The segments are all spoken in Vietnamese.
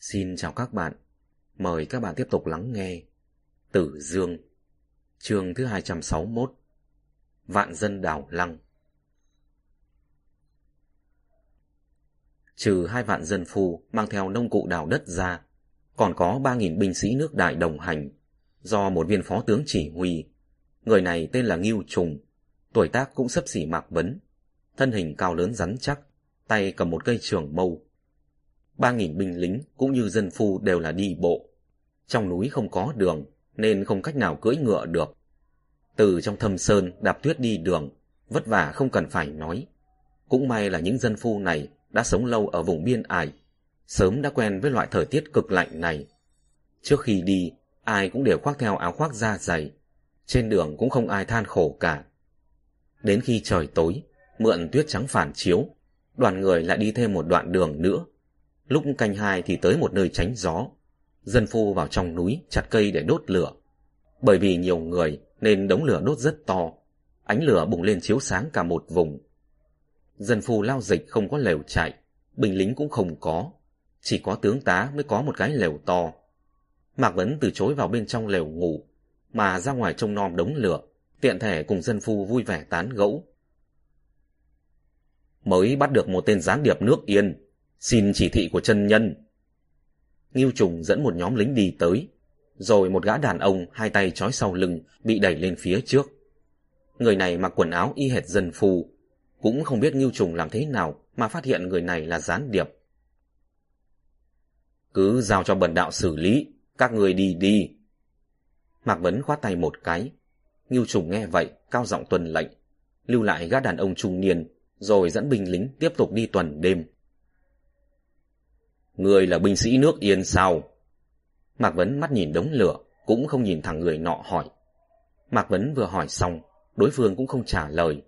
Xin chào các bạn. Mời các bạn tiếp tục lắng nghe Tử Dương, chương thứ 261 Vạn dân đảo lăng Trừ hai vạn dân phu mang theo nông cụ đào đất ra, còn có ba nghìn binh sĩ nước đại đồng hành, do một viên phó tướng chỉ huy. Người này tên là Ngưu Trùng, tuổi tác cũng sấp xỉ mạc vấn, thân hình cao lớn rắn chắc, tay cầm một cây trường mâu. Ba nghìn binh lính cũng như dân phu đều là đi bộ. Trong núi không có đường, nên không cách nào cưỡi ngựa được. Từ trong thâm sơn đạp tuyết đi đường, vất vả không cần phải nói. Cũng may là những dân phu này đã sống lâu ở vùng biên ải, sớm đã quen với loại thời tiết cực lạnh này. Trước khi đi, ai cũng đều khoác theo áo khoác da dày. Trên đường cũng không ai than khổ cả. Đến khi trời tối, mượn tuyết trắng phản chiếu, đoàn người lại đi thêm một đoạn đường nữa. Lúc canh hai thì tới một nơi tránh gió. Dân phu vào trong núi chặt cây để đốt lửa. Bởi vì nhiều người nên đống lửa đốt rất to. Ánh lửa bùng lên chiếu sáng cả một vùng. Dân phu lao dịch không có lều chạy, binh lính cũng không có. Chỉ có tướng tá mới có một cái lều to. Mạc Vấn từ chối vào bên trong lều ngủ, mà ra ngoài trông nom đống lửa, tiện thể cùng dân phu vui vẻ tán gẫu. Mới bắt được một tên gián điệp nước Yên, xin chỉ thị của chân nhân. Ngưu Trùng dẫn một nhóm lính đi tới, rồi một gã đàn ông hai tay trói sau lưng bị đẩy lên phía trước. Người này mặc quần áo y hệt dân phù, cũng không biết Ngưu Trùng làm thế nào mà phát hiện người này là gián điệp. Cứ giao cho bần đạo xử lý, các người đi đi. Mạc Vấn khoát tay một cái. Ngưu Trùng nghe vậy, cao giọng tuần lệnh, lưu lại gã đàn ông trung niên, rồi dẫn binh lính tiếp tục đi tuần đêm. Người là binh sĩ nước Yên sao? Mạc Vấn mắt nhìn đống lửa, cũng không nhìn thẳng người nọ hỏi. Mạc Vấn vừa hỏi xong, đối phương cũng không trả lời.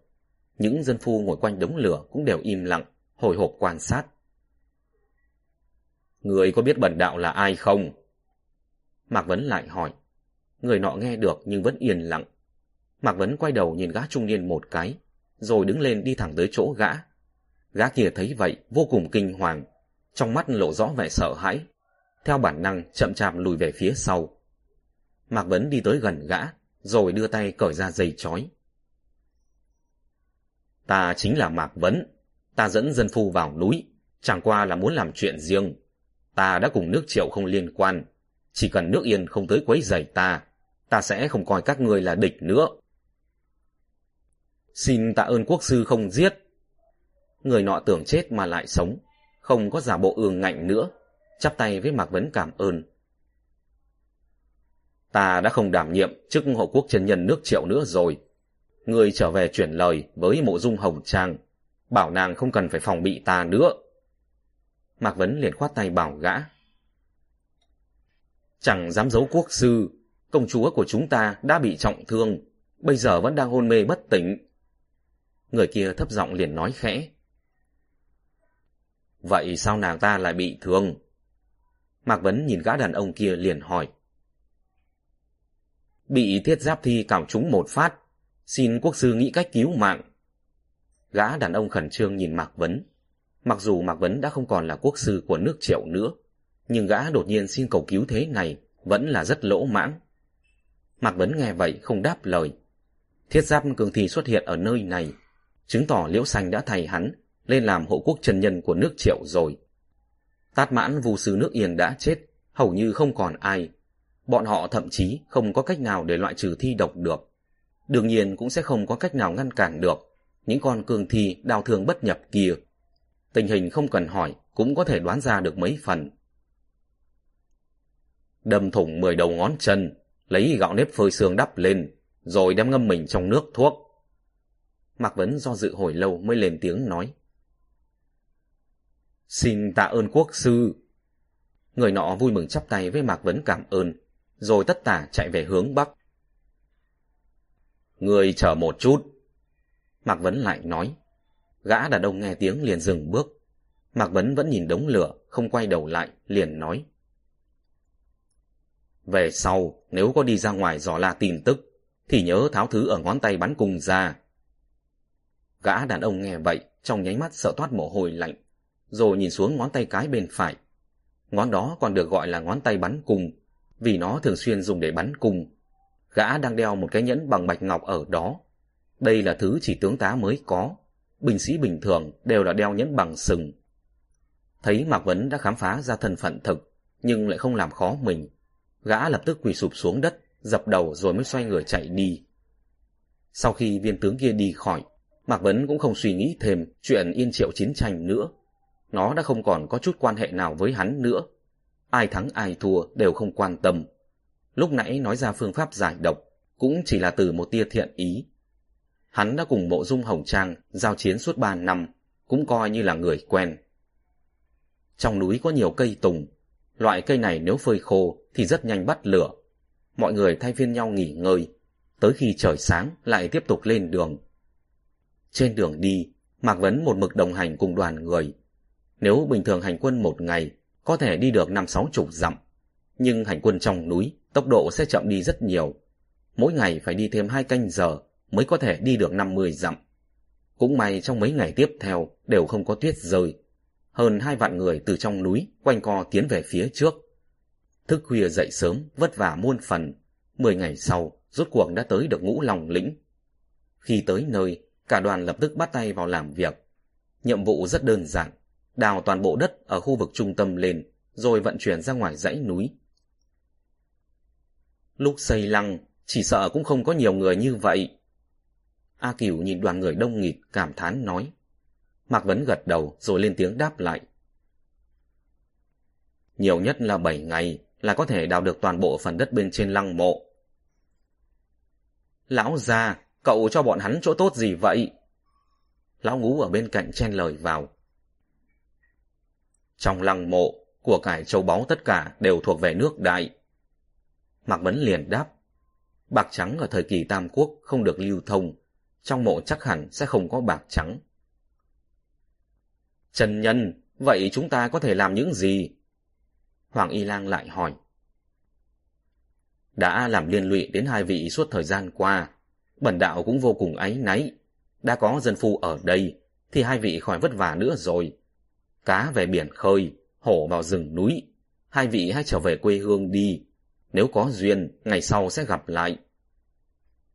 Những dân phu ngồi quanh đống lửa cũng đều im lặng, hồi hộp quan sát. Người có biết bần đạo là ai không? Mạc Vấn lại hỏi. Người nọ nghe được nhưng vẫn yên lặng. Mạc Vấn quay đầu nhìn gã trung niên một cái, rồi đứng lên đi thẳng tới chỗ gã. Gã kia thấy vậy, vô cùng kinh hoàng, trong mắt lộ rõ vẻ sợ hãi. Theo bản năng, chậm chạp lùi về phía sau. Mạc Vấn đi tới gần gã, rồi đưa tay cởi ra dây chói. Ta chính là Mạc Vấn, ta dẫn dân phu vào núi, chẳng qua là muốn làm chuyện riêng. Ta đã cùng nước triệu không liên quan, chỉ cần nước yên không tới quấy rầy ta, ta sẽ không coi các ngươi là địch nữa. Xin tạ ơn quốc sư không giết. Người nọ tưởng chết mà lại sống, không có giả bộ ương ngạnh nữa, chắp tay với Mạc Vấn cảm ơn. Ta đã không đảm nhiệm chức hộ quốc chân nhân nước triệu nữa rồi. Người trở về chuyển lời với mộ dung hồng trang, bảo nàng không cần phải phòng bị ta nữa. Mạc Vấn liền khoát tay bảo gã. Chẳng dám giấu quốc sư, công chúa của chúng ta đã bị trọng thương, bây giờ vẫn đang hôn mê bất tỉnh. Người kia thấp giọng liền nói khẽ. Vậy sao nàng ta lại bị thương? Mạc Vấn nhìn gã đàn ông kia liền hỏi. Bị thiết giáp thi cào trúng một phát, xin quốc sư nghĩ cách cứu mạng. Gã đàn ông khẩn trương nhìn Mạc Vấn. Mặc dù Mạc Vấn đã không còn là quốc sư của nước triệu nữa, nhưng gã đột nhiên xin cầu cứu thế này vẫn là rất lỗ mãng. Mạc Vấn nghe vậy không đáp lời. Thiết giáp cường thi xuất hiện ở nơi này, chứng tỏ Liễu Xanh đã thay hắn lên làm hộ quốc trần nhân của nước triệu rồi. Tát mãn vù sư nước Yên đã chết, hầu như không còn ai. Bọn họ thậm chí không có cách nào để loại trừ thi độc được. Đương nhiên cũng sẽ không có cách nào ngăn cản được những con cường thi đào thương bất nhập kia. Tình hình không cần hỏi cũng có thể đoán ra được mấy phần. Đâm thủng 10 đầu ngón chân, lấy gạo nếp phơi xương đắp lên, rồi đem ngâm mình trong nước thuốc. Mạc Vấn do dự hồi lâu mới lên tiếng nói. Xin tạ ơn quốc sư. Người nọ vui mừng chắp tay với Mạc Vấn cảm ơn, rồi tất tả chạy về hướng Bắc. Người chờ một chút. Mạc Vấn lại nói. Gã đàn ông nghe tiếng liền dừng bước. Mạc Vấn vẫn nhìn đống lửa, không quay đầu lại, liền nói. Về sau, nếu có đi ra ngoài dò la tin tức, thì nhớ tháo thứ ở ngón tay bắn cùng ra. Gã đàn ông nghe vậy, trong nháy mắt sợ toát mồ hôi lạnh, rồi nhìn xuống ngón tay cái bên phải. Ngón đó còn được gọi là ngón tay bắn cung, vì nó thường xuyên dùng để bắn cung. Gã đang đeo một cái nhẫn bằng bạch ngọc ở đó. Đây là thứ chỉ tướng tá mới có. Binh sĩ bình thường đều là đeo nhẫn bằng sừng. Thấy Mạc Vấn đã khám phá ra thân phận thực, nhưng lại không làm khó mình. Gã lập tức quỳ sụp xuống đất, dập đầu rồi mới xoay người chạy đi. Sau khi viên tướng kia đi khỏi, Mạc Vấn cũng không suy nghĩ thêm chuyện yên triệu chiến tranh nữa. Nó đã không còn có chút quan hệ nào với hắn nữa. Ai thắng ai thua đều không quan tâm. Lúc nãy nói ra phương pháp giải độc cũng chỉ là từ một tia thiện ý. Hắn đã cùng mộ dung hồng trang giao chiến suốt ba năm, cũng coi như là người quen. Trong núi có nhiều cây tùng, loại cây này nếu phơi khô thì rất nhanh bắt lửa. Mọi người thay phiên nhau nghỉ ngơi, tới khi trời sáng lại tiếp tục lên đường. Trên đường đi, Mạc Vấn một mực đồng hành cùng đoàn người. Nếu bình thường hành quân một ngày, có thể đi được năm sáu chục dặm. Nhưng hành quân trong núi, tốc độ sẽ chậm đi rất nhiều. Mỗi ngày phải đi thêm hai canh giờ mới có thể đi được năm mươi dặm. Cũng may trong mấy ngày tiếp theo đều không có tuyết rơi. Hơn hai vạn người từ trong núi quanh co tiến về phía trước. Thức khuya dậy sớm, vất vả muôn phần. Mười ngày sau, rốt cuộc đã tới được ngũ lòng lĩnh. Khi tới nơi, cả đoàn lập tức bắt tay vào làm việc. Nhiệm vụ rất đơn giản, đào toàn bộ đất ở khu vực trung tâm lên, rồi vận chuyển ra ngoài dãy núi. Lúc xây lăng, chỉ sợ cũng không có nhiều người như vậy. A Cửu nhìn đoàn người đông nghịt, cảm thán nói. Mạc Vấn gật đầu rồi lên tiếng đáp lại. Nhiều nhất là 7 ngày là có thể đào được toàn bộ phần đất bên trên lăng mộ. Lão già, cậu cho bọn hắn chỗ tốt gì vậy? Lão ngũ ở bên cạnh chen lời vào. Trong lăng mộ, của cải châu báu tất cả đều thuộc về nước đại. Mạc Vấn liền đáp. Bạc trắng ở thời kỳ Tam Quốc không được lưu thông, trong mộ chắc hẳn sẽ không có bạc trắng. Trần Nhân, vậy chúng ta có thể làm những gì? Hoàng Y Lang lại hỏi. Đã làm liên lụy đến hai vị suốt thời gian qua, bần đạo cũng vô cùng áy náy. Đã có dân phu ở đây, thì hai vị khỏi vất vả nữa rồi. Cá về biển khơi, hổ vào rừng núi. Hai vị hãy trở về quê hương đi. Nếu có duyên, ngày sau sẽ gặp lại.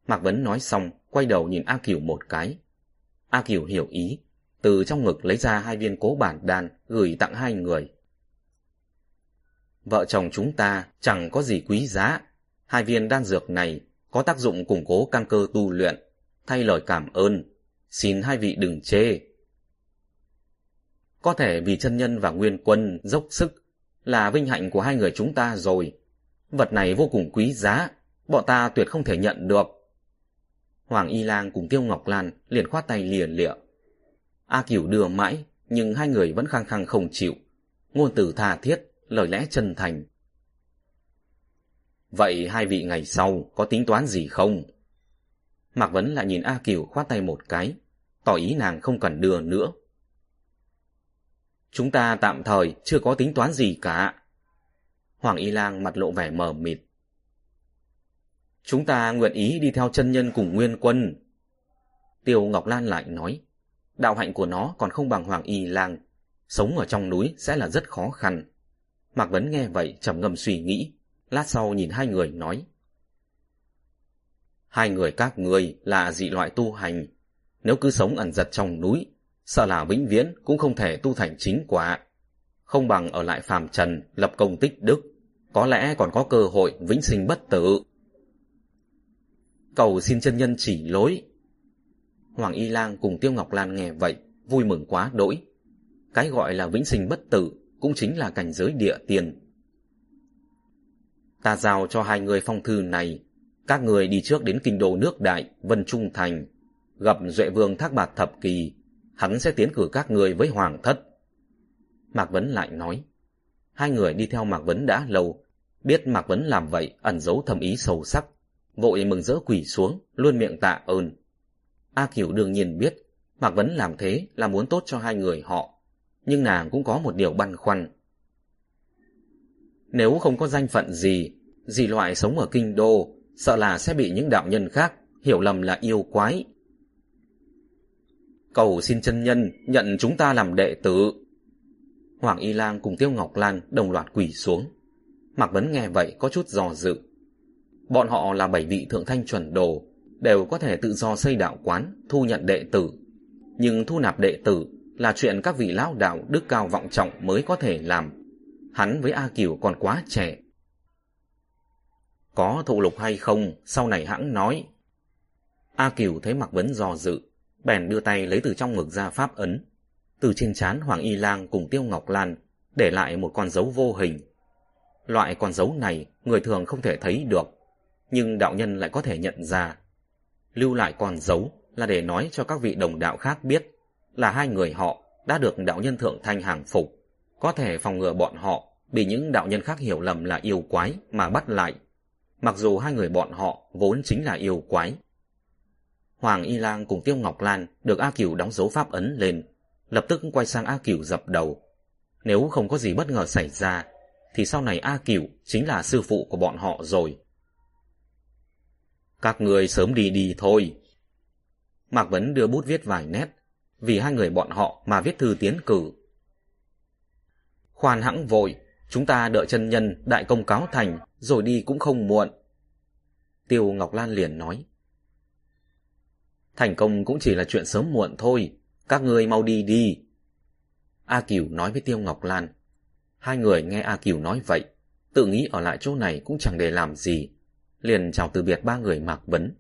Mạc Vấn nói xong, quay đầu nhìn A Kiều một cái. A Kiều hiểu ý, từ trong ngực lấy ra hai viên cố bản đan gửi tặng hai người. Vợ chồng chúng ta chẳng có gì quý giá. Hai viên đan dược này có tác dụng củng cố căn cơ tu luyện. Thay lời cảm ơn, xin hai vị đừng chê. Có thể vì chân nhân và nguyên quân dốc sức là vinh hạnh của hai người chúng ta rồi. Vật này vô cùng quý giá, bọn ta tuyệt không thể nhận được. Hoàng Y Lang cùng Tiêu Ngọc Lan liền khoát tay lìa lịa. A Cửu đưa mãi, nhưng hai người vẫn khăng khăng không chịu. Ngôn từ tha thiết, lời lẽ chân thành. Vậy hai vị ngày sau có tính toán gì không? Mạc Vấn lại nhìn A Cửu khoát tay một cái, tỏ ý nàng không cần đưa nữa. Chúng ta tạm thời chưa có tính toán gì cả. Hoàng Y Lang mặt lộ vẻ mờ mịt. Chúng ta nguyện ý đi theo chân nhân cùng nguyên quân. Tiêu Ngọc Lan lại nói, đạo hạnh của nó còn không bằng Hoàng Y Lang. Sống ở trong núi sẽ là rất khó khăn. Mạc Vấn nghe vậy trầm ngâm suy nghĩ, lát sau nhìn hai người nói. Hai người các người là dị loại tu hành. Nếu cứ sống ẩn giật trong núi, sợ là vĩnh viễn cũng không thể tu thành chính quả. Không bằng ở lại phàm trần, lập công tích đức, có lẽ còn có cơ hội vĩnh sinh bất tử. Cầu xin chân nhân chỉ lối. Hoàng Y Lang cùng Tiêu Ngọc Lan nghe vậy, vui mừng quá đỗi. Cái gọi là vĩnh sinh bất tử cũng chính là cảnh giới địa tiền. Ta giao cho hai người phong thư này, các người đi trước đến kinh đô nước đại, Vân Trung Thành, gặp Duệ Vương Thác Bạt Thập Kỳ, hắn sẽ tiến cử các người với Hoàng Thất. Mạc Vấn lại nói, hai người đi theo Mạc Vấn đã lâu, biết Mạc Vấn làm vậy ẩn giấu thầm ý sâu sắc, vội mừng rỡ quỳ xuống, luôn miệng tạ ơn. A Kiều đương nhiên biết, Mạc Vấn làm thế là muốn tốt cho hai người họ, nhưng nàng cũng có một điều băn khoăn. Nếu không có danh phận gì, dị loại sống ở kinh đô, sợ là sẽ bị những đạo nhân khác hiểu lầm là yêu quái. Cầu xin chân nhân nhận chúng ta làm đệ tử. Hoàng Y Lang cùng Tiêu Ngọc Lan đồng loạt quỳ xuống. Mạc Vấn nghe vậy có chút dò dự. Bọn họ là bảy vị thượng thanh chuẩn đồ, đều có thể tự do xây đạo quán, thu nhận đệ tử. Nhưng thu nạp đệ tử là chuyện các vị lão đạo đức cao vọng trọng mới có thể làm. Hắn với A Kiều còn quá trẻ. Có thụ lục hay không, sau này hãng nói. A Kiều thấy Mạc Vấn dò dự, bèn đưa tay lấy từ trong ngực ra pháp ấn. Từ trên trán Hoàng Y Lang cùng Tiêu Ngọc Lan để lại một con dấu vô hình. Loại con dấu này người thường không thể thấy được, nhưng đạo nhân lại có thể nhận ra. Lưu lại con dấu là để nói cho các vị đồng đạo khác biết là hai người họ đã được đạo nhân thượng thanh hàng phục, có thể phòng ngừa bọn họ bị những đạo nhân khác hiểu lầm là yêu quái mà bắt lại, mặc dù hai người bọn họ vốn chính là yêu quái. Hoàng Y Lang cùng Tiêu Ngọc Lan được A Cửu đóng dấu pháp ấn lên, lập tức quay sang A Cửu dập đầu. Nếu không có gì bất ngờ xảy ra, thì sau này A Cửu chính là sư phụ của bọn họ rồi. Các người sớm đi đi thôi. Mạc Vấn đưa bút viết vài nét, vì hai người bọn họ mà viết thư tiến cử. Khoan hãng vội, chúng ta đợi chân nhân đại công cáo thành, rồi đi cũng không muộn. Tiêu Ngọc Lan liền nói. Thành công cũng chỉ là chuyện sớm muộn thôi, các người mau đi đi. A Kiều nói với Tiêu Ngọc Lan. Hai người nghe A Kiều nói vậy, tự nghĩ ở lại chỗ này cũng chẳng để làm gì. Liền chào từ biệt ba người mạc vấn.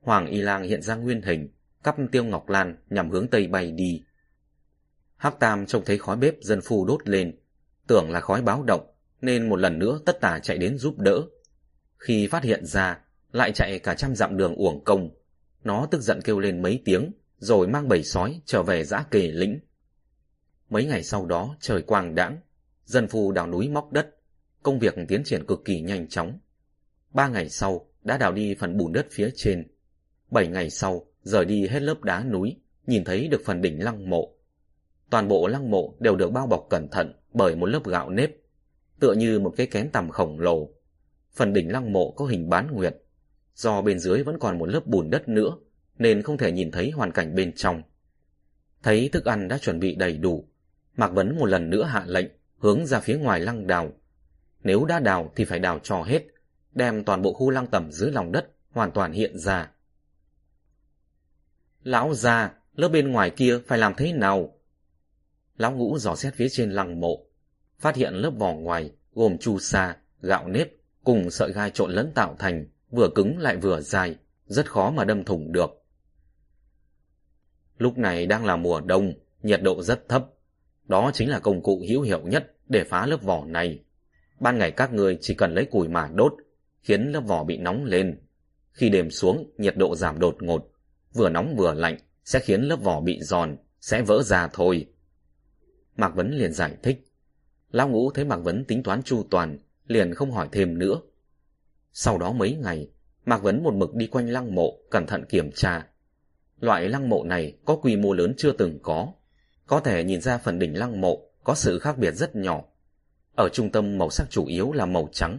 Hoàng Y Lang hiện ra nguyên hình, cắp Tiêu Ngọc Lan nhằm hướng Tây bay đi. Hắc Tam trông thấy khói bếp dân phu đốt lên, tưởng là khói báo động, nên một lần nữa tất tả chạy đến giúp đỡ. Khi phát hiện ra, lại chạy cả trăm dặm đường uổng công. Nó tức giận kêu lên mấy tiếng, rồi mang bầy sói trở về giã kề lĩnh. Mấy ngày sau đó trời quang đãng, dân phu đào núi móc đất, công việc tiến triển cực kỳ nhanh chóng. Ba ngày sau đã đào đi phần bùn đất phía trên. Bảy ngày sau rời đi hết lớp đá núi, nhìn thấy được phần đỉnh lăng mộ. Toàn bộ lăng mộ đều được bao bọc cẩn thận bởi một lớp gạo nếp, tựa như một cái kén tầm khổng lồ. Phần đỉnh lăng mộ có hình bán nguyệt, do bên dưới vẫn còn một lớp bùn đất nữa, nên không thể nhìn thấy hoàn cảnh bên trong. Thấy thức ăn đã chuẩn bị đầy đủ, Mạc Vấn một lần nữa hạ lệnh, hướng ra phía ngoài lăng đào. Nếu đã đào thì phải đào cho hết, đem toàn bộ khu lăng tẩm dưới lòng đất hoàn toàn hiện ra. Lão già, lớp bên ngoài kia phải làm thế nào? Lão ngũ dò xét phía trên lăng mộ, phát hiện lớp vỏ ngoài gồm chu sa, gạo nếp cùng sợi gai trộn lẫn tạo thành, vừa cứng lại vừa dài, rất khó mà đâm thủng được. Lúc này đang là mùa đông, nhiệt độ rất thấp. Đó chính là công cụ hữu hiệu nhất để phá lớp vỏ này. Ban ngày các người chỉ cần lấy củi mà đốt, khiến lớp vỏ bị nóng lên. Khi đêm xuống, nhiệt độ giảm đột ngột, vừa nóng vừa lạnh, sẽ khiến lớp vỏ bị giòn, sẽ vỡ ra thôi. Mạc Vấn liền giải thích. Lão Ngũ thấy Mạc Vấn tính toán chu toàn, liền không hỏi thêm nữa. Sau đó mấy ngày, Mạc Vấn một mực đi quanh lăng mộ, cẩn thận kiểm tra. Loại lăng mộ này có quy mô lớn chưa từng có. Có thể nhìn ra phần đỉnh lăng mộ có sự khác biệt rất nhỏ. Ở trung tâm màu sắc chủ yếu là màu trắng,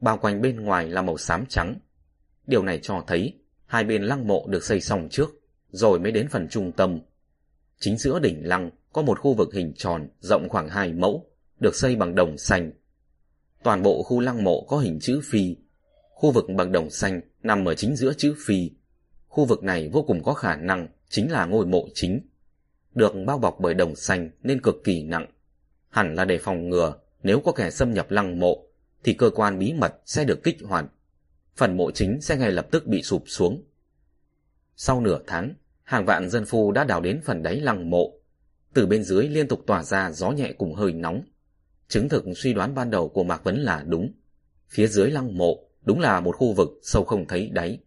bao quanh bên ngoài là màu xám trắng. Điều này cho thấy hai bên lăng mộ được xây xong trước, rồi mới đến phần trung tâm. Chính giữa đỉnh lăng có một khu vực hình tròn rộng khoảng 2 mẫu, được xây bằng đồng xanh. Toàn bộ khu lăng mộ có hình chữ phi. Khu vực bằng đồng xanh nằm ở chính giữa chữ phi. Khu vực này vô cùng có khả năng chính là ngôi mộ chính. Được bao bọc bởi đồng xanh nên cực kỳ nặng. Hẳn là để phòng ngừa nếu có kẻ xâm nhập lăng mộ thì cơ quan bí mật sẽ được kích hoạt. Phần mộ chính sẽ ngay lập tức bị sụp xuống. Sau nửa tháng, hàng vạn dân phu đã đào đến phần đáy lăng mộ. Từ bên dưới liên tục tỏa ra gió nhẹ cùng hơi nóng. Chứng thực suy đoán ban đầu của Mạc Vấn là đúng. Phía dưới lăng mộ đúng là một khu vực sâu không thấy đáy.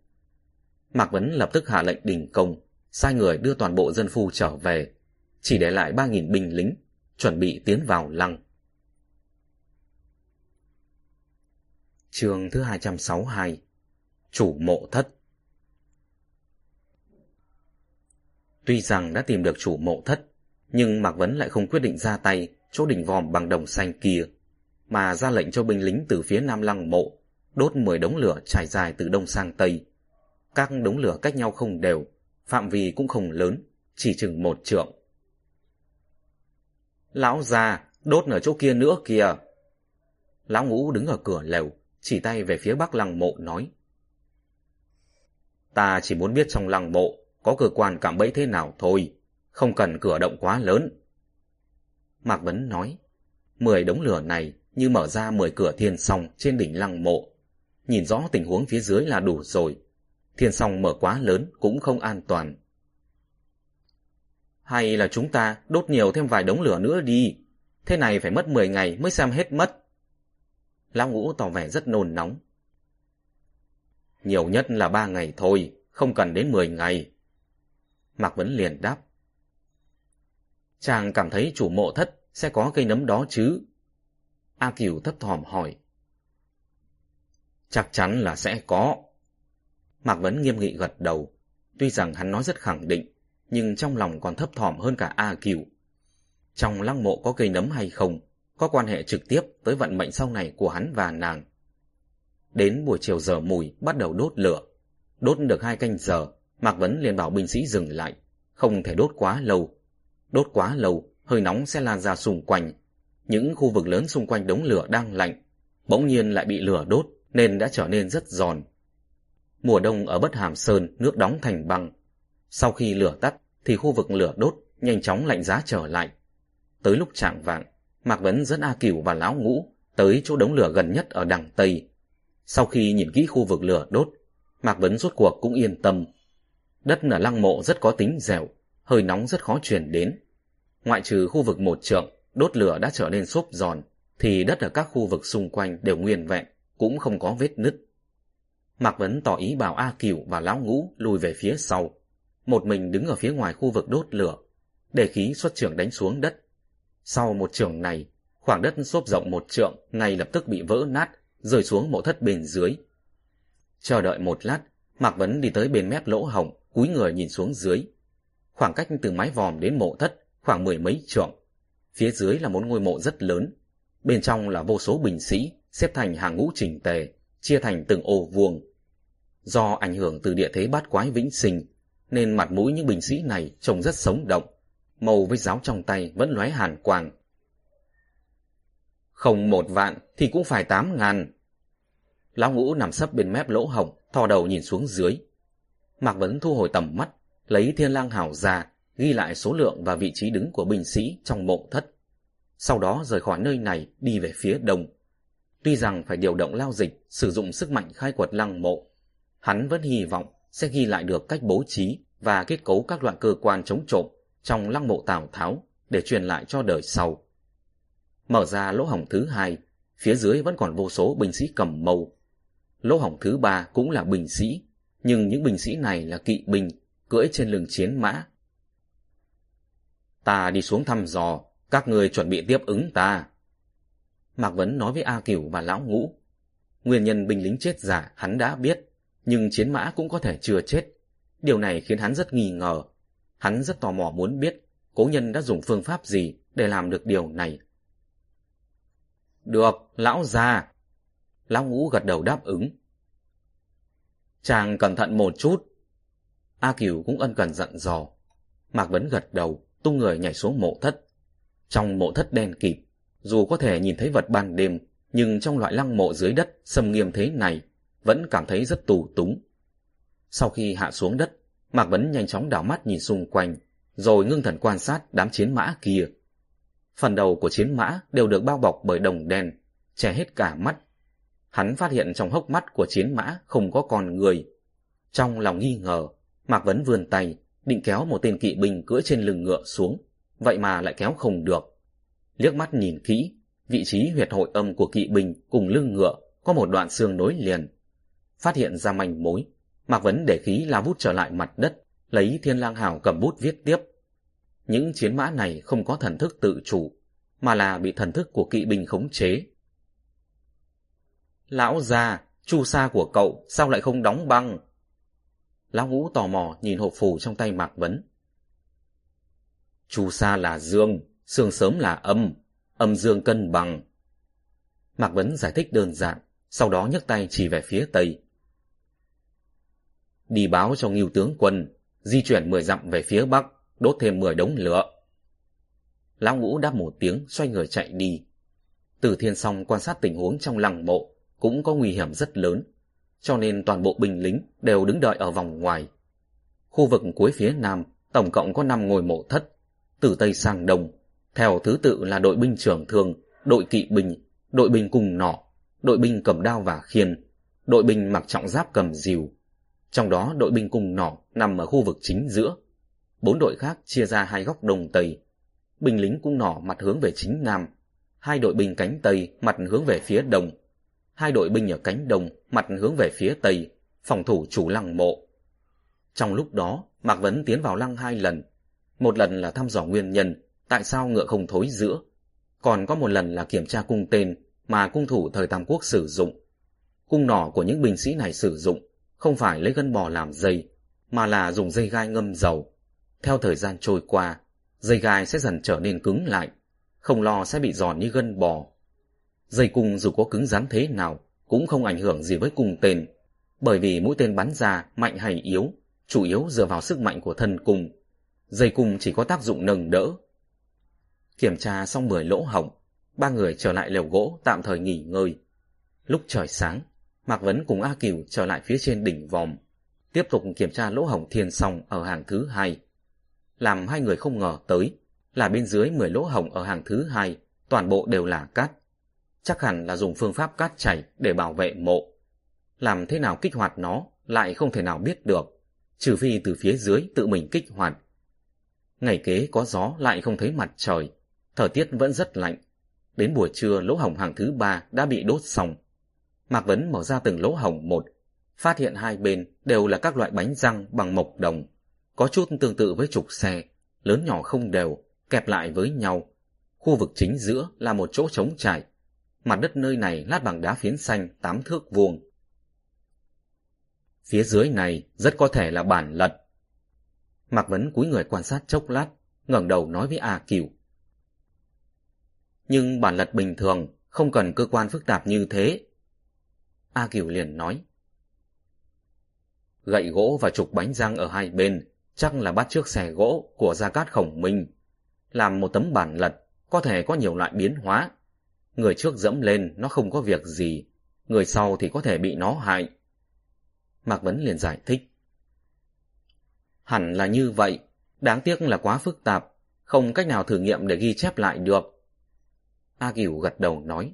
Mạc Vấn lập tức hạ lệnh đình công, sai người đưa toàn bộ dân phu trở về, chỉ để lại 3.000 binh lính, chuẩn bị tiến vào lăng. Trường thứ 262 Chủ mộ thất Tuy rằng đã tìm được chủ mộ thất, nhưng Mạc Vấn lại không quyết định ra tay chỗ đỉnh vòm bằng đồng xanh kia, mà ra lệnh cho binh lính từ phía nam lăng mộ đốt 10 đống lửa trải dài từ đông sang tây. Các đống lửa cách nhau không đều, phạm vi cũng không lớn, chỉ chừng một trượng. Lão già, đốt ở chỗ kia nữa kìa. Lão ngũ đứng ở cửa lều, chỉ tay về phía bắc lăng mộ nói. Ta chỉ muốn biết trong lăng mộ có cơ quan cảm bẫy thế nào thôi, không cần cửa động quá lớn. Mạc Vấn nói, mười đống lửa này như mở ra mười cửa thiên song trên đỉnh lăng mộ. Nhìn rõ tình huống phía dưới là đủ rồi. Thiên song mở quá lớn cũng không an toàn. Hay là chúng ta đốt nhiều thêm vài đống lửa nữa đi. Thế này phải mất 10 ngày mới xem hết mất. Lão ngũ tỏ vẻ rất nôn nóng. Nhiều nhất là 3 ngày thôi, không cần đến 10 ngày. Mạc Vấn liền đáp. Chàng cảm thấy chủ mộ thất sẽ có cây nấm đó chứ? A Kiều thấp thỏm hỏi. Chắc chắn là sẽ có. Mạc Vấn nghiêm nghị gật đầu. Tuy rằng hắn nói rất khẳng định, nhưng trong lòng còn thấp thỏm hơn cả A Kiều. Trong lăng mộ có cây nấm hay không, có quan hệ trực tiếp tới vận mệnh sau này của hắn và nàng. Đến buổi chiều giờ mùi bắt đầu đốt lửa. Đốt được hai canh giờ, Mạc Vấn liền bảo binh sĩ dừng lại, không thể đốt quá lâu. Đốt quá lâu, hơi nóng sẽ lan ra xung quanh. Những khu vực lớn xung quanh đống lửa đang lạnh, bỗng nhiên lại bị lửa đốt nên đã trở nên rất giòn. Mùa đông ở Bất Hàm Sơn nước đóng thành băng. Sau khi lửa tắt thì khu vực lửa đốt nhanh chóng lạnh giá trở lại. Tới lúc trạng vạng, Mạc Vấn dẫn A Cửu và Lão Ngũ tới chỗ đống lửa gần nhất ở đằng Tây. Sau khi nhìn kỹ khu vực lửa đốt, Mạc Vấn rốt cuộc cũng yên tâm. Đất ở lăng mộ rất có tính dẻo, hơi nóng rất khó truyền đến. Ngoại trừ khu vực một trượng, đốt lửa đã trở nên xốp giòn, thì đất ở các khu vực xung quanh đều nguyên vẹn, cũng không có vết nứt. Mạc Vấn tỏ ý bảo A Cửu và Lão Ngũ lùi về phía sau. Một mình đứng ở phía ngoài khu vực đốt lửa, để khí xuất trưởng đánh xuống đất. Sau một trường này, khoảng đất xốp rộng một trượng ngay lập tức bị vỡ nát, rơi xuống mộ thất bên dưới. Chờ đợi một lát, Mạc Vấn đi tới bên mép lỗ hổng, cúi người nhìn xuống dưới. Khoảng cách từ mái vòm đến mộ thất khoảng mười mấy trượng. Phía dưới là một ngôi mộ rất lớn. Bên trong là vô số bình sĩ, xếp thành hàng ngũ chỉnh tề, chia thành từng ô vuông. Do ảnh hưởng từ địa thế bát quái vĩnh sinh, nên mặt mũi những binh sĩ này trông rất sống động, màu với giáo trong tay vẫn lóe hàn quang. Không một vạn thì cũng phải tám ngàn. Lão ngũ nằm sấp bên mép lỗ hồng, thò đầu nhìn xuống dưới. Mạc Vấn thu hồi tầm mắt, lấy thiên lang hảo ra, ghi lại số lượng và vị trí đứng của binh sĩ trong mộ thất. Sau đó rời khỏi nơi này đi về phía đông. Tuy rằng phải điều động lao dịch, sử dụng sức mạnh khai quật lăng mộ, hắn vẫn hy vọng sẽ ghi lại được cách bố trí và kết cấu các loại cơ quan chống trộm trong lăng mộ Tào Tháo để truyền lại cho đời sau. Mở ra lỗ hổng thứ hai, phía dưới vẫn còn vô số binh sĩ cầm mâu. Lỗ hổng thứ ba cũng là binh sĩ, nhưng những binh sĩ này là kỵ binh, cưỡi trên lưng chiến mã. Ta đi xuống thăm dò, các người chuẩn bị tiếp ứng ta. Mạc Vấn nói với A Cửu và Lão Ngũ. Nguyên nhân binh lính chết giả hắn đã biết, nhưng chiến mã cũng có thể chưa chết. Điều này khiến hắn rất nghi ngờ. Hắn rất tò mò muốn biết cố nhân đã dùng phương pháp gì để làm được điều này. Được, lão già. Lão ngũ gật đầu đáp ứng. Chàng cẩn thận một chút. A Kiều cũng ân cần dặn dò. Mạc Vấn gật đầu, tung người nhảy xuống mộ thất. Trong mộ thất đen kịt, dù có thể nhìn thấy vật ban đêm, nhưng trong loại lăng mộ dưới đất xâm nghiêm thế này, vẫn cảm thấy rất tù túng. Sau khi hạ xuống đất, Mạc Vấn nhanh chóng đảo mắt nhìn xung quanh, rồi ngưng thần quan sát đám chiến mã kia. Phần đầu của chiến mã đều được bao bọc bởi đồng đen, che hết cả mắt. Hắn phát hiện trong hốc mắt của chiến mã không có con người. Trong lòng nghi ngờ, Mạc Vấn vươn tay, định kéo một tên kỵ binh cưỡi trên lưng ngựa xuống, vậy mà lại kéo không được. Liếc mắt nhìn kỹ, vị trí huyệt hội âm của kỵ binh cùng lưng ngựa có một đoạn xương nối liền. Phát hiện ra manh mối, Mạc Vấn để khí la bút trở lại mặt đất, lấy thiên lang hào cầm bút viết tiếp. Những chiến mã này không có thần thức tự chủ, mà là bị thần thức của kỵ binh khống chế. Lão già, chu sa của cậu sao lại không đóng băng? Lão ngũ tò mò nhìn hộp phù trong tay Mạc Vấn. Chu sa là dương, sương sớm là âm, âm dương cân bằng. Mạc Vấn giải thích đơn giản, sau đó nhấc tay chỉ về phía tây đi báo cho Ngưu tướng quân, di chuyển 10 dặm về phía bắc, đốt thêm 10 đống lửa. Lão ngũ đáp một tiếng xoay người chạy đi. Từ thiên song quan sát tình huống trong lăng mộ cũng có nguy hiểm rất lớn, cho nên toàn bộ binh lính đều đứng đợi ở vòng ngoài. Khu vực cuối phía nam tổng cộng có 5 ngôi mộ thất, từ Tây sang Đông, theo thứ tự là đội binh trưởng thường, đội kỵ binh, đội binh cùng nỏ, đội binh cầm đao và khiên, đội binh mặc trọng giáp cầm dìu. Trong đó đội binh cùng nỏ nằm ở khu vực chính giữa. Bốn đội khác chia ra hai góc đông tây. Binh lính cung nỏ mặt hướng về chính nam, hai đội binh cánh tây mặt hướng về phía đông, hai đội binh ở cánh đông mặt hướng về phía tây, phòng thủ chủ lăng mộ. Trong lúc đó, Mạc Vấn tiến vào lăng hai lần. Một lần là thăm dò nguyên nhân, tại sao ngựa không thối giữa. Còn có một lần là kiểm tra cung tên mà cung thủ thời Tam Quốc sử dụng. Cung nỏ của những binh sĩ này sử dụng không phải lấy gân bò làm dây, mà là dùng dây gai ngâm dầu. Theo thời gian trôi qua, dây gai sẽ dần trở nên cứng lại, không lo sẽ bị giòn như gân bò. Dây cung dù có cứng rắn thế nào cũng không ảnh hưởng gì với cung tên, bởi vì mũi tên bắn ra mạnh hay yếu, chủ yếu dựa vào sức mạnh của thân cung. Dây cung chỉ có tác dụng nâng đỡ. Kiểm tra xong 10 lỗ hổng, ba người trở lại lều gỗ tạm thời nghỉ ngơi. Lúc trời sáng, Mạc Vấn cùng A Cửu trở lại phía trên đỉnh vòm, tiếp tục kiểm tra lỗ hổng thiên song ở hàng thứ hai. Làm hai người không ngờ tới là bên dưới 10 lỗ hổng ở hàng thứ hai, toàn bộ đều là cát. Chắc hẳn là dùng phương pháp cát chảy để bảo vệ mộ. Làm thế nào kích hoạt nó lại không thể nào biết được, trừ phi từ phía dưới tự mình kích hoạt. Ngày kế có gió lại không thấy mặt trời, thời tiết vẫn rất lạnh. Đến buổi trưa lỗ hổng hàng thứ ba đã bị đốt xong. Mạc Vấn mở ra từng lỗ hổng một, phát hiện hai bên đều là các loại bánh răng bằng mộc đồng, có chút tương tự với trục xe, lớn nhỏ không đều, kẹp lại với nhau. Khu vực chính giữa là một chỗ trống trải. Mặt đất nơi này lát bằng đá phiến xanh tám thước vuông. Phía dưới này rất có thể là bản lật. Mạc Vấn cúi người quan sát chốc lát, ngẩng đầu nói với A Kiều. Nhưng bản lật bình thường không cần cơ quan phức tạp như thế. A Kiều liền nói. Gậy gỗ và trục bánh răng ở hai bên chắc là bắt trước xe gỗ của Gia Cát Khổng Minh. Làm một tấm bản lật có thể có nhiều loại biến hóa. Người trước dẫm lên nó không có việc gì, người sau thì có thể bị nó hại. Mạc Vấn liền giải thích. Hẳn là như vậy, đáng tiếc là quá phức tạp, không cách nào thử nghiệm để ghi chép lại được. A Kiều gật đầu nói.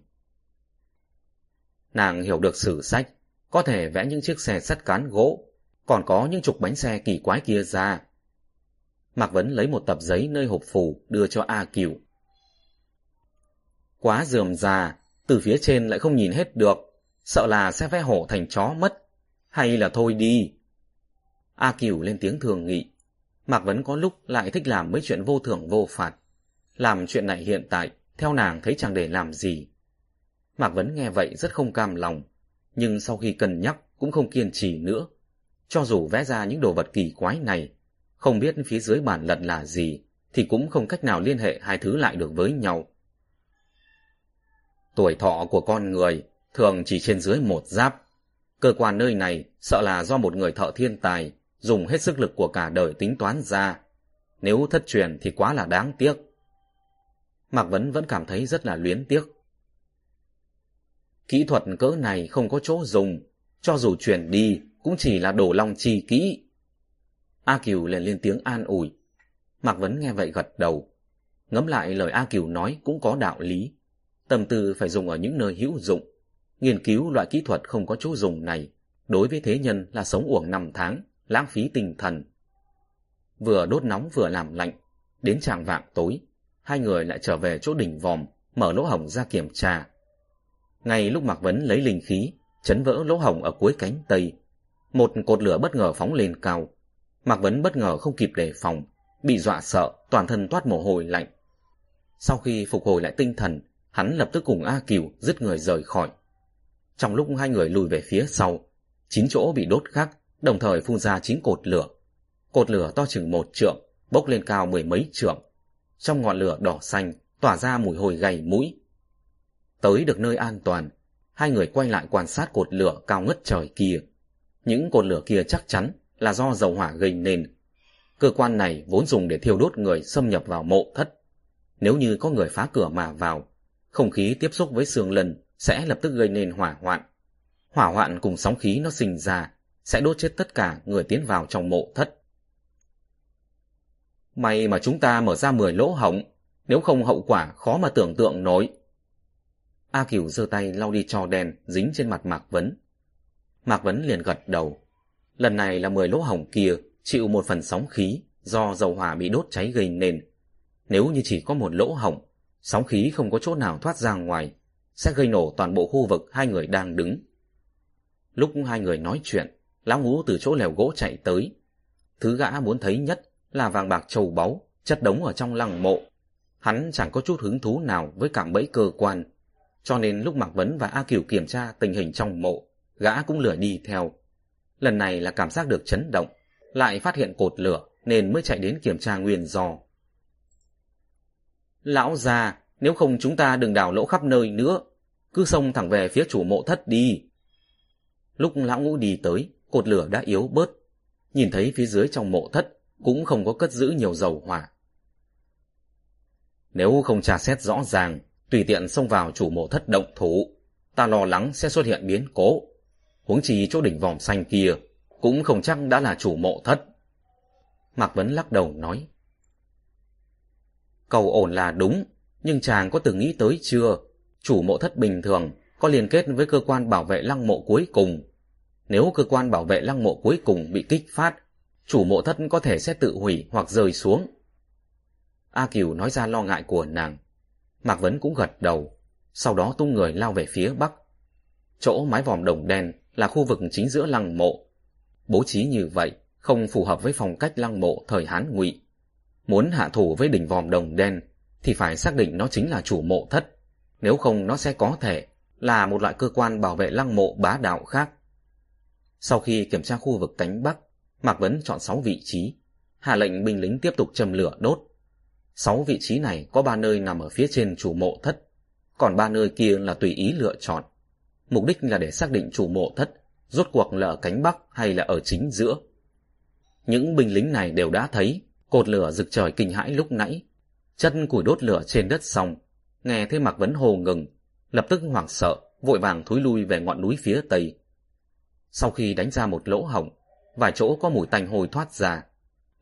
Nàng hiểu được sử sách, có thể vẽ những chiếc xe sắt cán gỗ, còn có những trục bánh xe kỳ quái kia ra. Mạc Vấn lấy một tập giấy nơi hộp phù đưa cho A Kiều. Quá dườm già, từ phía trên lại không nhìn hết được, sợ là sẽ vẽ hổ thành chó mất, hay là thôi đi. A Kiều lên tiếng thường nghị. Mạc Vấn có lúc lại thích làm mấy chuyện vô thưởng vô phạt. Làm chuyện này hiện tại, theo nàng thấy chẳng để làm gì. Mạc Vấn nghe vậy rất không cam lòng, nhưng sau khi cân nhắc cũng không kiên trì nữa. Cho dù vẽ ra những đồ vật kỳ quái này, không biết phía dưới bản lật là gì, thì cũng không cách nào liên hệ hai thứ lại được với nhau. Tuổi thọ của con người thường chỉ trên dưới một giáp. Cơ quan nơi này sợ là do một người thợ thiên tài dùng hết sức lực của cả đời tính toán ra. Nếu thất truyền thì quá là đáng tiếc. Mạc Vấn vẫn cảm thấy rất là luyến tiếc. Kỹ thuật cỡ này không có chỗ dùng, cho dù chuyển đi cũng chỉ là đổ lòng trì kỹ. A Kiều liền lên tiếng an ủi. Mạc Vấn nghe vậy gật đầu. Ngẫm lại lời A Kiều nói cũng có đạo lý. Tâm tư phải dùng ở những nơi hữu dụng. Nghiên cứu loại kỹ thuật không có chỗ dùng này, đối với thế nhân là sống uổng năm tháng, lãng phí tinh thần. Vừa đốt nóng vừa làm lạnh, đến tràng vạng tối, hai người lại trở về chỗ đỉnh vòm, mở lỗ hổng ra kiểm tra. Ngay lúc Mạc Vấn lấy linh khí, chấn vỡ lỗ hổng ở cuối cánh tây, một cột lửa bất ngờ phóng lên cao. Mạc Vấn bất ngờ không kịp đề phòng, bị dọa sợ, toàn thân toát mồ hôi lạnh. Sau khi phục hồi lại tinh thần, hắn lập tức cùng A Kiều dứt người rời khỏi. Trong lúc hai người lùi về phía sau, chín chỗ bị đốt khác, đồng thời phun ra chín cột lửa. Cột lửa to chừng một trượng, bốc lên cao mười mấy trượng. Trong ngọn lửa đỏ xanh, tỏa ra mùi hôi gầy mũi. Tới được nơi an toàn, hai người quay lại quan sát cột lửa cao ngất trời kia. Những cột lửa kia chắc chắn là do dầu hỏa gây nên. Cơ quan này vốn dùng để thiêu đốt người xâm nhập vào mộ thất. Nếu như có người phá cửa mà vào, không khí tiếp xúc với xương lần sẽ lập tức gây nên hỏa hoạn. Hỏa hoạn cùng sóng khí nó sinh ra sẽ đốt chết tất cả người tiến vào trong mộ thất. May mà chúng ta mở ra 10 lỗ hổng, nếu không hậu quả khó mà tưởng tượng nổi. A Cửu giơ tay lau đi trò đen dính trên mặt Mạc Vấn. Mạc Vấn liền gật đầu. Lần này là 10 lỗ hổng kia chịu một phần sóng khí do dầu hỏa bị đốt cháy gây nên. Nếu như chỉ có một lỗ hổng, sóng khí không có chỗ nào thoát ra ngoài, sẽ gây nổ toàn bộ khu vực hai người đang đứng. Lúc hai người nói chuyện, lão ngũ từ chỗ lèo gỗ chạy tới. Thứ gã muốn thấy nhất là vàng bạc trầu báu, chất đống ở trong lăng mộ. Hắn chẳng có chút hứng thú nào với cạm bẫy cơ quan, cho nên lúc Mạc Vấn và A Cửu kiểm tra tình hình trong mộ, gã cũng lửa đi theo. Lần này là cảm giác được chấn động, lại phát hiện cột lửa nên mới chạy đến kiểm tra nguyên do. Lão già, nếu không chúng ta đừng đào lỗ khắp nơi nữa, cứ xông thẳng về phía chủ mộ thất đi. Lúc lão ngũ đi tới, cột lửa đã yếu bớt. Nhìn thấy phía dưới trong mộ thất cũng không có cất giữ nhiều dầu hỏa. Nếu không tra xét rõ ràng, tùy tiện xông vào chủ mộ thất động thủ, ta lo lắng sẽ xuất hiện biến cố. Huống chi chỗ đỉnh vòm xanh kia, cũng không chắc đã là chủ mộ thất. Mạc Vấn lắc đầu nói. Cầu ổn là đúng, nhưng chàng có từng nghĩ tới chưa? Chủ mộ thất bình thường có liên kết với cơ quan bảo vệ lăng mộ cuối cùng. Nếu cơ quan bảo vệ lăng mộ cuối cùng bị kích phát, chủ mộ thất có thể sẽ tự hủy hoặc rơi xuống. A Kiều nói ra lo ngại của nàng. Mạc Vấn cũng gật đầu, sau đó tung người lao về phía bắc. Chỗ mái vòm đồng đen là khu vực chính giữa lăng mộ. Bố trí như vậy không phù hợp với phong cách lăng mộ thời Hán Ngụy. Muốn hạ thủ với đỉnh vòm đồng đen thì phải xác định nó chính là chủ mộ thất, nếu không nó sẽ có thể là một loại cơ quan bảo vệ lăng mộ bá đạo khác. Sau khi kiểm tra khu vực cánh Bắc, Mạc Vấn chọn 6 vị trí, hạ lệnh binh lính tiếp tục châm lửa đốt. 6 vị trí này có 3 nơi nằm ở phía trên chủ mộ thất, còn 3 nơi kia là tùy ý lựa chọn. Mục đích là để xác định chủ mộ thất, rốt cuộc là ở cánh Bắc hay là ở chính giữa. Những binh lính này đều đã thấy cột lửa rực trời kinh hãi lúc nãy. Chân củi đốt lửa trên đất xong, nghe thấy Mạc Vấn Hồ ngừng, lập tức hoảng sợ, vội vàng thúi lui về ngọn núi phía tây. Sau khi đánh ra một lỗ hổng, vài chỗ có mùi tanh hôi thoát ra.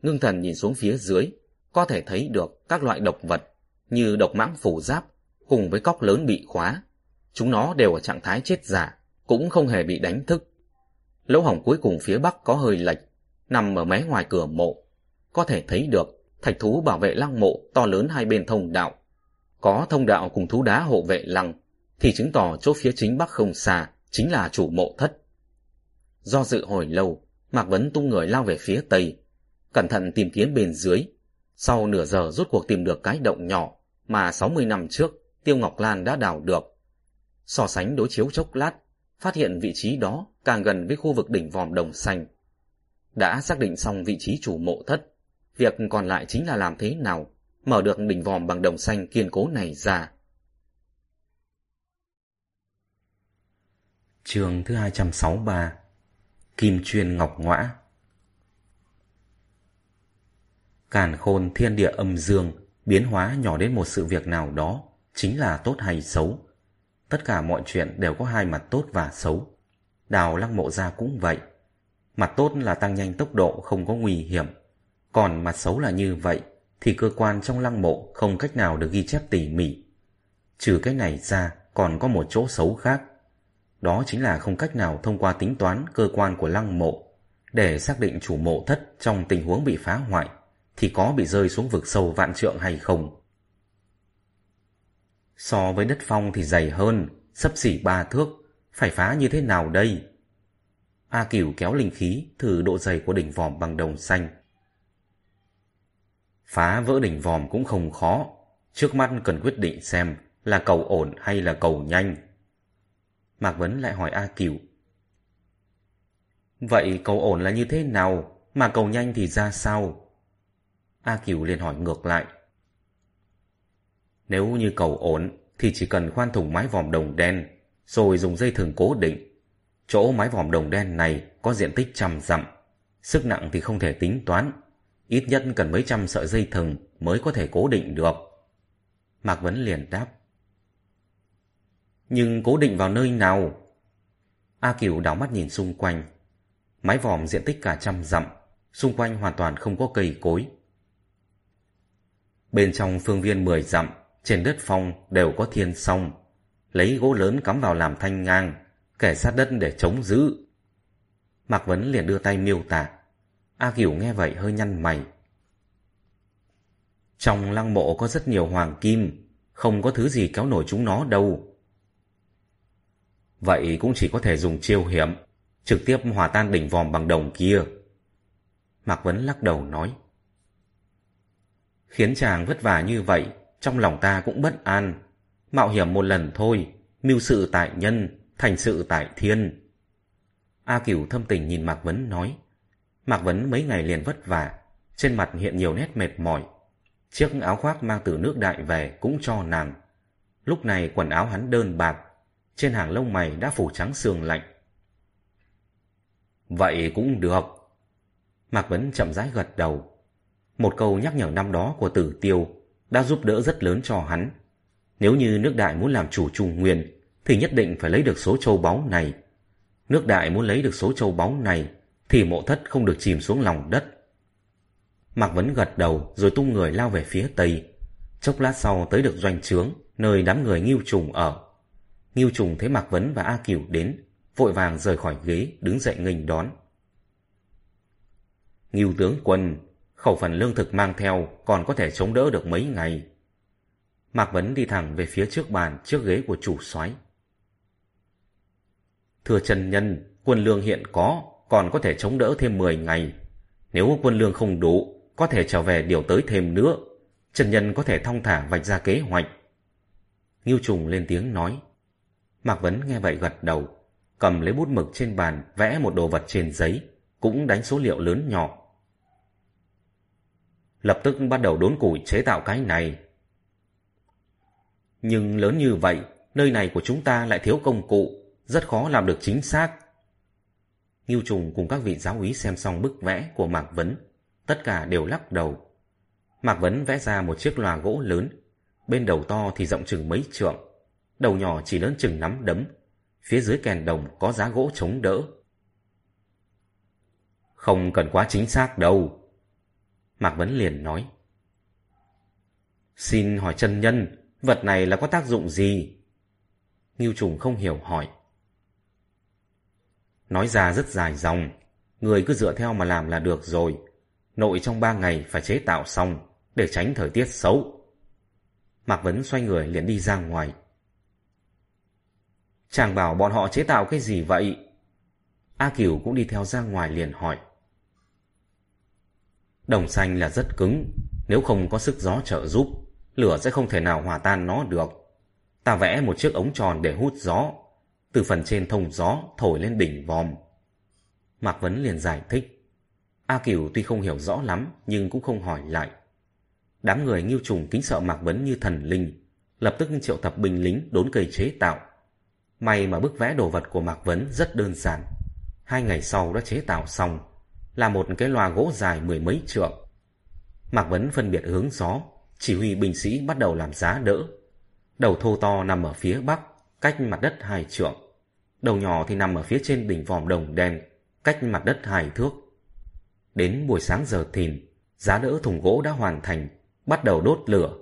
Ngưng thần nhìn xuống phía dưới, có thể thấy được các loại độc vật như độc mãng phủ giáp cùng với cóc lớn bị khóa. Chúng nó đều ở trạng thái chết giả, cũng không hề bị đánh thức. Lỗ hổng cuối cùng phía bắc có hơi lệch, nằm ở mé ngoài cửa mộ. Có thể thấy được thạch thú bảo vệ lăng mộ to lớn hai bên thông đạo. Có thông đạo cùng thú đá hộ vệ lăng, thì chứng tỏ chỗ phía chính bắc không xa, chính là chủ mộ thất. Do dự hồi lâu, Mạc Vấn tung người lao về phía tây, cẩn thận tìm kiếm bên dưới. Sau nửa giờ rốt cuộc tìm được cái động nhỏ mà 60 năm trước Tiêu Ngọc Lan đã đào được. So sánh đối chiếu chốc lát, phát hiện vị trí đó càng gần với khu vực đỉnh vòm đồng xanh. Đã xác định xong vị trí chủ mộ thất, việc còn lại chính là làm thế nào mở được đỉnh vòm bằng đồng xanh kiên cố này ra. Trường thứ 263 Kim chuyên ngọc ngõa Càn khôn thiên địa âm dương biến hóa nhỏ đến một sự việc nào đó chính là tốt hay xấu. Tất cả mọi chuyện đều có hai mặt tốt và xấu. Đào lăng mộ ra cũng vậy. Mặt tốt là tăng nhanh tốc độ, không có nguy hiểm. Còn mặt xấu là như vậy thì cơ quan trong lăng mộ không cách nào được ghi chép tỉ mỉ. Trừ cái này ra còn có một chỗ xấu khác. Đó chính là không cách nào thông qua tính toán cơ quan của lăng mộ để xác định chủ mộ thất trong tình huống bị phá hoại thì có bị rơi xuống vực sâu vạn trượng hay không. So với đất phong thì dày hơn, sấp xỉ ba thước, phải phá như thế nào đây? A Cửu kéo linh khí thử độ dày của đỉnh vòm bằng đồng xanh. Phá vỡ đỉnh vòm cũng không khó, trước mắt cần quyết định xem là cầu ổn hay là cầu nhanh. Mạc Vấn lại hỏi A Cửu. Vậy cầu ổn là như thế nào, mà cầu nhanh thì ra sao? A Cửu liền hỏi ngược lại. Nếu như cầu ổn thì chỉ cần khoan thủng mái vòm đồng đen rồi dùng dây thừng cố định. Chỗ mái vòm đồng đen này có diện tích trăm dặm, sức nặng thì không thể tính toán, ít nhất cần mấy trăm sợi dây thừng mới có thể cố định được. Mạc Vấn liền đáp. Nhưng cố định vào nơi nào? A Kiều đảo mắt nhìn xung quanh. Mái vòm diện tích cả trăm dặm, xung quanh hoàn toàn không có cây cối. Bên trong phương viên mười dặm, trên đất phong đều có thiên song, lấy gỗ lớn cắm vào làm thanh ngang, kẻ sát đất để chống giữ. Mạc Vấn liền đưa tay miêu tả. A Kiều nghe vậy hơi nhăn mày. Trong lăng mộ có rất nhiều hoàng kim, không có thứ gì kéo nổi chúng nó đâu. Vậy cũng chỉ có thể dùng chiêu hiểm, trực tiếp hòa tan đỉnh vòm bằng đồng kia. Mạc Vấn lắc đầu nói. Khiến chàng vất vả như vậy, trong lòng ta cũng bất an. Mạo hiểm một lần thôi, mưu sự tại nhân, thành sự tại thiên. A Cửu thâm tình nhìn Mạc Vấn nói. Mạc Vấn mấy ngày liền vất vả, trên mặt hiện nhiều nét mệt mỏi. Chiếc áo khoác mang từ nước đại về cũng cho nàng. Lúc này quần áo hắn đơn bạc, trên hàng lông mày đã phủ trắng sương lạnh. Vậy cũng được. Mạc Vấn chậm rãi gật đầu. Một câu nhắc nhở năm đó của tử tiêu đã giúp đỡ rất lớn cho hắn. Nếu như nước đại muốn làm chủ trung nguyên, thì nhất định phải lấy được số châu báu này. Nước đại muốn lấy được số châu báu này, thì mộ thất không được chìm xuống lòng đất. Mạc Vấn gật đầu rồi tung người lao về phía tây. Chốc lát sau tới được doanh trướng, nơi đám người nghiêu trùng ở. Nghiêu trùng thấy Mạc Vấn và A Cửu đến, vội vàng rời khỏi ghế, đứng dậy nghênh đón. Nghiêu tướng quân, khẩu phần lương thực mang theo còn có thể chống đỡ được mấy ngày. Mạc Vấn đi thẳng về phía trước bàn, trước ghế của chủ soái. Thưa Trần Nhân, quân lương hiện có, còn có thể chống đỡ thêm 10 ngày. Nếu quân lương không đủ, có thể trở về điều tới thêm nữa. Trần Nhân có thể thong thả vạch ra kế hoạch. Nghiêu Trùng lên tiếng nói. Mạc Vấn nghe vậy gật đầu, cầm lấy bút mực trên bàn vẽ một đồ vật trên giấy, cũng đánh số liệu lớn nhỏ. Lập tức bắt đầu đốn củi chế tạo cái này. Nhưng lớn như vậy, nơi này của chúng ta lại thiếu công cụ, rất khó làm được chính xác. Ngưu Trùng cùng các vị giáo úy xem xong bức vẽ của Mạc Vấn, tất cả đều lắc đầu. Mạc Vấn vẽ ra một chiếc loa gỗ lớn, bên đầu to thì rộng chừng mấy trượng, đầu nhỏ chỉ lớn chừng nắm đấm, phía dưới kèn đồng có giá gỗ chống đỡ. Không cần quá chính xác đâu. Mạc Vấn liền nói. Xin hỏi chân nhân, vật này là có tác dụng gì? Ngưu trùng không hiểu hỏi. Nói ra rất dài dòng, người cứ dựa theo mà làm là được rồi. Nội trong ba ngày phải chế tạo xong, để tránh thời tiết xấu. Mạc Vấn xoay người liền đi ra ngoài. Chàng bảo bọn họ chế tạo cái gì vậy? A Kiều cũng đi theo ra ngoài liền hỏi. Đồng xanh là rất cứng, nếu không có sức gió trợ giúp, lửa sẽ không thể nào hòa tan nó được. Ta vẽ một chiếc ống tròn để hút gió, từ phần trên thông gió thổi lên đỉnh vòm. Mạc Vấn liền giải thích. A Kiều tuy không hiểu rõ lắm nhưng cũng không hỏi lại. Đám người nghiêu trùng kính sợ Mạc Vấn như thần linh, lập tức triệu tập binh lính đốn cây chế tạo. May mà bức vẽ đồ vật của Mạc Vấn rất đơn giản. Hai ngày sau đã chế tạo xong, là một cái loa gỗ dài mười mấy trượng. Mạc Vấn phân biệt hướng gió, chỉ huy binh sĩ bắt đầu làm giá đỡ. Đầu thô to nằm ở phía bắc, cách mặt đất hai trượng. Đầu nhỏ thì nằm ở phía trên đỉnh vòm đồng đen, cách mặt đất hai thước. Đến buổi sáng giờ thìn, giá đỡ thùng gỗ đã hoàn thành, bắt đầu đốt lửa.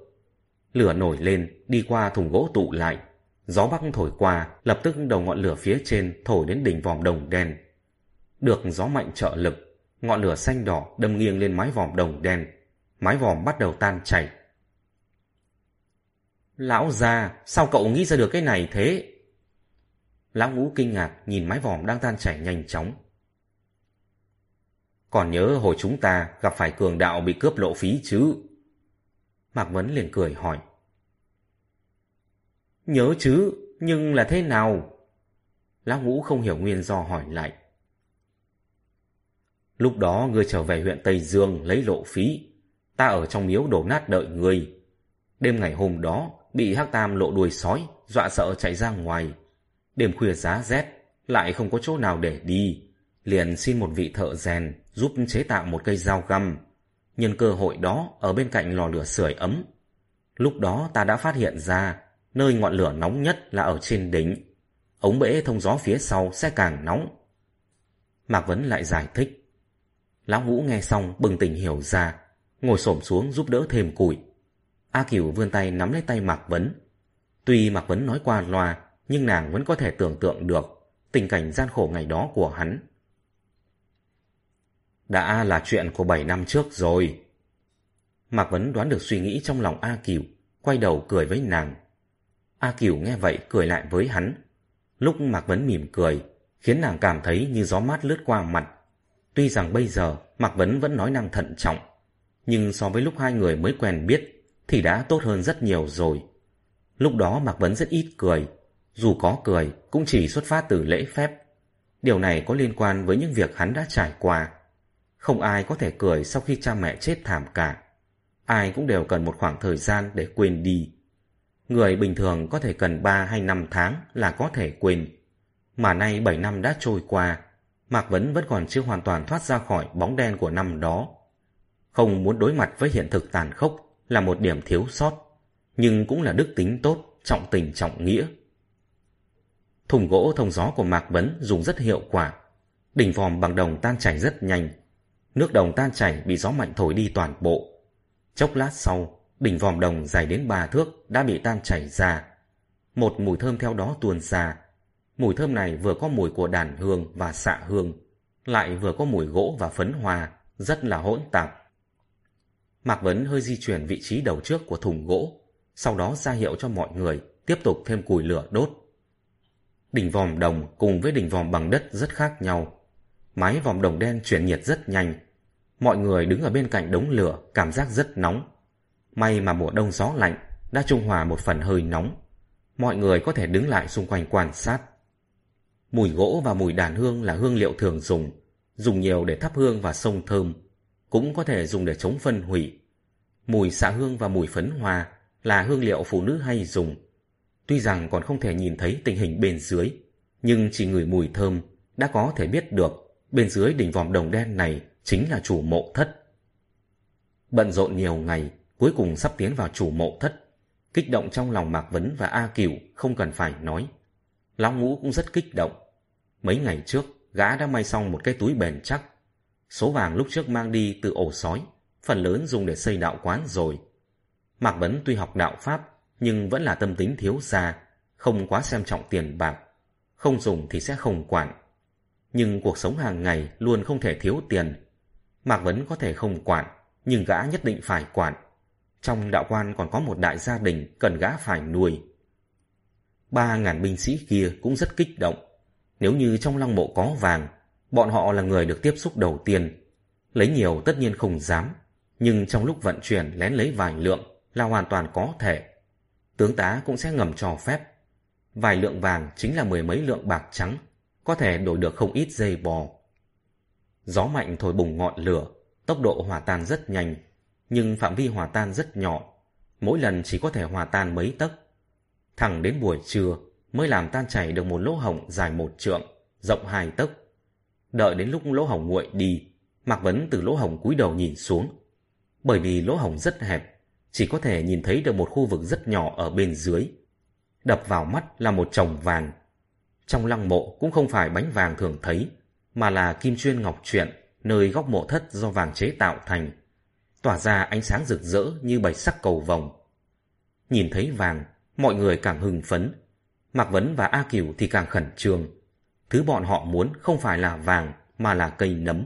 Lửa nổi lên, đi qua thùng gỗ tụ lại. Gió bắc thổi qua, lập tức đầu ngọn lửa phía trên thổi đến đỉnh vòm đồng đen. Được gió mạnh trợ lực, ngọn lửa xanh đỏ đâm nghiêng lên mái vòm đồng đen. Mái vòm bắt đầu tan chảy. Lão già, sao cậu nghĩ ra được cái này thế? Lão ngũ kinh ngạc nhìn mái vòm đang tan chảy nhanh chóng. Còn nhớ hồi chúng ta gặp phải cường đạo bị cướp lộ phí chứ? Mạc Vấn liền cười hỏi. Nhớ chứ, nhưng là thế nào? Lão ngũ không hiểu nguyên do hỏi lại. Lúc đó ngươi trở về huyện Tây Dương lấy lộ phí. Ta ở trong miếu đổ nát đợi ngươi. Đêm ngày hôm đó, bị Hắc Tam lộ đuôi sói, dọa sợ chạy ra ngoài. Đêm khuya giá rét, lại không có chỗ nào để đi. Liền xin một vị thợ rèn giúp chế tạo một cây dao găm. Nhân cơ hội đó, ở bên cạnh lò lửa sưởi ấm. Lúc đó ta đã phát hiện ra nơi ngọn lửa nóng nhất là ở trên đỉnh. Ống bể thông gió phía sau sẽ càng nóng. Mạc Vấn lại giải thích. Lão Ngũ nghe xong bừng tỉnh hiểu ra, ngồi xổm xuống giúp đỡ thêm củi. A Kiều vươn tay nắm lấy tay Mạc Vấn. Tuy Mạc Vấn nói qua loa, nhưng nàng vẫn có thể tưởng tượng được tình cảnh gian khổ ngày đó của hắn. Đã là chuyện của 7 năm trước rồi. Mạc Vấn đoán được suy nghĩ trong lòng A Kiều, quay đầu cười với nàng. A Kiều nghe vậy cười lại với hắn. Lúc Mạc Vấn mỉm cười, khiến nàng cảm thấy như gió mát lướt qua mặt. Tuy rằng bây giờ Mạc Vấn vẫn nói năng thận trọng, nhưng so với lúc hai người mới quen biết thì đã tốt hơn rất nhiều rồi. Lúc đó Mạc Vấn rất ít cười, dù có cười cũng chỉ xuất phát từ lễ phép. Điều này có liên quan với những việc hắn đã trải qua. Không ai có thể cười sau khi cha mẹ chết thảm cả. Ai cũng đều cần một khoảng thời gian để quên đi. Người bình thường có thể cần 3 hay 5 tháng là có thể quên. Mà nay 7 năm đã trôi qua, Mạc Vấn vẫn còn chưa hoàn toàn thoát ra khỏi bóng đen của năm đó. Không muốn đối mặt với hiện thực tàn khốc là một điểm thiếu sót, nhưng cũng là đức tính tốt, trọng tình trọng nghĩa. Thùng gỗ thông gió của Mạc Vấn dùng rất hiệu quả. Đỉnh vòm bằng đồng tan chảy rất nhanh. Nước đồng tan chảy bị gió mạnh thổi đi toàn bộ. Chốc lát sau, đỉnh vòm đồng dài đến ba thước đã bị tan chảy ra. Một mùi thơm theo đó tuôn ra. Mùi thơm này vừa có mùi của đàn hương và xạ hương, lại vừa có mùi gỗ và phấn hoa, rất là hỗn tạp. Mạc Vấn hơi di chuyển vị trí đầu trước của thùng gỗ, sau đó ra hiệu cho mọi người tiếp tục thêm củi lửa đốt. Đỉnh vòm đồng cùng với đỉnh vòm bằng đất rất khác nhau. Mái vòm đồng đen chuyển nhiệt rất nhanh. Mọi người đứng ở bên cạnh đống lửa cảm giác rất nóng. May mà mùa đông gió lạnh đã trung hòa một phần hơi nóng. Mọi người có thể đứng lại xung quanh quan sát. Mùi gỗ và mùi đàn hương là hương liệu thường dùng, dùng nhiều để thắp hương và sông thơm, cũng có thể dùng để chống phân hủy. Mùi xạ hương và mùi phấn hoa là hương liệu phụ nữ hay dùng, Tuy rằng còn không thể nhìn thấy tình hình bên dưới, nhưng chỉ người mùi thơm đã có thể biết được bên dưới đỉnh vòm đồng đen này chính là chủ mộ thất. Bận rộn nhiều ngày, cuối cùng sắp tiến vào chủ mộ thất. Kích động trong lòng Mạc Vấn và A Cửu không cần phải nói. Lão Ngũ cũng rất kích động. Mấy ngày trước, gã đã may xong một cái túi bền chắc. Số vàng lúc trước mang đi từ ổ sói, phần lớn dùng để xây đạo quán rồi. Mạc Vấn tuy học đạo Pháp, nhưng vẫn là tâm tính thiếu gia, không quá xem trọng tiền bạc, không dùng thì sẽ không quản. Nhưng cuộc sống hàng ngày luôn không thể thiếu tiền. Mạc Vấn có thể không quản, nhưng gã nhất định phải quản. Trong đạo quan còn có một đại gia đình cần gã phải nuôi. Ba ngàn binh sĩ kia cũng rất kích động. Nếu như trong lăng mộ có vàng, bọn họ là người được tiếp xúc đầu tiên. Lấy nhiều tất nhiên không dám, nhưng trong lúc vận chuyển lén lấy vài lượng là hoàn toàn có thể tướng tá cũng sẽ ngầm cho phép. Vài lượng vàng chính là mười mấy lượng bạc trắng, có thể đổi được không ít dây bò. Gió mạnh thổi bùng ngọn lửa, tốc độ hòa tan rất nhanh, nhưng phạm vi hòa tan rất nhỏ, mỗi lần chỉ có thể hòa tan mấy tấc. Thẳng đến buổi trưa mới làm tan chảy được một lỗ hổng dài một trượng, rộng hai tấc. Đợi đến lúc lỗ hổng nguội đi, Mạc Vấn từ lỗ hổng cúi đầu nhìn xuống. Bởi vì lỗ hổng rất hẹp, chỉ có thể nhìn thấy được một khu vực rất nhỏ ở bên dưới. Đập vào mắt là một chồng vàng. Trong lăng mộ cũng không phải bánh vàng thường thấy, mà là kim chuyên ngọc truyện, nơi góc mộ thất do vàng chế tạo thành, tỏa ra ánh sáng rực rỡ như bảy sắc cầu vồng. Nhìn thấy vàng, mọi người càng hưng phấn. Mạc Vấn và A Cửu thì càng khẩn trương. Thứ bọn họ muốn không phải là vàng, mà là cây nấm.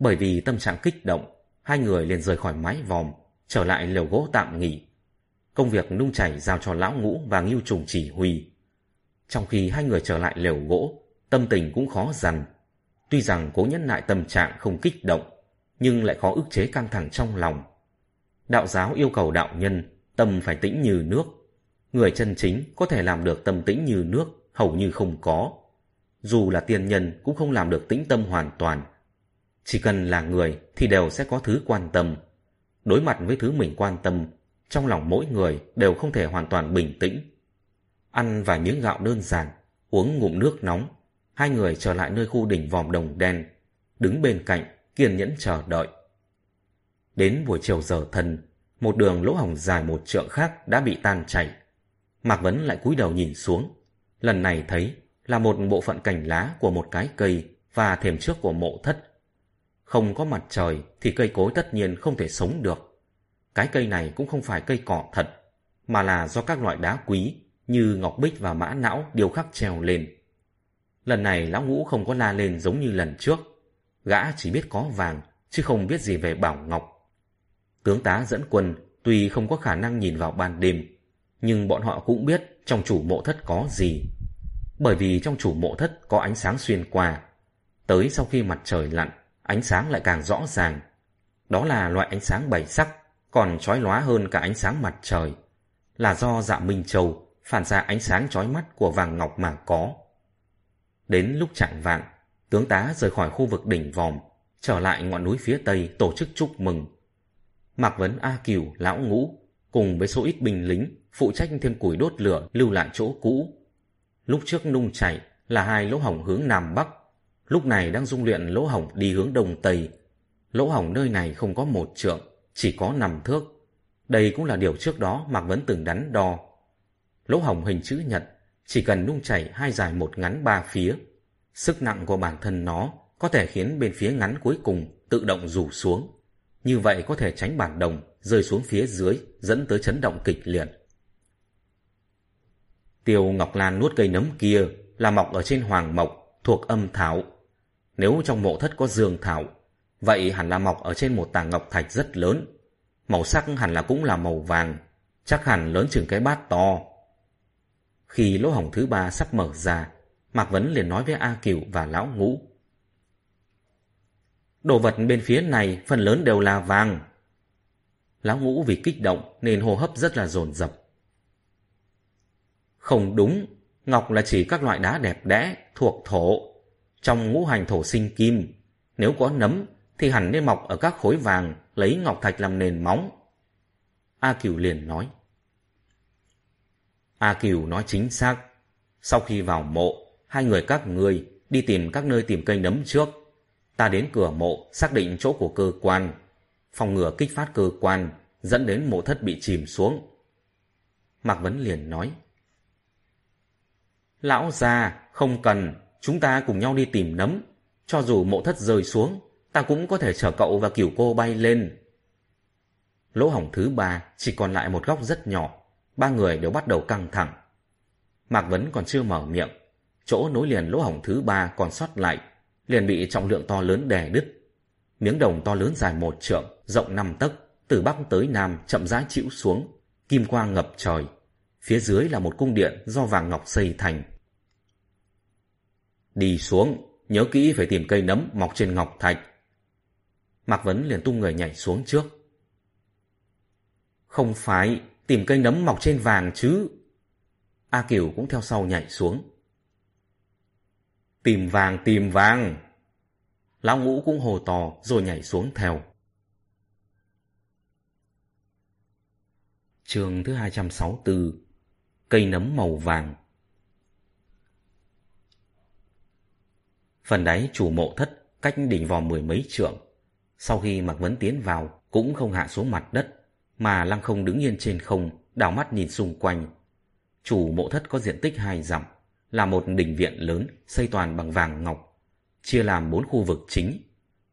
Bởi vì tâm trạng kích động, hai người liền rời khỏi mái vòm, trở lại lều gỗ tạm nghỉ. Công việc nung chảy giao cho lão ngũ và ngưu trùng chỉ huy. Trong khi hai người trở lại lều gỗ, tâm tình cũng khó dằn. Tuy rằng cố nhẫn lại tâm trạng không kích động, nhưng lại khó ức chế căng thẳng trong lòng. Đạo giáo yêu cầu đạo nhân, tâm phải tĩnh như nước. Người chân chính có thể làm được tâm tĩnh như nước, hầu như không có. Dù là tiên nhân cũng không làm được tĩnh tâm hoàn toàn. Chỉ cần là người thì đều sẽ có thứ quan tâm, đối mặt với thứ mình quan tâm, trong lòng mỗi người đều không thể hoàn toàn bình tĩnh. Ăn vài miếng gạo đơn giản, uống ngụm nước nóng, hai người trở lại nơi khu đỉnh vòm đồng đen, đứng bên cạnh, kiên nhẫn chờ đợi. Đến buổi chiều giờ thân, một đường lỗ hổng dài một trượng khác đã bị tan chảy. Mạc Vấn lại cúi đầu nhìn xuống, lần này thấy là một bộ phận cành lá của một cái cây và thềm trước của mộ thất. Không có mặt trời thì cây cối tất nhiên không thể sống được. Cái cây này cũng không phải cây cỏ thật, mà là do các loại đá quý như ngọc bích và mã não điều khắc treo lên. Lần này lão ngũ không có la lên giống như lần trước. Gã chỉ biết có vàng, chứ không biết gì về bảo ngọc. Tướng tá dẫn quân tuy không có khả năng nhìn vào ban đêm, nhưng bọn họ cũng biết trong chủ mộ thất có gì. Bởi vì trong chủ mộ thất có ánh sáng xuyên qua. Tới sau khi mặt trời lặn, ánh sáng lại càng rõ ràng. Đó là loại ánh sáng bảy sắc, còn chói lóa hơn cả ánh sáng mặt trời. Là do dạ Minh Châu phản ra ánh sáng chói mắt của vàng ngọc mà có. Đến lúc chạng vạn, tướng tá rời khỏi khu vực đỉnh vòm, trở lại ngọn núi phía tây tổ chức chúc mừng. Mạc Vấn A Kiều, Lão Ngũ, cùng với số ít binh lính, phụ trách thêm củi đốt lửa lưu lại chỗ cũ. Lúc trước nung chảy là hai lỗ hổng hướng Nam Bắc, lúc này đang dung luyện lỗ hổng đi hướng Đông Tây. Lỗ hổng nơi này không có một trượng, chỉ có nằm thước. Đây cũng là điều trước đó Mạc Vấn từng đắn đo. Lỗ hổng hình chữ nhật chỉ cần nung chảy hai dài một ngắn ba phía. Sức nặng của bản thân nó có thể khiến bên phía ngắn cuối cùng tự động rủ xuống. Như vậy có thể tránh bản đồng rơi xuống phía dưới dẫn tới chấn động kịch liệt. Tiêu Ngọc Lan nuốt cây nấm kia là mọc ở trên hoàng mộc thuộc âm thảo. Nếu trong mộ thất có dương thảo, vậy hẳn là mọc ở trên một tảng ngọc thạch rất lớn. Màu sắc hẳn là cũng là màu vàng, chắc hẳn lớn chừng cái bát to. Khi lỗ hổng thứ ba sắp mở ra, Mạc Vấn liền nói với A Kiều và Lão Ngũ. Đồ vật bên phía này phần lớn đều là vàng. Lão Ngũ vì kích động nên hô hấp rất là dồn dập. Không đúng, ngọc là chỉ các loại đá đẹp đẽ, thuộc thổ. Trong ngũ hành thổ sinh kim, nếu có nấm thì hẳn nên mọc ở các khối vàng lấy ngọc thạch làm nền móng. A Kiều liền nói. A Kiều nói chính xác. Sau khi vào mộ, hai người các người đi tìm các nơi tìm cây nấm trước. Ta đến cửa mộ xác định chỗ của cơ quan, phòng ngừa kích phát cơ quan, dẫn đến mộ thất bị chìm xuống. Mạc Vấn liền nói. Lão già, không cần, chúng ta cùng nhau đi tìm nấm. Cho dù mộ thất rơi xuống, ta cũng có thể chở cậu và kiểu cô bay lên. Lỗ hỏng thứ ba chỉ còn lại một góc rất nhỏ, ba người đều bắt đầu căng thẳng. Mạc Vấn còn chưa mở miệng, chỗ nối liền lỗ hổng thứ ba còn sót lại, liền bị trọng lượng to lớn đè đứt. Miếng đồng to lớn dài một trượng, rộng năm tấc, từ bắc tới nam chậm rãi chịu xuống, kim quang ngập trời. Phía dưới là một cung điện do vàng ngọc xây thành. Đi xuống, nhớ kỹ phải tìm cây nấm mọc trên ngọc thạch. Mạc Vấn liền tung người nhảy xuống trước. Không phải, tìm cây nấm mọc trên vàng chứ. A Kiều cũng theo sau nhảy xuống. Tìm vàng, tìm vàng. Lão ngũ cũng hồ to rồi nhảy xuống theo. chương thứ 264 Cây nấm màu vàng Phần đáy chủ mộ thất cách đỉnh vò mười mấy trượng. Sau khi Mạc Vấn tiến vào cũng không hạ xuống mặt đất mà lăng không đứng yên trên không, đảo mắt nhìn xung quanh. Chủ mộ thất có diện tích hai dặm, là một đình viện lớn xây toàn bằng vàng ngọc, chia làm bốn khu vực chính,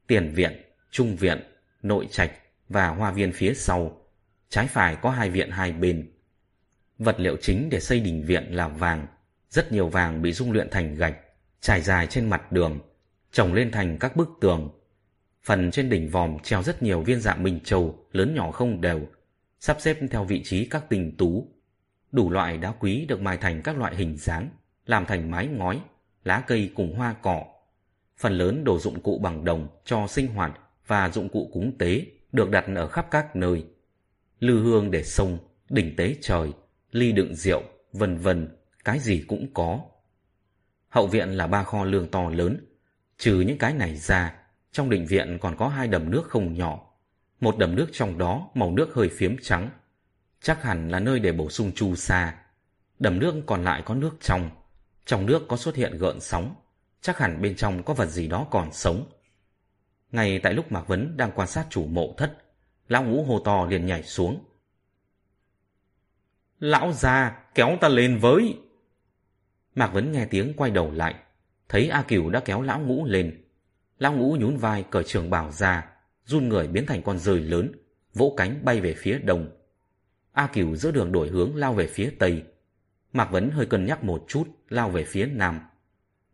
tiền viện, trung viện, nội trạch và hoa viên phía sau. Trái phải có hai viện hai bên. Vật liệu chính để xây đình viện là vàng, rất nhiều vàng bị dung luyện thành gạch, trải dài trên mặt đường, trồng lên thành các bức tường. Phần trên đỉnh vòm treo rất nhiều viên dạ minh châu lớn nhỏ không đều, sắp xếp theo vị trí các tình tú. Đủ loại đá quý được mài thành các loại hình dáng, làm thành mái ngói, lá cây cùng hoa cỏ. Phần lớn đồ dụng cụ bằng đồng cho sinh hoạt và dụng cụ cúng tế được đặt ở khắp các nơi. Lư hương để sông, đỉnh tế trời, ly đựng rượu, vân vân, cái gì cũng có. Hậu viện là ba kho lương to lớn. Trừ những cái này ra, trong đình viện còn có hai đầm nước không nhỏ một đầm nước trong đó màu nước hơi phiếm trắng. Chắc hẳn là nơi để bổ sung chu sa. Đầm nước còn lại có nước trong. Trong nước có xuất hiện gợn sóng. Chắc hẳn bên trong có vật gì đó còn sống. Ngay tại lúc Mạc Vấn đang quan sát chủ mộ thất, Lão ngũ hô to liền nhảy xuống. Lão già, kéo ta lên với. Mạc Vấn nghe tiếng quay đầu lại, thấy A Cửu đã kéo lão ngũ lên. Lão ngũ nhún vai cởi trường bảo ra, run người biến thành con rơi lớn, vỗ cánh bay về phía đông. A Cửu giữa đường đổi hướng lao về phía tây. Mạc Vấn hơi cân nhắc một chút, lao về phía nam.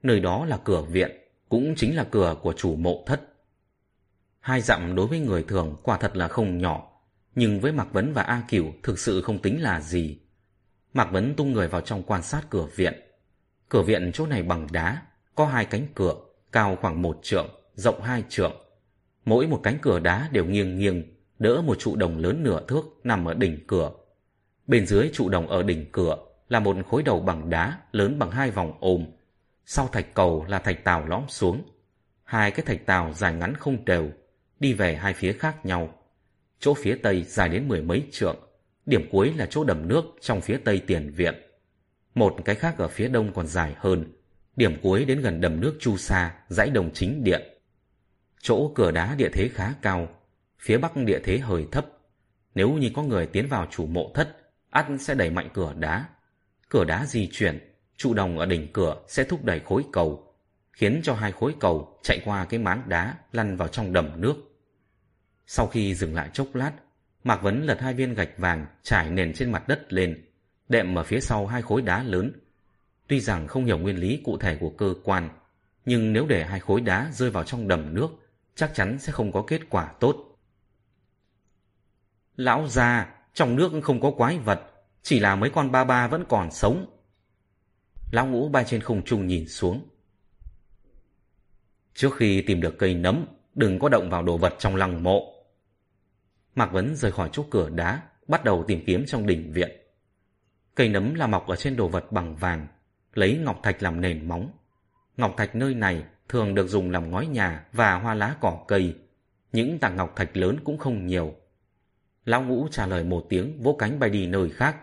Nơi đó là cửa viện, cũng chính là cửa của chủ mộ thất. Hai dặm đối với người thường quả thật là không nhỏ, nhưng với Mạc Vấn và A Cửu thực sự không tính là gì. Mạc Vấn tung người vào trong quan sát cửa viện. Cửa viện chỗ này bằng đá, có hai cánh cửa, cao khoảng một trượng, rộng hai trượng. Mỗi một cánh cửa đá đều nghiêng nghiêng, đỡ một trụ đồng lớn nửa thước nằm ở đỉnh cửa. Bên dưới trụ đồng ở đỉnh cửa là một khối đầu bằng đá lớn bằng hai vòng ôm. Sau thạch cầu là thạch tàu lõm xuống. Hai cái thạch tàu dài ngắn không đều, đi về hai phía khác nhau. Chỗ phía tây dài đến mười mấy trượng, điểm cuối là chỗ đầm nước trong phía tây tiền viện. Một cái khác ở phía đông còn dài hơn, điểm cuối đến gần đầm nước Chu Sa, dãy đồng chính điện. Chỗ cửa đá địa thế khá cao, phía bắc địa thế hơi thấp. Nếu như có người tiến vào chủ mộ thất, ắt sẽ đẩy mạnh cửa đá. Cửa đá di chuyển, trụ đồng ở đỉnh cửa sẽ thúc đẩy khối cầu, khiến cho hai khối cầu chạy qua cái máng đá lăn vào trong đầm nước. Sau khi dừng lại chốc lát, Mạc Vấn lật hai viên gạch vàng trải nền trên mặt đất lên, đệm ở phía sau hai khối đá lớn. Tuy rằng không hiểu nguyên lý cụ thể của cơ quan, nhưng nếu để hai khối đá rơi vào trong đầm nước, chắc chắn sẽ không có kết quả tốt. Lão già, trong nước không có quái vật, chỉ là mấy con ba ba vẫn còn sống. Lão ngũ bay trên không trung nhìn xuống. Trước khi tìm được cây nấm, đừng có động vào đồ vật trong lăng mộ. Mạc Vấn rời khỏi chỗ cửa đá, bắt đầu tìm kiếm trong đỉnh viện. Cây nấm là mọc ở trên đồ vật bằng vàng, lấy ngọc thạch làm nền móng. Ngọc thạch nơi này thường được dùng làm ngói nhà và hoa lá cỏ cây. Những tảng ngọc thạch lớn cũng không nhiều. Lão ngũ trả lời một tiếng vỗ cánh bay đi nơi khác.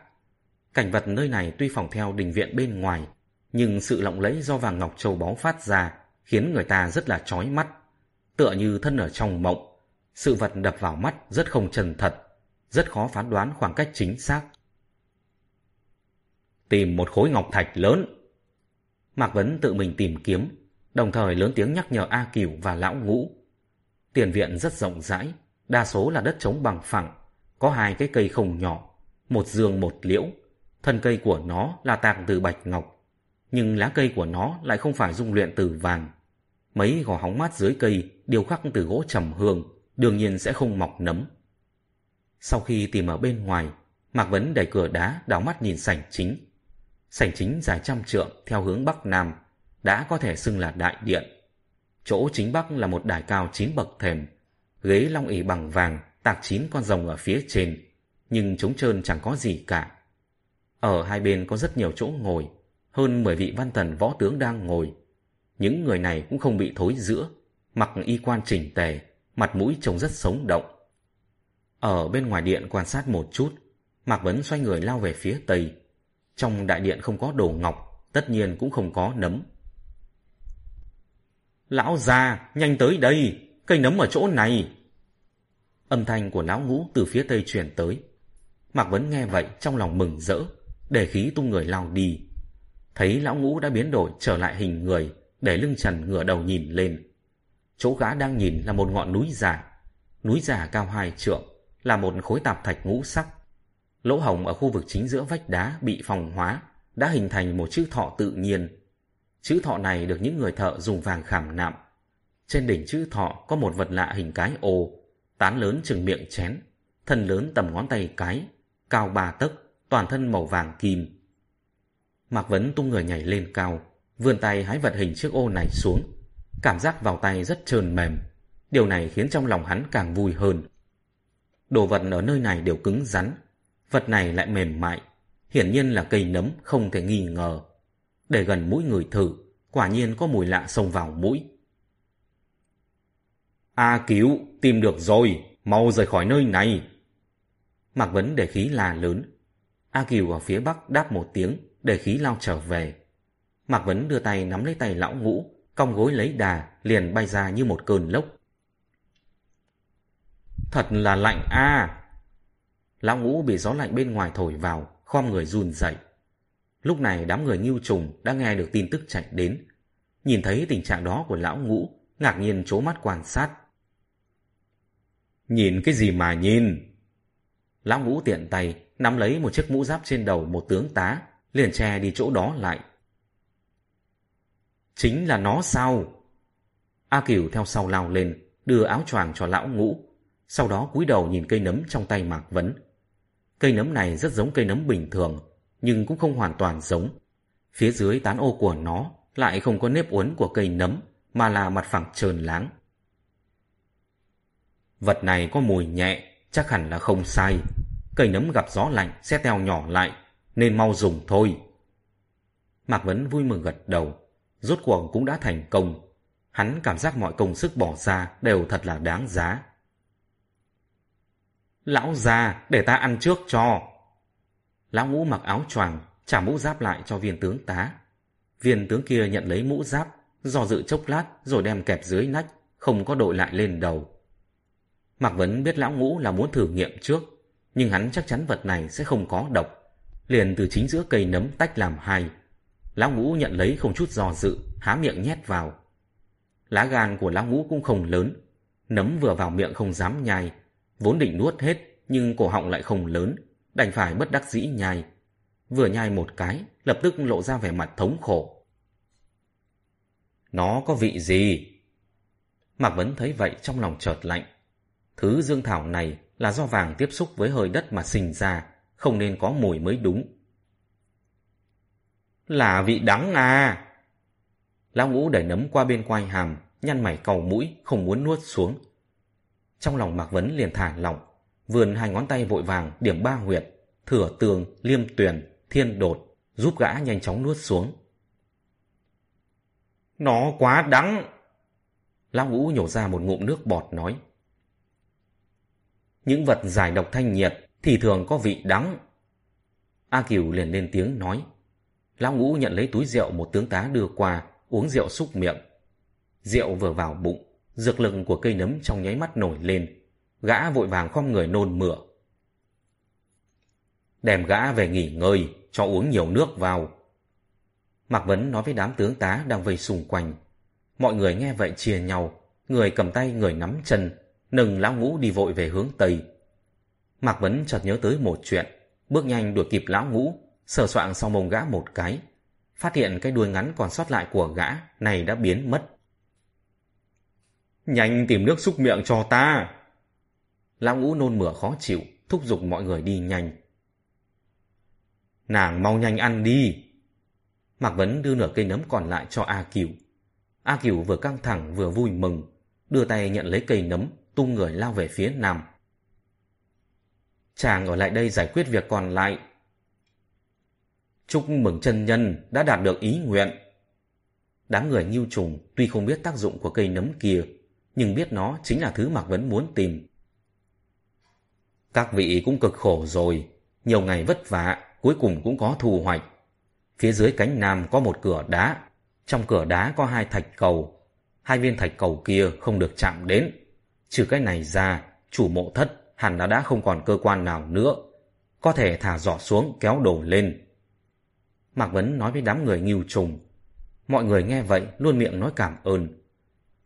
Cảnh vật nơi này tuy phòng theo đình viện bên ngoài, nhưng sự lộng lẫy do vàng ngọc châu báu phát ra khiến người ta rất là chói mắt, tựa như thân ở trong mộng. Sự vật đập vào mắt rất không chân thật, rất khó phán đoán khoảng cách chính xác. Tìm một khối ngọc thạch lớn. Mạc Vấn tự mình tìm kiếm, đồng thời lớn tiếng nhắc nhở A Cửu và Lão Ngũ. Tiền viện rất rộng rãi, đa số là đất trống bằng phẳng, có hai cái cây không nhỏ, một dương một liễu. Thân cây của nó là tạc từ bạch ngọc, nhưng lá cây của nó lại không phải dung luyện từ vàng. Mấy gò hóng mát dưới cây đều khắc từ gỗ trầm hương, đương nhiên sẽ không mọc nấm. Sau khi tìm ở bên ngoài, Mạc Vấn đẩy cửa đá đảo mắt nhìn sảnh chính. Sảnh chính dài trăm trượng theo hướng Bắc Nam, đã có thể xưng là đại điện. Chỗ chính Bắc là một đài cao chín bậc thềm, ghế long ỉ bằng vàng, tạc chín con rồng ở phía trên, nhưng trống trơn chẳng có gì cả. Ở hai bên có rất nhiều chỗ ngồi, hơn 10 vị văn thần võ tướng đang ngồi. Những người này cũng không bị thối giữa, mặc y quan chỉnh tề, mặt mũi trông rất sống động. Ở bên ngoài điện quan sát một chút, Mạc Vấn xoay người lao về phía tây. Trong đại điện không có đồ ngọc, tất nhiên cũng không có nấm. Lão già, nhanh tới đây, cây nấm ở chỗ này. Âm thanh của lão ngũ từ phía tây truyền tới. Mạc Vấn nghe vậy trong lòng mừng rỡ, để khí tung người lao đi. Thấy lão ngũ đã biến đổi trở lại hình người, để lưng trần ngửa đầu nhìn lên. Chỗ gã đang nhìn là một ngọn núi giả. Núi giả cao hai trượng, là một khối tạp thạch ngũ sắc. Lỗ hồng ở khu vực chính giữa vách đá bị phòng hóa, đã hình thành một chữ thọ tự nhiên. Chữ thọ này được những người thợ dùng vàng khảm nạm. Trên đỉnh chữ thọ có một vật lạ hình cái ô, tán lớn chừng miệng chén, thân lớn tầm ngón tay cái, cao ba tấc, toàn thân màu vàng kim. Mạc Vấn tung người nhảy lên cao, vươn tay hái vật hình chiếc ô này xuống. Cảm giác vào tay rất trơn mềm. Điều này khiến trong lòng hắn càng vui hơn. Đồ vật ở nơi này đều cứng rắn. Vật này lại mềm mại. Hiển nhiên là cây nấm không thể nghi ngờ. Để gần mũi người thử, quả nhiên có mùi lạ xông vào mũi. A cứu, tìm được rồi, mau rời khỏi nơi này. Mạc Vấn để khí là lớn. A Kiều ở phía bắc đáp một tiếng, để khí lao trở về. Mạc Vấn đưa tay nắm lấy tay lão ngũ, cong gối lấy đà, liền bay ra như một cơn lốc. Thật là lạnh a Lão ngũ bị gió lạnh bên ngoài thổi vào, khom người run dậy. Lúc này đám người nghiêu trùng đã nghe được tin tức chạy đến. Nhìn thấy tình trạng đó của lão ngũ, ngạc nhiên chố mắt quan sát. Nhìn cái gì mà nhìn? Lão ngũ tiện tay, nắm lấy một chiếc mũ giáp trên đầu một tướng tá, liền che đi chỗ đó lại. Chính là nó sao? A Kiều theo sau lao lên, đưa áo choàng cho lão ngũ, sau đó cúi đầu nhìn cây nấm trong tay Mạc Vấn. Cây nấm này rất giống cây nấm bình thường, nhưng cũng không hoàn toàn giống. Phía dưới tán ô của nó lại không có nếp uốn của cây nấm, mà là mặt phẳng trơn láng. Vật này có mùi nhẹ, chắc hẳn là không sai. Cây nấm gặp gió lạnh sẽ teo nhỏ lại, nên mau dùng thôi. Mạc Vấn vui mừng gật đầu, rốt cuộc cũng đã thành công. Hắn cảm giác mọi công sức bỏ ra đều thật là đáng giá. Lão già, để ta ăn trước cho. Lão ngũ mặc áo choàng, trả mũ giáp lại cho viên tướng tá. Viên tướng kia nhận lấy mũ giáp, do dự chốc lát rồi đem kẹp dưới nách, không có đội lại lên đầu. Mạc Vấn biết lão ngũ là muốn thử nghiệm trước, nhưng hắn chắc chắn vật này sẽ không có độc. Liền từ chính giữa cây nấm tách làm hai. Lão ngũ nhận lấy không chút do dự, há miệng nhét vào. Lá gan của lão ngũ cũng không lớn, nấm vừa vào miệng không dám nhai, vốn định nuốt hết nhưng cổ họng lại không lớn, đành phải bất đắc dĩ nhai. Vừa nhai một cái, lập tức lộ ra vẻ mặt thống khổ. Nó có vị gì? Mạc Vấn thấy vậy trong lòng chợt lạnh. Thứ dương thảo này là do vàng tiếp xúc với hơi đất mà sinh ra, không nên có mùi mới đúng. Là vị đắng à! Lão ngũ đẩy nấm qua bên quai hàm, nhăn mày cầu mũi, không muốn nuốt xuống. Trong lòng Mạc Vấn liền thả lỏng, vườn hai ngón tay vội vàng điểm ba huyệt, thửa tường, liêm tuyền, thiên đột, giúp gã nhanh chóng nuốt xuống. Nó quá đắng! Lão ngũ nhổ ra một ngụm nước bọt nói. Những vật giải độc thanh nhiệt thì thường có vị đắng. A Cửu liền lên tiếng nói. Lão ngũ nhận lấy túi rượu một tướng tá đưa qua, uống rượu xúc miệng. Rượu vừa vào bụng, dược lực của cây nấm trong nháy mắt nổi lên. Gã vội vàng khom người nôn mửa. Đem gã về nghỉ ngơi, cho uống nhiều nước vào. Mạc Vấn nói với đám tướng tá đang vây xung quanh. Mọi người nghe vậy chia nhau, người cầm tay người nắm chân, nâng lão ngũ đi vội về hướng Tây. Mạc Vấn chợt nhớ tới một chuyện, bước nhanh đuổi kịp lão ngũ, sờ soạng sau mông gã một cái, phát hiện cái đuôi ngắn còn sót lại của gã này đã biến mất. Nhanh tìm nước xúc miệng cho ta! Lão ngũ nôn mửa khó chịu, thúc giục mọi người đi nhanh. Nàng mau nhanh ăn đi! Mạc Vấn đưa nửa cây nấm còn lại cho A Cửu. A Cửu vừa căng thẳng vừa vui mừng, đưa tay nhận lấy cây nấm, tung người lao về phía nam. Chàng ở lại đây giải quyết việc còn lại. Chúc mừng chân nhân đã đạt được ý nguyện. Đám người nghiêu trùng tuy không biết tác dụng của cây nấm kia, nhưng biết nó chính là thứ Mạc Vấn muốn tìm. Các vị cũng cực khổ rồi, nhiều ngày vất vả, cuối cùng cũng có thu hoạch. Phía dưới cánh nam có một cửa đá, trong cửa đá có hai thạch cầu. Hai viên thạch cầu kia không được chạm đến. Trừ cái này ra, chủ mộ thất hẳn đã đã không còn cơ quan nào nữa. Có thể thả giỏ xuống kéo đồ lên. Mạc Vấn nói với đám người nghiêu trùng. Mọi người nghe vậy luôn miệng nói cảm ơn.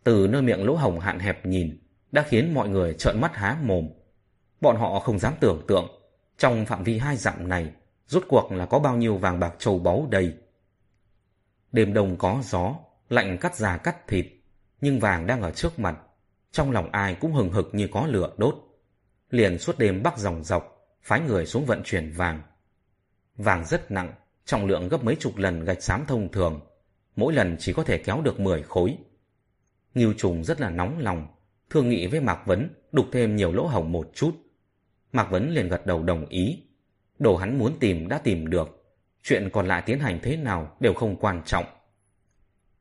Từ nơi miệng lỗ hồng hạn hẹp nhìn đã khiến mọi người trợn mắt há mồm. Bọn họ không dám tưởng tượng trong phạm vi hai dặm này rốt cuộc là có bao nhiêu vàng bạc châu báu đầy Đêm đông có gió, lạnh cắt già cắt thịt, nhưng vàng đang ở trước mặt, trong lòng ai cũng hừng hực như có lửa đốt. Liền suốt đêm bắc dòng dọc, phái người xuống vận chuyển vàng. Vàng rất nặng, trọng lượng gấp mấy chục lần gạch xám thông thường, mỗi lần chỉ có thể kéo được 10 khối. Ngưu trùng rất là nóng lòng, thương nghị với Mạc Vấn đục thêm nhiều lỗ hổng một chút. Mạc Vấn liền gật đầu đồng ý. Đồ hắn muốn tìm đã tìm được, chuyện còn lại tiến hành thế nào đều không quan trọng.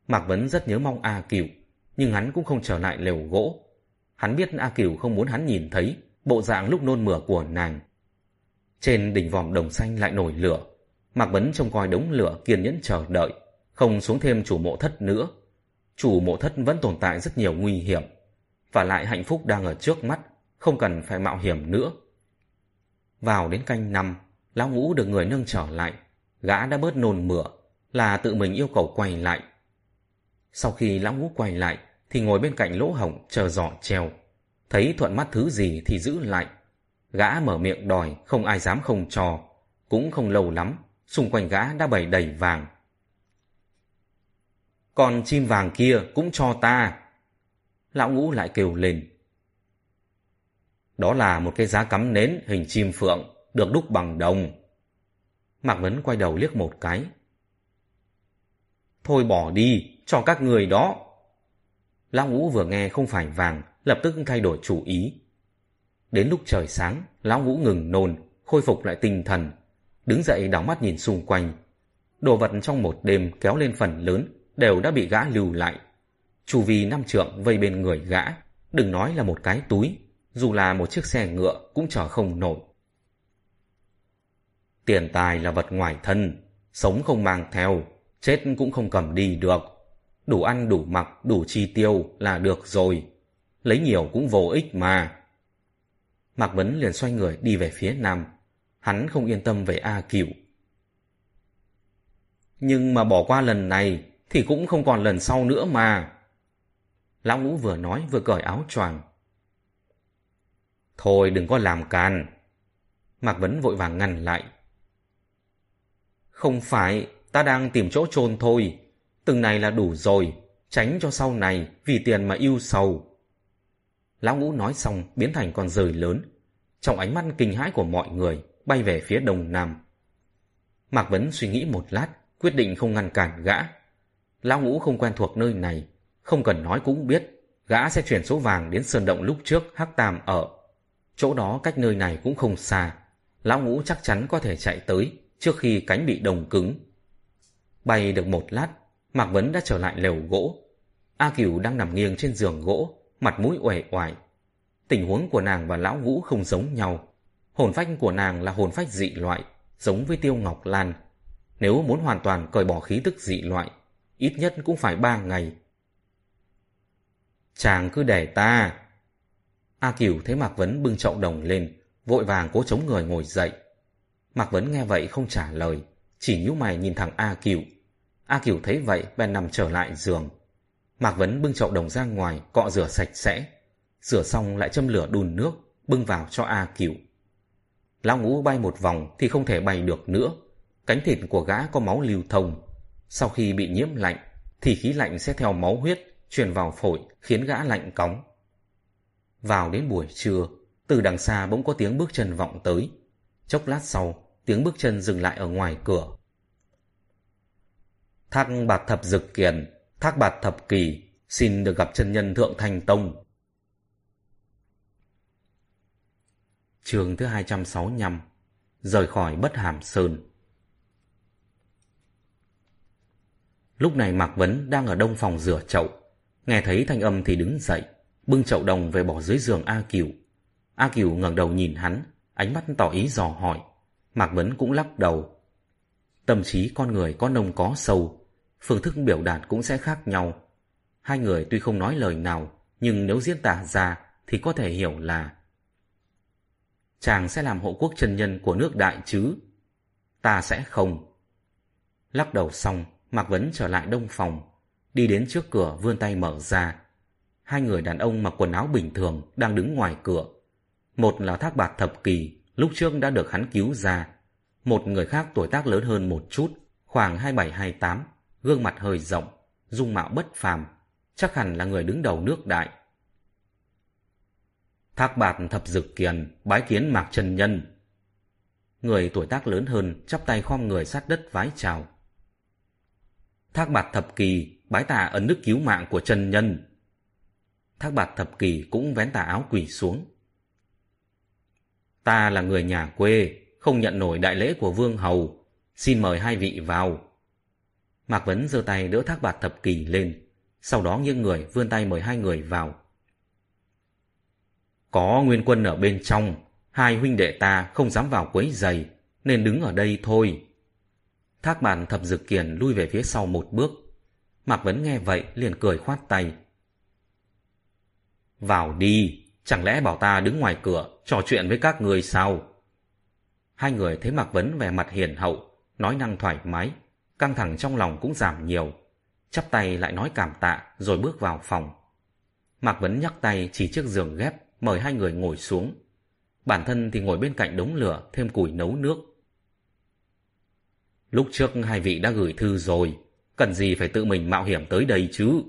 Mạc Vấn rất nhớ mong A Cửu, nhưng hắn cũng không trở lại lều gỗ. Hắn biết A Cửu không muốn hắn nhìn thấy bộ dạng lúc nôn mửa của nàng. Trên đỉnh vòm đồng xanh lại nổi lửa, Mạc Bấn trông coi đống lửa kiên nhẫn chờ đợi, không xuống thêm chủ mộ thất nữa. Chủ mộ thất vẫn tồn tại rất nhiều nguy hiểm, và lại hạnh phúc đang ở trước mắt, không cần phải mạo hiểm nữa. Vào đến canh năm, lão ngũ được người nâng trở lại, gã đã bớt nôn mửa, là tự mình yêu cầu quay lại. Sau khi lão ngũ quay lại, thì ngồi bên cạnh lỗ hổng chờ giỏ treo. Thấy thuận mắt thứ gì thì giữ lại. Gã mở miệng đòi, không ai dám không cho. Cũng không lâu lắm, xung quanh gã đã bày đầy vàng. Còn chim vàng kia cũng cho ta. Lão ngũ lại kêu lên. Đó là một cái giá cắm nến hình chim phượng, được đúc bằng đồng. Mạc Vấn quay đầu liếc một cái. Thôi bỏ đi, cho các người đó. Lão ngũ vừa nghe không phải vàng, lập tức thay đổi chủ ý. Đến lúc trời sáng, lão ngũ ngừng nôn, khôi phục lại tinh thần. Đứng dậy đảo mắt nhìn xung quanh. Đồ vật trong một đêm kéo lên phần lớn, đều đã bị gã lưu lại. Chủ vì năm trượng vây bên người gã, đừng nói là một cái túi, dù là một chiếc xe ngựa cũng chở không nổi. Tiền tài là vật ngoài thân, sống không mang theo, chết cũng không cầm đi được. Đủ ăn đủ mặc, đủ chi tiêu là được rồi. Lấy nhiều cũng vô ích mà. Mạc Vấn liền xoay người đi về phía nam. Hắn không yên tâm về A Cửu. Nhưng mà bỏ qua lần này thì cũng không còn lần sau nữa mà. Lão ngũ vừa nói vừa cởi áo choàng. Thôi đừng có làm can. Mạc Vấn vội vàng ngăn lại. Không phải, ta đang tìm chỗ chôn thôi. Từng này là đủ rồi, tránh cho sau này vì tiền mà yêu sầu. Lão ngũ nói xong biến thành con rời lớn. Trong ánh mắt kinh hãi của mọi người, bay về phía đông nam. Mạc Vấn suy nghĩ một lát, quyết định không ngăn cản gã. Lão ngũ không quen thuộc nơi này, không cần nói cũng biết, gã sẽ chuyển số vàng đến sơn động lúc trước Hắc Tam ở. Chỗ đó cách nơi này cũng không xa, lão ngũ chắc chắn có thể chạy tới trước khi cánh bị đồng cứng. Bay được một lát, Mạc Vấn đã trở lại lều gỗ. A Cửu đang nằm nghiêng trên giường gỗ, mặt mũi uể oải. Tình huống của nàng và lão ngũ không giống nhau. Hồn phách của nàng là hồn phách dị loại, giống với Tiêu Ngọc Lan. Nếu muốn hoàn toàn cởi bỏ khí tức dị loại, ít nhất cũng phải ba ngày. Chàng cứ để ta. A Cửu thấy Mạc Vấn bưng chậu đồng lên, vội vàng cố chống người ngồi dậy. Mạc Vấn nghe vậy không trả lời, chỉ nhíu mày nhìn thẳng A Cửu. A Cửu thấy vậy bèn nằm trở lại giường. Mạc Vấn bưng chậu đồng ra ngoài, cọ rửa sạch sẽ. Rửa xong lại châm lửa đun nước, bưng vào cho A Cửu. Lão ngũ bay một vòng thì không thể bay được nữa. Cánh thịt của gã có máu lưu thông. Sau khi bị nhiễm lạnh, thì khí lạnh sẽ theo máu huyết truyền vào phổi khiến gã lạnh cóng. Vào đến buổi trưa, từ đằng xa bỗng có tiếng bước chân vọng tới. Chốc lát sau, tiếng bước chân dừng lại ở ngoài cửa. Thác bạt thập dực kiền, thác bạt thập kỳ, xin được gặp chân nhân thượng thành tông. Trường thứ 265 Rời khỏi bất hàm sơn Lúc này Mạc Vấn đang ở đông phòng rửa chậu. Nghe thấy thanh âm thì đứng dậy, bưng chậu đồng về bỏ dưới giường A Kiều. A Kiều ngẩng đầu nhìn hắn, ánh mắt tỏ ý dò hỏi. Mạc Vấn cũng lắc đầu. Tâm trí con người có nông có sâu, phương thức biểu đạt cũng sẽ khác nhau. Hai người tuy không nói lời nào, nhưng nếu diễn tả ra thì có thể hiểu là Chàng sẽ làm hộ quốc chân nhân của nước đại chứ? Ta sẽ không. Lắc đầu xong, Mạc Vấn trở lại đông phòng, đi đến trước cửa vươn tay mở ra. Hai người đàn ông mặc quần áo bình thường đang đứng ngoài cửa. Một là thác bạt thập kỳ, lúc trước đã được hắn cứu ra. Một người khác tuổi tác lớn hơn một chút, khoảng 27-28, gương mặt hơi rộng, dung mạo bất phàm, chắc hẳn là người đứng đầu nước đại. Thác bạt thập dực kiền, bái kiến mạc trần nhân. Người tuổi tác lớn hơn, chắp tay khom người sát đất vái chào. Thác bạt thập kỳ, bái tạ ấn đức cứu mạng của trần nhân. Thác bạt thập kỳ cũng vén tà áo quỳ xuống. Ta là người nhà quê, không nhận nổi đại lễ của vương hầu. Xin mời hai vị vào. Mạc Vấn giơ tay đỡ thác bạt thập kỳ lên, sau đó nghiêng người vươn tay mời hai người vào. Có nguyên quân ở bên trong, hai huynh đệ ta không dám vào quấy giày, nên đứng ở đây thôi. Thác bàn thập dực kiền lui về phía sau một bước. Mạc Vấn nghe vậy liền cười khoát tay. Vào đi, Chẳng lẽ bảo ta đứng ngoài cửa trò chuyện với các người sao? Hai người thấy Mạc Vấn vẻ mặt hiền hậu, nói năng thoải mái, căng thẳng trong lòng cũng giảm nhiều. Chắp tay lại nói cảm tạ rồi bước vào phòng. Mạc Vấn nhắc tay chỉ chiếc giường ghép mời hai người ngồi xuống. Bản thân thì ngồi bên cạnh đống lửa thêm củi nấu nước. Lúc trước hai vị đã gửi thư rồi, cần gì phải tự mình mạo hiểm tới đây chứ?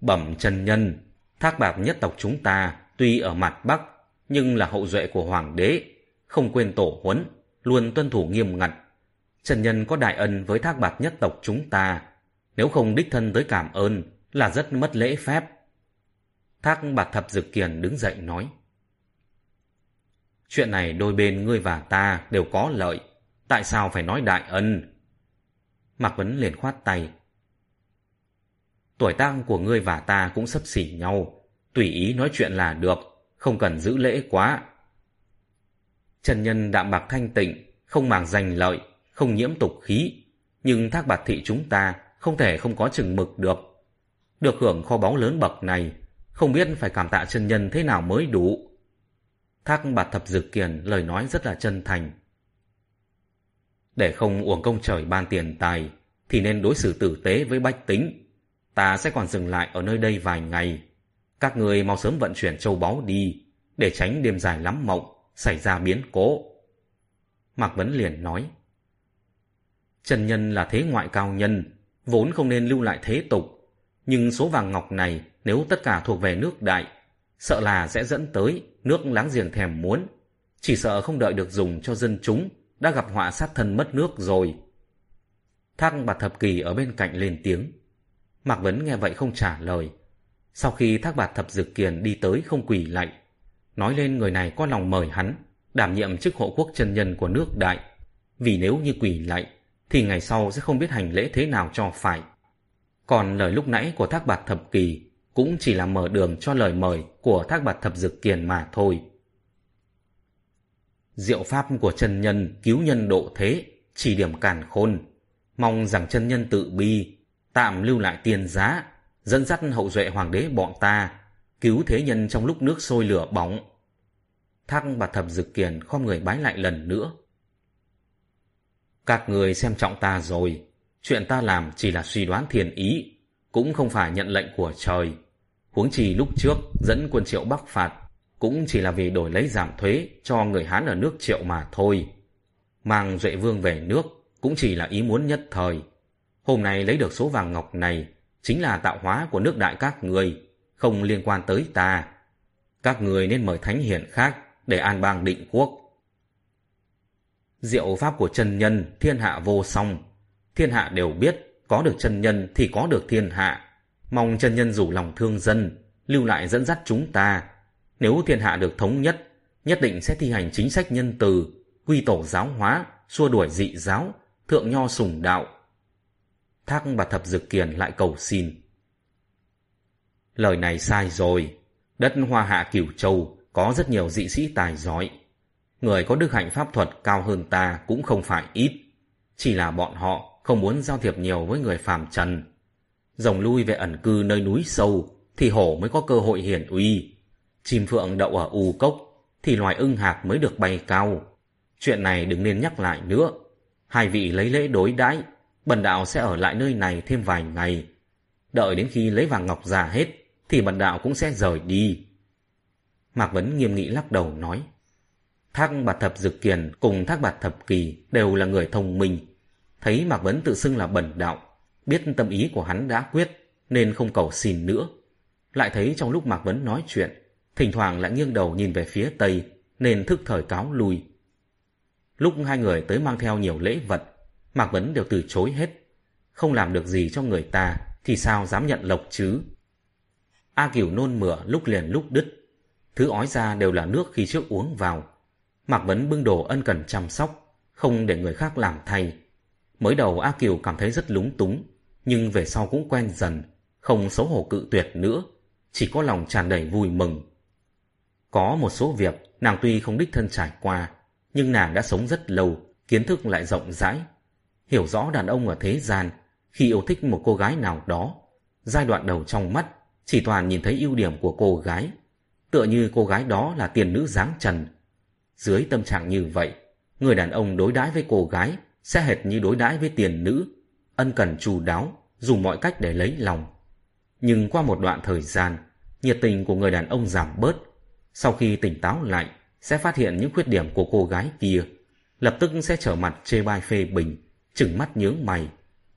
Bẩm chân nhân, thác bạc nhất tộc chúng ta tuy ở mặt Bắc, nhưng là hậu duệ của Hoàng đế, không quên tổ huấn, luôn tuân thủ nghiêm ngặt. Trần Nhân có đại ân với thác bạc nhất tộc chúng ta, nếu không đích thân tới cảm ơn là rất mất lễ phép. Thác bạc thập dực kiền đứng dậy nói. Chuyện này đôi bên ngươi và ta đều có lợi, tại sao phải nói đại ân? Mạc Vấn liền khoát tay. Tuổi tác của ngươi và ta cũng sấp xỉ nhau, tùy ý nói chuyện là được, không cần giữ lễ quá. Trần Nhân đạm bạc thanh tịnh, không màng danh lợi, không nhiễm tục khí, nhưng thác bạt thị chúng ta không thể không có chừng mực được. Được hưởng kho báu lớn bậc này, không biết phải cảm tạ chân nhân thế nào mới đủ. Thác bạt thập dực kiền lời nói rất là chân thành. Để không uổng công trời ban tiền tài, thì nên đối xử tử tế với bách tính. Ta sẽ còn dừng lại ở nơi đây vài ngày. Các người mau sớm vận chuyển châu báu đi, để tránh đêm dài lắm mộng, xảy ra biến cố. Mạc Vấn liền nói. Trần Nhân là thế ngoại cao nhân, vốn không nên lưu lại thế tục. Nhưng số vàng ngọc này nếu tất cả thuộc về nước đại, sợ là sẽ dẫn tới nước láng giềng thèm muốn. Chỉ sợ không đợi được dùng cho dân chúng, đã gặp họa sát thân mất nước rồi. Thác bạc thập kỳ ở bên cạnh lên tiếng. Mạc Vấn nghe vậy không trả lời. Sau khi thác bạc thập dực kiền đi tới không quỳ lạy, nói lên người này có lòng mời hắn, đảm nhiệm chức hộ quốc chân nhân của nước đại. Vì nếu như quỳ lạy, thì ngày sau sẽ không biết hành lễ thế nào cho phải. Còn lời lúc nãy của thác Bạt thập kỳ cũng chỉ là mở đường cho lời mời của thác Bạt thập dực kiền mà thôi. Diệu pháp của chân nhân cứu nhân độ thế, chỉ điểm càn khôn. Mong rằng chân nhân tự bi, tạm lưu lại tiền giá, dẫn dắt hậu duệ hoàng đế bọn ta, cứu thế nhân trong lúc nước sôi lửa bỏng. Thác Bạt thập dực kiền không người bái lại lần nữa. Các người xem trọng ta rồi, chuyện ta làm chỉ là suy đoán thiền ý, cũng không phải nhận lệnh của trời. Huống chi lúc trước dẫn quân triệu bắc phạt, cũng chỉ là vì đổi lấy giảm thuế cho người Hán ở nước triệu mà thôi. Mang Duệ Vương về nước cũng chỉ là ý muốn nhất thời. Hôm nay lấy được số vàng ngọc này chính là tạo hóa của nước đại các người, không liên quan tới ta. Các người nên mời thánh hiển khác để an bang định quốc. Diệu pháp của chân nhân thiên hạ vô song. Thiên hạ đều biết có được chân nhân thì có được thiên hạ. Mong chân nhân rủ lòng thương dân, lưu lại dẫn dắt chúng ta. Nếu thiên hạ được thống nhất, nhất định sẽ thi hành chính sách nhân từ, quy tổ giáo hóa, xua đuổi dị giáo, thượng nho sùng đạo. Thác bà thập dực kiền lại cầu xin. Lời này sai rồi. Đất hoa hạ cửu châu có rất nhiều dị sĩ tài giỏi. Người có đức hạnh pháp thuật cao hơn ta cũng không phải ít. Chỉ là bọn họ không muốn giao thiệp nhiều với người phàm trần. Rồng lui về ẩn cư nơi núi sâu thì hổ mới có cơ hội hiển uy. Chim phượng đậu ở u cốc thì loài ưng hạc mới được bay cao. Chuyện này đừng nên nhắc lại nữa. Hai vị lấy lễ đối đãi, bần đạo sẽ ở lại nơi này thêm vài ngày. Đợi đến khi lấy vàng ngọc già hết thì bần đạo cũng sẽ rời đi. Mạc Vấn nghiêm nghị lắc đầu nói. Thác Bạt Thập Dực Kiền cùng Thác Bạt Thập Kỳ đều là người thông minh. Thấy Mạc Vấn tự xưng là bẩn đạo, biết tâm ý của hắn đã quyết nên không cầu xin nữa. Lại thấy trong lúc Mạc Vấn nói chuyện, thỉnh thoảng lại nghiêng đầu nhìn về phía Tây nên thức thời cáo lui. Lúc hai người tới mang theo nhiều lễ vật, Mạc Vấn đều từ chối hết. Không làm được gì cho người ta thì sao dám nhận lộc chứ? A Kiều nôn mửa lúc liền lúc đứt. Thứ ói ra đều là nước khi trước uống vào Mạc Vấn bưng đồ ân cần chăm sóc, không để người khác làm thay. Mới đầu A Kiều cảm thấy rất lúng túng, nhưng về sau cũng quen dần, không xấu hổ cự tuyệt nữa, chỉ có lòng tràn đầy vui mừng. Có một số việc nàng tuy không đích thân trải qua, nhưng nàng đã sống rất lâu, kiến thức lại rộng rãi. Hiểu rõ đàn ông ở thế gian, khi yêu thích một cô gái nào đó, giai đoạn đầu trong mắt chỉ toàn nhìn thấy ưu điểm của cô gái, tựa như cô gái đó là tiền nữ dáng trần. Dưới tâm trạng như vậy, người đàn ông đối đãi với cô gái sẽ hệt như đối đãi với tiền nữ, ân cần chu đáo, dùng mọi cách để lấy lòng. Nhưng qua một đoạn thời gian, nhiệt tình của người đàn ông giảm bớt. Sau khi tỉnh táo lại, sẽ phát hiện những khuyết điểm của cô gái kia, lập tức sẽ trở mặt chê bai phê bình, chừng mắt nhướng mày,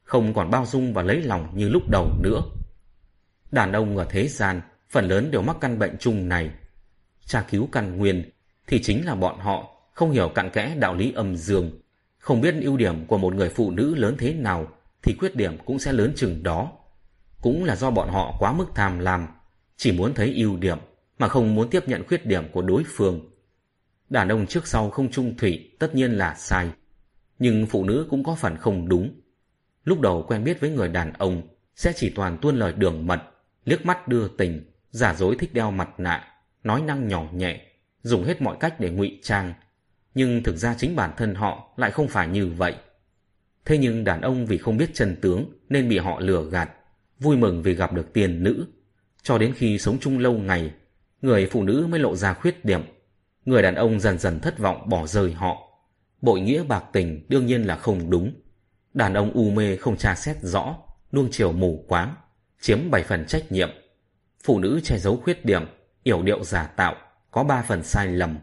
không còn bao dung và lấy lòng như lúc đầu nữa. Đàn ông ở thế gian phần lớn đều mắc căn bệnh chung này. Tra cứu căn nguyên thì chính là bọn họ không hiểu cặn kẽ đạo lý âm dương, không biết ưu điểm của một người phụ nữ lớn thế nào thì khuyết điểm cũng sẽ lớn chừng đó. Cũng là do bọn họ quá mức tham lam, chỉ muốn thấy ưu điểm mà không muốn tiếp nhận khuyết điểm của đối phương. Đàn ông trước sau không trung thủy tất nhiên là sai, nhưng phụ nữ cũng có phần không đúng. Lúc đầu quen biết với người đàn ông sẽ chỉ toàn tuôn lời đường mật, liếc mắt đưa tình, giả dối thích đeo mặt nạ, nói năng nhỏ nhẹ, dùng hết mọi cách để ngụy trang. Nhưng thực ra chính bản thân họ lại không phải như vậy. Thế nhưng đàn ông vì không biết chân tướng nên bị họ lừa gạt, vui mừng vì gặp được tiền nữ. Cho đến khi sống chung lâu ngày, người phụ nữ mới lộ ra khuyết điểm. Người đàn ông dần dần thất vọng bỏ rơi họ. Bội nghĩa bạc tình đương nhiên là không đúng. Đàn ông u mê không tra xét rõ, nuông chiều mù quáng, chiếm bảy phần trách nhiệm. Phụ nữ che giấu khuyết điểm, yểu điệu giả tạo, có ba phần sai lầm.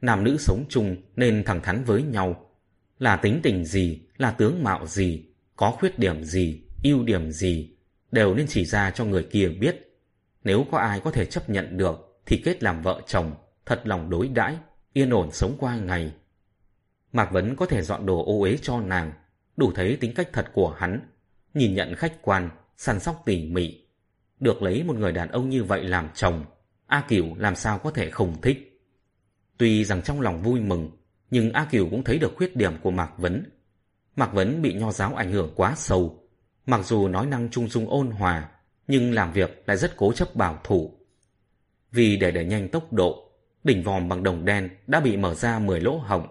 Nam nữ sống chung nên thẳng thắn với nhau. Là tính tình gì, là tướng mạo gì, có khuyết điểm gì, ưu điểm gì, đều nên chỉ ra cho người kia biết. Nếu có ai có thể chấp nhận được thì kết làm vợ chồng, thật lòng đối đãi, yên ổn sống qua ngày. Mạc Vấn có thể dọn đồ ô uế cho nàng, đủ thấy tính cách thật của hắn, nhìn nhận khách quan, săn sóc tỉ mỉ. Được lấy một người đàn ông như vậy làm chồng, A Kiều làm sao có thể không thích. Tuy rằng trong lòng vui mừng, nhưng A Kiều cũng thấy được khuyết điểm của Mạc Vấn. Mạc Vấn bị nho giáo ảnh hưởng quá sâu. Mặc dù nói năng trung dung ôn hòa, nhưng làm việc lại rất cố chấp bảo thủ. Vì để đẩy nhanh tốc độ, đỉnh vòm bằng đồng đen đã bị mở ra 10 lỗ hổng.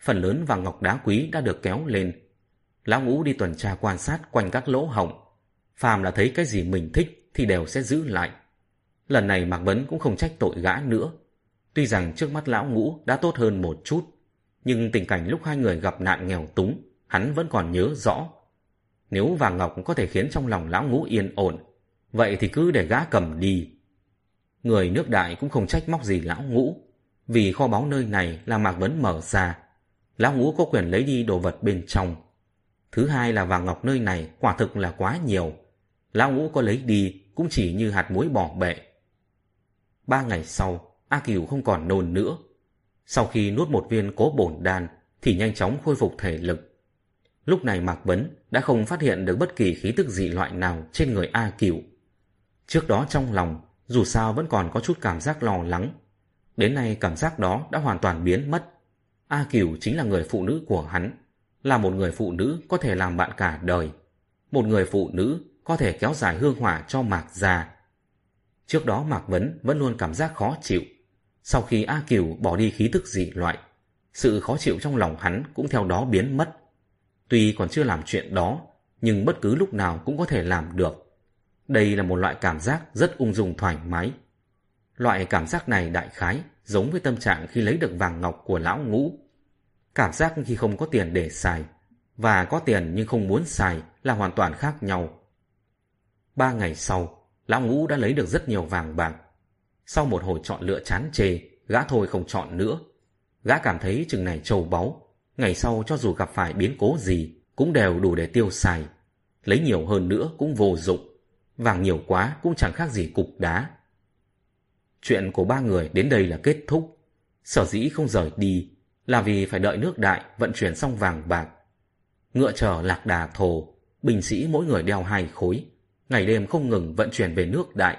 Phần lớn vàng ngọc đá quý đã được kéo lên. Lão ngũ đi tuần tra quan sát quanh các lỗ hổng. Phàm là thấy cái gì mình thích thì đều sẽ giữ lại. Lần này Mạc Vấn cũng không trách tội gã nữa. Tuy rằng trước mắt lão ngũ đã tốt hơn một chút, nhưng tình cảnh lúc hai người gặp nạn nghèo túng, hắn vẫn còn nhớ rõ. Nếu vàng ngọc có thể khiến trong lòng lão ngũ yên ổn, vậy thì cứ để gã cầm đi. Người nước đại cũng không trách móc gì lão ngũ, vì kho báu nơi này là Mạc Vấn mở ra. Lão ngũ có quyền lấy đi đồ vật bên trong. Thứ hai là vàng ngọc nơi này quả thực là quá nhiều. Lão ngũ có lấy đi cũng chỉ như hạt muối bỏ bệ. Ba ngày sau, A Kiều không còn nôn nữa. Sau khi nuốt một viên cố bổn đan thì nhanh chóng khôi phục thể lực. Lúc này Mạc Vấn đã không phát hiện được bất kỳ khí tức dị loại nào trên người A Kiều. Trước đó trong lòng, dù sao vẫn còn có chút cảm giác lo lắng. Đến nay cảm giác đó đã hoàn toàn biến mất. A Kiều chính là người phụ nữ của hắn, là một người phụ nữ có thể làm bạn cả đời. Một người phụ nữ có thể kéo dài hương hỏa cho Mạc già. Trước đó Mạc Vấn vẫn luôn cảm giác khó chịu. Sau khi A Kiều bỏ đi khí tức dị loại, sự khó chịu trong lòng hắn cũng theo đó biến mất. Tuy còn chưa làm chuyện đó, nhưng bất cứ lúc nào cũng có thể làm được. Đây là một loại cảm giác rất ung dung thoải mái. Loại cảm giác này đại khái giống với tâm trạng khi lấy được vàng ngọc của lão ngũ. Cảm giác khi không có tiền để xài và có tiền nhưng không muốn xài là hoàn toàn khác nhau. Ba ngày sau, lão ngũ đã lấy được rất nhiều vàng bạc. Sau một hồi chọn lựa chán chê, gã thôi không chọn nữa. Gã cảm thấy chừng này trầu báu, ngày sau cho dù gặp phải biến cố gì cũng đều đủ để tiêu xài. Lấy nhiều hơn nữa cũng vô dụng, vàng nhiều quá cũng chẳng khác gì cục đá. Chuyện của ba người đến đây là kết thúc. Sở dĩ không rời đi là vì phải đợi nước đại vận chuyển xong vàng bạc. Ngựa chờ lạc đà thồ, binh sĩ mỗi người đeo hai khối, ngày đêm không ngừng vận chuyển về nước đại.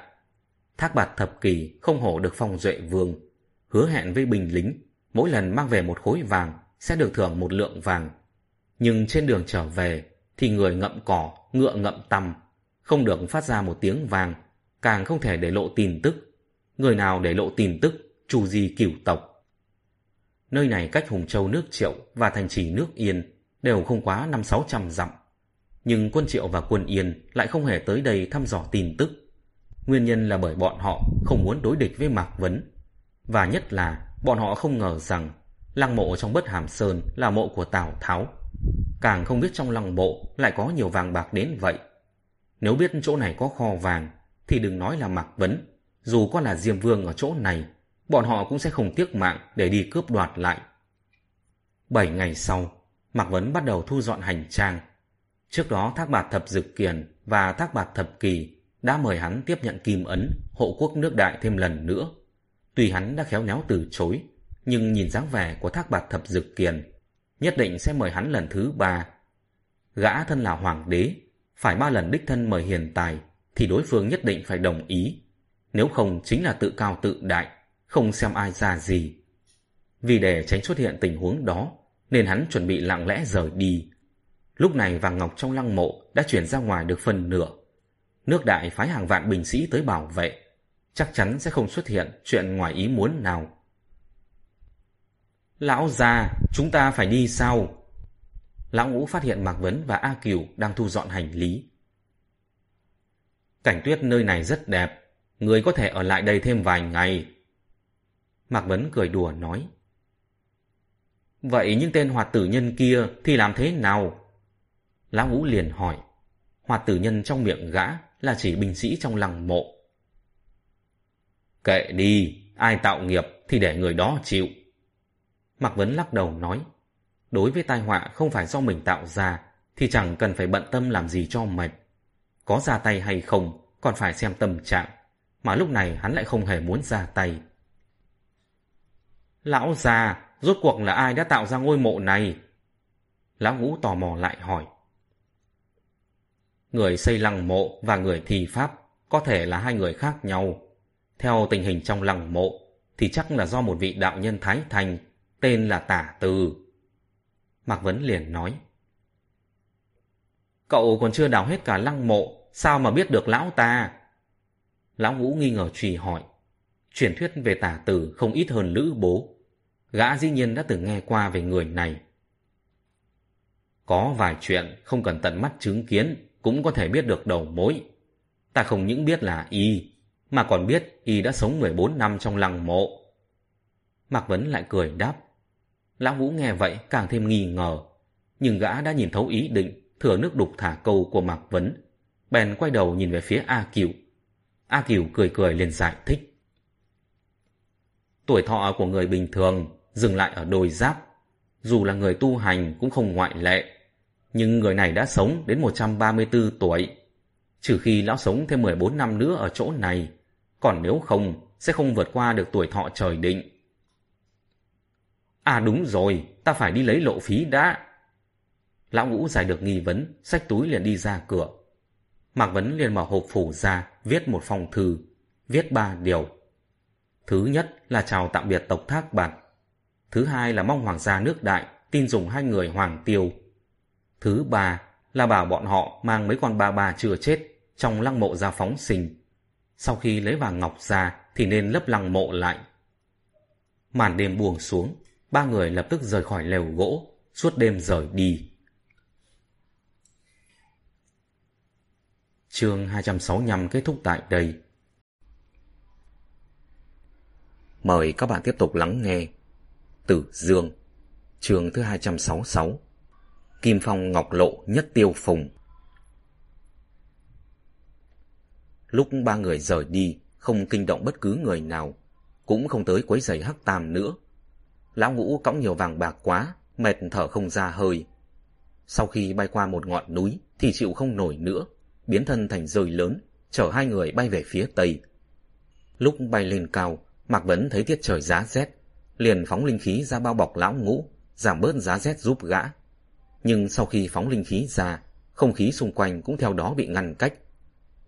Thác bạt thập kỳ không hổ được phong duệ vương, hứa hẹn với binh lính, mỗi lần mang về một khối vàng sẽ được thưởng một lượng vàng. Nhưng trên đường trở về thì người ngậm cỏ, ngựa ngậm tầm không được phát ra một tiếng vàng, càng không thể để lộ tin tức. Người nào để lộ tin tức, trù di cửu tộc. Nơi này cách Hùng Châu nước Triệu và thành trì nước Yên đều không quá năm sáu trăm dặm. Nhưng quân Triệu và quân Yên lại không hề tới đây thăm dò tin tức. Nguyên nhân là bởi bọn họ không muốn đối địch với Mạc Vấn. Và nhất là bọn họ không ngờ rằng lăng mộ trong bất hàm sơn là mộ của Tào Tháo. Càng không biết trong lăng mộ lại có nhiều vàng bạc đến vậy. Nếu biết chỗ này có kho vàng thì đừng nói là Mạc Vấn. Dù có là Diêm Vương ở chỗ này, bọn họ cũng sẽ không tiếc mạng để đi cướp đoạt lại. Bảy ngày sau, Mạc Vấn bắt đầu thu dọn hành trang. Trước đó Thác Bạt Thập Dực Kiền và Thác Bạt Thập Kỳ đã mời hắn tiếp nhận kim ấn hộ quốc nước đại thêm lần nữa. Tuy hắn đã khéo léo từ chối, nhưng nhìn dáng vẻ của Thác Bạt Thập Dực Kiền, nhất định sẽ mời hắn lần thứ ba. Gã thân là hoàng đế, phải ba lần đích thân mời hiền tài, thì đối phương nhất định phải đồng ý. Nếu không chính là tự cao tự đại, không xem ai ra gì. Vì để tránh xuất hiện tình huống đó, nên hắn chuẩn bị lặng lẽ rời đi. Lúc này vàng ngọc trong lăng mộ đã chuyển ra ngoài được phần nửa. Nước đại phái hàng vạn binh sĩ tới bảo vệ, chắc chắn sẽ không xuất hiện chuyện ngoài ý muốn nào. Lão già, chúng ta phải đi sao? Lão ngũ phát hiện Mạc Vấn và A Kiều đang thu dọn hành lý. Cảnh tuyết nơi này rất đẹp, người có thể ở lại đây thêm vài ngày. Mạc Vấn cười đùa nói. Vậy những tên hoạt tử nhân kia thì làm thế nào? Lão Ngũ liền hỏi. Hoạt tử nhân trong miệng gã là chỉ binh sĩ trong lăng mộ. Kệ đi, ai tạo nghiệp thì để người đó chịu. Mạc Vấn lắc đầu nói. Đối với tai họa không phải do mình tạo ra thì chẳng cần phải bận tâm làm gì cho mệt. Có ra tay hay không còn phải xem tâm trạng. Mà lúc này hắn lại không hề muốn ra tay. Lão già, rốt cuộc là ai đã tạo ra ngôi mộ này? Lão ngũ tò mò lại hỏi. Người xây lăng mộ và người thi pháp có thể là hai người khác nhau. Theo tình hình trong lăng mộ thì chắc là do một vị đạo nhân Thái Thành tên là Tả Từ. Mạc Vấn liền nói. Cậu còn chưa đào hết cả lăng mộ, sao mà biết được lão ta? Lão Ngũ nghi ngờ trì hỏi. Truyền thuyết về tả Từ không ít hơn lữ bố. Gã dĩ nhiên đã từng nghe qua về người này. Có vài chuyện không cần tận mắt chứng kiến cũng có thể biết được đầu mối. Ta không những biết là y, mà còn biết y đã sống 14 năm trong lăng mộ. Mạc Vấn lại cười đáp. Lão Vũ nghe vậy càng thêm nghi ngờ, nhưng gã đã nhìn thấu ý định thừa nước đục thả câu của Mạc Vấn. Bèn quay đầu nhìn về phía A Kiều. A Kiều cười cười liền giải thích. Tuổi thọ của người bình thường dừng lại ở đôi giáp. Dù là người tu hành cũng không ngoại lệ. Nhưng người này đã sống đến 134 tuổi. Trừ khi lão sống thêm 14 năm nữa ở chỗ này. Còn nếu không, sẽ không vượt qua được tuổi thọ trời định. À đúng rồi, ta phải đi lấy lộ phí đã. Lão ngũ giải được nghi vấn, xách túi liền đi ra cửa. Mạc Vấn liền mở hộp phủ ra, viết một phong thư, viết ba điều. Thứ nhất là chào tạm biệt tộc Thác Bạt. Thứ hai là mong hoàng gia nước đại tin dùng hai người hoàng tiêu. Thứ ba là bảo bọn họ mang mấy con ba ba chưa chết trong lăng mộ ra phóng sinh. Sau khi lấy vàng ngọc ra thì nên lấp lăng mộ lại. Màn đêm buông xuống, ba người lập tức rời khỏi lều gỗ, suốt đêm rời đi. Chương 265 kết thúc tại đây. Mời các bạn tiếp tục lắng nghe Tử Dương Chương thứ 266 Kim Phong Ngọc Lộ Nhất Tiêu Phùng. Lúc ba người rời đi Không kinh động bất cứ người nào Cũng không tới quấy giày hắc tam nữa. Lão ngũ cõng nhiều vàng bạc quá Mệt thở không ra hơi. Sau khi bay qua một ngọn núi Thì chịu không nổi nữa Biến thân thành rơi lớn Chở hai người bay về phía tây. Lúc bay lên cao Mạc Vấn thấy tiết trời giá rét, liền phóng linh khí ra bao bọc lão ngũ, giảm bớt giá rét giúp gã. Nhưng sau khi phóng linh khí ra, không khí xung quanh cũng theo đó bị ngăn cách.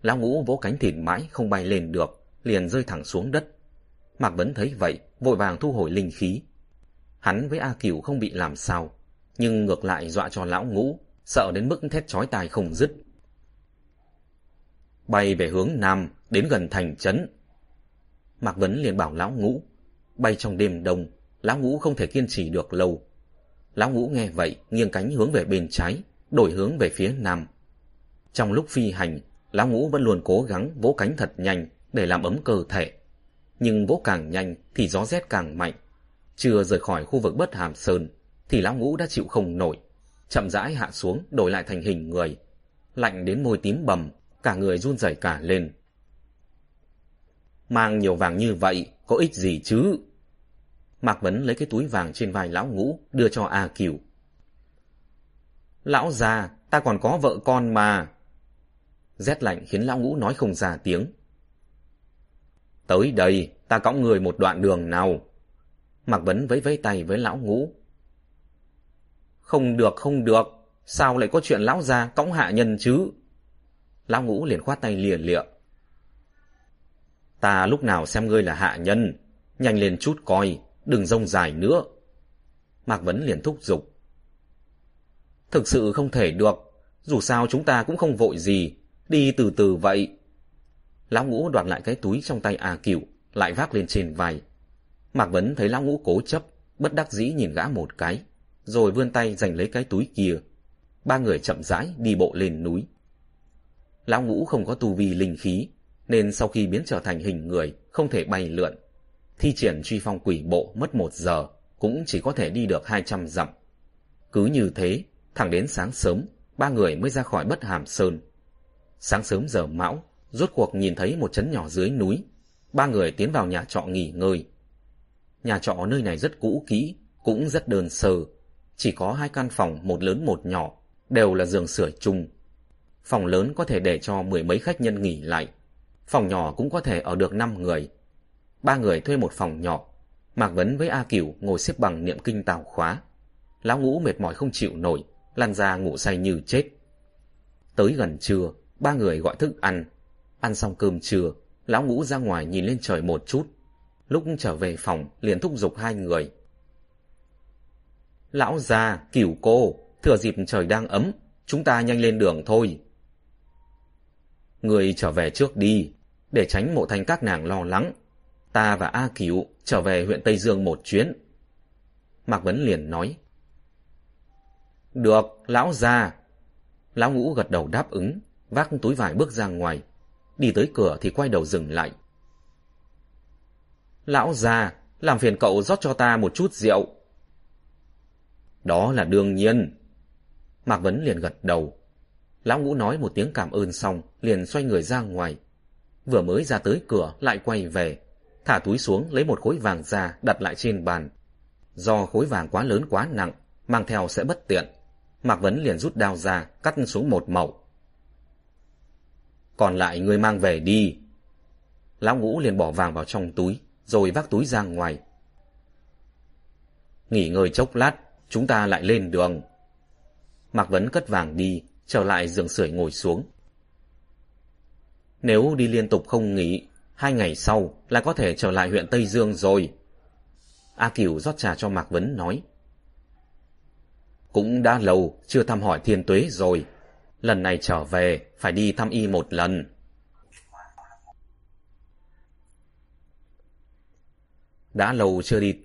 Lão ngũ vỗ cánh thịt mãi không bay lên được, liền rơi thẳng xuống đất. Mạc Vấn thấy vậy, vội vàng thu hồi linh khí. Hắn với A Cửu không bị làm sao, nhưng ngược lại dọa cho lão ngũ, sợ đến mức thét chói tai không dứt. Bay về hướng nam, đến gần thành trấn, Mạc Vấn liền bảo Lão Ngũ. Bay trong đêm đông, Lão Ngũ không thể kiên trì được lâu. Lão Ngũ nghe vậy, nghiêng cánh hướng về bên trái, đổi hướng về phía nam. Trong lúc phi hành, Lão ngũ vẫn luôn cố gắng vỗ cánh thật nhanh để làm ấm cơ thể. Nhưng vỗ càng nhanh thì gió rét càng mạnh. Chưa rời khỏi khu vực bất hàm sơn thì lão ngũ đã chịu không nổi. Chậm rãi hạ xuống đổi lại thành hình người. Lạnh đến môi tím bầm, cả người run rẩy cả lên. Mang nhiều vàng như vậy có ích gì chứ? Mạc Vấn lấy cái túi vàng trên vai lão ngũ đưa cho A kiều. Lão già, ta còn có vợ con mà. Rét lạnh khiến lão ngũ nói không ra tiếng. Tới đây, ta cõng người một đoạn đường nào. Mạc Vấn vẫy vẫy tay với lão ngũ. Không được, không được. Sao lại có chuyện lão già cõng hạ nhân chứ? Lão ngũ liền khoát tay lìa lịa. Ta lúc nào xem ngươi là hạ nhân. Nhanh lên chút coi, đừng rông dài nữa. Mạc Vấn liền thúc giục. Thực sự không thể được, dù sao chúng ta cũng không vội gì, đi từ từ vậy. Lão ngũ đoạt lại cái túi trong tay A Cửu, lại vác lên trên vai. Mạc Vấn thấy lão ngũ cố chấp, bất đắc dĩ nhìn gã một cái, rồi vươn tay giành lấy cái túi kia. Ba người chậm rãi đi bộ lên núi. Lão ngũ không có tu vi linh khí, nên sau khi biến trở thành hình người, không thể bay lượn. Thi triển truy phong quỷ bộ mất một giờ, cũng chỉ có thể đi được 200 dặm. Cứ như thế, thẳng đến sáng sớm, ba người mới ra khỏi bất hàm sơn. Sáng sớm giờ mão, rốt cuộc nhìn thấy một trấn nhỏ dưới núi. Ba người tiến vào nhà trọ nghỉ ngơi. Nhà trọ nơi này rất cũ kỹ, cũng rất đơn sơ. Chỉ có hai căn phòng một lớn một nhỏ, đều là giường sửa chung. Phòng lớn có thể để cho mười mấy khách nhân nghỉ lại. Phòng nhỏ cũng có thể ở được năm người. Ba người thuê một phòng nhỏ. Mạc Vấn với A Cửu ngồi xếp bằng niệm kinh tào khóa. Lão ngũ mệt mỏi không chịu nổi, lăn ra ngủ say như chết. Tới gần trưa, ba người gọi thức ăn. Ăn xong cơm trưa, lão ngũ ra ngoài nhìn lên trời một chút. Lúc trở về phòng, liền thúc giục hai người. Lão già, cửu cô, thừa dịp trời đang ấm, chúng ta nhanh lên đường thôi. Người trở về trước đi, để tránh mộ thanh các nàng lo lắng. Ta và A Cửu trở về huyện Tây Dương một chuyến. Mạc Vấn liền nói. Được, lão già. Lão ngũ gật đầu đáp ứng, vác túi vải bước ra ngoài. Đi tới cửa thì quay đầu dừng lại. Lão già, làm phiền cậu rót cho ta một chút rượu. Đó là đương nhiên. Mạc Vấn liền gật đầu. Lão ngũ nói một tiếng cảm ơn xong, liền xoay người ra ngoài. Vừa mới ra tới cửa lại quay về, thả túi xuống lấy một khối vàng ra đặt lại trên bàn. Do khối vàng quá lớn quá nặng, mang theo sẽ bất tiện. Mạc Vấn liền rút đao ra, cắt xuống một mẩu. Còn lại người mang về đi. Lão ngũ liền bỏ vàng vào trong túi, rồi vác túi ra ngoài. Nghỉ ngơi chốc lát, chúng ta lại lên đường. Mạc Vấn cất vàng đi, trở lại giường sưởi ngồi xuống. Nếu đi liên tục không nghỉ, hai ngày sau là có thể trở lại huyện Tây Dương rồi. A Cửu rót trà cho Mạc Vấn nói. Cũng đã lâu chưa thăm hỏi thiên tuế rồi. Lần này trở về phải đi thăm y một lần. Đã lâu chưa đi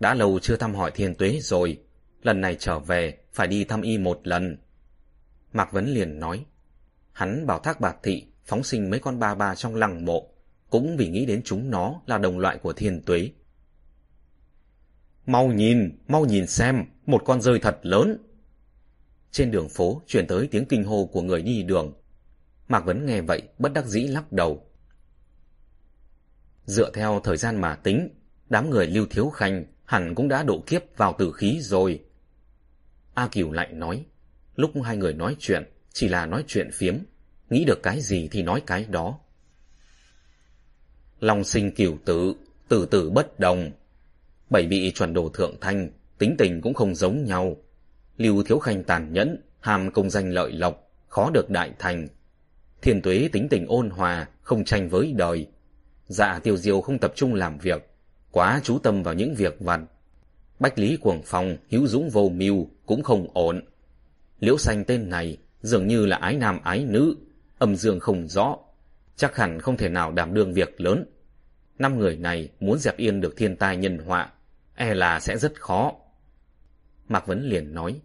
Đã lâu chưa thăm hỏi thiên tuế rồi. Lần này trở về phải đi thăm y một lần. Mạc Vấn liền nói. Hắn bảo thác bạc thị phóng sinh mấy con ba ba trong lăng mộ, cũng vì nghĩ đến chúng nó là đồng loại của thiên tuế. Mau nhìn, mau nhìn xem, một con rơi thật lớn. Trên đường phố chuyển tới tiếng kinh hô của người đi đường. Mạc Vấn nghe vậy, bất đắc dĩ lắc đầu. Dựa theo thời gian mà tính, đám người lưu thiếu khanh hẳn cũng đã độ kiếp vào tử khí rồi. A Kiều lại nói, lúc hai người nói chuyện, chỉ là nói chuyện phiếm, nghĩ được cái gì thì nói cái đó. Long sinh cửu tử, tử tử bất đồng. Bảy vị chuẩn đồ thượng thanh, tính tình cũng không giống nhau. Lưu Thiếu Khanh tàn nhẫn, hàm công danh lợi lộc, khó được đại thành. Thiên tuế tính tình ôn hòa, không tranh với đời. Dạ tiêu diêu không tập trung làm việc, quá chú tâm vào những việc vặt. Bách lý cuồng phong, hữu dũng vô mưu cũng không ổn. Liễu xanh tên này dường như là ái nam ái nữ, âm dương không rõ. Chắc hẳn không thể nào đảm đương việc lớn. Năm người này muốn dẹp yên được thiên tai nhân họa, e là sẽ rất khó. Mạc Vấn liền nói.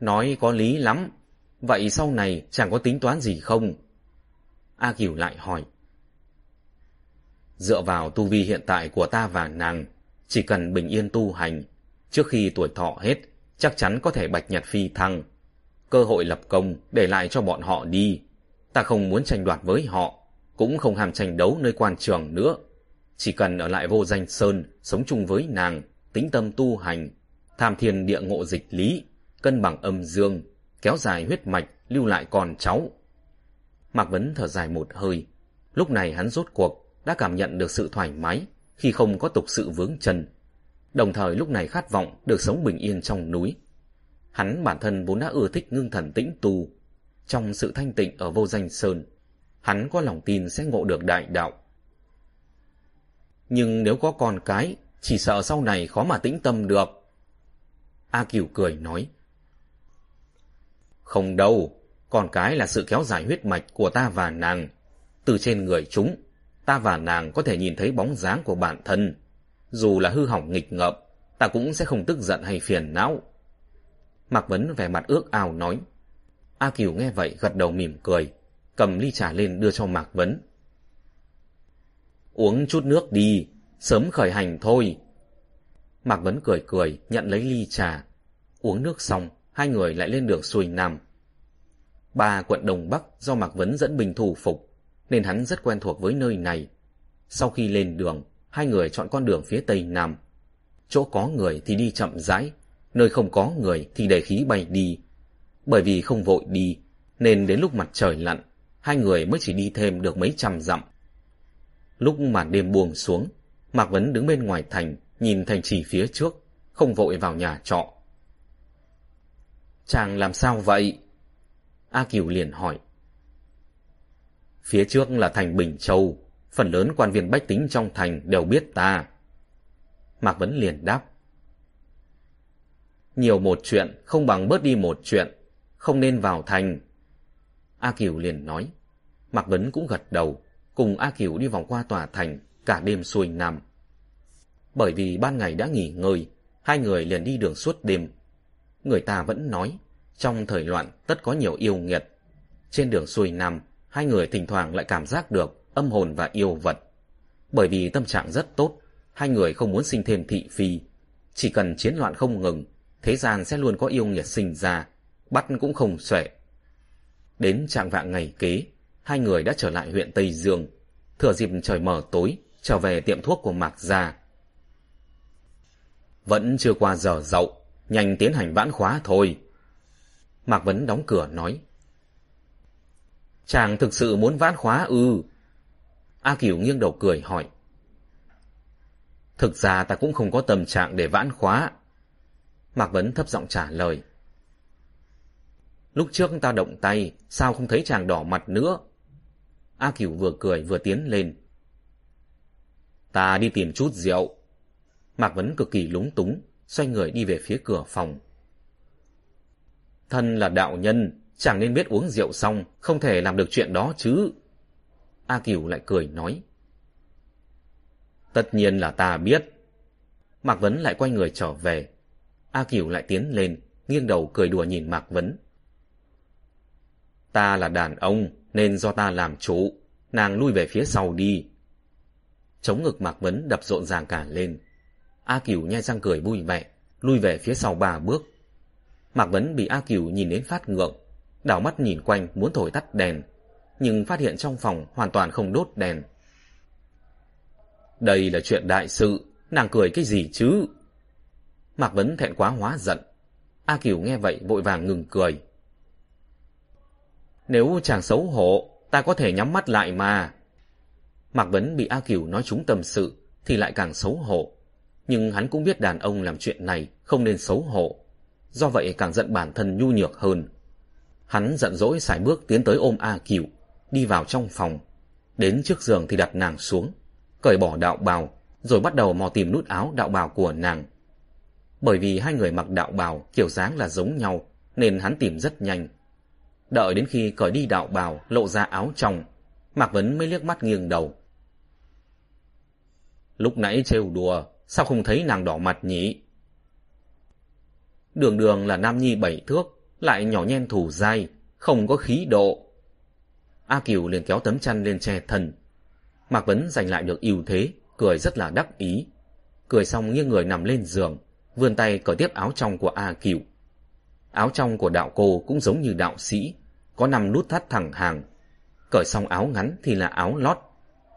Nói có lý lắm, Vậy sau này chẳng có tính toán gì không? A Kiều lại hỏi. Dựa vào tu vi hiện tại của ta và nàng, chỉ cần bình yên tu hành, trước khi tuổi thọ hết, chắc chắn có thể bạch nhật phi thăng. Cơ hội lập công để lại cho bọn họ đi. Ta không muốn tranh đoạt với họ, cũng không hàm tranh đấu nơi quan trường nữa. Chỉ cần ở lại vô danh sơn, sống chung với nàng, tính tâm tu hành, tham thiên địa ngộ dịch lý, cân bằng âm dương, kéo dài huyết mạch, lưu lại con cháu. Mạc Vấn thở dài một hơi. Lúc này hắn rốt cuộc đã cảm nhận được sự thoải mái khi không có tục sự vướng chân. Đồng thời lúc này khát vọng được sống bình yên trong núi. Hắn bản thân vốn đã ưa thích ngưng thần tĩnh tu. Trong sự thanh tịnh ở vô danh sơn, hắn có lòng tin sẽ ngộ được đại đạo. Nhưng nếu có con cái, chỉ sợ sau này khó mà tĩnh tâm được. A Kiều cười nói. Không đâu, con cái là sự kéo dài huyết mạch của ta và nàng. Từ trên người chúng, ta và nàng có thể nhìn thấy bóng dáng của bản thân. Dù là hư hỏng nghịch ngợm, ta cũng sẽ không tức giận hay phiền não. Mạc Vấn vẻ mặt ước ao nói. A Kiều nghe vậy gật đầu mỉm cười, cầm ly trà lên đưa cho Mạc Vấn. Uống chút nước đi, sớm khởi hành thôi. Mạc Vấn cười cười, nhận lấy ly trà. Uống nước xong, hai người lại lên đường xuôi Nam. Ba quận Đông Bắc do Mạc Vấn dẫn bình thủ phục, nên hắn rất quen thuộc với nơi này. Sau khi lên đường, hai người chọn con đường phía Tây Nam. Chỗ có người thì đi chậm rãi, nơi không có người thì để khí bay đi. Bởi vì không vội đi, nên đến lúc mặt trời lặn, hai người mới chỉ đi thêm được mấy trăm dặm. Lúc màn đêm buông xuống, Mạc Vấn đứng bên ngoài thành, nhìn thành trì phía trước, không vội vào nhà trọ. Chàng làm sao vậy? A Kiều liền hỏi. Phía trước là thành Bình Châu, phần lớn quan viên bách tính trong thành đều biết ta. Mạc Vấn liền đáp. Nhiều một chuyện không bằng bớt đi một chuyện, không nên vào thành. A Kiều liền nói. Mạc Vấn cũng gật đầu, cùng A Kiều đi vòng qua tòa thành, cả đêm xuôi nằm. Bởi vì ban ngày đã nghỉ ngơi, hai người liền đi đường suốt đêm. Người ta vẫn nói, trong thời loạn tất có nhiều yêu nghiệt. Trên đường xuôi nằm hai người thỉnh thoảng lại cảm giác được âm hồn và yêu vật. Bởi vì tâm trạng rất tốt, hai người không muốn sinh thêm thị phi. Chỉ cần chiến loạn không ngừng, thế gian sẽ luôn có yêu nghiệt sinh ra, bắt cũng không xuể. Đến trạng vạng ngày kế, hai người đã trở lại huyện Tây Dương. Thừa dịp trời mờ tối, trở về tiệm thuốc của Mạc Gia. Vẫn chưa qua giờ dậu, nhanh tiến hành vãn khóa thôi. Mạc Vấn đóng cửa nói. Chàng thực sự muốn vãn khóa ư? A Kiều nghiêng đầu cười hỏi. Thực ra ta cũng không có tâm trạng để vãn khóa. Mạc Vấn thấp giọng trả lời. Lúc trước ta động tay, sao không thấy chàng đỏ mặt nữa? A Kiều vừa cười vừa tiến lên. Ta đi tìm chút rượu. Mạc Vấn cực kỳ lúng túng, xoay người đi về phía cửa phòng. Thân là đạo nhân, chẳng nên biết uống rượu xong, không thể làm được chuyện đó chứ. A Kiều lại cười nói. Tất nhiên là ta biết. Mạc Vấn lại quay người trở về. A Kiều lại tiến lên, nghiêng đầu cười đùa nhìn Mạc Vấn. Ta là đàn ông, nên do ta làm chủ. Nàng lui về phía sau đi. Chống ngực Mạc Vấn đập rộn ràng cả lên. A Kiều nhai răng cười vui vẻ, lui về phía sau ba bước. Mạc Vấn bị A Kiều nhìn đến phát ngượng, đảo mắt nhìn quanh muốn thổi tắt đèn, nhưng phát hiện trong phòng hoàn toàn không đốt đèn. Đây là chuyện đại sự, nàng cười cái gì chứ? Mạc Vấn thẹn quá hóa giận. A Kiều nghe vậy vội vàng ngừng cười. Nếu chàng xấu hổ, ta có thể nhắm mắt lại mà. Mạc Vấn bị A Kiều nói chúng tâm sự, thì lại càng xấu hổ. Nhưng hắn cũng biết đàn ông làm chuyện này không nên xấu hổ. Do vậy càng giận bản thân nhu nhược hơn. Hắn giận dỗi xài bước tiến tới ôm A Kiều, đi vào trong phòng. Đến trước giường thì đặt nàng xuống, cởi bỏ đạo bào, rồi bắt đầu mò tìm nút áo đạo bào của nàng. Bởi vì hai người mặc đạo bào kiểu dáng là giống nhau, nên hắn tìm rất nhanh. Đợi đến khi cởi đi đạo bào, lộ ra áo trong, Mạc Vấn mới liếc mắt nghiêng đầu. Lúc nãy trêu đùa, sao không thấy nàng đỏ mặt nhỉ? Đường đường là nam nhi bảy thước, lại nhỏ nhen thủ dai, không có khí độ. A Kiều liền kéo tấm chăn lên che thân. Mạc Vấn giành lại được ưu thế, cười rất là đắc ý. Cười xong nghiêng người nằm lên giường, vươn tay cởi tiếp áo trong của A Kiều. Áo trong của đạo cô cũng giống như đạo sĩ, có năm nút thắt thẳng hàng. Cởi xong áo ngắn thì là áo lót,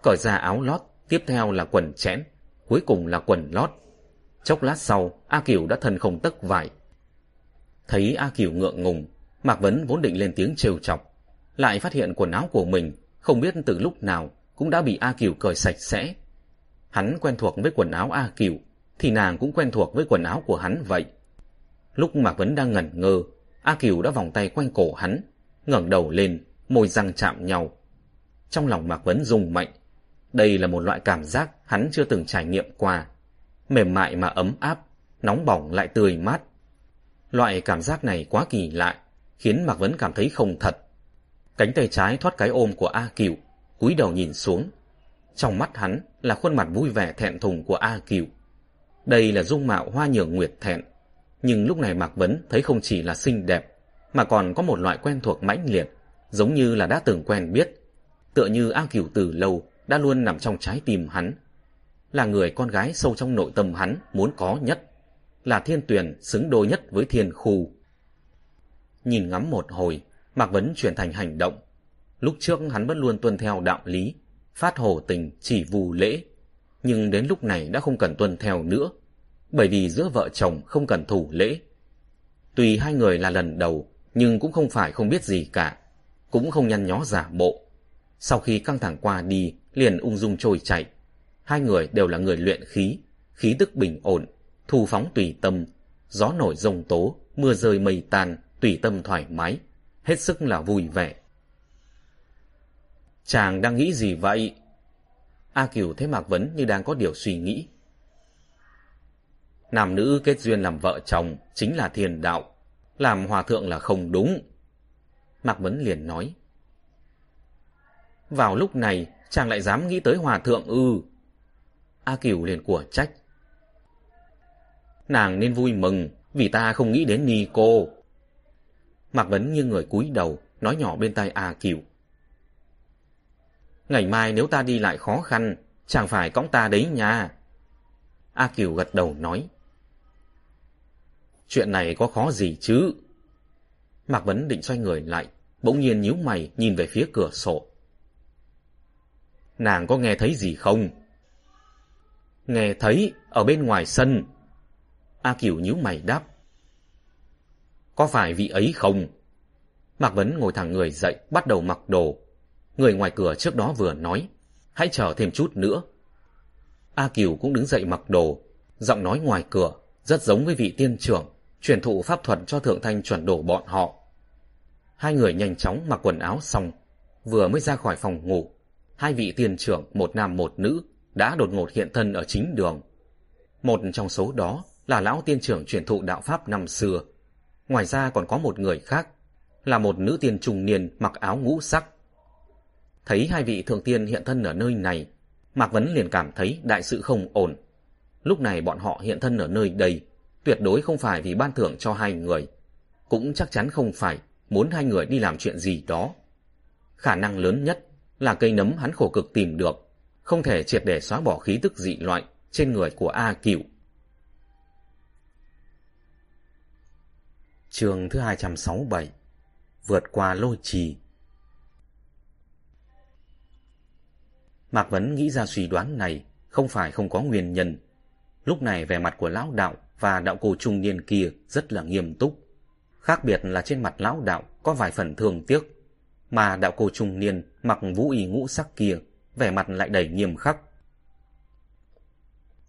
cởi ra áo lót, tiếp theo là quần chẽn, cuối cùng là quần lót. Chốc lát sau, A Kiều đã thân không tấc vải. Thấy A Kiều ngượng ngùng, Mạc Vấn vốn định lên tiếng trêu chọc, lại phát hiện quần áo của mình không biết từ lúc nào cũng đã bị A Kiều cởi sạch sẽ. Hắn quen thuộc với quần áo A Kiều, thì nàng cũng quen thuộc với quần áo của hắn vậy. Lúc Mạc Vấn đang ngẩn ngơ, A Kiều đã vòng tay quanh cổ hắn, ngẩng đầu lên, môi răng chạm nhau. Trong lòng Mạc Vấn rung mạnh. Đây là một loại cảm giác hắn chưa từng trải nghiệm qua. Mềm mại mà ấm áp, nóng bỏng lại tươi mát. Loại cảm giác này quá kỳ lạ, khiến Mạc Vấn cảm thấy không thật. Cánh tay trái thoát cái ôm của A Kiều, cúi đầu nhìn xuống. Trong mắt hắn là khuôn mặt vui vẻ thẹn thùng của A Kiều. Đây là dung mạo hoa nhường nguyệt thẹn. Nhưng lúc này Mạc Vấn thấy không chỉ là xinh đẹp, mà còn có một loại quen thuộc mãnh liệt, giống như là đã từng quen biết. Tựa như A Kiều từ lâu đã luôn nằm trong trái tim hắn. Là người con gái sâu trong nội tâm hắn muốn có nhất. Là thiên tuyển xứng đôi nhất với thiên khu. Nhìn ngắm một hồi, Mạc Vấn chuyển thành hành động. Lúc trước hắn vẫn luôn tuân theo đạo lý, phát hổ tình chỉ vù lễ. Nhưng đến lúc này đã không cần tuân theo nữa, bởi vì giữa vợ chồng không cần thủ lễ. Tùy hai người là lần đầu, nhưng cũng không phải không biết gì cả, cũng không nhăn nhó giả bộ. Sau khi căng thẳng qua đi, liền ung dung trôi chạy. Hai người đều là người luyện khí, khí tức bình ổn, thu phóng tùy tâm, gió nổi rông tố, mưa rơi mây tan, tùy tâm thoải mái, hết sức là vui vẻ. Chàng đang nghĩ gì vậy? A Kiều thấy Mạc Vấn như đang có điều suy nghĩ. Nam nữ kết duyên làm vợ chồng chính là thiền đạo, làm hòa thượng là không đúng. Mạc Vấn liền nói. Vào lúc này, chàng lại dám nghĩ tới hòa thượng ư. A Kiều liền của trách. Nàng nên vui mừng, vì ta không nghĩ đến ni cô. Mạc Vấn như người cúi đầu, nói nhỏ bên tai A Kiều. Ngày mai nếu ta đi lại khó khăn, chàng phải cõng ta đấy nha. A Kiều gật đầu nói. Chuyện này có khó gì chứ? Mạc Vấn định xoay người lại, bỗng nhiên nhíu mày nhìn về phía cửa sổ. Nàng có nghe thấy gì không? Nghe thấy, ở bên ngoài sân. A Kiều nhíu mày đáp. Có phải vị ấy không? Mạc Vấn ngồi thẳng người dậy, bắt đầu mặc đồ. Người ngoài cửa trước đó vừa nói, hãy chờ thêm chút nữa. A Kiều cũng đứng dậy mặc đồ, giọng nói ngoài cửa, rất giống với vị tiên trưởng, truyền thụ pháp thuật cho thượng thanh chuẩn đổ bọn họ. Hai người nhanh chóng mặc quần áo xong, vừa mới ra khỏi phòng ngủ, hai vị tiên trưởng, một nam một nữ, đã đột ngột hiện thân ở chính đường. Một trong số đó là lão tiên trưởng truyền thụ đạo Pháp năm xưa. Ngoài ra còn có một người khác, là một nữ tiên trung niên mặc áo ngũ sắc. Thấy hai vị thượng tiên hiện thân ở nơi này, Mạc Vấn liền cảm thấy đại sự không ổn. Lúc này bọn họ hiện thân ở nơi đây, tuyệt đối không phải vì ban thưởng cho hai người. Cũng chắc chắn không phải muốn hai người đi làm chuyện gì đó. Khả năng lớn nhất là cây nấm hắn khổ cực tìm được, không thể triệt để xóa bỏ khí tức dị loại trên người của A Cửu. Trường thứ 267 Vượt qua lôi trì Mạc Vấn nghĩ ra suy đoán này không phải không có nguyên nhân. Lúc này vẻ mặt của lão đạo và đạo cổ trung niên kia rất là nghiêm túc. Khác biệt là trên mặt lão đạo có vài phần thường tiếc, mà đạo cổ trung niên mặc vũ y ngũ sắc kia, vẻ mặt lại đầy nghiêm khắc.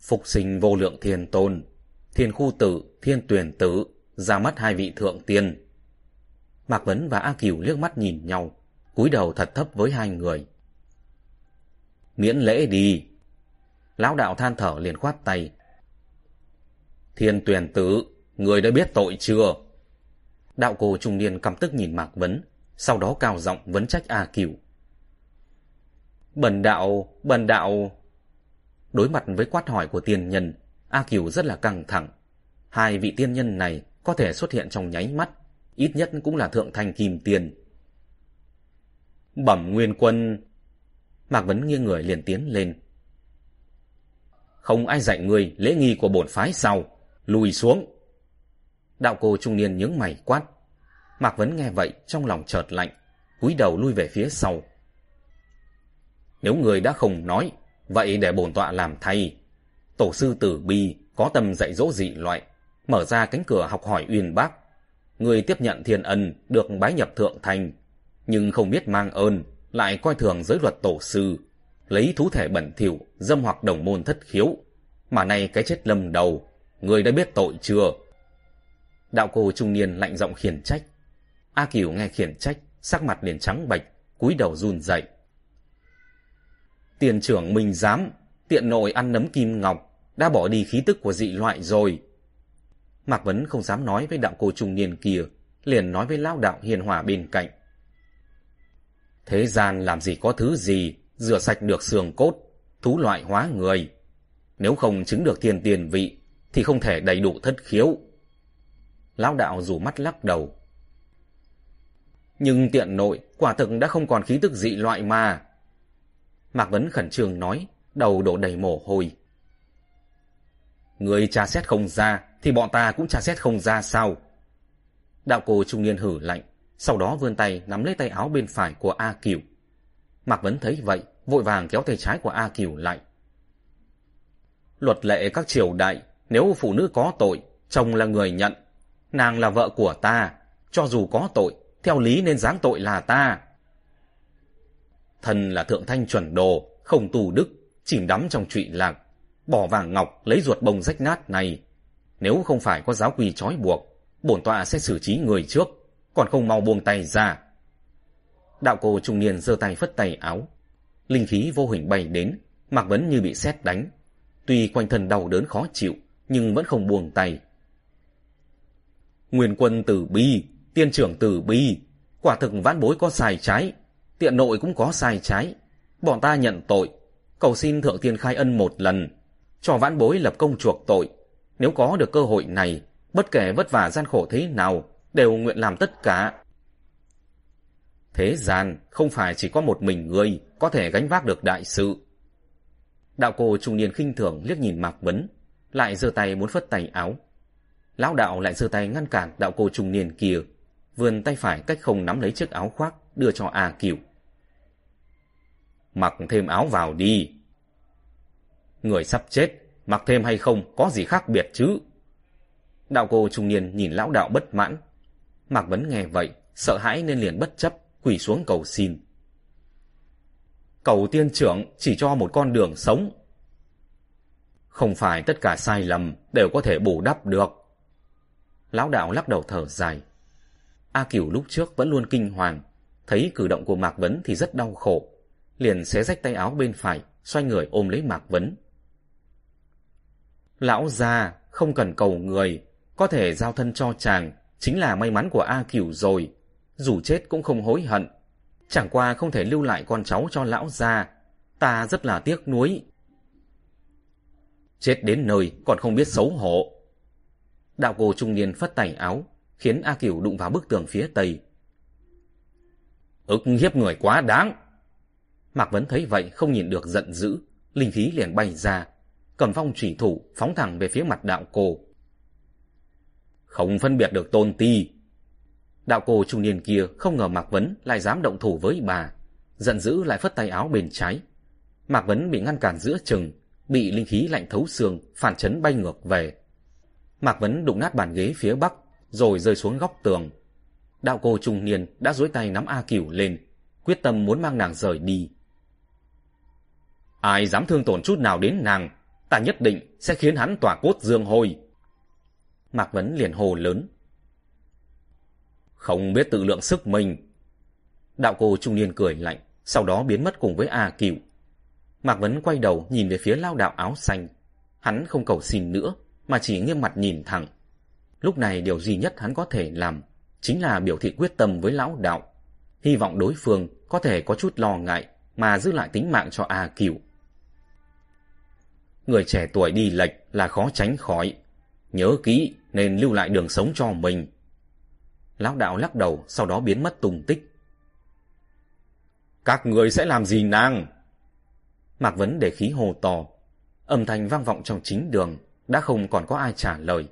Phục sinh vô lượng thiên tôn, thiên khu tử, thiên tuyển tử, ra mắt hai vị thượng tiên. Mạc Vấn và A Kiều liếc mắt nhìn nhau, cúi đầu thật thấp với hai người. Miễn lễ đi. Lão đạo than thở liền khoát tay. Thiên tuyển tử, người đã biết tội chưa? Đạo cô trung niên căm tức nhìn Mạc Vấn, sau đó cao giọng vấn trách A Kiều. Bần đạo, bần đạo... Đối mặt với quát hỏi của tiên nhân, A Kiều rất là căng thẳng. Hai vị tiên nhân này có thể xuất hiện trong nháy mắt, ít nhất cũng là thượng thành kim tiền, Bẩm nguyên quân... Mạc Vấn nghiêng người liền tiến lên. Không ai dạy người lễ nghi của bổn phái sao? Lùi xuống. Đạo cô trung niên nhướng mày quát. Mạc Vấn nghe vậy trong lòng chợt lạnh, cúi đầu lui về phía sau. Nếu người đã không nói, vậy để bổn tọa làm thay. Tổ sư tử bi có tâm dạy dỗ dị loại, mở ra cánh cửa học hỏi uyên bác. Người tiếp nhận thiên ân được bái nhập thượng thành, nhưng không biết mang ơn, lại coi thường giới luật tổ sư, lấy thú thể bẩn thỉu dâm hoặc đồng môn thất khiếu. Mà nay cái chết lâm đầu, người đã biết tội chưa? Đạo cô trung niên lạnh giọng khiển trách. A Kiều nghe khiển trách, sắc mặt liền trắng bạch, cúi đầu run dậy. Tiền trưởng mình dám, tiện nội ăn nấm kim ngọc, đã bỏ đi khí tức của dị loại rồi. Mạc Vấn không dám nói với đạo cô trung niên kia, liền nói với lão đạo hiền hòa bên cạnh. Thế gian làm gì có thứ gì, rửa sạch được xương cốt, thú loại hóa người. Nếu không chứng được thiên tiền vị, thì không thể đầy đủ thất khiếu. Lão đạo rủ mắt lắc đầu. Nhưng tiện nội, quả thực đã không còn khí tức dị loại mà. Mạc Vấn khẩn trương nói, đầu đổ đầy mồ hôi. Người tra xét không ra, thì bọn ta cũng tra xét không ra sao? Đạo cô trung niên hử lạnh, sau đó vươn tay nắm lấy tay áo bên phải của A Kiều. Mạc Vấn thấy vậy, vội vàng kéo tay trái của A Kiều lại. Luật lệ các triều đại, nếu phụ nữ có tội, chồng là người nhận, nàng là vợ của ta, cho dù có tội, theo lý nên giáng tội là ta. Thần là thượng thanh chuẩn đồ, không tù đức, chìm đắm trong trụy lạc, bỏ vàng ngọc lấy ruột bông rách nát này. Nếu không phải có giáo quy trói buộc, bổn tọa sẽ xử trí người trước, còn không mau buông tay ra. Đạo cô trung niên giơ tay phất tay áo. Linh khí vô hình bay đến, Mạc Vấn như bị sét đánh. Tuy quanh thân đau đớn khó chịu, nhưng vẫn không buông tay. Nguyên quân tử bi, tiên trưởng tử bi, quả thực vãn bối có sai trái, tiện nội cũng có sai trái. Bọn ta nhận tội, cầu xin thượng tiên khai ân một lần, cho vãn bối lập công chuộc tội. Nếu có được cơ hội này, bất kể vất vả gian khổ thế nào, đều nguyện làm tất cả. Thế gian không phải chỉ có một mình người có thể gánh vác được đại sự. Đạo cô trung niên khinh thường liếc nhìn Mạc Vấn, lại giơ tay muốn phất tay áo. Lão đạo lại giơ tay ngăn cản đạo cô trung niên kia, vươn tay phải cách không nắm lấy chiếc áo khoác đưa cho A Kiều. Mặc thêm áo vào đi. Người sắp chết, mặc thêm hay không có gì khác biệt chứ? Đạo cô trung niên nhìn lão đạo bất mãn. Mạc Vấn nghe vậy, sợ hãi nên liền bất chấp, quỳ xuống cầu xin. Cầu tiên trưởng chỉ cho một con đường sống. Không phải tất cả sai lầm đều có thể bù đắp được. Lão đạo lắc đầu thở dài. A Cửu lúc trước vẫn luôn kinh hoàng, thấy cử động của Mạc Vấn thì rất đau khổ, liền xé rách tay áo bên phải, xoay người ôm lấy Mạc Vấn. Lão già, không cần cầu người, có thể giao thân cho chàng, chính là may mắn của A Cửu rồi, dù chết cũng không hối hận. Chẳng qua không thể lưu lại con cháu cho lão già, ta rất là tiếc nuối. Chết đến nơi còn không biết xấu hổ. Đạo cô trung niên phất tay áo, khiến A Cửu đụng vào bức tường phía tây. ức hiếp người quá đáng. Mạc Vấn thấy vậy không nhìn được giận dữ, linh khí liền bay ra, cầm phong chỉ thủ phóng thẳng về phía mặt đạo cô. Không phân biệt được tôn ti. Đạo cô trung niên kia không ngờ Mạc Vấn lại dám động thủ với bà, giận dữ lại phất tay áo bên trái. Mạc Vấn bị ngăn cản giữa chừng, bị linh khí lạnh thấu xương, phản chấn bay ngược về. Mạc Vấn đụng nát bàn ghế phía bắc, rồi rơi xuống góc tường. Đạo cô trung niên đã duỗi tay nắm A Cửu lên, quyết tâm muốn mang nàng rời đi. Ai dám thương tổn chút nào đến nàng, ta nhất định sẽ khiến hắn tỏa cốt dương hôi. Mạc Vấn liền hồ lớn. Không biết tự lượng sức mình. Đạo cô trung niên cười lạnh, sau đó biến mất cùng với A Cửu. Mạc Vấn quay đầu nhìn về phía lao đạo áo xanh. Hắn không cầu xin nữa, mà chỉ nghiêm mặt nhìn thẳng. Lúc này điều duy nhất hắn có thể làm chính là biểu thị quyết tâm với lão đạo. Hy vọng đối phương có thể có chút lo ngại mà giữ lại tính mạng cho A Cửu. Người trẻ tuổi đi lệch là khó tránh khỏi. Nhớ kỹ nên lưu lại đường sống cho mình. Lão đạo lắc đầu sau đó biến mất tung tích. Các người sẽ làm gì nàng? Mạc Vấn để khí hồ to. Âm thanh vang vọng trong chính đường, đã không còn có ai trả lời.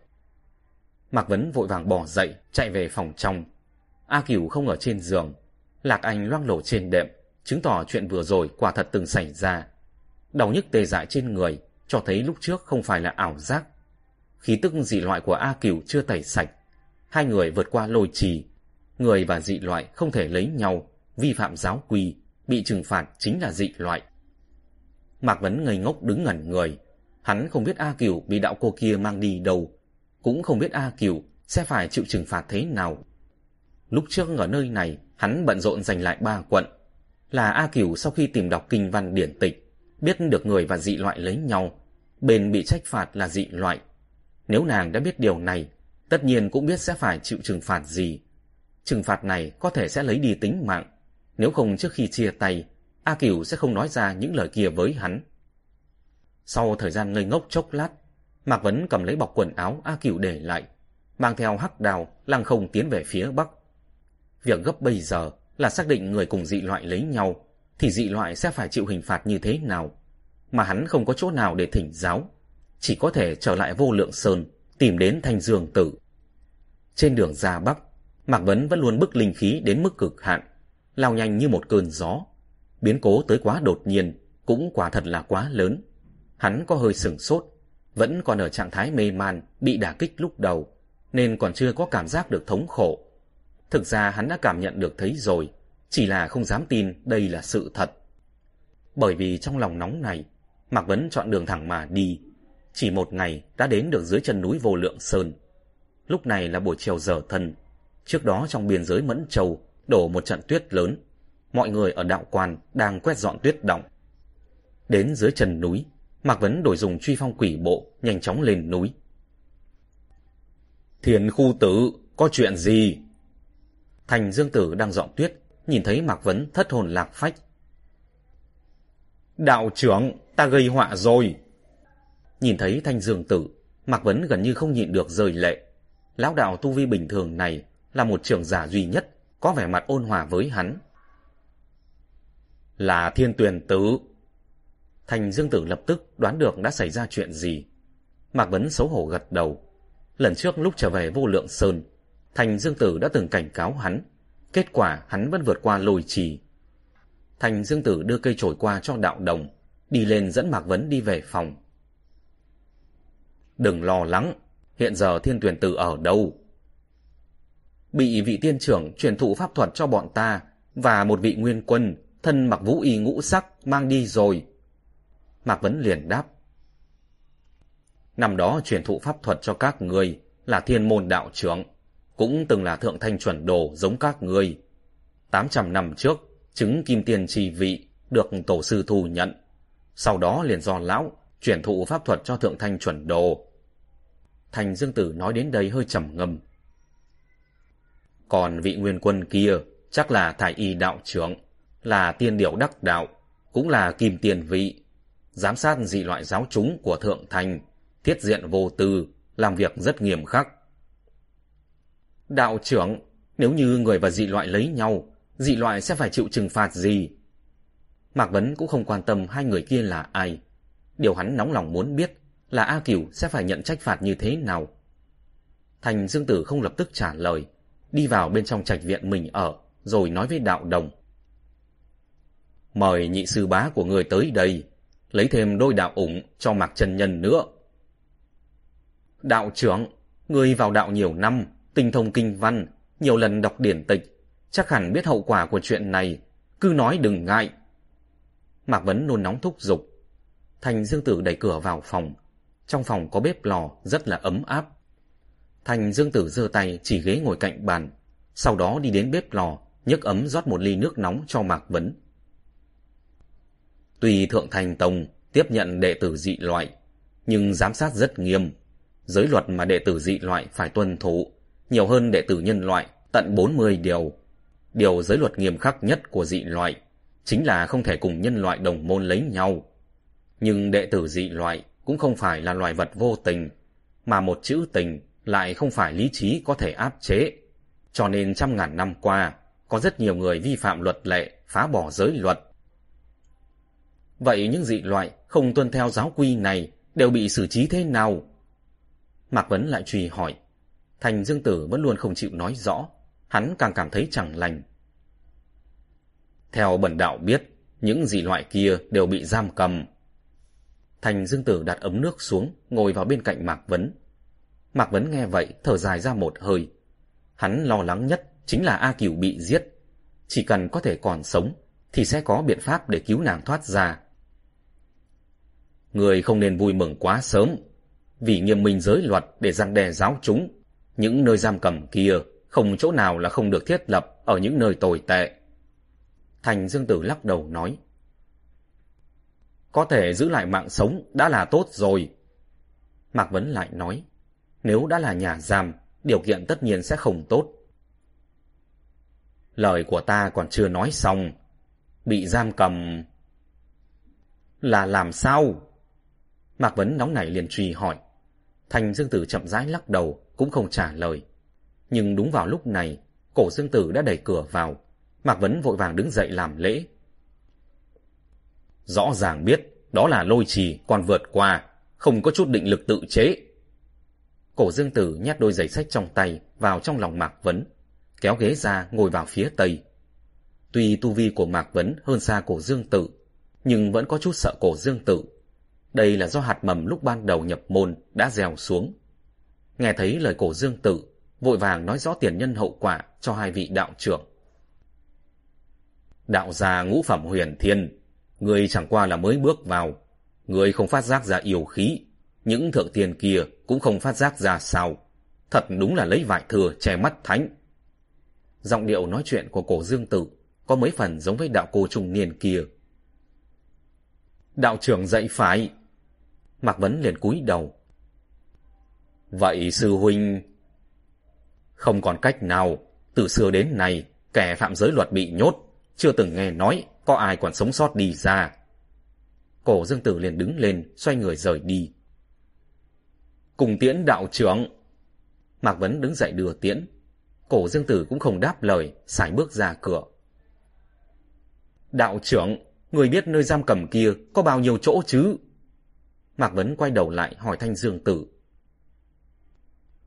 Mạc Vấn vội vàng bỏ dậy, chạy về phòng trong. A Cửu không ở trên giường. Lạc Anh loang lổ trên đệm, chứng tỏ chuyện vừa rồi quả thật từng xảy ra. Đau nhức tê dại trên người, cho thấy lúc trước không phải là ảo giác. Khí tức dị loại của A Cửu chưa tẩy sạch. Hai người vượt qua lôi trì. Người và dị loại không thể lấy nhau, vi phạm giáo quy, bị trừng phạt chính là dị loại. Mạc Vấn ngây ngốc đứng ngẩn người. Hắn không biết A Kiều bị đạo cô kia mang đi đâu, cũng không biết A Kiều sẽ phải chịu trừng phạt thế nào. Lúc trước ở nơi này, hắn bận rộn giành lại ba quận. Là A Kiều sau khi tìm đọc kinh văn điển tịch, biết được người và dị loại lấy nhau, bên bị trách phạt là dị loại. Nếu nàng đã biết điều này, tất nhiên cũng biết sẽ phải chịu trừng phạt gì. Trừng phạt này có thể sẽ lấy đi tính mạng. Nếu không trước khi chia tay, A Cửu sẽ không nói ra những lời kia với hắn. Sau thời gian ngây ngốc chốc lát, Mạc Vấn cầm lấy bọc quần áo A Cửu để lại, mang theo hắc đào lăng không tiến về phía bắc. Việc gấp bây giờ là xác định người cùng dị loại lấy nhau, thì dị loại sẽ phải chịu hình phạt như thế nào. Mà hắn không có chỗ nào để thỉnh giáo, chỉ có thể trở lại vô lượng sơn, tìm đến thanh dương tử. Trên đường ra bắc, Mạc Vấn vẫn luôn bức linh khí đến mức cực hạn, lao nhanh như một cơn gió. Biến cố tới quá đột nhiên, cũng quả thật là quá lớn. Hắn có hơi sửng sốt, vẫn còn ở trạng thái mê man, bị đả kích lúc đầu, nên còn chưa có cảm giác được thống khổ. Thực ra hắn đã cảm nhận được thấy rồi, chỉ là không dám tin đây là sự thật. Bởi vì trong lòng nóng này, Mạc Vấn chọn đường thẳng mà đi. Chỉ một ngày đã đến được dưới chân núi Vô Lượng Sơn. Lúc này là buổi chiều giờ thân. Trước đó trong biên giới Mẫn Châu đổ một trận tuyết lớn. Mọi người ở đạo quan đang quét dọn tuyết động. Đến dưới chân núi, Mạc Vấn đổi dùng truy phong quỷ bộ, nhanh chóng lên núi. Thiền khu tử, có chuyện gì? Thành Dương Tử đang dọn tuyết, nhìn thấy Mạc Vấn thất hồn lạc phách. Đạo trưởng, ta gây họa rồi. Nhìn thấy Thanh Dương Tử, Mạc Vấn gần như không nhịn được rời lệ. Lão đạo tu vi bình thường này là một trưởng giả duy nhất, có vẻ mặt ôn hòa với hắn. Là thiên tuyển tử. Thành Dương Tử lập tức đoán được đã xảy ra chuyện gì. Mạc Vấn xấu hổ gật đầu. Lần trước lúc trở về vô lượng sơn, Thành Dương Tử đã từng cảnh cáo hắn. Kết quả hắn vẫn vượt qua lôi trì. Thành Dương Tử đưa cây trổi qua cho đạo đồng, đi lên dẫn Mạc Vấn đi về phòng. Đừng lo lắng, hiện giờ thiên tuyển tử ở đâu? Bị vị tiên trưởng truyền thụ pháp thuật cho bọn ta và một vị nguyên quân thân mặc vũ y ngũ sắc mang đi rồi. Mạc Vấn liền đáp. Năm đó truyền thụ pháp thuật cho các người là thiên môn đạo trưởng, cũng từng là thượng thanh chuẩn đồ giống các người. 800 năm trước, chứng kim tiền trì vị được tổ sư thu nhận. Sau đó liền do lão chuyển thụ pháp thuật cho thượng thanh chuẩn đồ. Thành Dương Tử nói đến đây hơi trầm ngâm. Còn vị nguyên quân kia chắc là thải y đạo trưởng, là tiên điểu đắc đạo, cũng là kim tiền vị, giám sát dị loại giáo chúng của thượng thành, thiết diện vô tư, làm việc rất nghiêm khắc. Đạo trưởng, nếu như người và dị loại lấy nhau, dị loại sẽ phải chịu trừng phạt gì? Mạc Vấn cũng không quan tâm hai người kia là ai. Điều hắn nóng lòng muốn biết là A Cửu sẽ phải nhận trách phạt như thế nào. Thành Dương Tử không lập tức trả lời, đi vào bên trong trạch viện mình ở, rồi nói với đạo đồng. Mời nhị sư bá của người tới đây, lấy thêm đôi đạo ủng cho Mạc chân Nhân nữa. Đạo trưởng, người vào đạo nhiều năm, tinh thông kinh văn, nhiều lần đọc điển tịch, chắc hẳn biết hậu quả của chuyện này, cứ nói đừng ngại. Mạc Vấn nôn nóng thúc giục. Thành Dương Tử đẩy cửa vào phòng. Trong phòng có bếp lò rất là ấm áp. Thành Dương Tử giơ tay chỉ ghế ngồi cạnh bàn, sau đó đi đến bếp lò, nhấc ấm rót một ly nước nóng cho Mạc Vấn. Tuy Thượng Thành Tông tiếp nhận đệ tử dị loại, nhưng giám sát rất nghiêm. Giới luật mà đệ tử dị loại phải tuân thủ, nhiều hơn đệ tử nhân loại tận 40 điều. Điều giới luật nghiêm khắc nhất của dị loại chính là không thể cùng nhân loại đồng môn lấy nhau. Nhưng đệ tử dị loại cũng không phải là loài vật vô tình, mà một chữ tình lại không phải lý trí có thể áp chế. Cho nên trăm ngàn năm qua, có rất nhiều người vi phạm luật lệ, phá bỏ giới luật. Vậy những dị loại không tuân theo giáo quy này đều bị xử trí thế nào? Mạc Vấn lại truy hỏi. Thành Dương Tử vẫn luôn không chịu nói rõ. Hắn càng cảm thấy chẳng lành. Theo bần đạo biết, những dị loại kia đều bị giam cầm. Thành Dương Tử đặt ấm nước xuống, ngồi vào bên cạnh Mạc Vấn. Mạc Vấn nghe vậy, thở dài ra một hơi. Hắn lo lắng nhất chính là A Cửu bị giết. Chỉ cần có thể còn sống, thì sẽ có biện pháp để cứu nàng thoát ra. Người không nên vui mừng quá sớm, vì nghiêm minh giới luật để răng đe giáo chúng. Những nơi giam cầm kia, không chỗ nào là không được thiết lập ở những nơi tồi tệ. Thành Dương Tử lắc đầu nói. Có thể giữ lại mạng sống đã là tốt rồi. Mạc Vấn lại nói, nếu đã là nhà giam, điều kiện tất nhiên sẽ không tốt. Lời của ta còn chưa nói xong. Bị giam cầm... Là làm sao? Mạc Vấn nóng nảy liền truy hỏi. Thành Dương Tử chậm rãi lắc đầu, cũng không trả lời. Nhưng đúng vào lúc này, cổ Dương Tử đã đẩy cửa vào. Mạc Vấn vội vàng đứng dậy làm lễ. Rõ ràng biết, đó là lôi trì còn vượt qua, không có chút định lực tự chế. Cổ Dương Tử nhét đôi giày sách trong tay vào trong lòng Mạc Vấn, kéo ghế ra ngồi vào phía tây. Tuy tu vi của Mạc Vấn hơn xa cổ Dương Tử, nhưng vẫn có chút sợ cổ Dương Tử. Đây là do hạt mầm lúc ban đầu nhập môn đã gieo xuống. Nghe thấy lời cổ Dương Tử, vội vàng nói rõ tiền nhân hậu quả cho hai vị đạo trưởng. Đạo gia ngũ phẩm huyền thiên, người chẳng qua là mới bước vào. Người không phát giác ra yêu khí, những thượng tiền kia cũng không phát giác ra sao. Thật đúng là lấy vải thừa che mắt thánh. Giọng điệu nói chuyện của cổ dương tử có mấy phần giống với đạo cô trung niên kia. Đạo trưởng dạy phải. Mạc Vấn liền cúi đầu. Vậy sư huynh... Không còn cách nào, từ xưa đến nay, kẻ phạm giới luật bị nhốt, chưa từng nghe nói có ai còn sống sót đi ra. Cổ dương tử liền đứng lên, xoay người rời đi. Cùng tiễn đạo trưởng. Mạc Vấn đứng dậy đưa tiễn. Cổ dương tử cũng không đáp lời, xài bước ra cửa. Đạo trưởng, người biết nơi giam cầm kia có bao nhiêu chỗ chứ? Mạc Vấn quay đầu lại hỏi Thanh Dương Tử.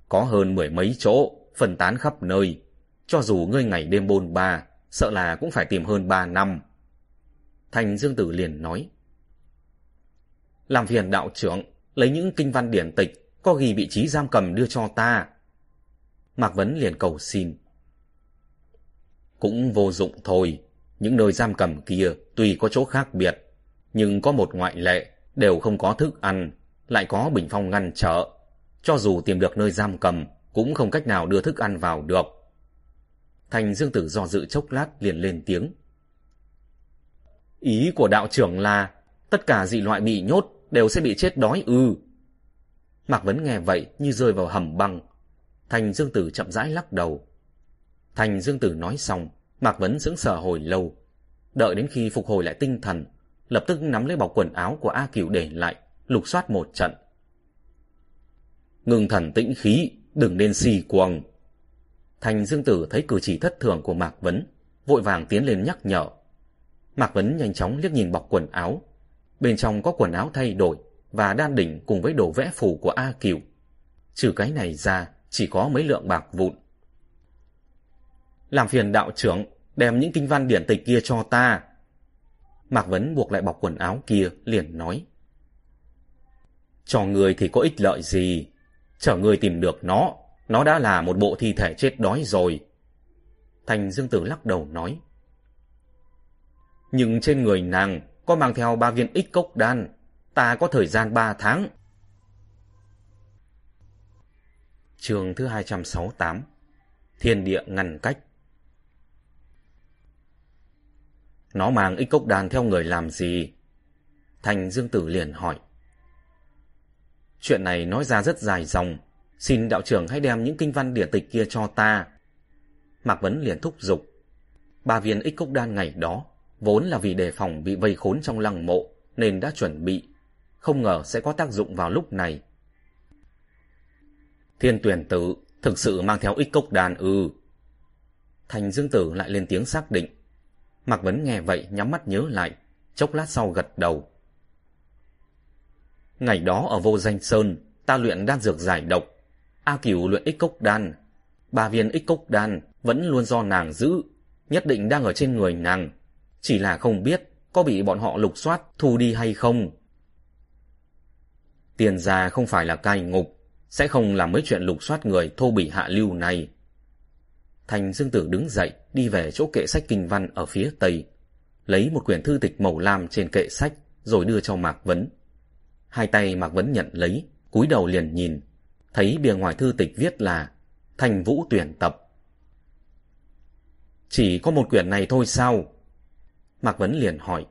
Có hơn mười mấy chỗ, phân tán khắp nơi. Cho dù ngươi ngày đêm bôn ba, sợ là cũng phải tìm hơn ba năm. Thanh Dương Tử liền nói. Làm phiền đạo trưởng, lấy những kinh văn điển tịch, có ghi vị trí giam cầm đưa cho ta. Mạc Vấn liền cầu xin. Cũng vô dụng thôi, những nơi giam cầm kia tuy có chỗ khác biệt, nhưng có một ngoại lệ, đều không có thức ăn, lại có bình phong ngăn trở. Cho dù tìm được nơi giam cầm, cũng không cách nào đưa thức ăn vào được. Thành Dương Tử do dự chốc lát liền lên tiếng. Ý của đạo trưởng là tất cả dị loại bị nhốt đều sẽ bị chết đói ư. Mạc Vấn nghe vậy như rơi vào hầm băng. Thành Dương Tử chậm rãi lắc đầu. Thành Dương Tử nói xong, Mạc Vấn sững sờ hồi lâu. Đợi đến khi phục hồi lại tinh thần, lập tức nắm lấy bọc quần áo của A Cửu để lại, lục soát một trận. Ngừng thần tĩnh khí, đừng nên xì cuồng. Thành Dương Tử thấy cử chỉ thất thường của Mạc Vấn, vội vàng tiến lên nhắc nhở. Mạc Vấn nhanh chóng liếc nhìn bọc quần áo. Bên trong có quần áo thay đổi và đan đỉnh cùng với đồ vẽ phù của A Cửu. Trừ cái này ra, chỉ có mấy lượng bạc vụn. Làm phiền đạo trưởng, đem những kinh văn điển tịch kia cho ta. Mạc Vấn buộc lại bọc quần áo kia, liền nói. Cho người thì có ích lợi gì? Chở người tìm được nó, nó đã là một bộ thi thể chết đói rồi. Thành Dương Tử lắc đầu nói. Nhưng trên người nàng có mang theo ba viên ích cốc đan, ta có thời gian ba tháng. Trường thứ 268 Thiên địa ngăn cách Nó mang ích cốc đan theo người làm gì? Thành Dương Tử liền hỏi. Chuyện này nói ra rất dài dòng, xin đạo trưởng hãy đem những kinh văn địa tịch kia cho ta. Mạc Vấn liền thúc giục. Ba viên ích cốc đan ngày đó, vốn là vì đề phòng bị vây khốn trong lăng mộ, nên đã chuẩn bị. Không ngờ sẽ có tác dụng vào lúc này. Thiên tuyển tử thực sự mang theo ích cốc đan ư. Thành Dương Tử lại lên tiếng xác định. Mạc Vấn nghe vậy nhắm mắt nhớ lại, chốc lát sau gật đầu. Ngày đó ở vô danh sơn, ta luyện đan dược giải độc. A Cửu luyện ích cốc đan. Ba viên ích cốc đan vẫn luôn do nàng giữ, nhất định đang ở trên người nàng. Chỉ là không biết có bị bọn họ lục soát thu đi hay không. Tiền gia không phải là cai ngục, sẽ không làm mấy chuyện lục soát người thô bỉ hạ lưu này. Thành Dương Tử đứng dậy, đi về chỗ kệ sách kinh văn ở phía tây, lấy một quyển thư tịch màu lam trên kệ sách, rồi đưa cho Mạc Vấn. Hai tay Mạc Vấn nhận lấy, cúi đầu liền nhìn, thấy bìa ngoài thư tịch viết là Thành Vũ tuyển tập. Chỉ có một quyển này thôi sao? Mạc Vấn liền hỏi.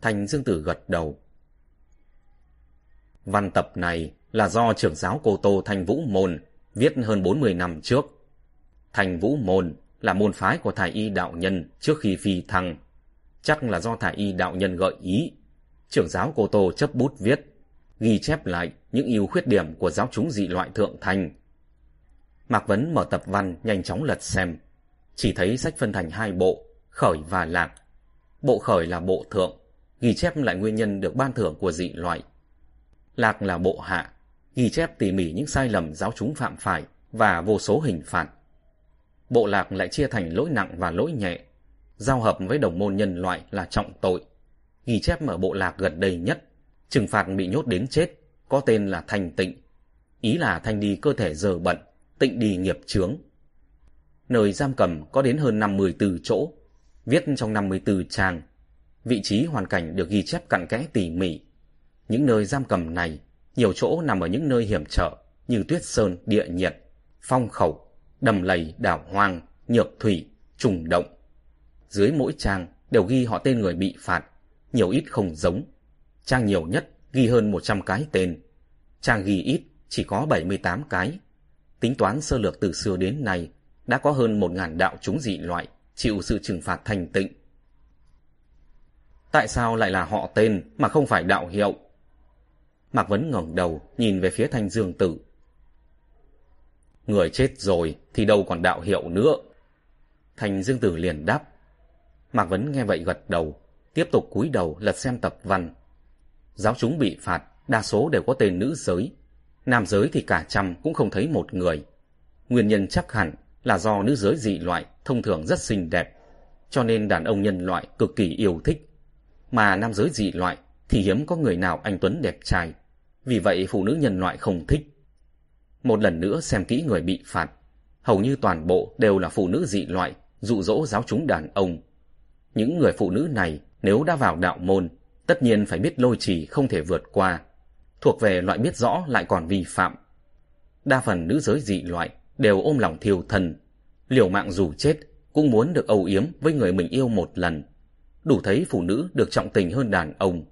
Thành Dương Tử gật đầu. Văn tập này là do trưởng giáo Cô Tô Thành Vũ Môn viết hơn 40 năm trước. Thành Vũ Môn là môn phái của Thải Y Đạo Nhân trước khi phi thăng. Chắc là do Thải Y Đạo Nhân gợi ý. Trưởng giáo Cô Tô chấp bút viết, ghi chép lại những ưu khuyết điểm của giáo chúng dị loại thượng thành. Mạc Vấn mở tập văn nhanh chóng lật xem. Chỉ thấy sách phân thành hai bộ, khởi và lạc. Bộ khởi là bộ thượng, ghi chép lại nguyên nhân được ban thưởng của dị loại. Lạc là bộ hạ, ghi chép tỉ mỉ những sai lầm giáo chúng phạm phải và vô số hình phạt. Bộ lạc lại chia thành lỗi nặng và lỗi nhẹ. Giao hợp với đồng môn nhân loại là trọng tội. Ghi chép ở bộ lạc gần đây nhất, trừng phạt bị nhốt đến chết, có tên là thanh tịnh. Ý là thanh đi cơ thể dờ bận, tịnh đi nghiệp chướng. Nơi giam cầm có đến hơn 54 chỗ, viết trong 54 trang. Vị trí hoàn cảnh được ghi chép cặn kẽ tỉ mỉ. Những nơi giam cầm này, nhiều chỗ nằm ở những nơi hiểm trở như tuyết sơn, địa nhiệt, phong khẩu, đầm lầy, đảo hoang, nhược thủy, trùng động. Dưới mỗi trang đều ghi họ tên người bị phạt, nhiều ít không giống. Trang nhiều nhất ghi hơn 100 cái tên. Trang ghi ít chỉ có 78 cái. Tính toán sơ lược từ xưa đến nay, đã có hơn 1.000 đạo chúng dị loại chịu sự trừng phạt thành tịnh. Tại sao lại là họ tên mà không phải đạo hiệu? Mạc Vấn ngẩng đầu nhìn về phía thanh dương tử. Người chết rồi thì đâu còn đạo hiệu nữa. Thành dương tử liền đáp. Mạc Vấn nghe vậy gật đầu, tiếp tục cúi đầu lật xem tập văn. Giáo chúng bị phạt, đa số đều có tên nữ giới. Nam giới thì cả trăm cũng không thấy một người. Nguyên nhân chắc hẳn là do nữ giới dị loại thông thường rất xinh đẹp, cho nên đàn ông nhân loại cực kỳ yêu thích. Mà nam giới dị loại thì hiếm có người nào anh Tuấn đẹp trai, vì vậy phụ nữ nhân loại không thích. Một lần nữa xem kỹ người bị phạt, hầu như toàn bộ đều là phụ nữ dị loại, dụ dỗ giáo chúng đàn ông. Những người phụ nữ này nếu đã vào đạo môn, tất nhiên phải biết lôi trì không thể vượt qua, thuộc về loại biết rõ lại còn vi phạm. Đa phần nữ giới dị loại đều ôm lòng thiêu thần, liều mạng dù chết cũng muốn được âu yếm với người mình yêu một lần, đủ thấy phụ nữ được trọng tình hơn đàn ông.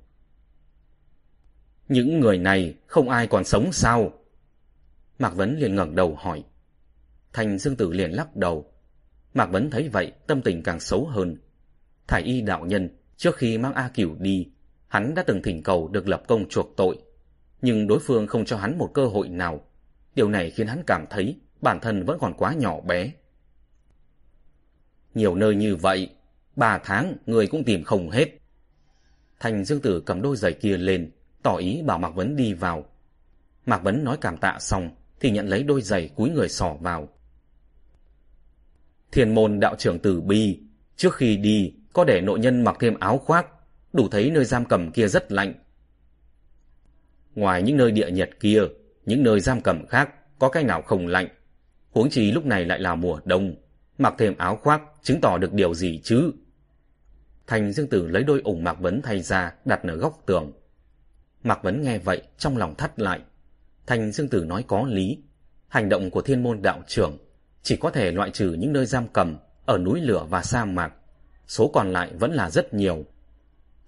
Những người này không ai còn sống sao? Mạc Vấn liền ngẩng đầu hỏi. Thành Dương Tử liền lắc đầu. Mạc Vấn thấy vậy, tâm tình càng xấu hơn. Thải y đạo nhân, trước khi mang A Cửu đi, hắn đã từng thỉnh cầu được lập công chuộc tội. Nhưng đối phương không cho hắn một cơ hội nào. Điều này khiến hắn cảm thấy bản thân vẫn còn quá nhỏ bé. Nhiều nơi như vậy, ba tháng người cũng tìm không hết. Thành Dương Tử cầm đôi giày kia lên, tỏ ý bảo Mạc Vấn đi vào. Mạc Vấn nói cảm tạ xong, thì nhận lấy đôi giày cúi người sỏ vào. Thiền môn đạo trưởng Tử Bi, trước khi đi, có để nội nhân mặc thêm áo khoác, đủ thấy nơi giam cầm kia rất lạnh. Ngoài những nơi địa nhiệt kia, những nơi giam cầm khác có cái nào không lạnh. Huống chi lúc này lại là mùa đông, mặc thêm áo khoác chứng tỏ được điều gì chứ? Thành Dương Tử lấy đôi ủng Mạc Vấn thay ra đặt ở góc tường. Mạc Vấn nghe vậy trong lòng thắt lại. Thành Dương Tử nói có lý. Hành động của thiên môn đạo trưởng chỉ có thể loại trừ những nơi giam cầm ở núi lửa và sa mạc. Số còn lại vẫn là rất nhiều.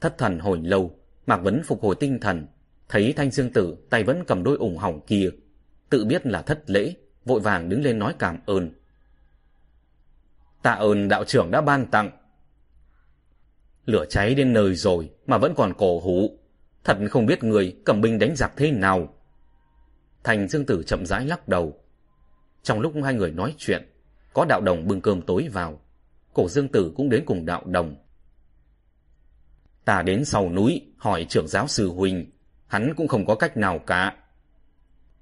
Thất thần hồi lâu, Mạc Vấn phục hồi tinh thần, thấy Thanh Dương Tử tay vẫn cầm đôi ủng hỏng kia. Tự biết là thất lễ, vội vàng đứng lên nói cảm ơn. Tạ ơn đạo trưởng đã ban tặng. Lửa cháy đến nơi rồi mà vẫn còn cổ hủ. Thật không biết người cầm binh đánh giặc thế nào. Thành Dương Tử chậm rãi lắc đầu. Trong lúc hai người nói chuyện, có đạo đồng bưng cơm tối vào. Cổ Dương Tử cũng đến cùng đạo đồng. Ta đến sau núi hỏi trưởng giáo sư huỳnh, hắn cũng không có cách nào cả.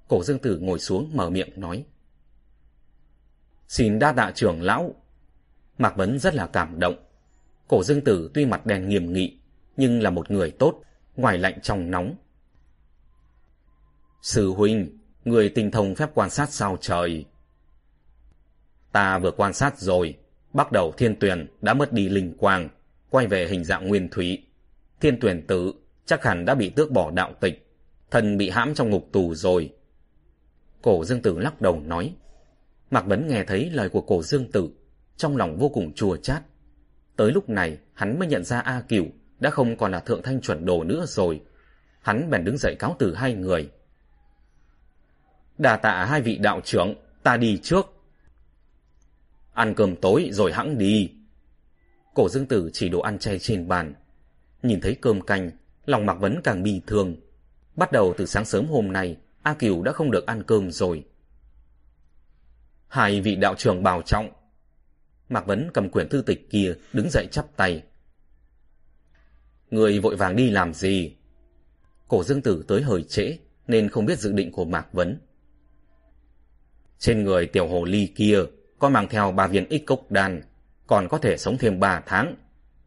Cổ dương tử ngồi xuống mở miệng nói. Xin đa tạ trưởng lão. Mạc Vấn rất là cảm động. Cổ dương tử tuy mặt đen nghiêm nghị, nhưng là một người tốt, ngoài lạnh trong nóng. Sư huynh, người tinh thông phép quan sát sao trời. Ta vừa quan sát rồi, bắt đầu thiên tuyển đã mất đi linh quang, quay về hình dạng nguyên thủy. Thiên tuyển tử chắc hẳn đã bị tước bỏ đạo tịch, thần bị hãm trong ngục tù rồi. Cổ dương tử lắc đầu nói. Mạc Vấn nghe thấy lời của cổ dương tử, trong lòng vô cùng chua chát. Tới lúc này, hắn mới nhận ra A Cửu đã không còn là thượng thanh chuẩn đồ nữa rồi. Hắn bèn đứng dậy cáo từ hai người. Đà tạ hai vị đạo trưởng, ta đi trước. Ăn cơm tối rồi hãng đi. Cổ dương tử chỉ đồ ăn chay trên bàn. Nhìn thấy cơm canh, lòng Mạc Vấn càng bi thương. Bắt đầu từ sáng sớm hôm nay, A Kiều đã không được ăn cơm rồi. Hai vị đạo trưởng bào trọng. Mạc Vấn cầm quyển thư tịch kia, đứng dậy chắp tay. Người vội vàng đi làm gì? Cổ dương tử tới hơi trễ, nên không biết dự định của Mạc Vấn. Trên người tiểu hồ ly kia, có mang theo ba viên ích cốc đan, còn có thể sống thêm ba tháng.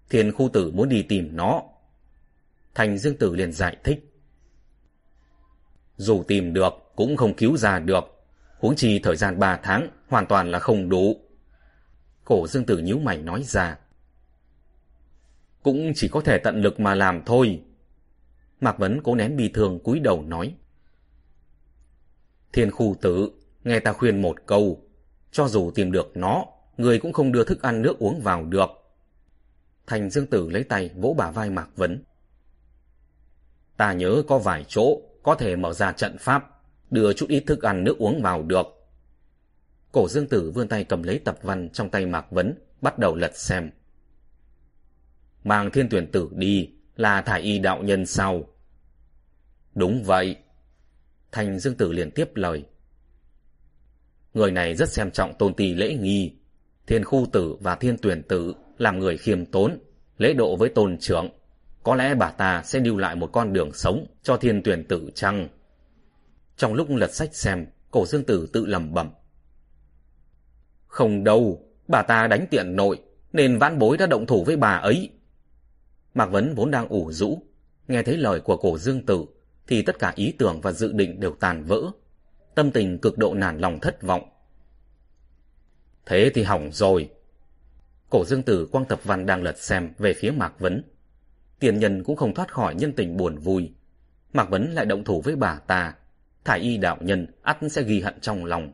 Thiên khu tử muốn đi tìm nó. Thành dương tử liền giải thích. Dù tìm được, cũng không cứu ra được. Huống chi thời gian ba tháng, hoàn toàn là không đủ. Cổ dương tử nhíu mày nói ra. Cũng chỉ có thể tận lực mà làm thôi. Mạc Vấn cố nén bi thường cúi đầu nói. Thiên khu tử, nghe ta khuyên một câu. Cho dù tìm được nó, người cũng không đưa thức ăn nước uống vào được. Thành Dương Tử lấy tay vỗ bả vai Mạc Vấn. Ta nhớ có vài chỗ có thể mở ra trận pháp, đưa chút ít thức ăn nước uống vào được. Cổ Dương Tử vươn tay cầm lấy tập văn trong tay Mạc Vấn, bắt đầu lật xem. Mang thiên tuyển tử đi, là thải y đạo nhân sau. Đúng vậy. Thành Dương Tử liền tiếp lời. Người này rất xem trọng tôn ti lễ nghi. Thiên khu tử và thiên tuyển tử làm người khiêm tốn, lễ độ với tôn trưởng. Có lẽ bà ta sẽ lưu lại một con đường sống cho thiên tuyển tử chăng? Trong lúc lật sách xem, cổ dương tử tự lầm bẩm. Không đâu, bà ta đánh tiện nội, nên vãn bối đã động thủ với bà ấy. Mạc Vấn vốn đang ủ rũ, nghe thấy lời của cổ dương tử, thì tất cả ý tưởng và dự định đều tàn vỡ. Tâm tình cực độ nản lòng thất vọng. Thế thì hỏng rồi. Cổ dương tử quang tập văn đang lật xem về phía Mạc Vấn. Tiền nhân cũng không thoát khỏi nhân tình buồn vui. Mạc Vấn lại động thủ với bà ta. Thải y đạo nhân ắt sẽ ghi hận trong lòng.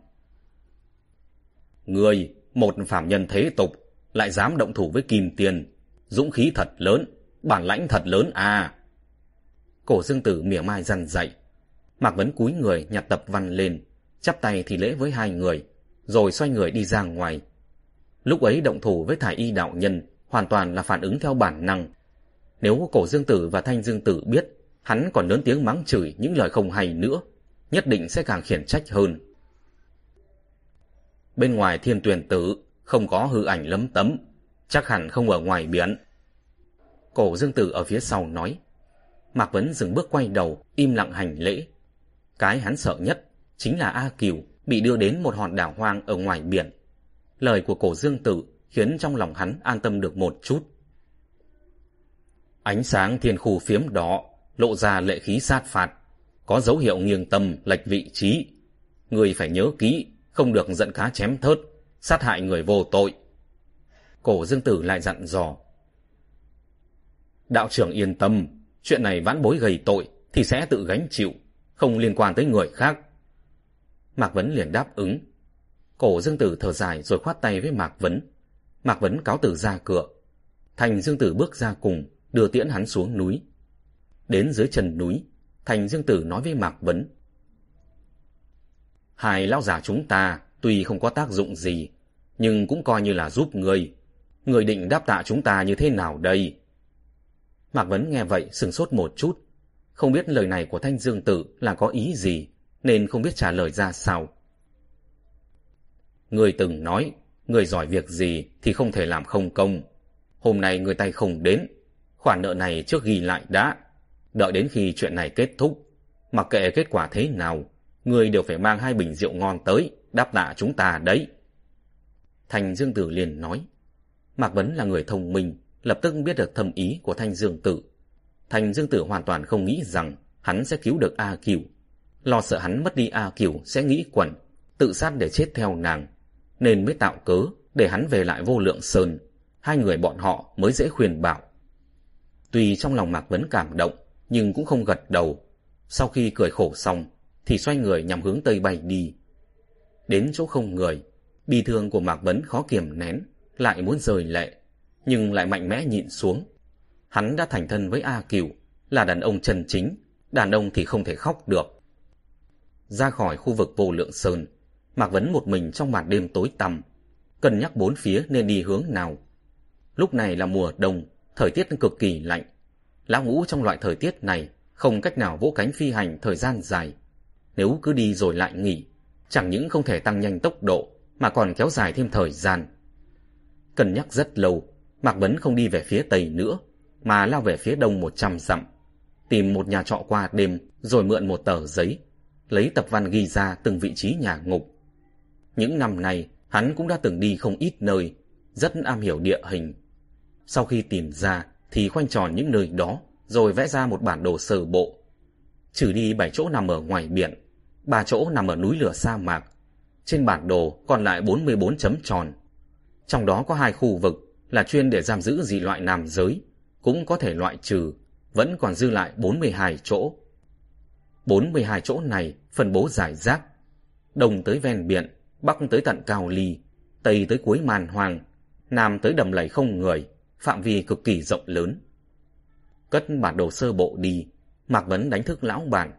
Người, một phạm nhân thế tục, lại dám động thủ với kim tiền. Dũng khí thật lớn, bản lãnh thật lớn à. Cổ dương tử mỉa mai răn dậy. Mạc Vấn cúi người nhặt tập văn lên, chắp tay thì lễ với hai người, rồi xoay người đi ra ngoài. Lúc ấy động thủ với thải y đạo nhân hoàn toàn là phản ứng theo bản năng. Nếu cổ dương tử và thanh dương tử biết, hắn còn lớn tiếng mắng chửi những lời không hay nữa, nhất định sẽ càng khiển trách hơn. Bên ngoài thiên tuyển tử, không có hư ảnh lấm tấm, chắc hẳn không ở ngoài biển. Cổ dương tử ở phía sau nói. Mạc Vấn dừng bước quay đầu, im lặng hành lễ. Cái hắn sợ nhất chính là A Kiều bị đưa đến một hòn đảo hoang ở ngoài biển. Lời của cổ dương tử khiến trong lòng hắn an tâm được một chút. Ánh sáng thiên khu phiếm đỏ, lộ ra lệ khí sát phạt, có dấu hiệu nghiêng tâm, lệch vị trí. Người phải nhớ kỹ, không được giận cá chém thớt, sát hại người vô tội. Cổ dương tử lại dặn dò. Đạo trưởng yên tâm, chuyện này vãn bối gầy tội thì sẽ tự gánh chịu, không liên quan tới người khác. Mạc Vấn liền đáp ứng. Cổ Dương Tử thở dài rồi khoát tay với Mạc Vấn. Mạc Vấn cáo tử ra cửa. Thành Dương Tử bước ra cùng, đưa tiễn hắn xuống núi. Đến dưới chân núi, Thành Dương Tử nói với Mạc Vấn. Hai lão giả chúng ta tuy không có tác dụng gì, nhưng cũng coi như là giúp người. Người định đáp tạ chúng ta như thế nào đây? Mạc Vấn nghe vậy sừng sốt một chút. Không biết lời này của Thanh Dương Tử là có ý gì, nên không biết trả lời ra sao. Người từng nói, người giỏi việc gì thì không thể làm không công. Hôm nay người tay không đến, Khoản nợ này trước ghi lại đã. Đợi đến khi chuyện này kết thúc, mặc kệ kết quả thế nào, người đều phải mang hai bình rượu ngon tới, đáp tạ chúng ta đấy. thanh Dương Tử liền nói. Mạc Vấn là người thông minh, lập tức biết được thầm ý của Thanh Dương Tử. Thành Dương Tử hoàn toàn không nghĩ rằng hắn sẽ cứu được A Cửu. Lo sợ hắn mất đi A Cửu sẽ nghĩ quẩn, tự sát để chết theo nàng, nên mới tạo cớ để hắn về lại vô lượng sơn. Hai người bọn họ mới dễ khuyên bảo. Tuy trong lòng Mạc Vấn cảm động, nhưng cũng không gật đầu. Sau khi cười khổ xong, thì xoay người nhằm hướng Tây bay đi. Đến chỗ không người, bi thương của Mạc Vấn khó kiềm nén, lại muốn rời lệ, nhưng lại mạnh mẽ nhịn xuống. Hắn đã thành thân với A Cửu, là đàn ông chân chính, đàn ông thì không thể khóc được. Ra khỏi khu vực vô lượng sơn, Mạc Vấn một mình trong màn đêm tối tăm, cân nhắc bốn phía nên đi hướng nào. Lúc này là mùa đông, thời tiết cực kỳ lạnh. Lão ngũ trong loại thời tiết này không cách nào vỗ cánh phi hành thời gian dài. Nếu cứ đi rồi lại nghỉ, chẳng những không thể tăng nhanh tốc độ mà còn kéo dài thêm thời gian. Cân nhắc rất lâu, Mạc Vấn không đi về phía tây nữa, mà lao về phía đông 100 dặm. Tìm một nhà trọ qua đêm rồi mượn một tờ giấy, lấy tập văn ghi ra từng vị trí nhà ngục. Những năm này, hắn cũng đã từng đi không ít nơi, rất am hiểu địa hình. Sau khi tìm ra, thì khoanh tròn những nơi đó, rồi vẽ ra một bản đồ sơ bộ. Trừ đi bảy chỗ nằm ở ngoài biển, ba chỗ nằm ở núi lửa sa mạc. Trên bản đồ còn lại 44 chấm tròn. Trong đó có hai khu vực là chuyên để giam giữ dị loại nam giới, cũng có thể loại trừ, vẫn còn dư lại 42 chỗ. 42 chỗ này phân bố giải rác, đông tới ven biển, bắc tới tận Cao Ly, tây tới cuối màn hoàng, nam tới đầm lầy không người, phạm vi cực kỳ rộng lớn. Cất bản đồ sơ bộ đi, Mạc Vấn đánh thức lão bản,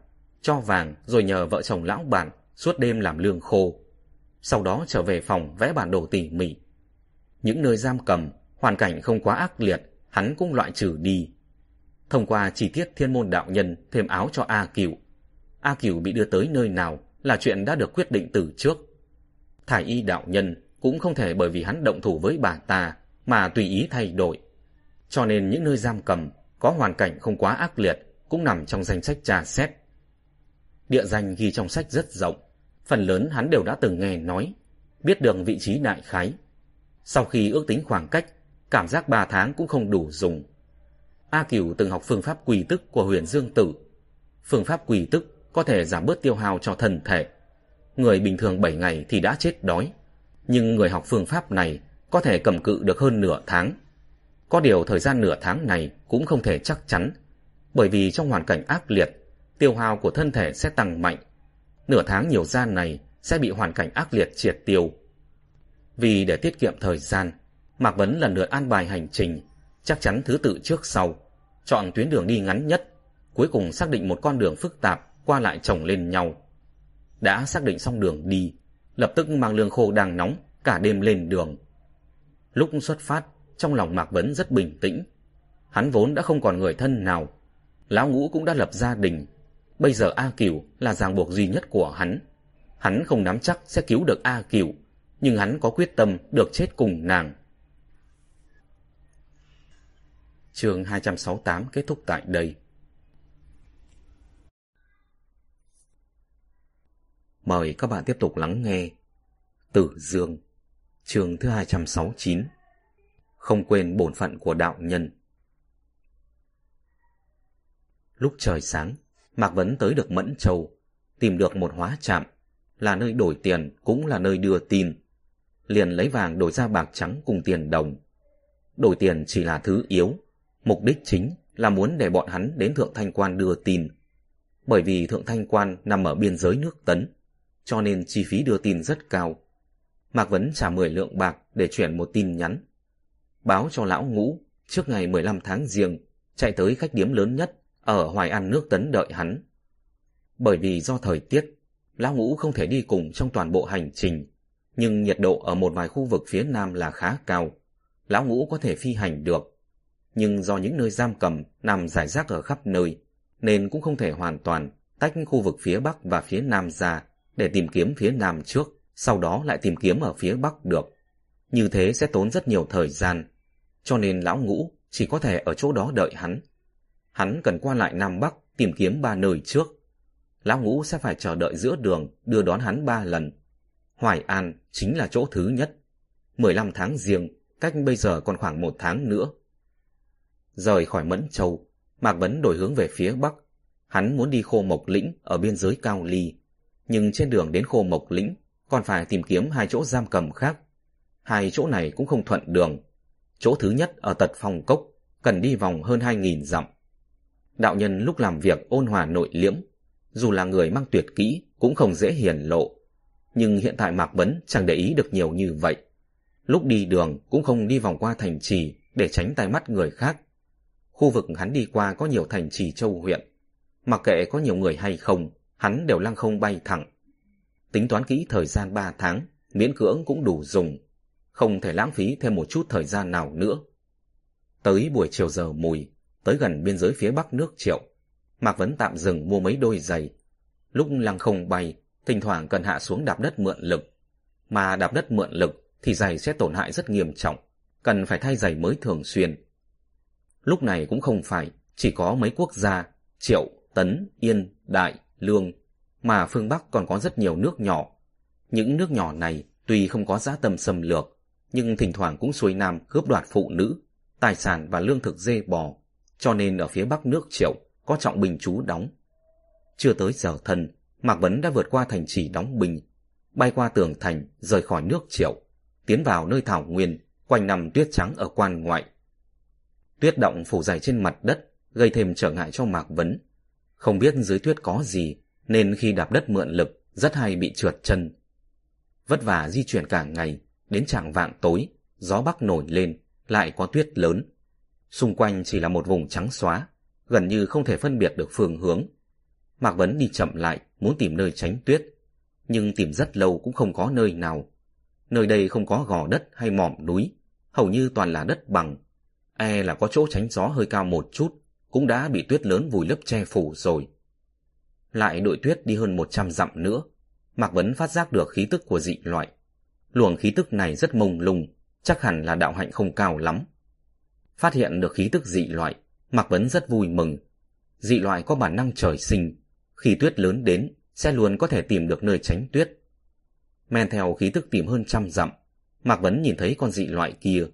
cho vàng rồi nhờ vợ chồng lão bản suốt đêm làm lương khô. Sau đó trở về phòng vẽ bản đồ tỉ mỉ. Những nơi giam cầm, hoàn cảnh không quá ác liệt, hắn cũng loại trừ đi. Thông qua chi tiết thiên môn đạo nhân thêm áo cho A Cửu. A Cửu bị đưa tới nơi nào là chuyện đã được quyết định từ trước. Thải y đạo nhân cũng không thể bởi vì hắn động thủ với bà ta mà tùy ý thay đổi. Cho nên những nơi giam cầm có hoàn cảnh không quá ác liệt cũng nằm trong danh sách trà xét. Địa danh ghi trong sách rất rộng, phần lớn hắn đều đã từng nghe nói, biết được vị trí đại khái. Sau khi ước tính khoảng cách, cảm giác ba tháng cũng không đủ dùng. A Cửu từng học phương pháp quỳ tức của huyền Dương Tử. Phương pháp quỳ tức có thể giảm bớt tiêu hao cho thân thể. Người bình thường 7 ngày thì đã chết đói, nhưng người học phương pháp này có thể cầm cự được hơn nửa tháng. Có điều thời gian nửa tháng này cũng không thể chắc chắn, bởi vì trong hoàn cảnh ác liệt, tiêu hao của thân thể sẽ tăng mạnh. Nửa tháng nhiều gian này sẽ bị hoàn cảnh ác liệt triệt tiêu. Vì để tiết kiệm thời gian, Mạc Vấn lần lượt an bài hành trình, chắc chắn thứ tự trước sau, chọn tuyến đường đi ngắn nhất, cuối cùng xác định một con đường phức tạp qua lại chồng lên nhau. Đã xác định xong đường đi, lập tức mang lương khô đang nóng, cả đêm lên đường. Lúc xuất phát, trong lòng Mạc Vấn rất bình tĩnh. Hắn vốn đã không còn người thân nào. Lão Ngũ cũng đã lập gia đình. Bây giờ A Kiều là ràng buộc duy nhất của hắn. Hắn không nắm chắc sẽ cứu được A Kiều, nhưng hắn có quyết tâm được chết cùng nàng. Chương 268 kết thúc tại đây. Mời các bạn tiếp tục lắng nghe Tử Dương Chương thứ 269 Không quên bổn phận của đạo nhân Lúc trời sáng, Mạc Vấn tới được Mẫn Châu, tìm được một hóa trạm, là nơi đổi tiền cũng là nơi đưa tin. Liền lấy vàng đổi ra bạc trắng cùng tiền đồng. Đổi tiền chỉ là thứ yếu, mục đích chính là muốn để bọn hắn đến Thượng Thanh Quan đưa tin. Bởi vì Thượng Thanh Quan nằm ở biên giới nước Tấn, cho nên chi phí đưa tin rất cao. Mạc Vấn trả 10 lượng bạc để chuyển một tin nhắn. Báo cho lão ngũ, trước ngày 15 tháng riêng, chạy tới khách điếm lớn nhất ở Hoài An nước Tấn đợi hắn. Bởi vì do thời tiết, lão ngũ không thể đi cùng trong toàn bộ hành trình, nhưng nhiệt độ ở một vài khu vực phía nam là khá cao. Lão ngũ có thể phi hành được, nhưng do những nơi giam cầm nằm rải rác ở khắp nơi, nên cũng không thể hoàn toàn tách khu vực phía bắc và phía nam ra để tìm kiếm phía nam trước, sau đó lại tìm kiếm ở phía bắc được. Như thế sẽ tốn rất nhiều thời gian, cho nên lão ngũ chỉ có thể ở chỗ đó đợi hắn. Hắn cần qua lại Nam Bắc tìm kiếm ba nơi trước. Lão Ngũ sẽ phải chờ đợi giữa đường đưa đón hắn ba lần. Hoài An chính là chỗ thứ nhất. 15 tháng riêng, cách bây giờ còn khoảng một tháng nữa. Rời khỏi Mẫn Châu, Mạc Vấn đổi hướng về phía Bắc. Hắn muốn đi khô mộc lĩnh ở biên giới Cao Ly. Nhưng trên đường đến khô mộc lĩnh, còn phải tìm kiếm hai chỗ giam cầm khác. Hai chỗ này cũng không thuận đường. Chỗ thứ nhất ở tật phòng cốc, cần đi vòng hơn 2.000 dặm. Đạo nhân lúc làm việc ôn hòa nội liễm, dù là người mang tuyệt kỹ cũng không dễ hiển lộ. Nhưng hiện tại Mạc Vấn chẳng để ý được nhiều như vậy. Lúc đi đường cũng không đi vòng qua thành trì để tránh tai mắt người khác. Khu vực hắn đi qua có nhiều thành trì châu huyện. Mặc kệ có nhiều người hay không, hắn đều lăng không bay thẳng. Tính toán kỹ thời gian 3 tháng, miễn cưỡng cũng đủ dùng. Không thể lãng phí thêm một chút thời gian nào nữa. Tới buổi chiều giờ mùi, tới gần biên giới phía bắc nước triệu, Mạc Vấn tạm dừng mua mấy đôi giày. Lúc lăng không bay, thỉnh thoảng cần hạ xuống đạp đất mượn lực. Mà đạp đất mượn lực thì giày sẽ tổn hại rất nghiêm trọng, cần phải thay giày mới thường xuyên. Lúc này cũng không phải chỉ có mấy quốc gia, Triệu, Tấn, Yên, Đại, Lương, mà phương Bắc còn có rất nhiều nước nhỏ. Những nước nhỏ này tuy không có giá tâm xâm lược, nhưng thỉnh thoảng cũng xuôi nam cướp đoạt phụ nữ, tài sản và lương thực dê bò, cho nên ở phía Bắc nước Triệu có trọng bình trú đóng. Chưa tới giờ thân, Mạc Vấn đã vượt qua thành trì đóng bình bay qua tường thành, rời khỏi nước Triệu, tiến vào nơi thảo nguyên, quanh nằm tuyết trắng ở quan ngoại. Tuyết động phủ dày trên mặt đất, gây thêm trở ngại cho Mạc Vấn. Không biết dưới tuyết có gì, nên khi đạp đất mượn lực, rất hay bị trượt chân. Vất vả di chuyển cả ngày, đến trạng vạng tối, gió bắc nổi lên, lại có tuyết lớn. Xung quanh chỉ là một vùng trắng xóa, gần như không thể phân biệt được phương hướng. Mạc Vấn đi chậm lại, muốn tìm nơi tránh tuyết, nhưng tìm rất lâu cũng không có nơi nào. Nơi đây không có gò đất hay mỏm núi, hầu như toàn là đất bằng. E là có chỗ tránh gió hơi cao một chút, cũng đã bị tuyết lớn vùi lấp che phủ rồi. Lại đội tuyết đi hơn 100 dặm nữa, Mạc Vấn phát giác được khí tức của dị loại. Luồng khí tức này rất mông lung, chắc hẳn là đạo hạnh không cao lắm. Phát hiện được khí tức dị loại, Mạc Vấn rất vui mừng. Dị loại có bản năng trời sinh, khi tuyết lớn đến, sẽ luôn có thể tìm được nơi tránh tuyết. Men theo khí tức tìm hơn trăm dặm, Mạc Vấn nhìn thấy con dị loại kia,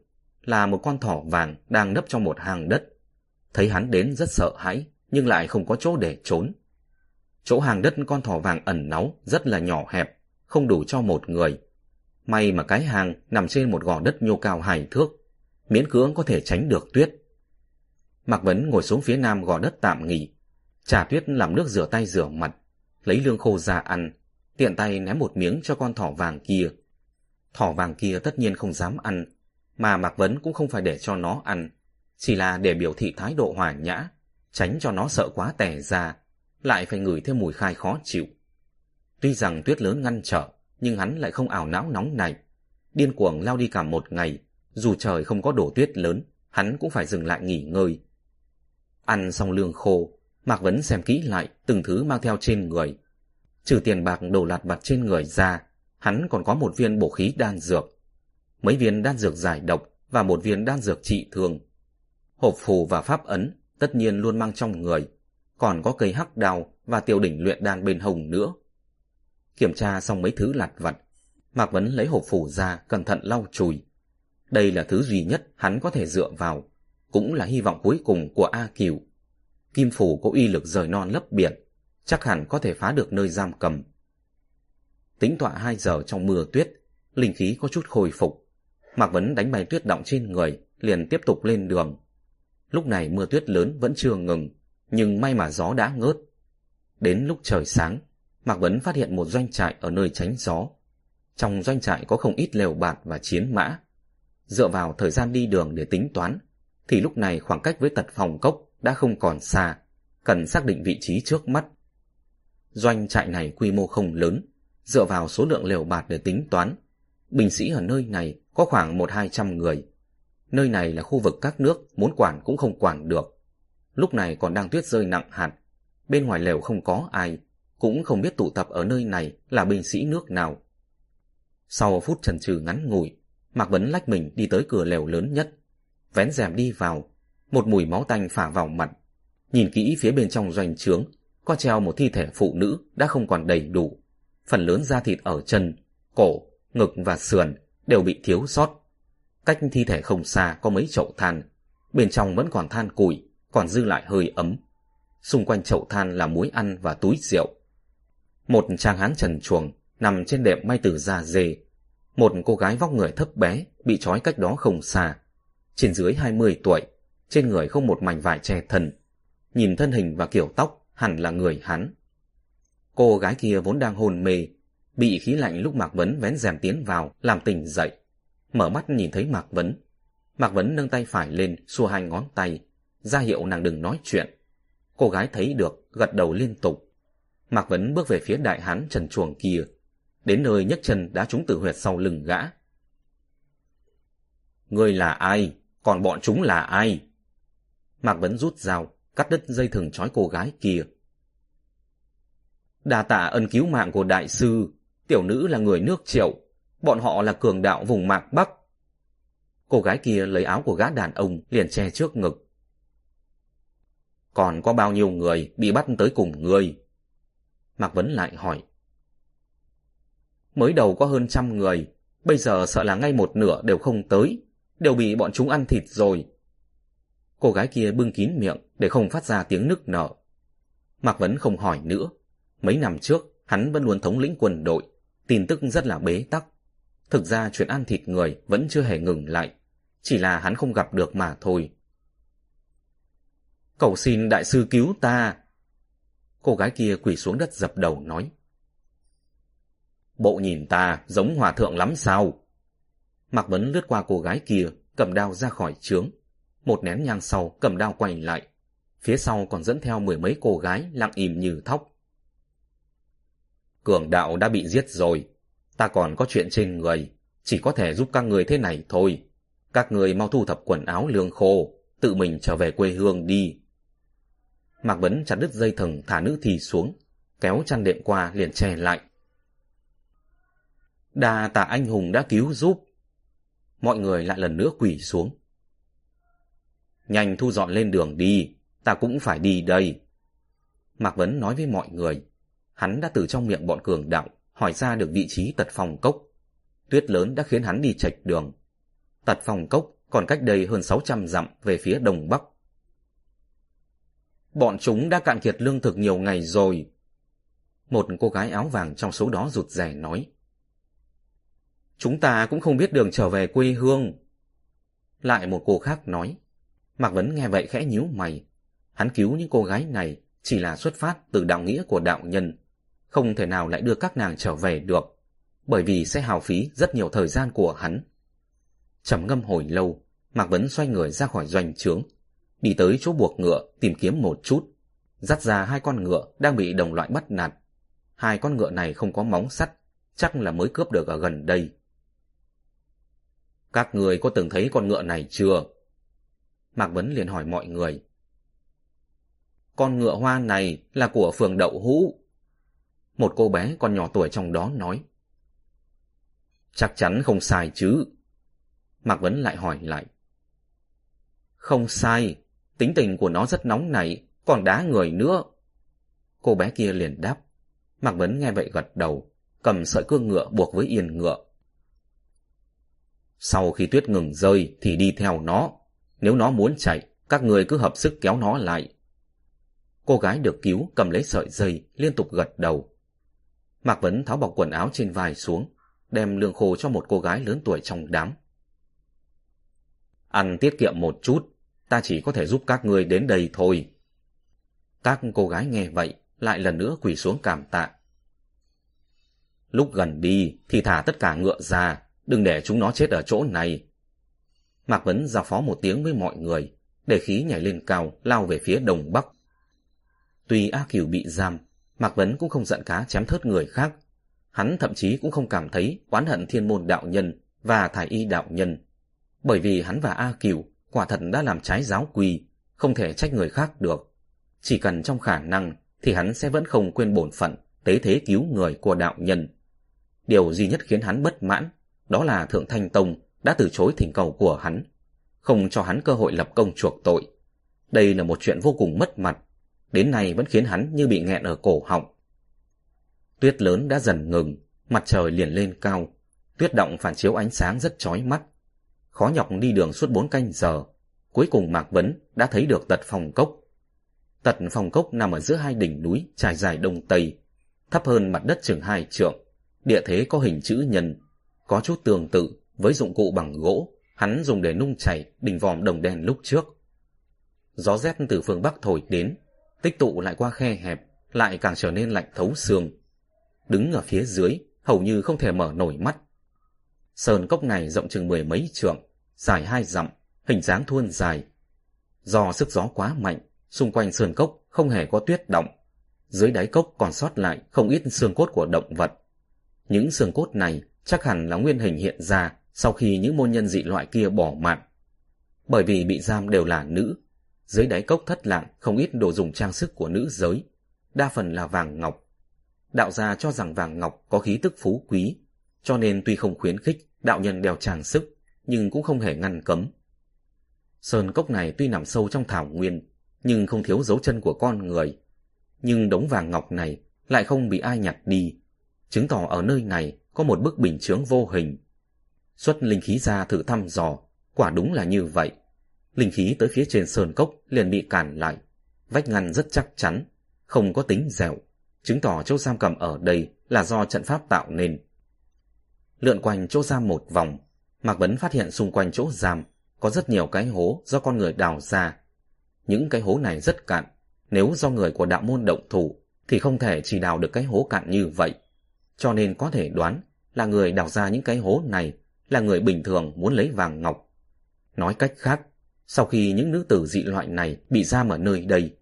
là một con thỏ vàng đang nấp trong một hang đất. Thấy hắn đến rất sợ hãi, nhưng lại không có chỗ để trốn. Chỗ hàng đất con thỏ vàng ẩn náu rất là nhỏ hẹp, không đủ cho một người. May mà cái hàng nằm trên một gò đất nhô cao hai thước, miễn cưỡng có thể tránh được tuyết. Mạc Vấn ngồi xuống phía nam gò đất tạm nghỉ, trà tuyết làm nước rửa tay rửa mặt, lấy lương khô ra ăn, tiện tay ném một miếng cho con thỏ vàng kia. Thỏ vàng kia tất nhiên không dám ăn, mà Mạc Vấn cũng không phải để cho nó ăn, chỉ là để biểu thị thái độ hòa nhã, tránh cho nó sợ quá tẻ ra, lại phải ngửi thêm mùi khai khó chịu. Tuy rằng tuyết lớn ngăn trở, nhưng hắn lại không ảo não nóng này. Điên cuồng lao đi cả một ngày, dù trời không có đổ tuyết lớn, hắn cũng phải dừng lại nghỉ ngơi. Ăn xong lương khô, Mạc Vấn xem kỹ lại từng thứ mang theo trên người. Trừ tiền bạc đổ lạt vặt trên người ra, hắn còn có một viên bổ khí đan dược. Mấy viên đan dược giải độc và một viên đan dược trị thương. Hộp phù và pháp ấn tất nhiên luôn mang trong người. Còn có cây hắc đào và tiểu đỉnh luyện đan bên hồng nữa. Kiểm tra xong mấy thứ lặt vặt, Mạc Vấn lấy hộp phù ra cẩn thận lau chùi. Đây là thứ duy nhất hắn có thể dựa vào, cũng là hy vọng cuối cùng của A Kiều. Kim phủ có uy lực rời non lấp biển, chắc hẳn có thể phá được nơi giam cầm. Tính tọa 2 giờ trong mưa tuyết, linh khí có chút hồi phục. Mạc Vấn đánh bay tuyết động trên người, liền tiếp tục lên đường. Lúc này mưa tuyết lớn vẫn chưa ngừng, nhưng may mà gió đã ngớt. Đến lúc trời sáng, Mạc Vấn phát hiện một doanh trại ở nơi tránh gió. Trong doanh trại có không ít lều bạt và chiến mã. Dựa vào thời gian đi đường để tính toán, thì lúc này khoảng cách với tật phòng cốc đã không còn xa, cần xác định vị trí trước mắt. Doanh trại này quy mô không lớn, dựa vào số lượng lều bạt để tính toán. Binh sĩ ở nơi này có khoảng một hai trăm người. Nơi này là khu vực các nước muốn quản cũng không quản được. Lúc này còn đang tuyết rơi nặng hạt. Bên ngoài lều không có ai, cũng không biết tụ tập ở nơi này là binh sĩ nước nào. Sau phút trần trừ ngắn ngủi, Mạc Vấn lách mình đi tới cửa lều lớn nhất. Vén rèm đi vào, Một mùi máu tanh phả vào mặt. Nhìn kỹ phía bên trong doanh trướng, có treo một thi thể phụ nữ đã không còn đầy đủ. Phần lớn da thịt ở chân, cổ, ngực và sườn đều bị thiếu sót. Cách thi thể không xa có mấy chậu than. Bên trong vẫn còn than củi, còn dư lại hơi ấm. Xung quanh chậu than là muối ăn và túi rượu. Một trang hán trần chuồng nằm trên đệm may từ da dê. Một cô gái vóc người thấp bé bị trói cách đó không xa. Trên dưới 20 tuổi, trên người không một mảnh vải che thân. Nhìn thân hình và kiểu tóc hẳn là người hắn. Cô gái kia vốn đang hồn mê, bị khí lạnh lúc Mạc Vấn vén rèm tiến vào, làm tỉnh dậy. Mở mắt nhìn thấy Mạc Vấn. Mạc Vấn nâng tay phải lên, xua hai ngón tay, ra hiệu nàng đừng nói chuyện. Cô gái thấy được, gật đầu liên tục. Mạc Vấn bước về phía đại hán trần chuồng kia, đến nơi nhấc chân đã trúng tử huyệt sau lưng gã. Người là ai? Còn bọn chúng là ai? Mạc Vấn rút dao, cắt đứt dây thừng trói cô gái kia. Đà tạ ân cứu mạng của đại sư, tiểu nữ là người nước triệu, bọn họ là cường đạo vùng mạc Bắc. Cô gái kia lấy áo của gã đàn ông liền che trước ngực. Còn có bao nhiêu người bị bắt tới cùng người? Mạc Vấn lại hỏi. Mới đầu có hơn trăm người, bây giờ sợ là ngay một nửa đều không tới, đều bị bọn chúng ăn thịt rồi. Cô gái kia bưng kín miệng để không phát ra tiếng nức nở. Mạc Vấn không hỏi nữa. Mấy năm trước, hắn vẫn luôn thống lĩnh quân đội, tin tức rất là bế tắc. Thực ra chuyện ăn thịt người vẫn chưa hề ngừng lại, chỉ là hắn không gặp được mà thôi. Cầu xin đại sư cứu ta. Cô gái kia quỳ xuống đất dập đầu nói. Bộ nhìn ta giống hòa thượng lắm sao? Mạc Vấn lướt qua cô gái kia, cầm đao ra khỏi trướng. Một nén nhang sau cầm đao quay lại. Phía sau còn dẫn theo mười mấy cô gái lặng im như thóc. Cường đạo đã bị giết rồi. Ta còn có chuyện trên người. Chỉ có thể giúp các người thế này thôi. Các người mau thu thập quần áo lương khô. Tự mình trở về quê hương đi. Mạc Vấn chặt đứt dây thừng thả nữ thì xuống. Kéo chăn đệm qua liền che lại. Đà tạ anh hùng đã cứu giúp. Mọi người lại lần nữa quỳ xuống. Nhanh thu dọn lên đường đi, ta cũng phải đi đây. Mạc Vấn nói với mọi người. Hắn đã từ trong miệng bọn cường đạo hỏi ra được vị trí tật phòng cốc. Tuyết lớn đã khiến hắn đi chạch đường. Tật phòng cốc còn cách đây hơn 600 dặm về phía đông bắc. Bọn chúng đã cạn kiệt lương thực nhiều ngày rồi. Một cô gái áo vàng trong số đó rụt rè nói. Chúng ta cũng không biết đường trở về quê hương. Lại một cô khác nói. Mạc Vấn nghe vậy khẽ nhíu mày. Hắn cứu những cô gái này chỉ là xuất phát từ đạo nghĩa của đạo nhân. Không thể nào lại đưa các nàng trở về được. Bởi vì sẽ hào phí rất nhiều thời gian của hắn. trầm ngâm hồi lâu, Mạc Vấn xoay người ra khỏi doanh trướng. Đi tới chỗ buộc ngựa tìm kiếm một chút. Dắt ra hai con ngựa đang bị đồng loại bắt nạt. Hai con ngựa này không có móng sắt, chắc là mới cướp được ở gần đây. Các người có từng thấy con ngựa này chưa? Mạc Vấn liền hỏi mọi người. Con ngựa hoa này là của phường đậu hũ. Một cô bé còn nhỏ tuổi trong đó nói. Chắc chắn không sai chứ. Mạc Vấn lại hỏi lại. Không sai, tính tình của nó rất nóng nảy, còn đá người nữa. Cô bé kia liền đáp. Mạc Vấn nghe vậy gật đầu, cầm sợi cương ngựa buộc với yên ngựa. Sau khi tuyết ngừng rơi thì đi theo nó. Nếu nó muốn chạy, các người cứ hợp sức kéo nó lại. Cô gái được cứu cầm lấy sợi dây, liên tục gật đầu. Mạc Vấn tháo bọc quần áo trên vai xuống, đem lương khô cho một cô gái lớn tuổi trong đám. Ăn tiết kiệm một chút, ta chỉ có thể giúp các người đến đây thôi. Các cô gái nghe vậy, lại lần nữa quỳ xuống cảm tạ. Lúc gần đi thì thả tất cả ngựa ra, đừng để chúng nó chết ở chỗ này. Mạc Vấn giao phó một tiếng với mọi người, để khí nhảy lên cao, lao về phía đông bắc. Tuy A Kiều bị giam, Mạc Vấn cũng không giận cá chém thớt người khác. Hắn thậm chí cũng không cảm thấy oán hận thiên môn đạo nhân và thải y đạo nhân. Bởi vì hắn và A Kiều quả thật đã làm trái giáo quy, không thể trách người khác được. Chỉ cần trong khả năng thì hắn sẽ vẫn không quên bổn phận tế thế cứu người của đạo nhân. Điều duy nhất khiến hắn bất mãn đó là Thượng Thanh Tông đã từ chối thỉnh cầu của hắn, không cho hắn cơ hội lập công chuộc tội, Đây là một chuyện vô cùng mất mặt, đến nay vẫn khiến hắn như bị nghẹn ở cổ họng. Tuyết lớn đã dần ngừng, mặt trời liền lên cao, tuyết động phản chiếu ánh sáng rất chói mắt. Khó nhọc đi đường suốt bốn canh giờ, cuối cùng Mạc Vấn đã thấy được tật phòng cốc. Tật phòng cốc nằm ở giữa hai đỉnh núi trải dài đông tây, thấp hơn mặt đất chừng hai trượng, địa thế có hình chữ nhân, có chút tương tự với dụng cụ bằng gỗ hắn dùng để nung chảy đỉnh vòm đồng đen lúc trước. Gió rét từ phương Bắc thổi đến, tích tụ lại qua khe hẹp, lại càng trở nên lạnh thấu xương. Đứng ở phía dưới, hầu như không thể mở nổi mắt. Sơn cốc này rộng chừng mười mấy trượng, dài hai dặm, hình dáng thuôn dài. Do sức gió quá mạnh, xung quanh sơn cốc không hề có tuyết động. Dưới đáy cốc còn sót lại không ít xương cốt của động vật. Những xương cốt này chắc hẳn là nguyên hình hiện ra sau khi những môn nhân dị loại kia bỏ mạng. Bởi vì bị giam đều là nữ, dưới đáy cốc thất lạc không ít đồ dùng trang sức của nữ giới, đa phần là vàng ngọc. Đạo gia cho rằng vàng ngọc có khí tức phú quý, cho nên tuy không khuyến khích đạo nhân đeo trang sức, nhưng cũng không hề ngăn cấm. Sơn cốc này tuy nằm sâu trong thảo nguyên, nhưng không thiếu dấu chân của con người. Nhưng đống vàng ngọc này lại không bị ai nhặt đi, chứng tỏ ở nơi này có một bức bình chướng vô hình. Xuất linh khí ra thử thăm dò, quả đúng là như vậy. Linh khí tới phía trên sơn cốc liền bị cản lại, vách ngăn rất chắc chắn, không có tính dẻo, chứng tỏ chỗ giam cầm ở đây là do trận pháp tạo nên. Lượn quanh chỗ giam một vòng, Mạc Vấn phát hiện xung quanh chỗ giam có rất nhiều cái hố do con người đào ra. Những cái hố này rất cạn, nếu do người của đạo môn động thủ thì không thể chỉ đào được cái hố cạn như vậy. Cho nên có thể đoán là người đào ra những cái hố này là người bình thường muốn lấy vàng ngọc. Nói cách khác, sau khi những nữ tử dị loại này bị giam ở nơi đây,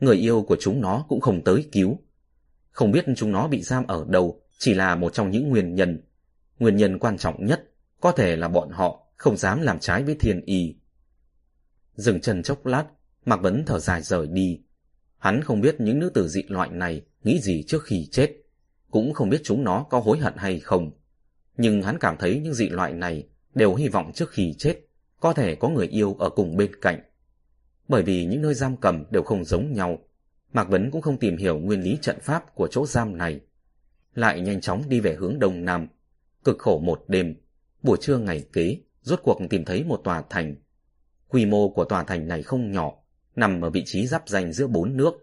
người yêu của chúng nó cũng không tới cứu. Không biết chúng nó bị giam ở đâu chỉ là một trong những nguyên nhân. Nguyên nhân quan trọng nhất có thể là bọn họ không dám làm trái với thiên y. Dừng chân chốc lát, Mạc Vấn thở dài rời đi. Hắn không biết những nữ tử dị loại này nghĩ gì trước khi chết, cũng không biết chúng nó có hối hận hay không nhưng hắn cảm thấy những dị loại này đều hy vọng trước khi chết có thể có người yêu ở cùng bên cạnh. Bởi vì những nơi giam cầm đều không giống nhau, Mạc Vấn cũng không tìm hiểu nguyên lý trận pháp của chỗ giam này. Lại nhanh chóng đi về hướng đông nam, cực khổ một đêm, buổi trưa ngày kế, rốt cuộc tìm thấy một tòa thành. Quy mô của tòa thành này không nhỏ, nằm ở vị trí giáp danh giữa bốn nước,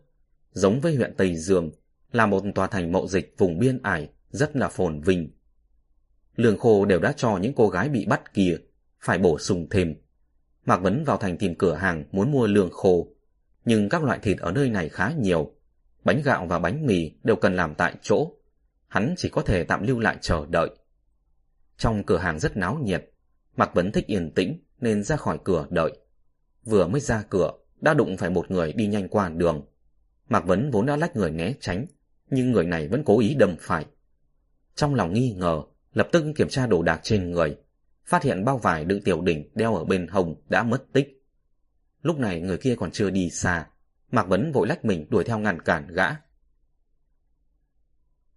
giống với huyện Tây Dương, là một tòa thành mậu dịch vùng biên ải, rất là phồn vinh lương khô đều đã cho những cô gái bị bắt kia, phải bổ sung thêm. Mạc Vấn vào thành tìm cửa hàng muốn mua lương khô, nhưng các loại thịt ở nơi này khá nhiều. Bánh gạo và bánh mì đều cần làm tại chỗ. Hắn chỉ có thể tạm lưu lại chờ đợi. Trong cửa hàng rất náo nhiệt, Mạc Vấn thích yên tĩnh nên ra khỏi cửa đợi. Vừa mới ra cửa, đã đụng phải một người đi nhanh qua đường. Mạc Vấn vốn đã lách người né tránh, nhưng người này vẫn cố ý đâm phải. Trong lòng nghi ngờ, lập tức kiểm tra đồ đạc trên người, phát hiện bao vải đựng tiểu đỉnh đeo ở bên hồng đã mất tích. Lúc này người kia còn chưa đi xa, Mạc Vấn vội lách mình đuổi theo ngăn cản gã.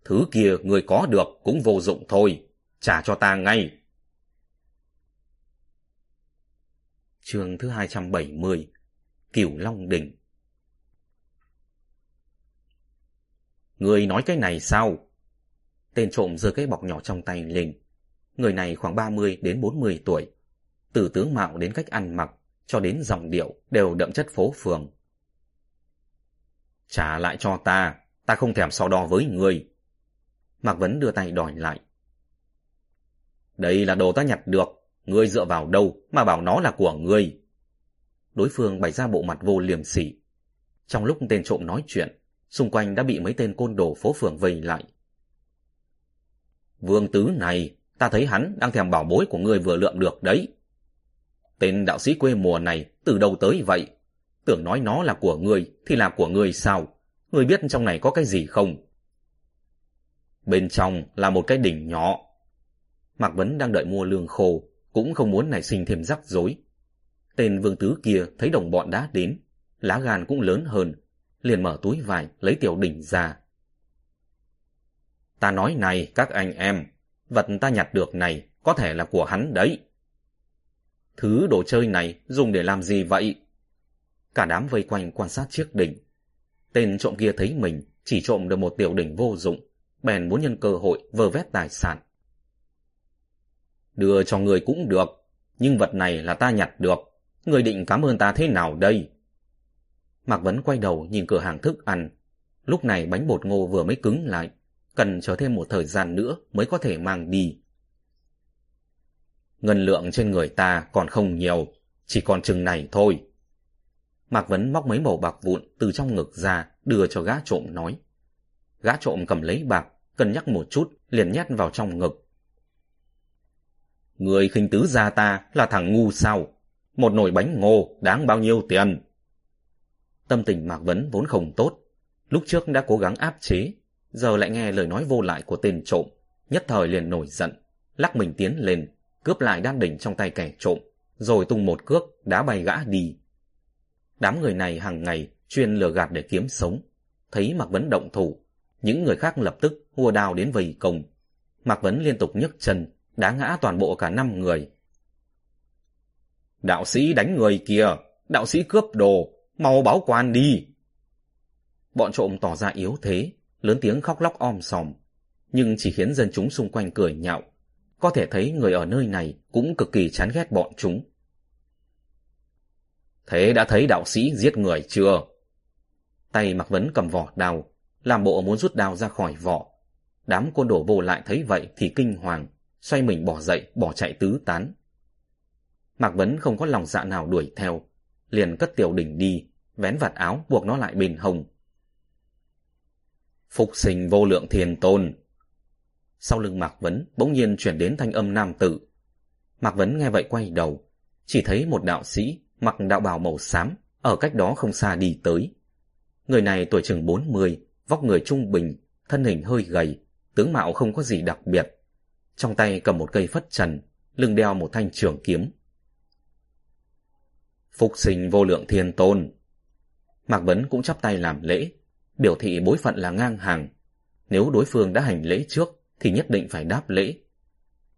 Thứ kia người có được cũng vô dụng thôi, trả cho ta ngay. chương thứ 270 Cửu Long Đỉnh Người nói cái này sao? Tên trộm giơ cái bọc nhỏ trong tay lên. Người này khoảng 30 đến 40 tuổi. Từ tướng mạo đến cách ăn mặc, cho đến dòng điệu đều đậm chất phố phường. Trả lại cho ta, ta không thèm so đo với người. Mạc Vấn đưa tay đòi lại. Đây là đồ ta nhặt được, ngươi dựa vào đâu mà bảo nó là của ngươi. Đối phương bày ra bộ mặt vô liềm sỉ. Trong lúc tên trộm nói chuyện, xung quanh đã bị mấy tên côn đồ phố phường vây lại. Vương tứ này, ta thấy hắn đang thèm bảo bối của ngươi vừa lượm được đấy. Tên đạo sĩ quê mùa này từ đâu tới vậy? Tưởng nói nó là của ngươi thì là của ngươi sao? Ngươi biết trong này có cái gì không? Bên trong là một cái đỉnh nhỏ. Mạc Vấn đang đợi mua lương khô, cũng không muốn nảy sinh thêm rắc rối. Tên vương tứ kia thấy đồng bọn đã đến, lá gan cũng lớn hơn, liền mở túi vải lấy tiểu đỉnh ra, Ta nói này các anh em, vật ta nhặt được này có thể là của hắn đấy. Thứ đồ chơi này dùng để làm gì vậy? Cả đám vây quanh quan sát chiếc đỉnh. Tên trộm kia thấy mình chỉ trộm được một tiểu đỉnh vô dụng, bèn muốn nhân cơ hội vơ vét tài sản. Đưa cho người cũng được, nhưng vật này là ta nhặt được, người định cảm ơn ta thế nào đây? Mạc Vấn quay đầu nhìn cửa hàng thức ăn. Lúc này bánh bột ngô vừa mới cứng lại, cần chờ thêm một thời gian nữa mới có thể mang đi. Ngân lượng trên người ta còn không nhiều, chỉ còn chừng này thôi. Mạc Vấn móc mấy mẩu bạc vụn từ trong ngực ra, đưa cho gã trộm nói. Gã trộm cầm lấy bạc, cân nhắc một chút, liền nhét vào trong ngực. Người khinh tứ gia ta là thằng ngu sao? Một nồi bánh ngô đáng bao nhiêu tiền? Tâm tình Mạc Vấn vốn không tốt. Lúc trước đã cố gắng áp chế, giờ lại nghe lời nói vô lại của tên trộm, nhất thời liền nổi giận, lắc mình tiến lên, cướp lại đan đỉnh trong tay kẻ trộm, rồi tung một cước, đá bay gã đi. Đám người này hàng ngày chuyên lừa gạt để kiếm sống. Thấy Mạc Vấn động thủ, những người khác lập tức hùa đào đến vây công. Mạc Vấn liên tục nhấc chân, đá ngã toàn bộ cả năm người. Đạo sĩ đánh người kìa, đạo sĩ cướp đồ, mau báo quan đi. Bọn trộm tỏ ra yếu thế, lớn tiếng khóc lóc om sòm, nhưng chỉ khiến dân chúng xung quanh cười nhạo. Có thể thấy người ở nơi này cũng cực kỳ chán ghét bọn chúng. Thế đã thấy đạo sĩ giết người chưa? Tay Mạc Vấn cầm vỏ đao, làm bộ muốn rút đào ra khỏi vỏ. Đám côn đổ vô lại thấy vậy thì kinh hoàng, xoay mình bỏ dậy, bỏ chạy tứ tán. Mạc Vấn không có lòng dạ nào đuổi theo, liền cất tiểu đỉnh đi, vén vạt áo buộc nó lại bên hồng. Phục sinh vô lượng thiền tôn. Sau lưng Mạc Vấn bỗng nhiên chuyển đến thanh âm nam tử. Mạc Vấn nghe vậy quay đầu, chỉ thấy một đạo sĩ mặc đạo bào màu xám, ở cách đó không xa đi tới. Người này tuổi chừng 40, vóc người trung bình, thân hình hơi gầy, tướng mạo không có gì đặc biệt. Trong tay cầm một cây phất trần, lưng đeo một thanh trường kiếm. Phục sinh vô lượng thiên tôn. Mạc Vấn cũng chắp tay làm lễ, biểu thị bối phận là ngang hàng. Nếu đối phương đã hành lễ trước, thì nhất định phải đáp lễ.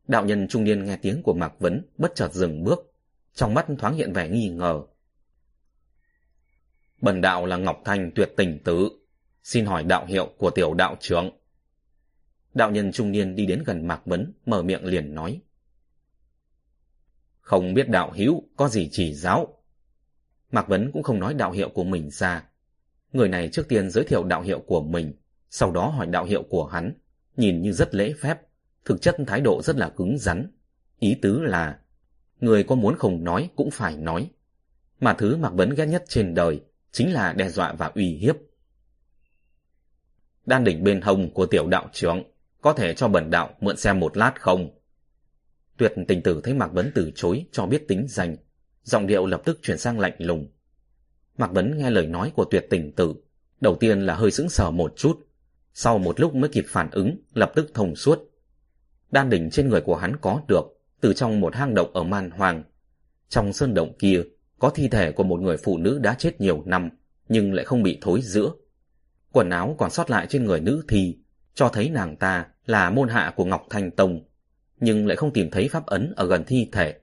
Đạo nhân trung niên nghe tiếng của Mạc Vấn bất chợt dừng bước, trong mắt thoáng hiện vẻ nghi ngờ. Bần đạo là Ngọc Thanh tuyệt tình tứ, xin hỏi đạo hiệu của tiểu đạo trưởng. Đạo nhân trung niên đi đến gần Mạc Vấn, mở miệng liền nói. Không biết đạo hữu có gì chỉ giáo. Mạc Vấn cũng không nói đạo hiệu của mình ra. Người này trước tiên giới thiệu đạo hiệu của mình, sau đó hỏi đạo hiệu của hắn, nhìn như rất lễ phép, thực chất thái độ rất là cứng rắn. Ý tứ là người có muốn không nói cũng phải nói. Mà thứ Mạc Vấn ghét nhất trên đời chính là đe dọa và uy hiếp. Đan đỉnh bên hông của tiểu đạo trưởng có thể cho bẩn đạo mượn xem một lát không? Tuyệt tình tử thấy Mạc Vấn từ chối cho biết tính danh, giọng điệu lập tức chuyển sang lạnh lùng. Mạc Vấn nghe lời nói của tuyệt tình tử, đầu tiên là hơi sững sờ một chút, sau một lúc mới kịp phản ứng, lập tức thông suốt. Đan đỉnh trên người của hắn có được, từ trong một hang động ở Man Hoàng. Trong sơn động kia, có thi thể của một người phụ nữ đã chết nhiều năm, nhưng lại không bị thối giữa. Quần áo còn sót lại trên người nữ thì cho thấy nàng ta là môn hạ của Ngọc Thanh Tông, nhưng lại không tìm thấy pháp ấn ở gần thi thể.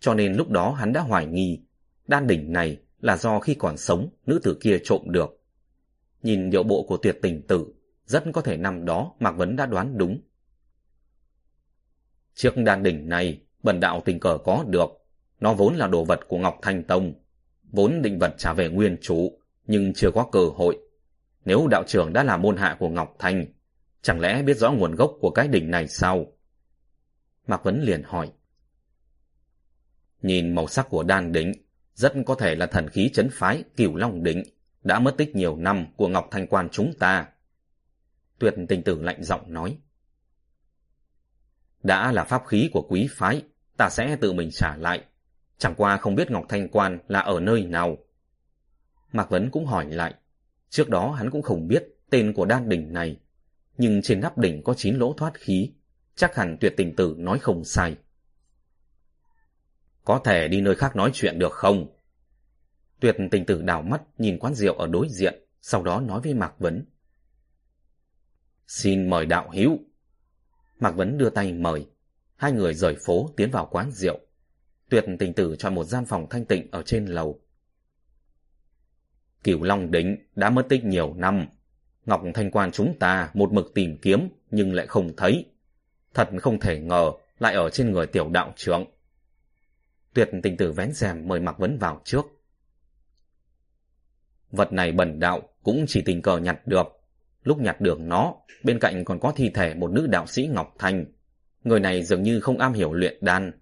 Cho nên lúc đó hắn đã hoài nghi, đan đỉnh này là do khi còn sống nữ tử kia trộm được. Nhìn điệu bộ của tuyệt tình tử, rất có thể năm đó Mạc Vấn đã đoán đúng. Chiếc đan đỉnh này, bần đạo tình cờ có được. Nó vốn là đồ vật của Ngọc Thanh Tông. Vốn định vật trả về nguyên chủ, nhưng chưa có cơ hội. Nếu đạo trưởng đã là môn hạ của Ngọc Thanh, chẳng lẽ biết rõ nguồn gốc của cái đỉnh này sao? Mạc Vấn liền hỏi. Nhìn màu sắc của đan đỉnh, rất có thể là thần khí chấn phái cửu long đỉnh, đã mất tích nhiều năm của Ngọc Thanh Quan chúng ta. Tuyệt tình tử lạnh giọng nói. Đã là pháp khí của quý phái, ta sẽ tự mình trả lại. Chẳng qua không biết Ngọc Thanh Quan là ở nơi nào. Mạc Vấn cũng hỏi lại. Trước đó hắn cũng không biết tên của đan đỉnh này. Nhưng trên nắp đỉnh có chín lỗ thoát khí. Chắc hẳn tuyệt tình tử nói không sai. Có thể đi nơi khác nói chuyện được không? Tuyệt tình tử đảo mắt nhìn quán rượu ở đối diện, sau đó nói với Mạc Vấn. Xin mời đạo hữu Mạc Vấn đưa tay mời. Hai người rời phố tiến vào quán rượu. Tuyệt tình tử chọn một gian phòng thanh tịnh ở trên lầu. Cửu Long Đỉnh đã mất tích nhiều năm. Ngọc Thanh Quan chúng ta một mực tìm kiếm nhưng lại không thấy. Thật không thể ngờ lại ở trên người tiểu đạo trưởng. Tuyệt tình tử vén rèm mời Mạc Vấn vào trước. Vật này bẩn đạo cũng chỉ tình cờ nhặt được. Lúc nhặt được nó, bên cạnh còn có thi thể một nữ đạo sĩ Ngọc thành Người này dường như không am hiểu luyện đan.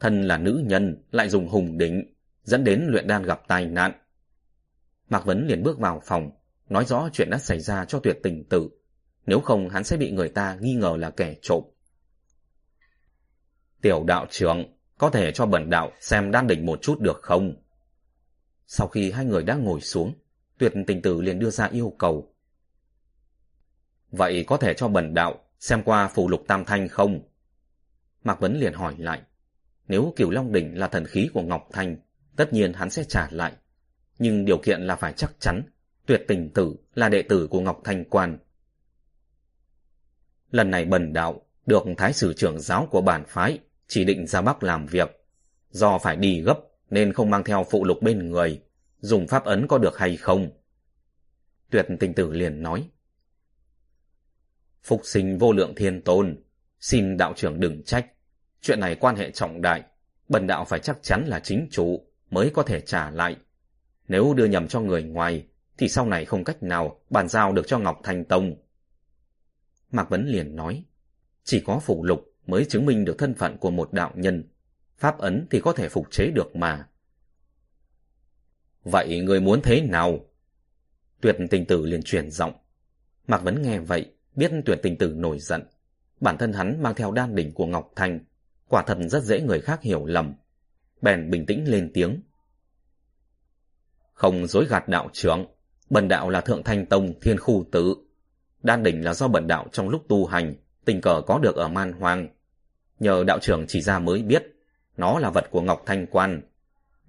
Thân là nữ nhân, lại dùng hùng đỉnh, dẫn đến luyện đan gặp tai nạn. Mạc Vấn liền bước vào phòng, nói rõ chuyện đã xảy ra cho tuyệt tình tử. Nếu không hắn sẽ bị người ta nghi ngờ là kẻ trộm. Tiểu đạo trưởng, có thể cho bẩn đạo xem đan đỉnh một chút được không? Sau khi hai người đã ngồi xuống, tuyệt tình tử liền đưa ra yêu cầu. Vậy có thể cho bẩn đạo xem qua phù lục tam thanh không? Mạc Vấn liền hỏi lại. Nếu Cửu Long Đỉnh là thần khí của Ngọc Thanh, tất nhiên hắn sẽ trả lại. Nhưng điều kiện là phải chắc chắn, tuyệt tình tử là đệ tử của Ngọc Thanh Quan. Lần này bần đạo được thái sử trưởng giáo của bản phái chỉ định ra Bắc làm việc. Do phải đi gấp nên không mang theo phụ lục bên người, dùng pháp ấn có được hay không? Tuyệt tình tử liền nói. Phục sinh vô lượng thiên tôn, xin đạo trưởng đừng trách. Chuyện này quan hệ trọng đại, bần đạo phải chắc chắn là chính chủ mới có thể trả lại. Nếu đưa nhầm cho người ngoài, thì sau này không cách nào bàn giao được cho Ngọc Thanh Tông. Mạc Vấn liền nói, chỉ có phụ lục mới chứng minh được thân phận của một đạo nhân. Pháp ấn thì có thể phục chế được mà. Vậy người muốn thế nào? Tuyệt tình tử liền truyền giọng. Mạc Vấn nghe vậy, biết tuyệt tình tử nổi giận. Bản thân hắn mang theo đan đỉnh của Ngọc Thanh, quả thật rất dễ người khác hiểu lầm. Bèn bình tĩnh lên tiếng. Không dối gạt đạo trưởng, bần đạo là Thượng Thanh Tông Thiên Khu Tử. Đan đỉnh là do bần đạo trong lúc tu hành, tình cờ có được ở man hoang. Nhờ đạo trưởng chỉ ra mới biết, nó là vật của Ngọc Thanh Quan.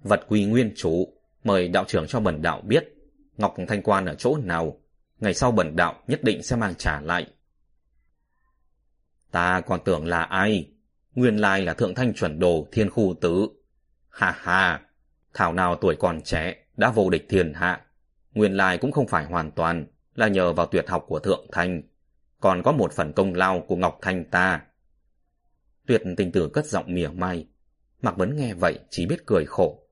Vật quy nguyên chủ, mời đạo trưởng cho bần đạo biết, Ngọc Thanh Quan ở chỗ nào, ngày sau bần đạo nhất định sẽ mang trả lại. Ta còn tưởng là ai? Nguyên lai là thượng thanh chuẩn đồ thiên khu tứ. Ha ha, thảo nào tuổi còn trẻ đã vô địch thiên hạ. Nguyên lai cũng không phải hoàn toàn là nhờ vào tuyệt học của thượng thanh. Còn có một phần công lao của Ngọc Thanh ta. Tuyệt tình tử cất giọng mỉa mai. Mạc Vấn nghe vậy chỉ biết cười khổ.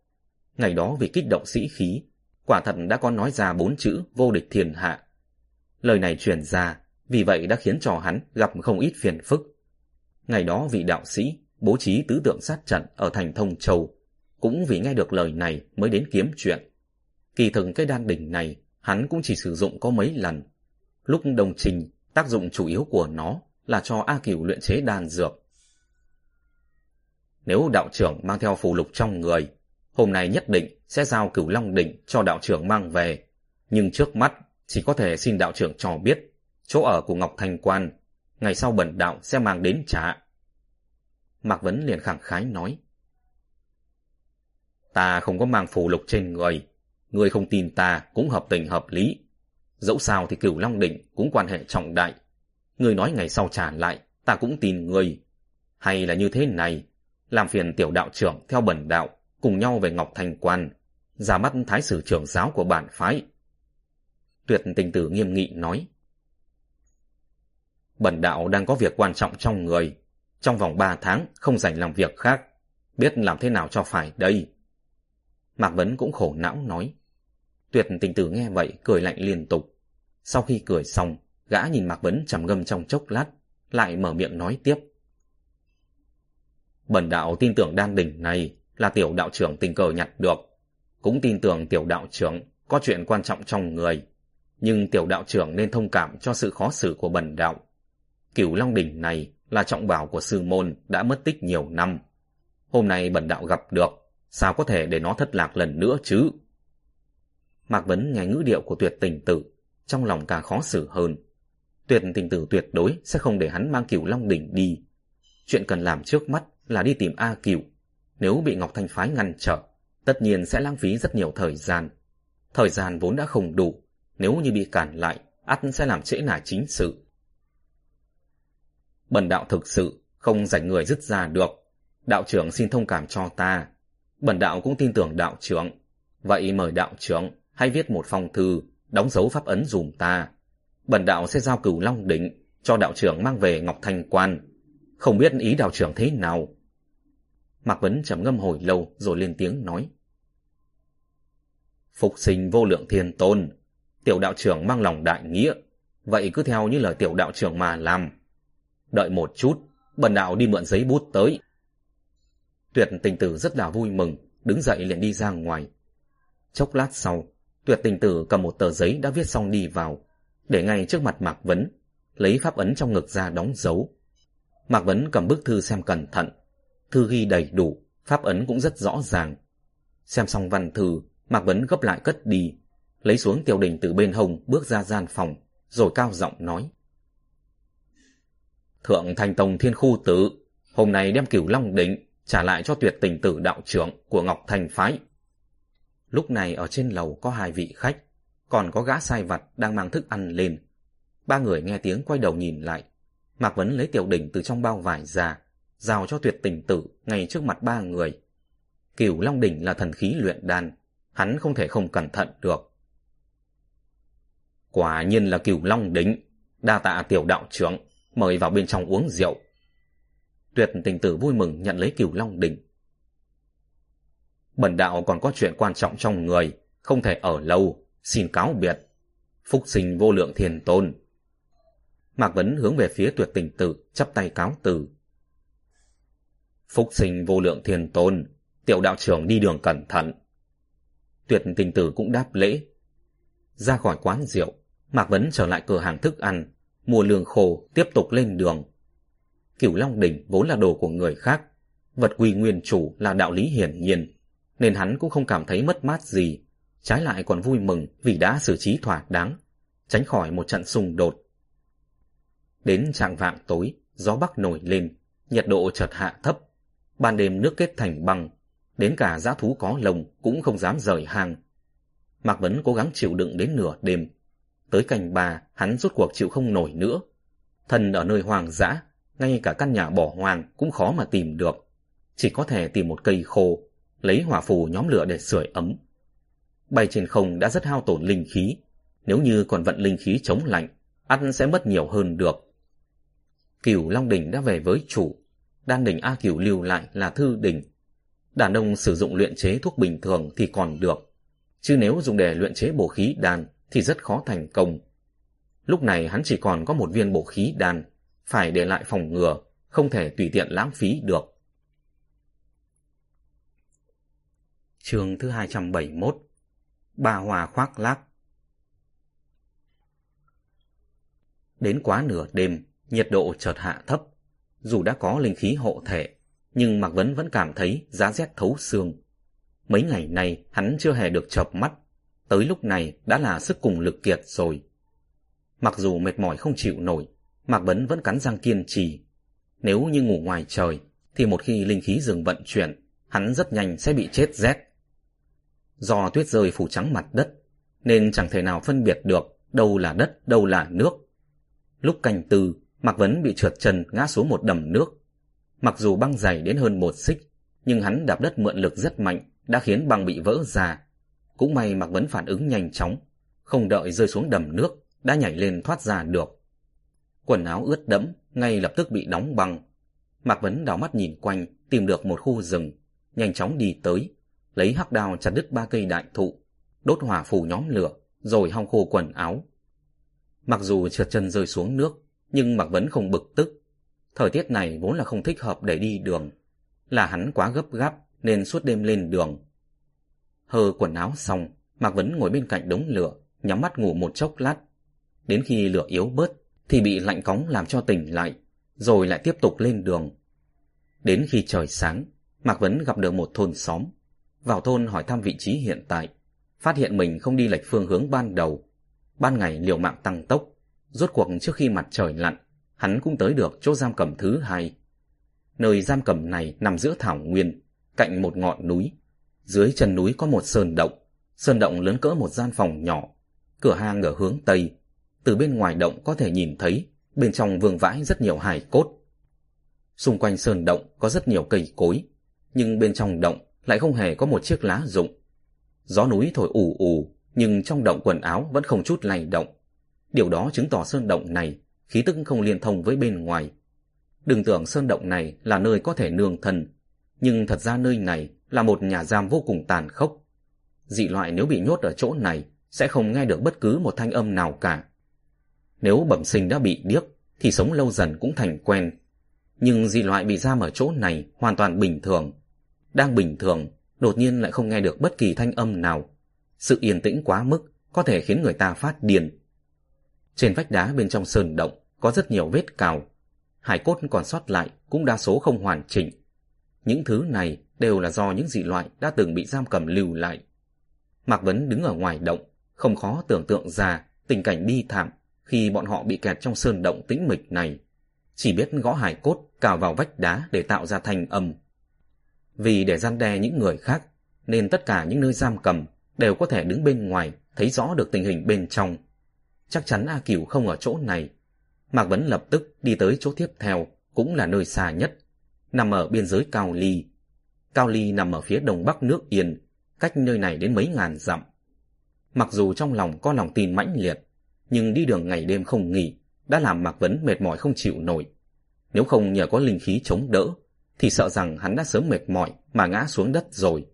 Ngày đó vì kích động sĩ khí, quả thật đã có nói ra bốn chữ vô địch thiên hạ. Lời này truyền ra, vì vậy đã khiến cho hắn gặp không ít phiền phức. Ngày đó vị đạo sĩ bố trí tứ tượng sát trận ở thành Thông Châu, cũng vì nghe được lời này mới đến kiếm chuyện. Kỳ thực cái đan đỉnh này, hắn cũng chỉ sử dụng có mấy lần. Lúc đồng trình, tác dụng chủ yếu của nó là cho A Cửu luyện chế đan dược. Nếu đạo trưởng mang theo phù lục trong người, hôm nay nhất định sẽ giao cửu long đỉnh cho đạo trưởng mang về. Nhưng trước mắt, chỉ có thể xin đạo trưởng cho biết chỗ ở của Ngọc Thanh Quan, ngày sau bẩn đạo sẽ mang đến trả. Mạc Vấn liền khẳng khái nói. Ta không có mang phù lục trên người, người không tin ta cũng hợp tình hợp lý. Dẫu sao thì cửu Long Đỉnh cũng quan hệ trọng đại. Người nói ngày sau trả lại, ta cũng tin người. Hay là như thế này, làm phiền tiểu đạo trưởng theo bẩn đạo, cùng nhau về Ngọc Thành Quan, ra mắt thái sử trưởng giáo của bản phái. Tuyệt tình tử nghiêm nghị nói. Bẩn đạo đang có việc quan trọng trong người, trong vòng ba tháng không dành làm việc khác, biết làm thế nào cho phải đây. Mạc Vấn cũng khổ não nói. Tuyệt tình tử nghe vậy cười lạnh liên tục. Sau khi cười xong, gã nhìn Mạc Vấn trầm ngâm trong chốc lát, lại mở miệng nói tiếp. Bần đạo tin tưởng đan đỉnh này là tiểu đạo trưởng tình cờ nhặt được. Cũng tin tưởng tiểu đạo trưởng có chuyện quan trọng trong người. Nhưng tiểu đạo trưởng nên thông cảm cho sự khó xử của bần đạo. Cửu Long Đỉnh này là trọng bảo của sư môn đã mất tích nhiều năm. Hôm nay bần đạo gặp được, sao có thể để nó thất lạc lần nữa chứ? Mạc Vấn nghe ngữ điệu của tuyệt tình tử, trong lòng càng khó xử hơn. Tuyệt tình tử tuyệt đối sẽ không để hắn mang cửu Long Đỉnh đi. Chuyện cần làm trước mắt là đi tìm A Cửu. Nếu bị Ngọc Thanh Phái ngăn trở, tất nhiên sẽ lãng phí rất nhiều thời gian. Thời gian vốn đã không đủ, nếu như bị cản lại, ắt sẽ làm trễ nải chính sự. Bần đạo thực sự không rảnh người dứt ra được. Đạo trưởng xin thông cảm cho ta. Bần đạo cũng tin tưởng đạo trưởng. Vậy mời đạo trưởng hãy viết một phong thư, đóng dấu pháp ấn dùm ta. Bần đạo sẽ giao cửu long định cho đạo trưởng mang về Ngọc Thành Quan. Không biết ý đạo trưởng thế nào. Mạc Vấn trầm ngâm hồi lâu rồi lên tiếng nói. Phục sinh vô lượng thiên tôn, tiểu đạo trưởng mang lòng đại nghĩa, vậy cứ theo như lời tiểu đạo trưởng mà làm. Đợi một chút, bần đạo đi mượn giấy bút tới. Tuyệt tình tử rất là vui mừng, đứng dậy liền đi ra ngoài. Chốc lát sau, tuyệt tình tử cầm một tờ giấy đã viết xong đi vào, để ngay trước mặt Mạc Vấn, lấy pháp ấn trong ngực ra đóng dấu. Mạc Vấn cầm bức thư xem cẩn thận, thư ghi đầy đủ, pháp ấn cũng rất rõ ràng. Xem xong văn thư, Mạc Vấn gấp lại cất đi, lấy xuống tiểu đình từ bên hông bước ra gian phòng, rồi cao giọng nói. Thượng Thành Tông Thiên Khu Tử, hôm nay đem cửu Long Định trả lại cho tuyệt tình tử đạo trưởng của Ngọc Thành Phái. Lúc này ở trên lầu có hai vị khách, còn có gã sai vặt đang mang thức ăn lên. Ba người nghe tiếng quay đầu nhìn lại. Mạc Vấn lấy tiểu đỉnh từ trong bao vải ra, giao cho tuyệt tình tử ngay trước mặt ba người. Cửu Long Đỉnh là thần khí luyện đan, hắn không thể không cẩn thận được. Quả nhiên là cửu Long Đỉnh, đa tạ tiểu đạo trưởng, mời vào bên trong uống rượu. Tuyệt tình tử vui mừng nhận lấy cửu Long Đỉnh. Bần đạo còn có chuyện quan trọng trong người, không thể ở lâu, xin cáo biệt. Phúc sinh vô lượng thiền tôn. Mạc Vấn hướng về phía tuyệt tình tử, chắp tay cáo từ. Phúc sinh vô lượng thiền tôn, tiểu đạo trưởng đi đường cẩn thận. Tuyệt tình tử cũng đáp lễ. Ra khỏi quán rượu, Mạc Vấn trở lại cửa hàng thức ăn, mua lương khô, tiếp tục lên đường. Cửu Long Đỉnh vốn là đồ của người khác, vật quy nguyên chủ là đạo lý hiển nhiên, nên hắn cũng không cảm thấy mất mát gì, trái lại còn vui mừng vì đã xử trí thỏa đáng, tránh khỏi một trận xung đột. Đến trạng vạng tối, gió bắc nổi lên, nhiệt độ chợt hạ thấp, ban đêm nước kết thành băng, đến cả giá thú có lồng cũng không dám rời hang. Mạc Vấn cố gắng chịu đựng đến nửa đêm. Tới cành bà, hắn rút cuộc chịu không nổi nữa. Thần ở nơi hoang dã, ngay cả căn nhà bỏ hoang cũng khó mà tìm được. Chỉ có thể tìm một cây khô, lấy hỏa phù nhóm lửa để sưởi ấm. Bay trên không đã rất hao tổn linh khí. Nếu như còn vận linh khí chống lạnh, ăn sẽ mất nhiều hơn được. Cửu Long Đỉnh đã về với chủ, đan đỉnh A Cửu lưu lại là thư đỉnh. Đàn ông sử dụng luyện chế thuốc bình thường thì còn được, chứ nếu dùng để luyện chế bổ khí đan thì rất khó thành công. Lúc này hắn chỉ còn có một viên bổ khí đan, phải để lại phòng ngừa, không thể tùy tiện lãng phí được. Chương thứ 271 Bà Hòa khoác lác Đến quá nửa đêm, nhiệt độ chợt hạ thấp. Dù đã có linh khí hộ thể, nhưng Mạc Vấn vẫn cảm thấy giá rét thấu xương. Mấy ngày nay hắn chưa hề được chợp mắt, tới lúc này đã là sức cùng lực kiệt rồi. Mặc dù mệt mỏi không chịu nổi, Mạc Vấn vẫn cắn răng kiên trì. Nếu như ngủ ngoài trời, thì một khi linh khí dừng vận chuyển, hắn rất nhanh sẽ bị chết rét. Do tuyết rơi phủ trắng mặt đất, nên chẳng thể nào phân biệt được đâu là đất, đâu là nước. Lúc canh tư, Mạc Vấn bị trượt chân ngã xuống một đầm nước. Mặc dù băng dày đến hơn một xích, nhưng hắn đạp đất mượn lực rất mạnh, đã khiến băng bị vỡ ra. Cũng may Mạc Vấn phản ứng nhanh chóng, không đợi rơi xuống đầm nước, đã nhảy lên thoát ra được. Quần áo ướt đẫm, ngay lập tức bị đóng băng. Mạc Vấn đảo mắt nhìn quanh, tìm được một khu rừng, nhanh chóng đi tới, lấy hắc đao chặt đứt ba cây đại thụ, đốt hỏa phủ nhóm lửa, rồi hong khô quần áo. Mặc dù trượt chân rơi xuống nước, nhưng Mạc Vấn không bực tức. Thời tiết này vốn là không thích hợp để đi đường. Là hắn quá gấp gáp nên suốt đêm lên đường. Hơ quần áo xong, Mạc Vấn ngồi bên cạnh đống lửa, nhắm mắt ngủ một chốc lát. Đến khi lửa yếu bớt, thì bị lạnh cóng làm cho tỉnh lại, rồi lại tiếp tục lên đường. Đến khi trời sáng, Mạc Vấn gặp được một thôn xóm. Vào thôn hỏi thăm vị trí hiện tại, phát hiện mình không đi lệch phương hướng ban đầu. Ban ngày liều mạng tăng tốc, rốt cuộc trước khi mặt trời lặn, hắn cũng tới được chỗ giam cầm thứ hai. Nơi giam cầm này nằm giữa thảo nguyên, cạnh một ngọn núi. Dưới chân núi có một sơn động, sơn động lớn cỡ một gian phòng nhỏ, cửa hang ở hướng tây. Từ bên ngoài động có thể nhìn thấy, bên trong vương vãi rất nhiều hài cốt. Xung quanh sơn động có rất nhiều cây cối, nhưng bên trong động lại không hề có một chiếc lá rụng. Gió núi thổi ù ù, nhưng trong động quần áo vẫn không chút lay động. Điều đó chứng tỏ sơn động này khí tức không liên thông với bên ngoài. Đừng tưởng sơn động này là nơi có thể nương thân, nhưng thật ra nơi này là một nhà giam vô cùng tàn khốc. Dị loại nếu bị nhốt ở chỗ này sẽ không nghe được bất cứ một thanh âm nào cả. Nếu bẩm sinh đã bị điếc thì sống lâu dần cũng thành quen. Nhưng dị loại bị giam ở chỗ này hoàn toàn bình thường. Đang bình thường, đột nhiên lại không nghe được bất kỳ thanh âm nào. Sự yên tĩnh quá mức có thể khiến người ta phát điên. Trên vách đá bên trong sơn động có rất nhiều vết cào. Hải cốt còn sót lại cũng đa số không hoàn chỉnh. Những thứ này đều là do những dị loại đã từng bị giam cầm lưu lại. Mạc Vấn đứng ở ngoài động, không khó tưởng tượng ra tình cảnh bi thảm khi bọn họ bị kẹt trong sơn động tĩnh mịch này. Chỉ biết gõ hải cốt cào vào vách đá để tạo ra thanh âm. Vì để gian đe những người khác, nên tất cả những nơi giam cầm đều có thể đứng bên ngoài thấy rõ được tình hình bên trong. Chắc chắn A Cửu không ở chỗ này. Mạc Vấn lập tức đi tới chỗ tiếp theo, cũng là nơi xa nhất, nằm ở biên giới Cao Ly. Cao Ly nằm ở phía đông bắc nước Yên, cách nơi này đến mấy ngàn dặm. Mặc dù trong lòng có lòng tin mãnh liệt, nhưng đi đường ngày đêm không nghỉ, đã làm Mạc Vấn mệt mỏi không chịu nổi. Nếu không nhờ có linh khí chống đỡ, thì sợ rằng hắn đã sớm mệt mỏi mà ngã xuống đất rồi.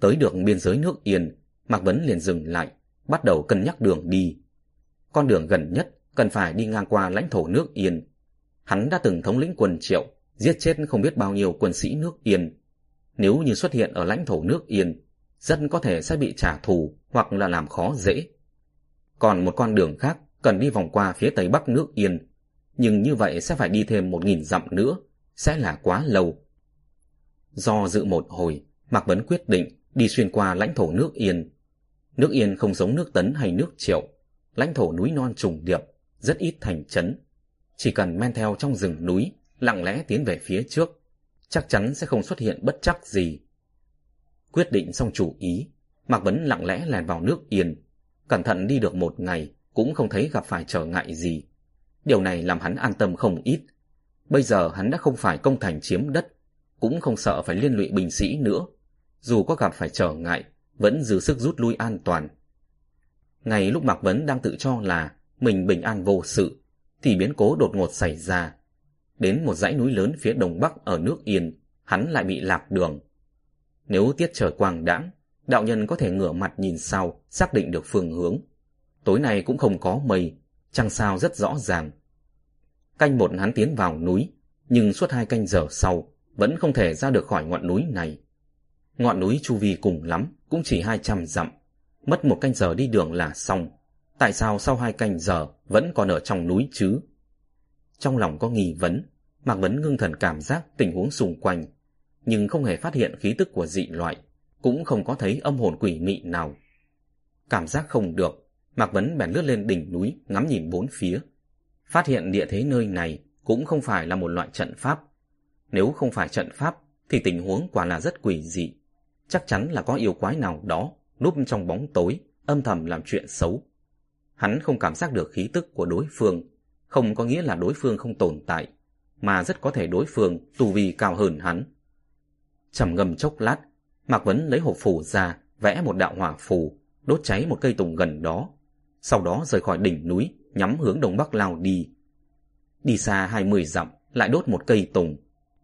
Tới được biên giới nước Yên, Mạc Vấn liền dừng lại, bắt đầu cân nhắc đường đi. Con đường gần nhất cần phải đi ngang qua lãnh thổ nước Yên. Hắn đã từng thống lĩnh quân triệu, giết chết không biết bao nhiêu quân sĩ nước Yên. Nếu như xuất hiện ở lãnh thổ nước Yên, dân có thể sẽ bị trả thù hoặc là làm khó dễ. Còn một con đường khác cần đi vòng qua phía tây bắc nước Yên, nhưng như vậy sẽ phải đi thêm một nghìn dặm nữa, sẽ là quá lâu. Do dự một hồi, Mạc Vấn quyết định đi xuyên qua lãnh thổ nước Yên. Nước Yên không giống nước Tấn hay nước Triệu, lãnh thổ núi non trùng điệp, rất ít thành trấn. Chỉ cần men theo trong rừng núi, lặng lẽ tiến về phía trước, chắc chắn sẽ không xuất hiện bất chắc gì. Quyết định xong chủ ý, Mạc Vấn lặng lẽ lèn vào nước Yên, cẩn thận đi được một ngày, cũng không thấy gặp phải trở ngại gì. Điều này làm hắn an tâm không ít. Bây giờ hắn đã không phải công thành chiếm đất, cũng không sợ phải liên lụy binh sĩ nữa. Dù có gặp phải trở ngại, vẫn giữ sức rút lui an toàn. Ngày lúc Mạc Vấn đang tự cho là mình bình an vô sự, thì biến cố đột ngột xảy ra. Đến một dãy núi lớn phía đông bắc ở nước Yên, hắn lại bị lạc đường. Nếu tiết trời quang đãng, đạo nhân có thể ngửa mặt nhìn sau, xác định được phương hướng. Tối nay cũng không có mây, trăng sao rất rõ ràng. Canh một hắn tiến vào núi, nhưng suốt hai canh giờ sau, vẫn không thể ra được khỏi ngọn núi này. Ngọn núi chu vi cùng lắm, cũng chỉ hai trăm dặm. Mất một canh giờ đi đường là xong. Tại sao sau hai canh giờ vẫn còn ở trong núi chứ? Trong lòng có nghi vấn, Mạc Vấn ngưng thần cảm giác tình huống xung quanh, nhưng không hề phát hiện khí tức của dị loại, cũng không có thấy âm hồn quỷ mị nào. Cảm giác không được, Mạc Vấn bèn lướt lên đỉnh núi ngắm nhìn bốn phía. Phát hiện địa thế nơi này cũng không phải là một loại trận pháp. Nếu không phải trận pháp thì tình huống quả là rất quỷ dị. Chắc chắn là có yêu quái nào đó núp trong bóng tối, âm thầm làm chuyện xấu. Hắn không cảm giác được khí tức của đối phương, không có nghĩa là đối phương không tồn tại, mà rất có thể đối phương tu vi cao hơn hắn. Trầm ngâm chốc lát, Mạc Vấn lấy hộp phù ra, vẽ một đạo hỏa phù, đốt cháy một cây tùng gần đó. Sau đó rời khỏi đỉnh núi, nhắm hướng đông bắc lao đi. Đi xa hai mươi dặm, lại đốt một cây tùng.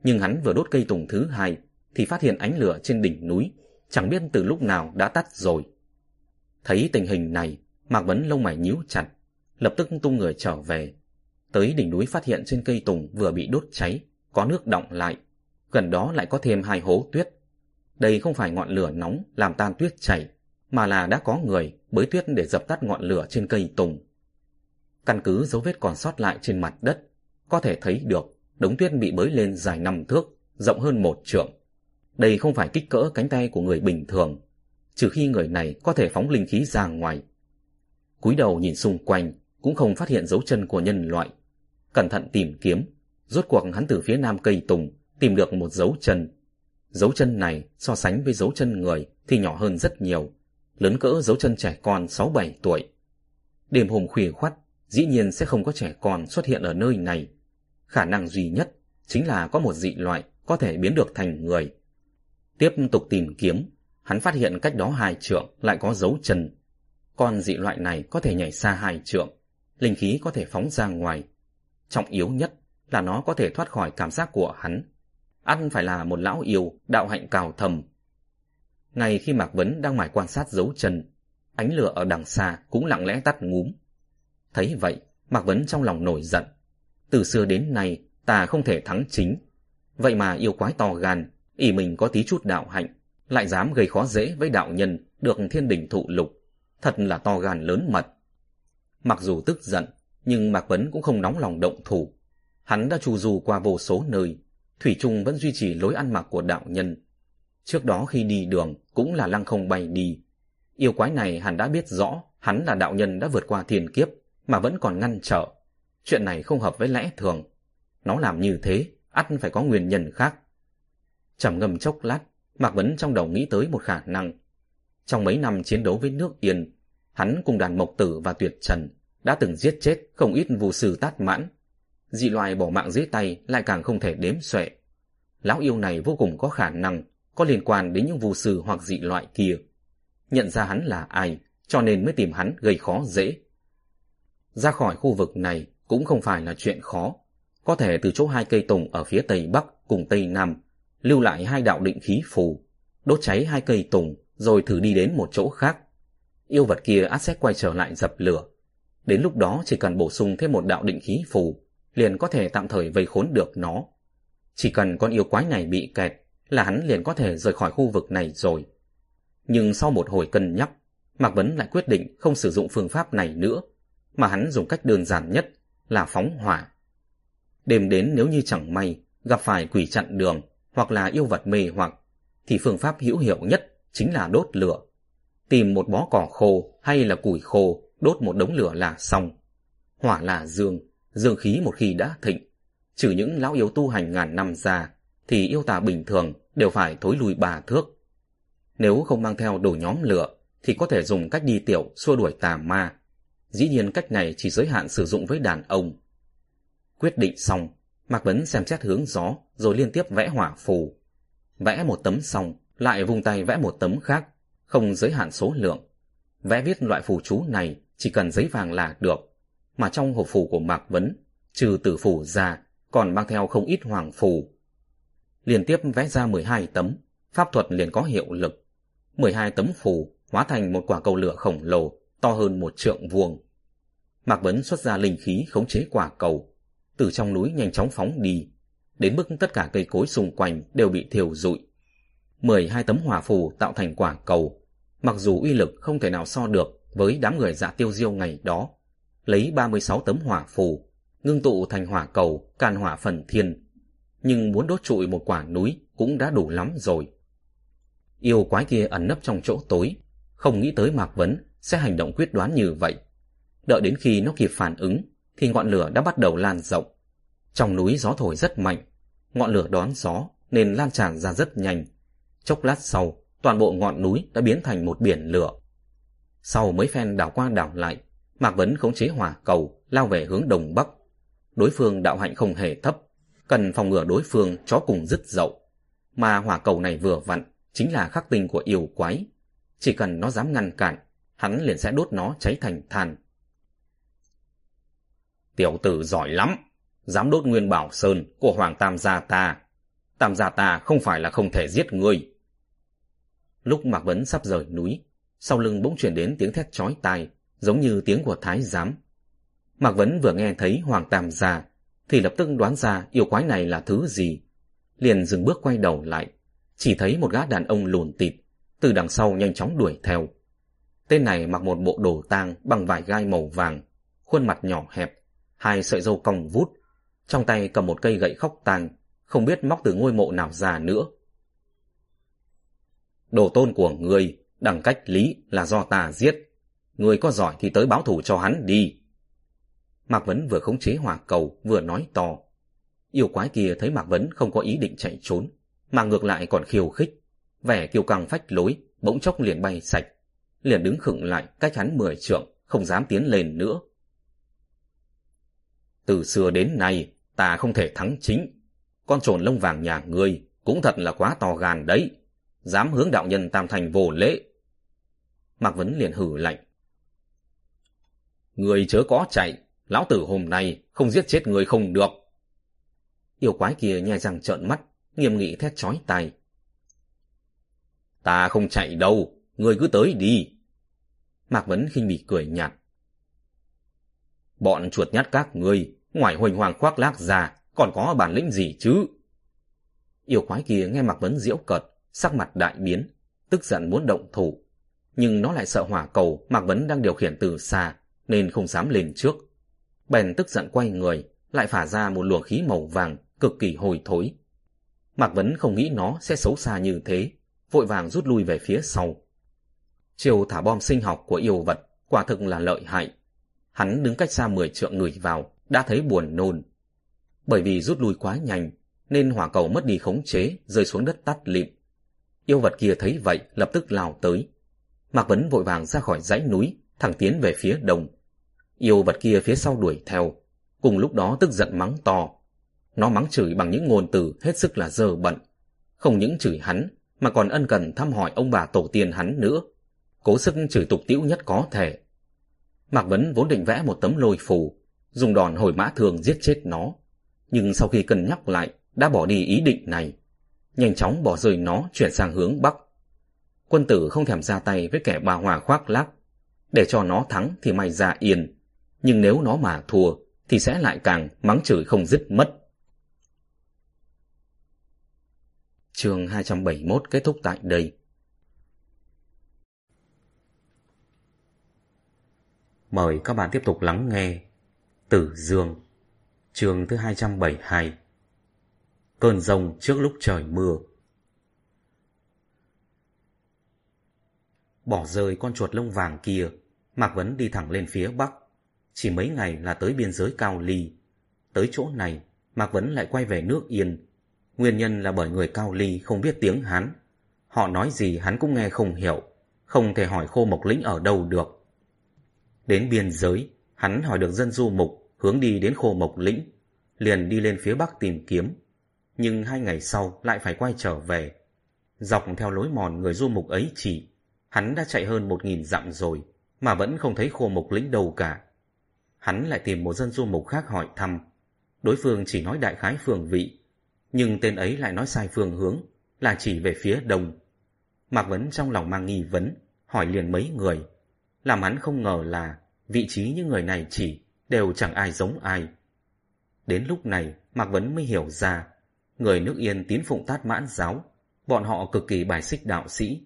Nhưng hắn vừa đốt cây tùng thứ hai, thì phát hiện ánh lửa trên đỉnh núi, chẳng biết từ lúc nào đã tắt rồi. Thấy tình hình này, Mạc Vấn lông mày nhíu chặt, lập tức tung người trở về. Tới đỉnh núi phát hiện trên cây tùng vừa bị đốt cháy, có nước đọng lại. Gần đó lại có thêm hai hố tuyết. Đây không phải ngọn lửa nóng làm tan tuyết chảy, mà là đã có người bới tuyết để dập tắt ngọn lửa trên cây tùng. Căn cứ dấu vết còn sót lại trên mặt đất, có thể thấy được đống tuyết bị bới lên dài năm thước, rộng hơn một trượng. Đây không phải kích cỡ cánh tay của người bình thường, trừ khi người này có thể phóng linh khí ra ngoài. cúi đầu nhìn xung quanh, cũng không phát hiện dấu chân của nhân loại. Cẩn thận tìm kiếm, rốt cuộc hắn từ phía nam cây tùng tìm được một dấu chân. Dấu chân này so sánh với dấu chân người thì nhỏ hơn rất nhiều, lớn cỡ dấu chân trẻ con 6-7 tuổi. Đêm hôm khuya khoắt, dĩ nhiên sẽ không có trẻ con xuất hiện ở nơi này. Khả năng duy nhất chính là có một dị loại có thể biến được thành người. Tiếp tục tìm kiếm, hắn phát hiện cách đó hai trượng lại có dấu chân, Con dị loại này có thể nhảy xa hai trượng, linh khí có thể phóng ra ngoài. Trọng yếu nhất là nó có thể thoát khỏi cảm giác của hắn. Ăn phải là một lão yêu, đạo hạnh cào thầm. Ngay khi Mạc Vấn đang mải quan sát dấu chân, ánh lửa ở đằng xa cũng lặng lẽ tắt ngúm. Thấy vậy, Mạc Vấn trong lòng nổi giận. Từ xưa đến nay, ta không thể thắng chính. Vậy mà yêu quái to gan, ỷ mình có tí chút đạo hạnh, lại dám gây khó dễ với đạo nhân được thiên đình thụ lục. Thật là to gan lớn mật. Mặc dù tức giận, nhưng Mạc Vấn cũng không nóng lòng động thủ. Hắn đã trù dù qua vô số nơi, Thủy Trung vẫn duy trì lối ăn mặc của đạo nhân. Trước đó khi đi đường cũng là lăng không bay đi. Yêu quái này hắn đã biết rõ hắn là đạo nhân đã vượt qua thiên kiếp mà vẫn còn ngăn trở. Chuyện này không hợp với lẽ thường. Nó làm như thế, ắt phải có nguyên nhân khác. Trầm ngâm chốc lát, Mạc Vấn trong đầu nghĩ tới một khả năng. Trong mấy năm chiến đấu với nước Yên, hắn cùng đàn Mộc Tử và Tuyệt Trần đã từng giết chết không ít vụ sư tát mãn. Dị loài bỏ mạng dưới tay lại càng không thể đếm xuể. Lão yêu này vô cùng có khả năng có liên quan đến những vụ sư hoặc dị loại kia. Nhận ra hắn là ai, cho nên mới tìm hắn gây khó dễ. Ra khỏi khu vực này cũng không phải là chuyện khó. Có thể từ chỗ hai cây tùng ở phía tây bắc cùng tây nam, lưu lại hai đạo định khí phù, đốt cháy hai cây tùng rồi thử đi đến một chỗ khác. Yêu vật kia át sẽ quay trở lại dập lửa. Đến lúc đó chỉ cần bổ sung thêm một đạo định khí phù, liền có thể tạm thời vây khốn được nó. Chỉ cần con yêu quái này bị kẹt là hắn liền có thể rời khỏi khu vực này rồi. Nhưng sau một hồi cân nhắc, Mạc Vấn lại quyết định không sử dụng phương pháp này nữa, mà hắn dùng cách đơn giản nhất là phóng hỏa. Đêm đến nếu như chẳng may gặp phải quỷ chặn đường hoặc là yêu vật mê hoặc, thì phương pháp hữu hiệu nhất chính là đốt lửa. Tìm một bó cỏ khô hay là củi khô đốt một đống lửa là xong. Hỏa là dương, dương khí một khi đã thịnh, trừ những lão yếu tu hành ngàn năm ra, thì yêu tà bình thường đều phải thối lùi bà thước. Nếu không mang theo đồ nhóm lửa, thì có thể dùng cách đi tiểu xua đuổi tà ma. Dĩ nhiên cách này chỉ giới hạn sử dụng với đàn ông. Quyết định xong, Mạc Vấn xem xét hướng gió rồi liên tiếp vẽ hỏa phù. Vẽ một tấm xong, lại vùng tay vẽ một tấm khác, không giới hạn số lượng. Vẽ viết loại phù chú này chỉ cần giấy vàng là được, mà trong hộp phù của Mạc Vấn, trừ tử phù ra, còn mang theo không ít hoàng phù. Liên tiếp vẽ ra 12 tấm, pháp thuật liền có hiệu lực. 12 tấm phù hóa thành một quả cầu lửa khổng lồ, to hơn một trượng vuông. Mạc Vấn xuất ra linh khí khống chế quả cầu, từ trong núi nhanh chóng phóng đi, đến mức tất cả cây cối xung quanh đều bị thiêu rụi. 12 tấm hỏa phù tạo thành quả cầu, mặc dù uy lực không thể nào so được với đám người dạ tiêu diêu ngày đó, lấy 36 tấm hỏa phù, ngưng tụ thành hỏa cầu, can hỏa phần thiên. Nhưng muốn đốt trụi một quả núi cũng đã đủ lắm rồi. Yêu quái kia ẩn nấp trong chỗ tối, không nghĩ tới Mạc Vấn sẽ hành động quyết đoán như vậy. Đợi đến khi nó kịp phản ứng, thì ngọn lửa đã bắt đầu lan rộng. Trong núi gió thổi rất mạnh, ngọn lửa đón gió nên lan tràn ra rất nhanh. Chốc lát sau, toàn bộ ngọn núi đã biến thành một biển lửa. Sau mấy phen đảo qua đảo lại, Mạc Vấn khống chế hỏa cầu, lao về hướng đông bắc. Đối phương đạo hạnh không hề thấp, cần phòng ngừa đối phương chó cùng dứt dậu. Mà hỏa cầu này vừa vặn, chính là khắc tinh của yêu quái. Chỉ cần nó dám ngăn cản, hắn liền sẽ đốt nó cháy thành than. Tiểu tử giỏi lắm, dám đốt nguyên bảo sơn của Hoàng Tam gia ta. Tam gia ta không phải là không thể giết ngươi. Lúc Mạc Vấn sắp rời núi, sau lưng bỗng chuyển đến tiếng thét chói tai, giống như tiếng của thái giám. Mạc Vấn vừa nghe thấy Hoàng Tam gia, thì lập tức đoán ra yêu quái này là thứ gì. Liền dừng bước quay đầu lại, chỉ thấy một gã đàn ông lùn tịt, từ đằng sau nhanh chóng đuổi theo. Tên này mặc một bộ đồ tang bằng vải gai màu vàng, khuôn mặt nhỏ hẹp, hai sợi râu cong vút, trong tay cầm một cây gậy khóc tàng, không biết móc từ ngôi mộ nào ra nữa. Đồ tôn của người, đẳng cách lý là do ta giết. Người có giỏi thì tới báo thủ cho hắn đi. Mạc Vấn vừa khống chế hỏa cầu, vừa nói to. Yêu quái kia thấy Mạc Vấn không có ý định chạy trốn, mà ngược lại còn khiêu khích. Vẻ kiêu căng phách lối, bỗng chốc liền bay sạch. Liền đứng khựng lại cách hắn mười trượng, không dám tiến lên nữa. Từ xưa đến nay, ta không thể thắng chính. Con trồn lông vàng nhà ngươi cũng thật là quá to gan đấy. Dám hướng đạo nhân tam thành vô lễ. Mạc Vấn liền hử lạnh. Người chớ có chạy, lão tử hôm nay không giết chết người không được. Yêu quái kia nhai răng trợn mắt, nghiêm nghị thét chói tai. Ta không chạy đâu, người cứ tới đi. Mạc Vấn khinh bỉ cười nhạt. Bọn chuột nhát các ngươi, ngoài huỳnh hoàng khoác lác ra, còn có bản lĩnh gì chứ? Yêu quái kia nghe Mạc Vấn diễu cợt, sắc mặt đại biến, tức giận muốn động thủ. Nhưng nó lại sợ hỏa cầu Mạc Vấn đang điều khiển từ xa, nên không dám lên trước. Bèn tức giận quay người, lại phả ra một luồng khí màu vàng, cực kỳ hồi thối. Mạc Vấn không nghĩ nó sẽ xấu xa như thế, vội vàng rút lui về phía sau. Chiều thả bom sinh học của yêu vật quả thực là lợi hại. Hắn đứng cách xa 10 trượng người vào, đã thấy buồn nôn. Bởi vì rút lui quá nhanh, nên hỏa cầu mất đi khống chế, rơi xuống đất tắt lịm. Yêu vật kia thấy vậy, lập tức lao tới. Mạc Vấn vội vàng ra khỏi dãy núi, thẳng tiến về phía đông. Yêu vật kia phía sau đuổi theo, cùng lúc đó tức giận mắng to. Nó mắng chửi bằng những ngôn từ hết sức là dơ bận. Không những chửi hắn, mà còn ân cần thăm hỏi ông bà tổ tiên hắn nữa. Cố sức chửi tục tiễu nhất có thể. Mạc Vấn vốn định vẽ một tấm lôi phù, dùng đòn hồi mã thường giết chết nó. Nhưng sau khi cân nhắc lại, đã bỏ đi ý định này. Nhanh chóng bỏ rơi nó chuyển sang hướng Bắc. Quân tử không thèm ra tay với kẻ bà hòa khoác lác. Để cho nó thắng thì mày ra yên. Nhưng nếu nó mà thua, thì sẽ lại càng mắng chửi không dứt mất. Chương 271 kết thúc tại đây. Mời các bạn tiếp tục lắng nghe Tử Dương trường thứ 272 Cơn rông trước lúc trời mưa. Bỏ rơi con chuột lông vàng kia Mạc Vấn đi thẳng lên phía Bắc. Chỉ mấy ngày là tới biên giới Cao Ly. Tới chỗ này Mạc Vấn lại quay về nước Yên. Nguyên nhân là bởi người Cao Ly không biết tiếng Hán. Họ nói gì hắn cũng nghe không hiểu Không thể hỏi khô mộc lĩnh ở đâu được. Đến biên giới, hắn hỏi được dân du mục hướng đi đến khô mộc lĩnh, liền đi lên phía bắc tìm kiếm. Nhưng hai ngày sau lại phải quay trở về. Dọc theo lối mòn người du mục ấy chỉ, hắn đã chạy hơn một nghìn dặm rồi, mà vẫn không thấy khô mộc lĩnh đâu cả. Hắn lại tìm một dân du mục khác hỏi thăm. Đối phương chỉ nói đại khái phường vị, nhưng tên ấy lại nói sai phương hướng, là chỉ về phía đông. Mạc Vấn trong lòng mang nghi vấn, hỏi liền mấy người, làm hắn không ngờ là vị trí những người này chỉ đều chẳng ai giống ai. Đến lúc này, Mạc Vấn mới hiểu ra, người nước Yên tín phụng tát mãn giáo, bọn họ cực kỳ bài xích đạo sĩ,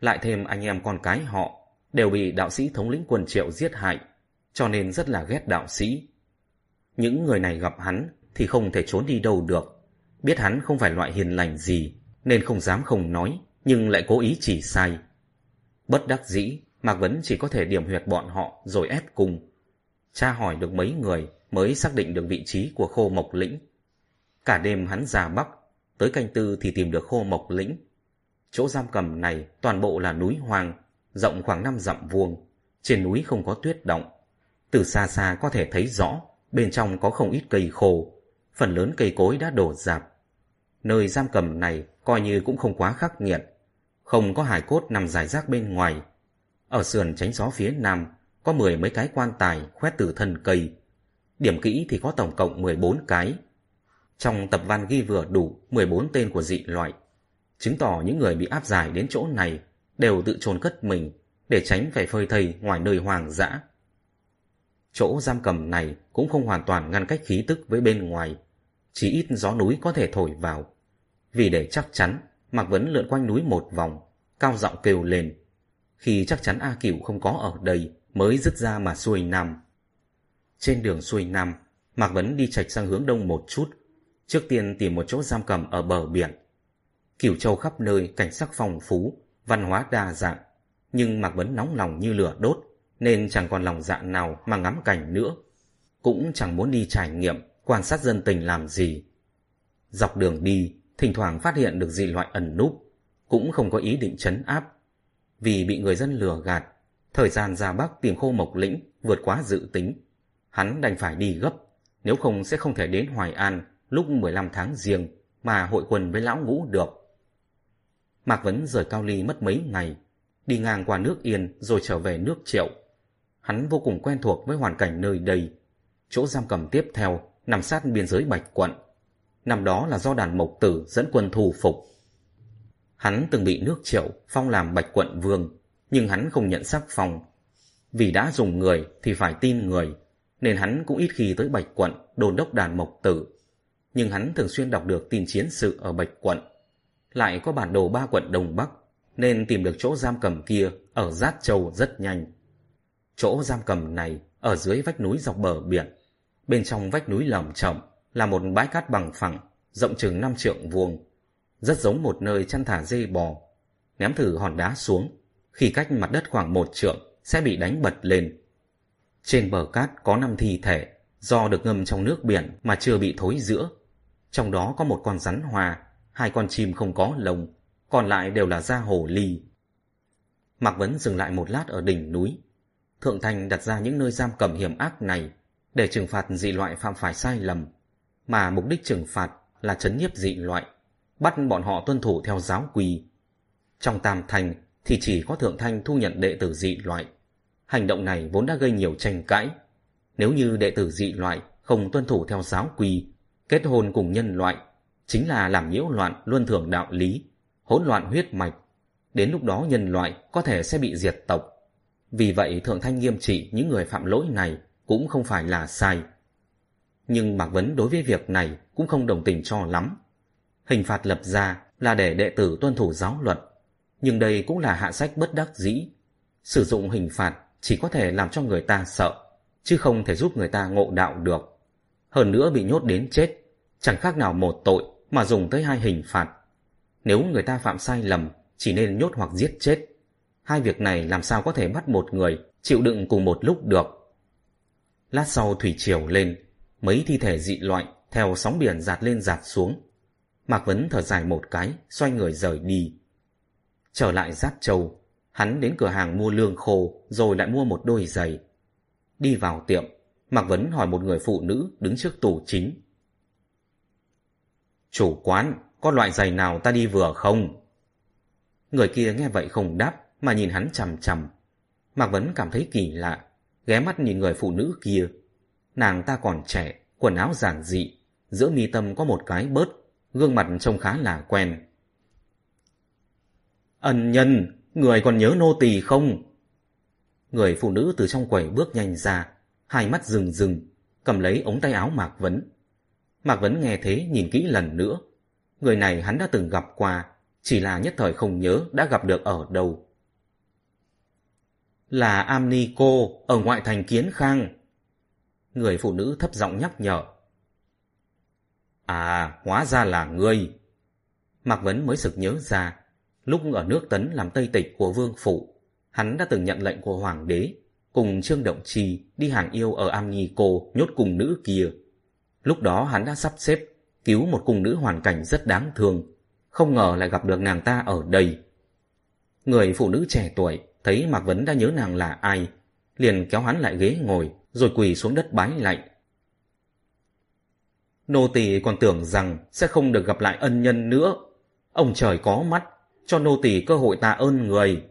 lại thêm anh em con cái họ đều bị đạo sĩ thống lĩnh quân triệu giết hại, cho nên rất là ghét đạo sĩ. Những người này gặp hắn thì không thể trốn đi đâu được, biết hắn không phải loại hiền lành gì, nên không dám không nói, nhưng lại cố ý chỉ sai. Bất đắc dĩ, Mạc Vấn chỉ có thể điểm huyệt bọn họ rồi ép cùng tra hỏi được mấy người mới xác định được vị trí của khô mộc lĩnh. Cả đêm hắn ra bắc, tới canh tư thì tìm được khô mộc lĩnh. Chỗ giam cầm này toàn bộ là núi hoang, rộng khoảng 5 dặm vuông. Trên núi không có tuyết động. Từ xa xa có thể thấy rõ, bên trong có không ít cây khô. Phần lớn cây cối đã đổ rạp. Nơi giam cầm này coi như cũng không quá khắc nghiệt. Không có hài cốt nằm dài rác bên ngoài, ở sườn tránh gió phía nam có mười mấy cái quan tài khoét từ thân cây. Điểm kỹ thì có tổng cộng 14 cái. Trong tập văn ghi vừa đủ 14 tên của dị loại, chứng tỏ những người bị áp giải đến chỗ này đều tự trồn cất mình để tránh phải phơi thây ngoài nơi hoàng dã. Chỗ giam cầm này cũng không hoàn toàn ngăn cách khí tức với bên ngoài, chỉ ít gió núi có thể thổi vào. Vì để chắc chắn, Mạc Vấn lượn quanh núi một vòng, cao giọng kêu lên khi chắc chắn A Cửu không có ở đây mới dứt ra mà xuôi nam. Trên đường xuôi nam, Mạc Vấn đi chạch sang hướng đông một chút, trước tiên tìm một chỗ giam cầm ở bờ biển. Cửu Châu khắp nơi cảnh sắc phong phú, văn hóa đa dạng, nhưng Mạc Vấn nóng lòng như lửa đốt, nên chẳng còn lòng dạ nào mà ngắm cảnh nữa. Cũng chẳng muốn đi trải nghiệm, quan sát dân tình làm gì. Dọc đường đi, thỉnh thoảng phát hiện được dị loại ẩn núp, cũng không có ý định chấn áp, vì bị người dân lừa gạt, thời gian ra Bắc tìm khô mộc lĩnh vượt quá dự tính. Hắn đành phải đi gấp, nếu không sẽ không thể đến Hoài An lúc 15 tháng riêng mà hội quần với lão ngũ được. Mạc Vấn rời Cao Ly mất mấy ngày, đi ngang qua nước Yên rồi trở về nước Triệu. Hắn vô cùng quen thuộc với hoàn cảnh nơi đây. Chỗ giam cầm tiếp theo nằm sát biên giới Bạch Quận. Năm đó là do đàn mộc tử dẫn quân thù phục. Hắn từng bị nước triệu phong làm Bạch Quận Vương, nhưng hắn không nhận sắc phong. Vì đã dùng người thì phải tin người, nên hắn cũng ít khi tới Bạch Quận đồn đốc đàn mộc tử. Nhưng hắn thường xuyên đọc được tin chiến sự ở Bạch Quận. Lại có bản đồ ba quận Đông Bắc, nên tìm được chỗ giam cầm kia ở Giát Châu rất nhanh. Chỗ giam cầm này ở dưới vách núi dọc bờ biển. Bên trong vách núi lởm chởm là một bãi cát bằng phẳng, rộng chừng 5 trượng vuông. Rất giống một nơi chăn thả dê bò. Ném thử hòn đá xuống, khi cách mặt đất khoảng một trượng sẽ bị đánh bật lên. Trên bờ cát có năm thi thể do được ngâm trong nước biển mà chưa bị thối giữa. Trong đó có một con rắn hòa, hai con chim không có lồng, còn lại đều là da hồ ly. Mạc Vấn dừng lại một lát ở đỉnh núi. Thượng Thành đặt ra những nơi giam cầm hiểm ác này để trừng phạt dị loại phạm phải sai lầm, mà mục đích trừng phạt là chấn nhiếp dị loại, bắt bọn họ tuân thủ theo giáo quy. Trong Tam Thành thì chỉ có Thượng Thanh thu nhận đệ tử dị loại. Hành động này vốn đã gây nhiều tranh cãi. Nếu như đệ tử dị loại không tuân thủ theo giáo quy, kết hôn cùng nhân loại, chính là làm nhiễu loạn luân thường đạo lý, hỗn loạn huyết mạch. Đến lúc đó nhân loại có thể sẽ bị diệt tộc. Vì vậy Thượng Thanh nghiêm trị những người phạm lỗi này cũng không phải là sai. Nhưng Mạc Vấn đối với việc này cũng không đồng tình cho lắm. Hình phạt lập ra là để đệ tử tuân thủ giáo luật, nhưng đây cũng là hạ sách bất đắc dĩ. Sử dụng hình phạt chỉ có thể làm cho người ta sợ, chứ không thể giúp người ta ngộ đạo được. Hơn nữa bị nhốt đến chết, chẳng khác nào một tội mà dùng tới hai hình phạt. Nếu người ta phạm sai lầm, chỉ nên nhốt hoặc giết chết. Hai việc này làm sao có thể bắt một người chịu đựng cùng một lúc được. Lát sau thủy triều lên, mấy thi thể dị loại theo sóng biển giạt lên giạt xuống. Mạc Vấn thở dài một cái, xoay người rời đi. Trở lại Giáp Châu, hắn đến cửa hàng mua lương khô rồi lại mua một đôi giày. Đi vào tiệm, Mạc Vấn hỏi một người phụ nữ đứng trước tủ chính. Chủ quán, có loại giày nào ta đi vừa không? Người kia nghe vậy không đáp mà nhìn hắn chằm chằm. Mạc Vấn cảm thấy kỳ lạ, ghé mắt nhìn người phụ nữ kia. Nàng ta còn trẻ, quần áo giản dị, giữa mi tâm có một cái bớt, gương mặt trông khá là quen. Ân nhân, người còn nhớ nô tỳ không? Người phụ nữ từ trong quầy bước nhanh ra, hai mắt rừng rừng, cầm lấy ống tay áo Mạc Vấn. Mạc Vấn nghe thế nhìn kỹ lần nữa. Người này hắn đã từng gặp qua, chỉ là nhất thời không nhớ đã gặp được ở đâu. Là Amni cô ở ngoại thành Kiến Khang. Người phụ nữ thấp giọng nhắc nhở. À, hóa ra là ngươi. Mạc Vấn mới sực nhớ ra, lúc ở nước Tấn làm tây tịch của Vương Phủ, hắn đã từng nhận lệnh của Hoàng đế, cùng Trương Động Trì đi hàng yêu ở Am Nhi cô nhốt cùng nữ kia. Lúc đó hắn đã sắp xếp cứu một cung nữ hoàn cảnh rất đáng thương, không ngờ lại gặp được nàng ta ở đây. Người phụ nữ trẻ tuổi thấy Mạc Vấn đã nhớ nàng là ai, liền kéo hắn lại ghế ngồi, rồi quỳ xuống đất bái lạy. Nô tỳ còn tưởng rằng sẽ không được gặp lại ân nhân nữa. Ông trời có mắt, cho nô tỳ cơ hội tạ ơn người.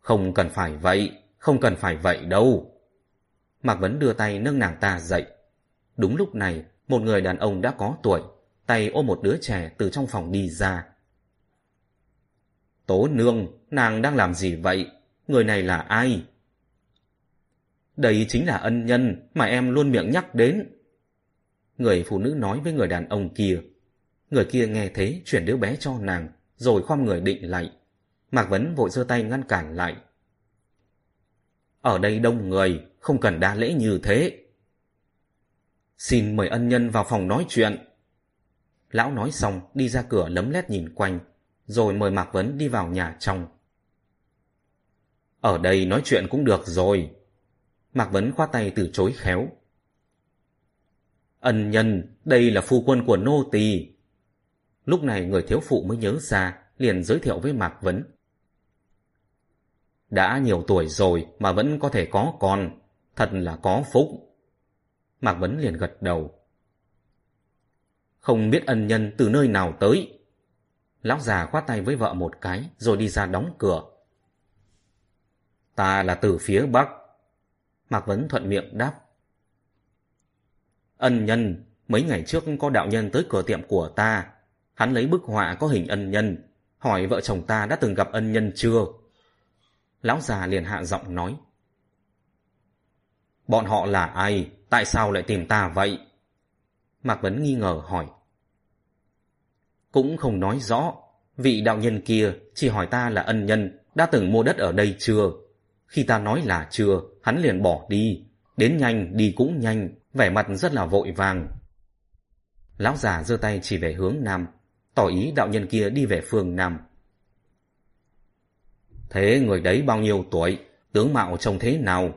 Không cần phải vậy, không cần phải vậy đâu. Mạc Vấn đưa tay nâng nàng ta dậy. Đúng lúc này, một người đàn ông đã có tuổi, tay ôm một đứa trẻ từ trong phòng đi ra. Tố nương, nàng đang làm gì vậy? Người này là ai? Đây chính là ân nhân mà em luôn miệng nhắc đến. Người phụ nữ nói với người đàn ông kia. Người kia nghe thế chuyển đứa bé cho nàng, rồi khom người định lại. Mạc Vấn vội giơ tay ngăn cản lại. Ở đây đông người, không cần đa lễ như thế. Xin mời ân nhân vào phòng nói chuyện. Lão nói xong đi ra cửa lấm lét nhìn quanh, rồi mời Mạc Vấn đi vào nhà trong. Ở đây nói chuyện cũng được rồi. Mạc Vấn khoát tay từ chối khéo. Ân nhân, đây là phu quân của nô tỳ. Lúc này người thiếu phụ mới nhớ ra, liền giới thiệu với Mạc Vấn. Đã nhiều tuổi rồi mà vẫn có thể có con, thật là có phúc. Mạc Vấn liền gật đầu. Không biết ân nhân từ nơi nào tới. Lão già khoát tay với vợ một cái rồi đi ra đóng cửa. Ta là từ phía Bắc. Mạc Vấn thuận miệng đáp. Ân nhân, mấy ngày trước có đạo nhân tới cửa tiệm của ta. Hắn lấy bức họa có hình ân nhân, hỏi vợ chồng ta đã từng gặp ân nhân chưa? Lão già liền hạ giọng nói. Bọn họ là ai? Tại sao lại tìm ta vậy? Mạc Vấn nghi ngờ hỏi. Cũng không nói rõ. Vị đạo nhân kia chỉ hỏi ta là ân nhân, đã từng mua đất ở đây chưa? Khi ta nói là chưa, hắn liền bỏ đi. Đến nhanh, đi cũng nhanh, vẻ mặt rất là vội vàng. Lão già giơ tay chỉ về hướng nam, tỏ ý đạo nhân kia đi về phương nam. Thế người đấy bao nhiêu tuổi, tướng mạo trông thế nào?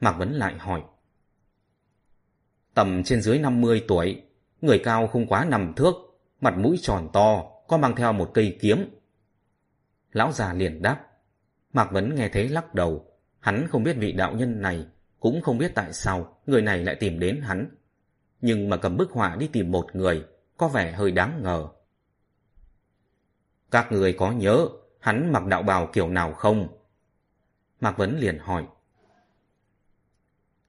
Mạc Vấn lại hỏi. Tầm trên dưới 50 tuổi, người cao không quá nằm thước, mặt mũi tròn to, có mang theo một cây kiếm. Lão già liền đáp. Mạc Vấn nghe thế lắc đầu, hắn không biết vị đạo nhân này, cũng không biết tại sao người này lại tìm đến hắn. Nhưng mà cầm bức họa đi tìm một người, có vẻ hơi đáng ngờ. Các người có nhớ hắn mặc đạo bào kiểu nào không? Mạc Vấn liền hỏi.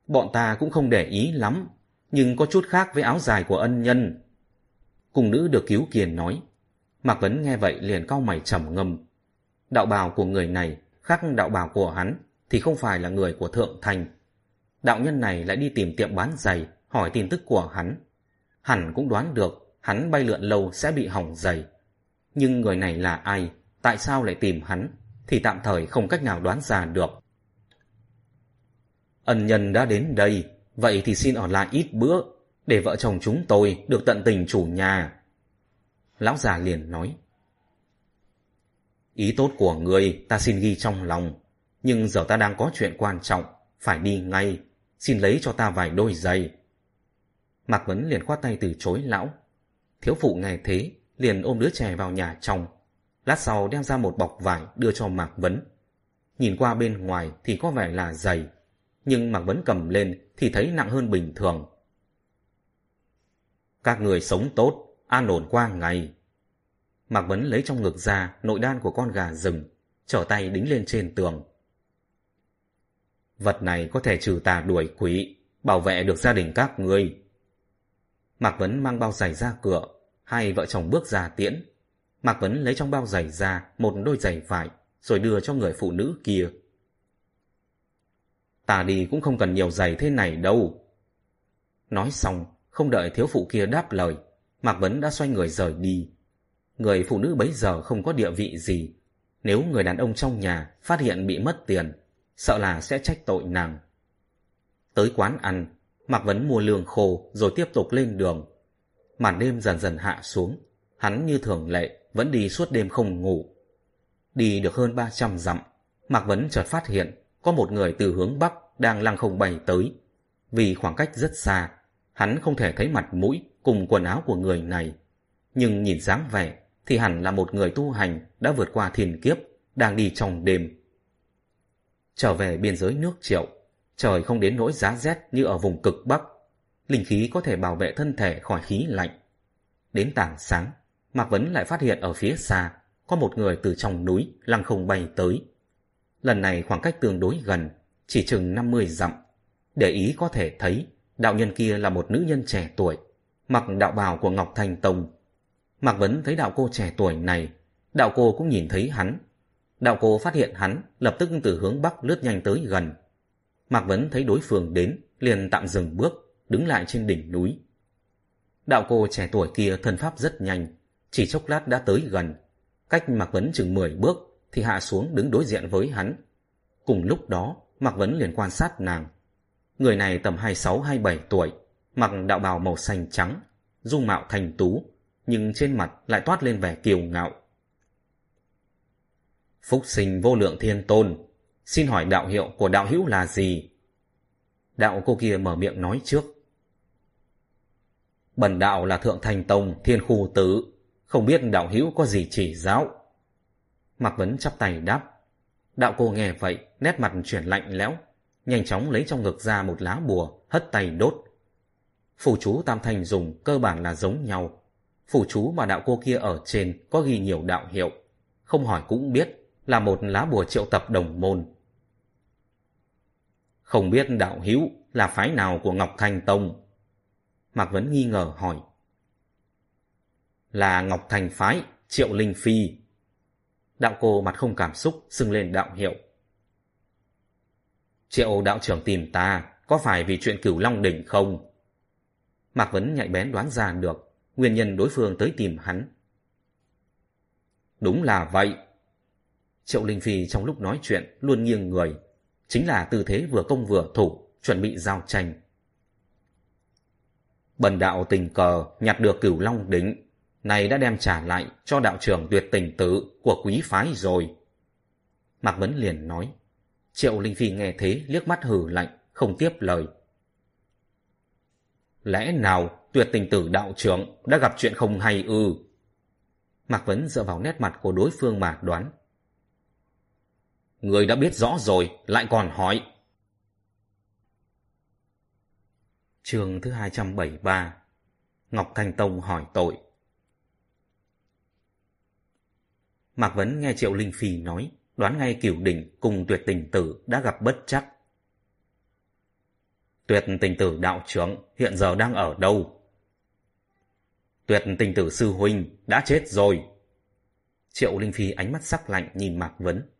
Bọn ta cũng không để ý lắm, nhưng có chút khác với áo dài của ân nhân. Cùng nữ được cứu kiền nói. Mạc Vấn nghe vậy liền cau mày trầm ngâm. Đạo bào của người này khác đạo bào của hắn thì không phải là người của Thượng Thành. Đạo nhân này lại đi tìm tiệm bán giày, hỏi tin tức của hắn. Hẳn cũng đoán được hắn bay lượn lâu sẽ bị hỏng giày. Nhưng người này là ai, tại sao lại tìm hắn, thì tạm thời không cách nào đoán ra được. Ân nhân đã đến đây, vậy thì xin ở lại ít bữa, để vợ chồng chúng tôi được tận tình chủ nhà. Lão già liền nói. Ý tốt của người ta xin ghi trong lòng, nhưng giờ ta đang có chuyện quan trọng, phải đi ngay, xin lấy cho ta vài đôi giày. Mạc Vấn liền khoát tay từ chối lão. Thiếu phụ nghe thế, liền ôm đứa trẻ vào nhà trong. Lát sau đem ra một bọc vải đưa cho Mạc Vấn. Nhìn qua bên ngoài thì có vẻ là dày, nhưng Mạc Vấn cầm lên thì thấy nặng hơn bình thường. Các người sống tốt, an ổn qua ngày. Mạc Vấn lấy trong ngực ra nội đan của con gà rừng, trở tay đính lên trên tường. Vật này có thể trừ tà đuổi quỷ, bảo vệ được gia đình các người. Mạc Vấn mang bao giày ra cửa, hai vợ chồng bước ra tiễn. Mạc Vấn lấy trong bao giày ra một đôi giày vải, rồi đưa cho người phụ nữ kia. Ta đi cũng không cần nhiều giày thế này đâu. Nói xong, không đợi thiếu phụ kia đáp lời, Mạc Vấn đã xoay người rời đi. Người phụ nữ bấy giờ không có địa vị gì. Nếu người đàn ông trong nhà phát hiện bị mất tiền, sợ là sẽ trách tội nàng. Tới quán ăn, Mạc Vấn mua lương khô rồi tiếp tục lên đường. Màn đêm dần dần hạ xuống, hắn như thường lệ vẫn đi suốt đêm không ngủ. Đi được hơn 300 dặm, Mạc Vấn chợt phát hiện có một người từ hướng Bắc đang lăng không bay tới. Vì khoảng cách rất xa, hắn không thể thấy mặt mũi cùng quần áo của người này. Nhưng nhìn dáng vẻ thì hẳn là một người tu hành đã vượt qua thiền kiếp, đang đi trong đêm. Trở về biên giới nước triệu, trời không đến nỗi giá rét như ở vùng cực Bắc. Linh khí có thể bảo vệ thân thể khỏi khí lạnh. Đến tảng sáng, Mạc Vấn lại phát hiện ở phía xa có một người từ trong núi lăng không bay tới. Lần này khoảng cách tương đối gần, chỉ chừng 50 dặm. Để ý có thể thấy, đạo nhân kia là một nữ nhân trẻ tuổi, mặc đạo bào của Ngọc thành Tông. Mạc Vấn thấy đạo cô trẻ tuổi này, đạo cô cũng nhìn thấy hắn. Đạo cô phát hiện hắn, lập tức từ hướng Bắc lướt nhanh tới gần. Mạc Vấn thấy đối phương đến, liền tạm dừng bước, đứng lại trên đỉnh núi. Đạo cô trẻ tuổi kia thân pháp rất nhanh, chỉ chốc lát đã tới gần. Cách Mạc Vấn chừng 10 bước, thì hạ xuống đứng đối diện với hắn. Cùng lúc đó, Mạc Vấn liền quan sát nàng. Người này tầm 26-27 tuổi, mặc đạo bào màu xanh trắng, dung mạo thành tú, nhưng trên mặt lại toát lên vẻ kiều ngạo. Phúc sinh vô lượng thiên tôn, xin hỏi đạo hiệu của đạo hữu là gì? Đạo cô kia mở miệng nói trước. Bần đạo là Thượng Thành Tông Thiên Khu Tử, không biết đạo hữu có gì chỉ giáo. Mạc Vấn chắp tay đáp. Đạo cô nghe vậy, nét mặt chuyển lạnh lẽo, nhanh chóng lấy trong ngực ra một lá bùa, hất tay đốt. Phù chú Tam Thành dùng cơ bản là giống nhau. Phù chú mà đạo cô kia ở trên có ghi nhiều đạo hiệu. Không hỏi cũng biết là một lá bùa triệu tập đồng môn. Không biết đạo hữu là phái nào của Ngọc Thanh Tông? Mạc Vấn nghi ngờ hỏi. Là Ngọc Thành phái, Triệu Linh Phi. Đạo cô mặt không cảm xúc, xưng lên đạo hiệu. Triệu đạo trưởng tìm ta, có phải vì chuyện cửu Long Đỉnh không? Mạc Vấn nhạy bén đoán ra được, nguyên nhân đối phương tới tìm hắn. Đúng là vậy. Triệu Linh Phi trong lúc nói chuyện luôn nghiêng người, chính là tư thế vừa công vừa thủ, chuẩn bị giao tranh. Bần đạo tình cờ nhặt được cửu long đính, này đã đem trả lại cho đạo trưởng tuyệt tình tử của quý phái rồi. Mạc Vấn liền nói. Triệu Linh Phi nghe thế liếc mắt hử lạnh, không tiếp lời. Lẽ nào tuyệt tình tử đạo trưởng đã gặp chuyện không hay ư? Mạc Vấn dựa vào nét mặt của đối phương mà đoán. Người đã biết rõ rồi, lại còn hỏi. Trường thứ 273 Ngọc Thanh Tông hỏi tội Mạc Vấn nghe Triệu Linh Phi nói, đoán ngay cửu đỉnh cùng tuyệt tình tử đã gặp bất chắc. Tuyệt tình tử đạo trưởng hiện giờ đang ở đâu? Tuyệt tình tử sư huynh đã chết rồi. Triệu Linh Phi ánh mắt sắc lạnh nhìn Mạc Vấn.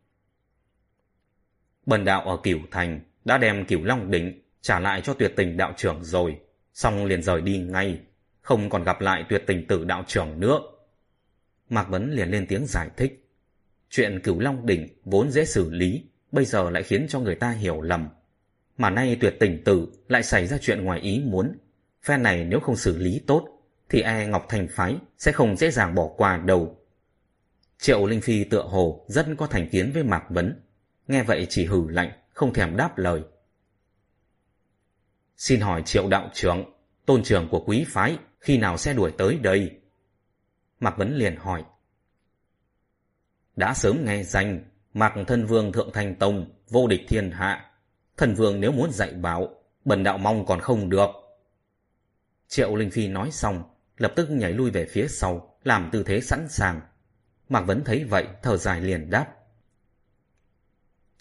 Bần đạo ở cửu thành đã đem cửu long đỉnh trả lại cho tuyệt tình đạo trưởng rồi, xong liền rời đi ngay, không còn gặp lại tuyệt tình tử đạo trưởng nữa. Mạc Vấn liền lên tiếng giải thích. Chuyện cửu long đỉnh vốn dễ xử lý, bây giờ lại khiến cho người ta hiểu lầm. Mà nay tuyệt tình tử lại xảy ra chuyện ngoài ý muốn. Phe này nếu không xử lý tốt, thì e Ngọc Thành Phái sẽ không dễ dàng bỏ qua đâu. Triệu Linh Phi tựa hồ rất có thành kiến với Mạc Vấn. Nghe vậy chỉ hử lạnh, không thèm đáp lời. Xin hỏi triệu đạo trưởng, tôn trưởng của quý phái khi nào sẽ đuổi tới đây? Mạc Vấn liền hỏi. Đã sớm nghe danh, Mạc Thân Vương Thượng Thành Tông, vô địch thiên hạ. Thần Vương nếu muốn dạy bảo, bần đạo mong còn không được. Triệu Linh Phi nói xong, lập tức nhảy lui về phía sau, làm tư thế sẵn sàng. Mạc Vấn thấy vậy, thở dài liền đáp.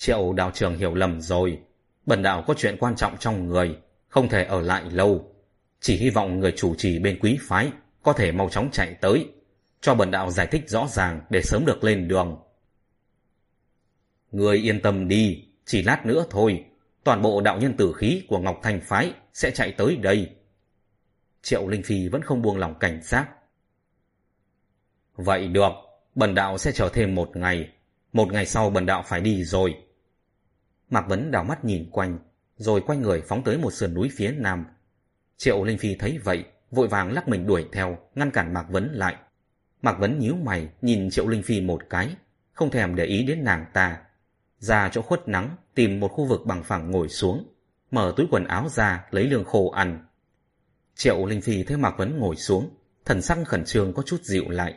Triệu đạo trưởng hiểu lầm rồi, bần đạo có chuyện quan trọng trong người, không thể ở lại lâu. Chỉ hy vọng người chủ trì bên quý phái có thể mau chóng chạy tới, cho bần đạo giải thích rõ ràng để sớm được lên đường. Người yên tâm đi, chỉ lát nữa thôi, toàn bộ đạo nhân tử khí của Ngọc Thành Phái sẽ chạy tới đây. Triệu Linh Phi vẫn không buông lòng cảnh giác. Vậy được, bần đạo sẽ chờ thêm một ngày, một ngày sau bần đạo phải đi rồi. Mạc Vấn đảo mắt nhìn quanh, rồi quay người phóng tới một sườn núi phía nam. Triệu Linh Phi thấy vậy, vội vàng lắc mình đuổi theo, ngăn cản Mạc Vấn lại. Mạc Vấn nhíu mày, nhìn Triệu Linh Phi một cái, không thèm để ý đến nàng ta. Ra chỗ khuất nắng, tìm một khu vực bằng phẳng ngồi xuống, mở túi quần áo ra, lấy lương khô ăn. Triệu Linh Phi thấy Mạc Vấn ngồi xuống, thần sắc khẩn trương có chút dịu lại,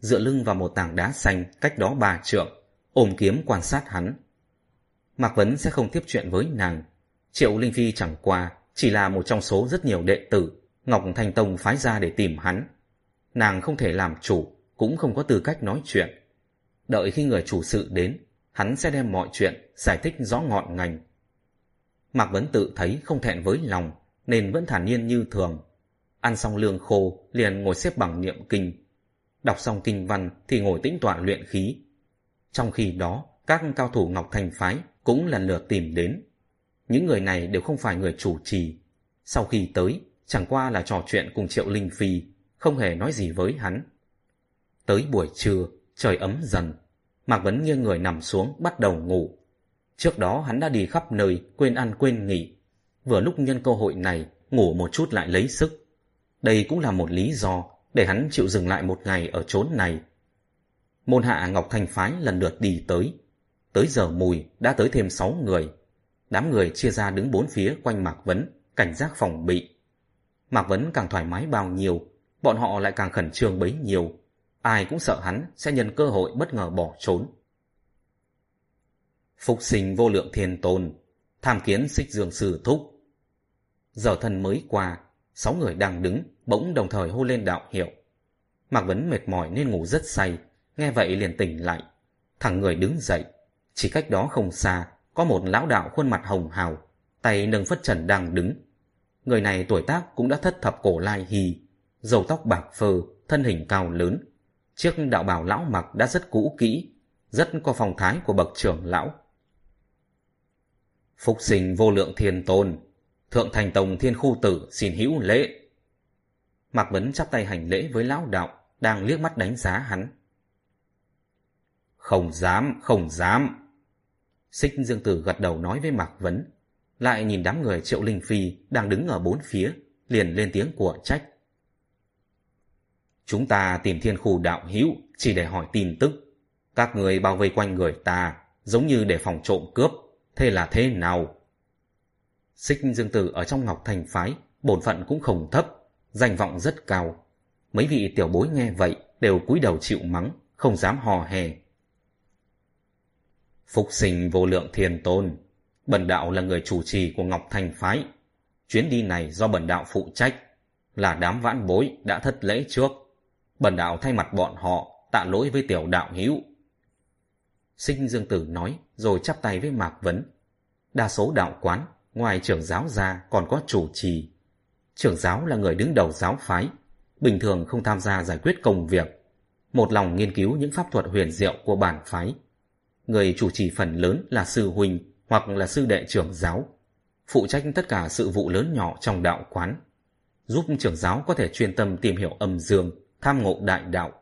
dựa lưng vào một tảng đá xanh cách đó ba trượng, ôm kiếm quan sát hắn. Mạc Vấn sẽ không tiếp chuyện với nàng, Triệu Linh Phi chẳng qua chỉ là một trong số rất nhiều đệ tử Ngọc Thanh Tông phái ra để tìm hắn. Nàng không thể làm chủ, cũng không có tư cách nói chuyện. Đợi khi người chủ sự đến, hắn sẽ đem mọi chuyện giải thích rõ ngọn ngành. Mạc Vấn tự thấy không thẹn với lòng, nên vẫn thản nhiên như thường. Ăn xong lương khô, liền ngồi xếp bằng niệm kinh. Đọc xong kinh văn thì ngồi tĩnh tọa luyện khí. Trong khi đó, các cao thủ Ngọc Thành phái cũng lần lượt tìm đến. Những người này đều không phải người chủ trì. Sau khi tới, chẳng qua là trò chuyện cùng Triệu Linh Phi, không hề nói gì với hắn. Tới buổi trưa, trời ấm dần. Mạc Vấn nghiêng người nằm xuống, bắt đầu ngủ. Trước đó hắn đã đi khắp nơi, quên ăn quên nghỉ. Vừa lúc nhân cơ hội này, ngủ một chút lại lấy sức. Đây cũng là một lý do để hắn chịu dừng lại một ngày ở chốn này. Môn hạ Ngọc thành Phái lần lượt đi tới. Tới giờ mùi đã tới thêm sáu người. Đám người chia ra đứng bốn phía quanh Mạc Vấn, cảnh giác phòng bị. Mạc Vấn càng thoải mái bao nhiêu, bọn họ lại càng khẩn trương bấy nhiêu. Ai cũng sợ hắn sẽ nhân cơ hội bất ngờ bỏ trốn. Phục sinh vô lượng thiên tôn, tham kiến xích dương sư thúc. Giờ thân mới qua, sáu người đang đứng, bỗng đồng thời hô lên đạo hiệu. Mạc Vấn mệt mỏi nên ngủ rất say, nghe vậy liền tỉnh lại. Thằng người đứng dậy, chỉ cách đó không xa có một lão đạo khuôn mặt hồng hào, tay nâng phất trần đang đứng. Người này tuổi tác cũng đã thất thập cổ lai hì, dầu tóc bạc phơ, thân hình cao lớn. Chiếc đạo bào lão mặc đã rất cũ kỹ, rất có phong thái của bậc trưởng lão. Phục sinh vô lượng thiên tôn, thượng thành tông thiên khu tử xin hữu lễ. Mạc Vấn chắp tay hành lễ với lão đạo, đang liếc mắt đánh giá hắn. Không dám, không dám. Xích Dương Tử gật đầu nói với Mạc Vấn, lại nhìn đám người triệu linh phi đang đứng ở bốn phía, liền lên tiếng của trách. Chúng ta tìm thiên khu đạo hữu chỉ để hỏi tin tức. Các người bao vây quanh người ta, giống như để phòng trộm cướp, thế là thế nào? Xích Dương Tử ở trong Ngọc Thành Phái, bổn phận cũng không thấp, danh vọng rất cao. Mấy vị tiểu bối nghe vậy đều cúi đầu chịu mắng, không dám hò hè. Phục sinh vô lượng thiên tôn, bần đạo là người chủ trì của Ngọc Thành Phái. Chuyến đi này do bần đạo phụ trách, là đám vãn bối đã thất lễ trước. Bần đạo thay mặt bọn họ tạ lỗi với tiểu đạo hữu. Sinh Dương Tử nói rồi chắp tay với Mạc Vấn. Đa số đạo quán, ngoài trưởng giáo ra còn có chủ trì. Trưởng giáo là người đứng đầu giáo phái, bình thường không tham gia giải quyết công việc. Một lòng nghiên cứu những pháp thuật huyền diệu của bản phái. Người chủ trì phần lớn là sư huynh hoặc là sư đệ trưởng giáo, phụ trách tất cả sự vụ lớn nhỏ trong đạo quán, giúp trưởng giáo có thể chuyên tâm tìm hiểu âm dương, tham ngộ đại đạo.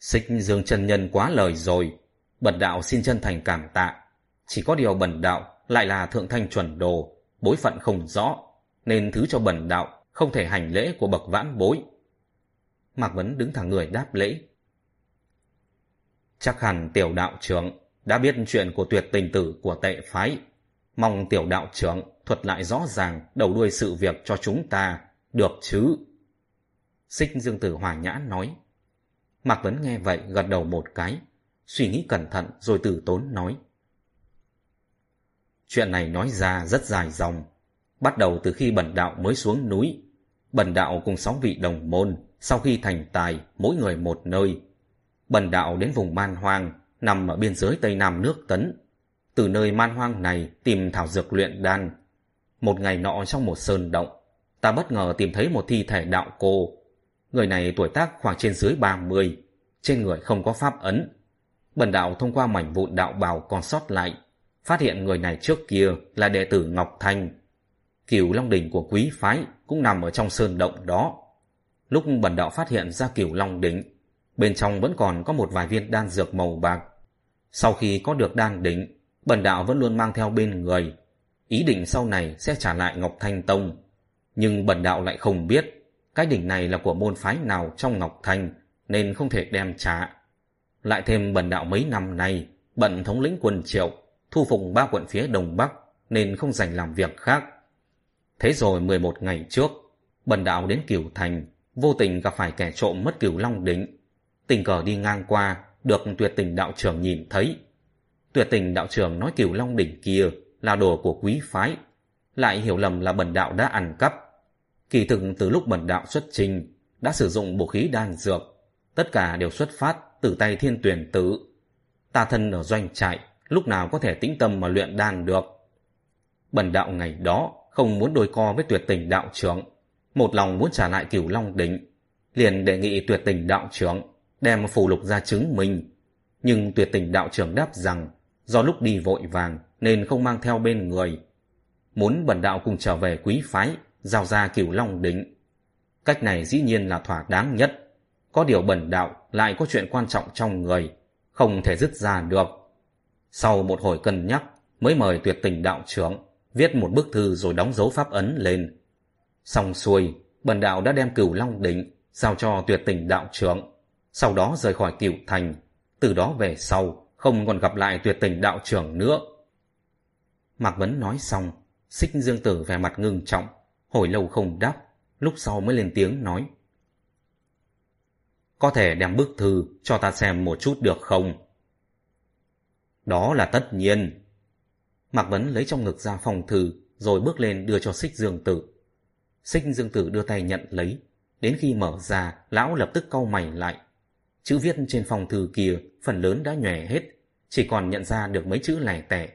Xích dương chân nhân quá lời rồi, bần đạo xin chân thành cảm tạ. Chỉ có điều bần đạo lại là thượng thanh chuẩn đồ, bối phận không rõ, nên thứ cho bần đạo không thể hành lễ của bậc vãn bối. Mạc Vấn đứng thẳng người đáp lễ. Chắc hẳn tiểu đạo trưởng đã biết chuyện của tuyệt tình tử của tệ phái. Mong tiểu đạo trưởng thuật lại rõ ràng đầu đuôi sự việc cho chúng ta, được chứ? Xích Dương Tử Hòa Nhã nói. Mạc Vấn nghe vậy gật đầu một cái, suy nghĩ cẩn thận rồi tử tốn nói. Chuyện này nói ra rất dài dòng, bắt đầu từ khi bần đạo mới xuống núi. Bần đạo cùng sáu vị đồng môn, sau khi thành tài, mỗi người một nơi. Bần đạo đến vùng man hoang, nằm ở biên giới Tây Nam nước Tấn. Từ nơi man hoang này tìm thảo dược luyện đan. Một ngày nọ trong một sơn động, ta bất ngờ tìm thấy một thi thể đạo cô. Người này tuổi tác khoảng trên dưới 30, trên người không có pháp ấn. Bần đạo thông qua mảnh vụn đạo bào còn sót lại, phát hiện người này trước kia là đệ tử Ngọc Thanh. Cửu Long Đỉnh của quý phái cũng nằm ở trong sơn động đó. Lúc bần đạo phát hiện ra cửu Long Đỉnh, bên trong vẫn còn có một vài viên đan dược màu bạc. Sau khi có được đan đỉnh, bần đạo vẫn luôn mang theo bên người, ý định sau này sẽ trả lại Ngọc Thanh Tông. Nhưng bần đạo lại không biết, cái đỉnh này là của môn phái nào trong Ngọc Thanh, nên không thể đem trả. Lại thêm bần đạo mấy năm nay, bận thống lĩnh quân triệu, thu phục ba quận phía Đông Bắc, nên không dành làm việc khác. Thế rồi 11 ngày trước, bần đạo đến Cửu Thành, vô tình gặp phải kẻ trộm mất Cửu Long Đỉnh. Tình cờ đi ngang qua, được tuyệt tình đạo trưởng nhìn thấy. Tuyệt tình đạo trưởng nói Cửu Long Đỉnh kia là đồ của quý phái, lại hiểu lầm là bần đạo đã ăn cắp. Kỳ thực từ lúc bần đạo xuất trình, đã sử dụng bộ khí đan dược, tất cả đều xuất phát từ tay thiên tuyển tử. Ta thân ở doanh trại, lúc nào có thể tĩnh tâm mà luyện đan được. Bần đạo ngày đó không muốn đôi co với tuyệt tình đạo trưởng, một lòng muốn trả lại cửu long đỉnh, liền đề nghị tuyệt tình đạo trưởng đem phù lục ra chứng minh. Nhưng tuyệt tình đạo trưởng đáp rằng do lúc đi vội vàng nên không mang theo bên người. Muốn bần đạo cùng trở về quý phái, giao ra cửu long đỉnh. Cách này dĩ nhiên là thỏa đáng nhất. Có điều bần đạo lại có chuyện quan trọng trong người, không thể dứt ra được. Sau một hồi cân nhắc, mới mời tuyệt tình đạo trưởng viết một bức thư rồi đóng dấu pháp ấn lên. Xong xuôi, bần đạo đã đem cửu long đỉnh giao cho tuyệt tình đạo trưởng, sau đó rời khỏi cựu thành, từ đó về sau không còn gặp lại tuyệt tình đạo trưởng nữa. Mạc Vấn nói xong, xích dương tử vẻ mặt ngưng trọng, hồi lâu không đáp, lúc sau mới lên tiếng nói. Có thể đem bức thư cho ta xem một chút được không? Đó là tất nhiên. Mạc Vấn lấy trong ngực ra phòng thư rồi bước lên đưa cho xích dương tử. Xích dương tử đưa tay nhận lấy, đến khi mở ra, lão lập tức cau mày lại. Chữ viết trên phòng thư kia phần lớn đã nhòe hết, chỉ còn nhận ra được mấy chữ lẻ tẻ.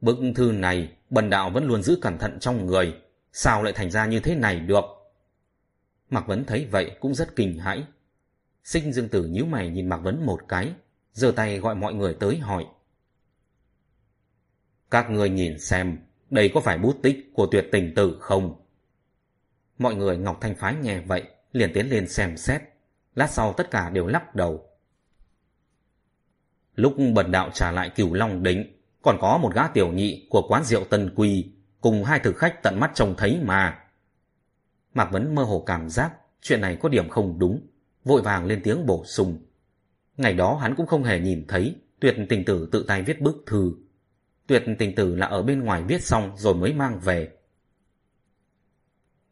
Bức thư này, bần đạo vẫn luôn giữ cẩn thận trong người, sao lại thành ra như thế này được? Mạc Vấn thấy vậy cũng rất kinh hãi. Sinh Dương Tử nhíu mày nhìn Mạc Vấn một cái, giơ tay gọi mọi người tới hỏi. Các người nhìn xem, đây có phải bút tích của tuyệt tình tử không? Mọi người Ngọc Thanh Phái nghe vậy, liền tiến lên xem xét. Lát sau tất cả đều lắc đầu. Lúc bần đạo trả lại cửu long đỉnh, còn có một gã tiểu nhị của quán rượu Tân Quy, cùng hai thực khách tận mắt trông thấy mà. Mạc Vấn mơ hồ cảm giác chuyện này có điểm không đúng, vội vàng lên tiếng bổ sung. Ngày đó hắn cũng không hề nhìn thấy tuyệt tình tử tự tay viết bức thư. Tuyệt tình tử là ở bên ngoài viết xong rồi mới mang về.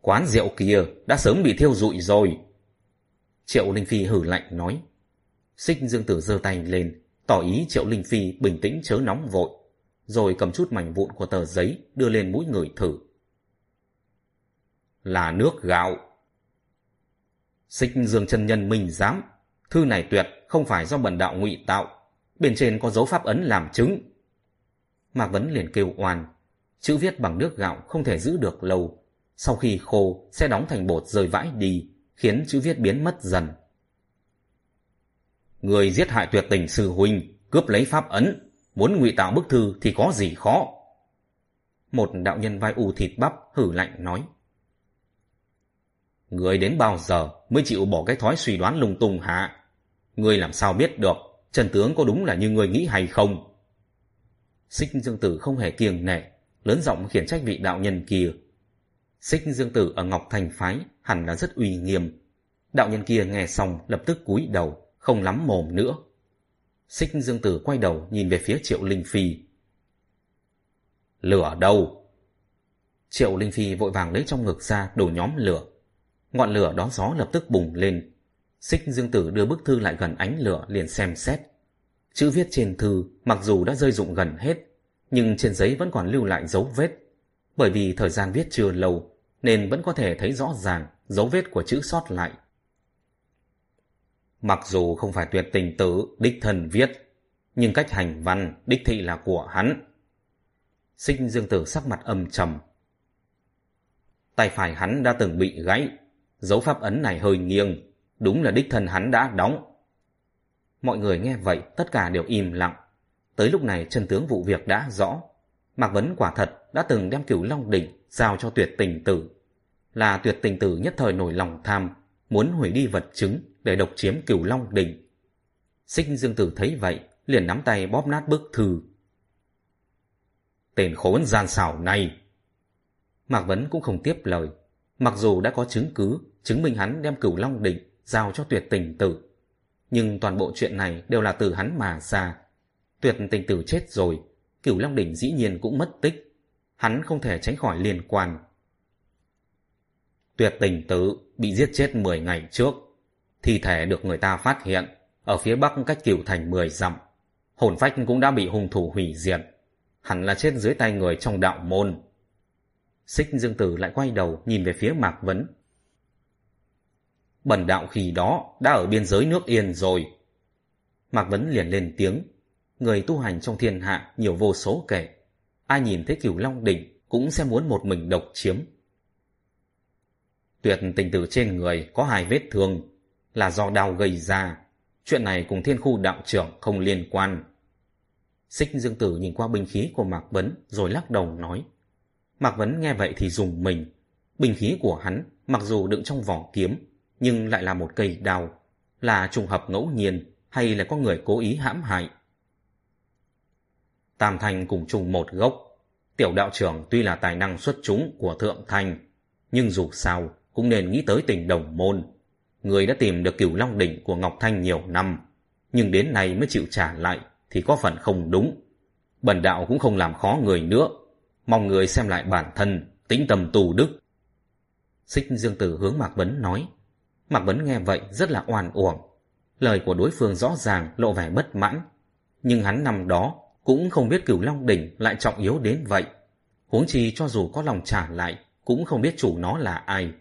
Quán rượu kia đã sớm bị thiêu rụi rồi. Triệu Linh Phi hử lạnh nói. Xích Dương Tử giơ tay lên, tỏ ý Triệu Linh Phi bình tĩnh chớ nóng vội, rồi cầm chút mảnh vụn của tờ giấy đưa lên mũi người thử. Là nước gạo. Xích Dương chân nhân mình dám, thư này tuyệt không phải do bần đạo ngụy tạo, bên trên có dấu pháp ấn làm chứng. Mạc Vấn liền kêu oan, chữ viết bằng nước gạo không thể giữ được lâu, sau khi khô sẽ đóng thành bột rơi vãi đi, khiến chữ viết biến mất dần. Người giết hại tuyệt tình sư huynh, cướp lấy pháp ấn, muốn ngụy tạo bức thư thì có gì khó. Một đạo nhân vai u thịt bắp hử lạnh nói. Người đến bao giờ mới chịu bỏ cái thói suy đoán lung tung hạ? Người làm sao biết được Trần tướng có đúng là như người nghĩ hay không? Xích Dương Tử không hề kiêng nể, lớn giọng khiển trách vị đạo nhân kia. Xích Dương Tử ở Ngọc Thành Phái hẳn là rất uy nghiêm. Đạo nhân kia nghe xong lập tức cúi đầu, không lắm mồm nữa. Xích Dương Tử quay đầu nhìn về phía Triệu Linh Phi. Lửa đâu? Triệu Linh Phi vội vàng lấy trong ngực ra đổ nhóm lửa. Ngọn lửa đón gió lập tức bùng lên. Xích Dương Tử đưa bức thư lại gần ánh lửa liền xem xét. Chữ viết trên thư mặc dù đã rơi rụng gần hết, nhưng trên giấy vẫn còn lưu lại dấu vết. Bởi vì thời gian viết chưa lâu, nên vẫn có thể thấy rõ ràng dấu vết của chữ sót lại. Mặc dù không phải tuyệt tình tử đích thân viết, nhưng cách hành văn đích thị là của hắn. Sinh dương tử sắc mặt âm trầm. Tay phải hắn đã từng bị gãy, dấu pháp ấn này hơi nghiêng, đúng là đích thân hắn đã đóng. Mọi người nghe vậy tất cả đều im lặng. Tới lúc này chân tướng vụ việc đã rõ. Mạc Vấn quả thật đã từng đem cửu Long Đỉnh giao cho tuyệt tình tử. Là tuyệt tình tử nhất thời nổi lòng tham, muốn hủy đi vật chứng để độc chiếm cửu Long Đỉnh. Xích Dương Tử thấy vậy, liền nắm tay bóp nát bức thư. Tên khốn gian xảo này! Mạc Vấn cũng không tiếp lời. Mặc dù đã có chứng cứ, chứng minh hắn đem cửu Long Đỉnh giao cho tuyệt tình tử. Nhưng toàn bộ chuyện này đều là từ hắn mà ra. Tuyệt tình tử chết rồi, cửu Long Đỉnh dĩ nhiên cũng mất tích. Hắn không thể tránh khỏi liên quan. Tuyệt tình tử bị giết chết 10 ngày trước. Thi thể được người ta phát hiện ở phía bắc cách cửu thành 10 dặm. Hồn phách cũng đã bị hung thủ hủy diệt. Hẳn là chết dưới tay người trong đạo môn. Xích Dương Tử lại quay đầu nhìn về phía Mạc Vấn. Bần đạo khi đó đã ở biên giới nước Yên rồi. Mạc Vấn liền lên tiếng. Người tu hành trong thiên hạ nhiều vô số kể. Ai nhìn thấy cửu Long Đỉnh cũng sẽ muốn một mình độc chiếm. Tuyệt tình tử trên người có hai vết thương, là do đau gây ra. Chuyện này cùng thiên khu đạo trưởng không liên quan. Xích Dương Tử nhìn qua binh khí của Mạc Vấn rồi lắc đầu nói. Mạc Vấn nghe vậy thì dùng mình. Binh khí của hắn mặc dù đựng trong vỏ kiếm, nhưng lại là một cây đào. Là trùng hợp ngẫu nhiên hay là có người cố ý hãm hại. Tam Thành cùng chung một gốc. Tiểu đạo trưởng tuy là tài năng xuất chúng của Thượng Thành, nhưng dù sao cũng nên nghĩ tới tình đồng môn. Người đã tìm được cửu long đỉnh của Ngọc Thanh nhiều năm, nhưng đến nay mới chịu trả lại thì có phần không đúng. Bần đạo cũng không làm khó người nữa, mong người xem lại bản thân, tính tầm tù đức. Xích Dương Tử hướng Mạc Vấn nói. Mạc Vấn nghe vậy rất là oan uổng. Lời của đối phương rõ ràng lộ vẻ bất mãn. Nhưng hắn năm đó cũng không biết cửu Long Đỉnh lại trọng yếu đến vậy. Huống chi cho dù có lòng trả lại, cũng không biết chủ nó là ai.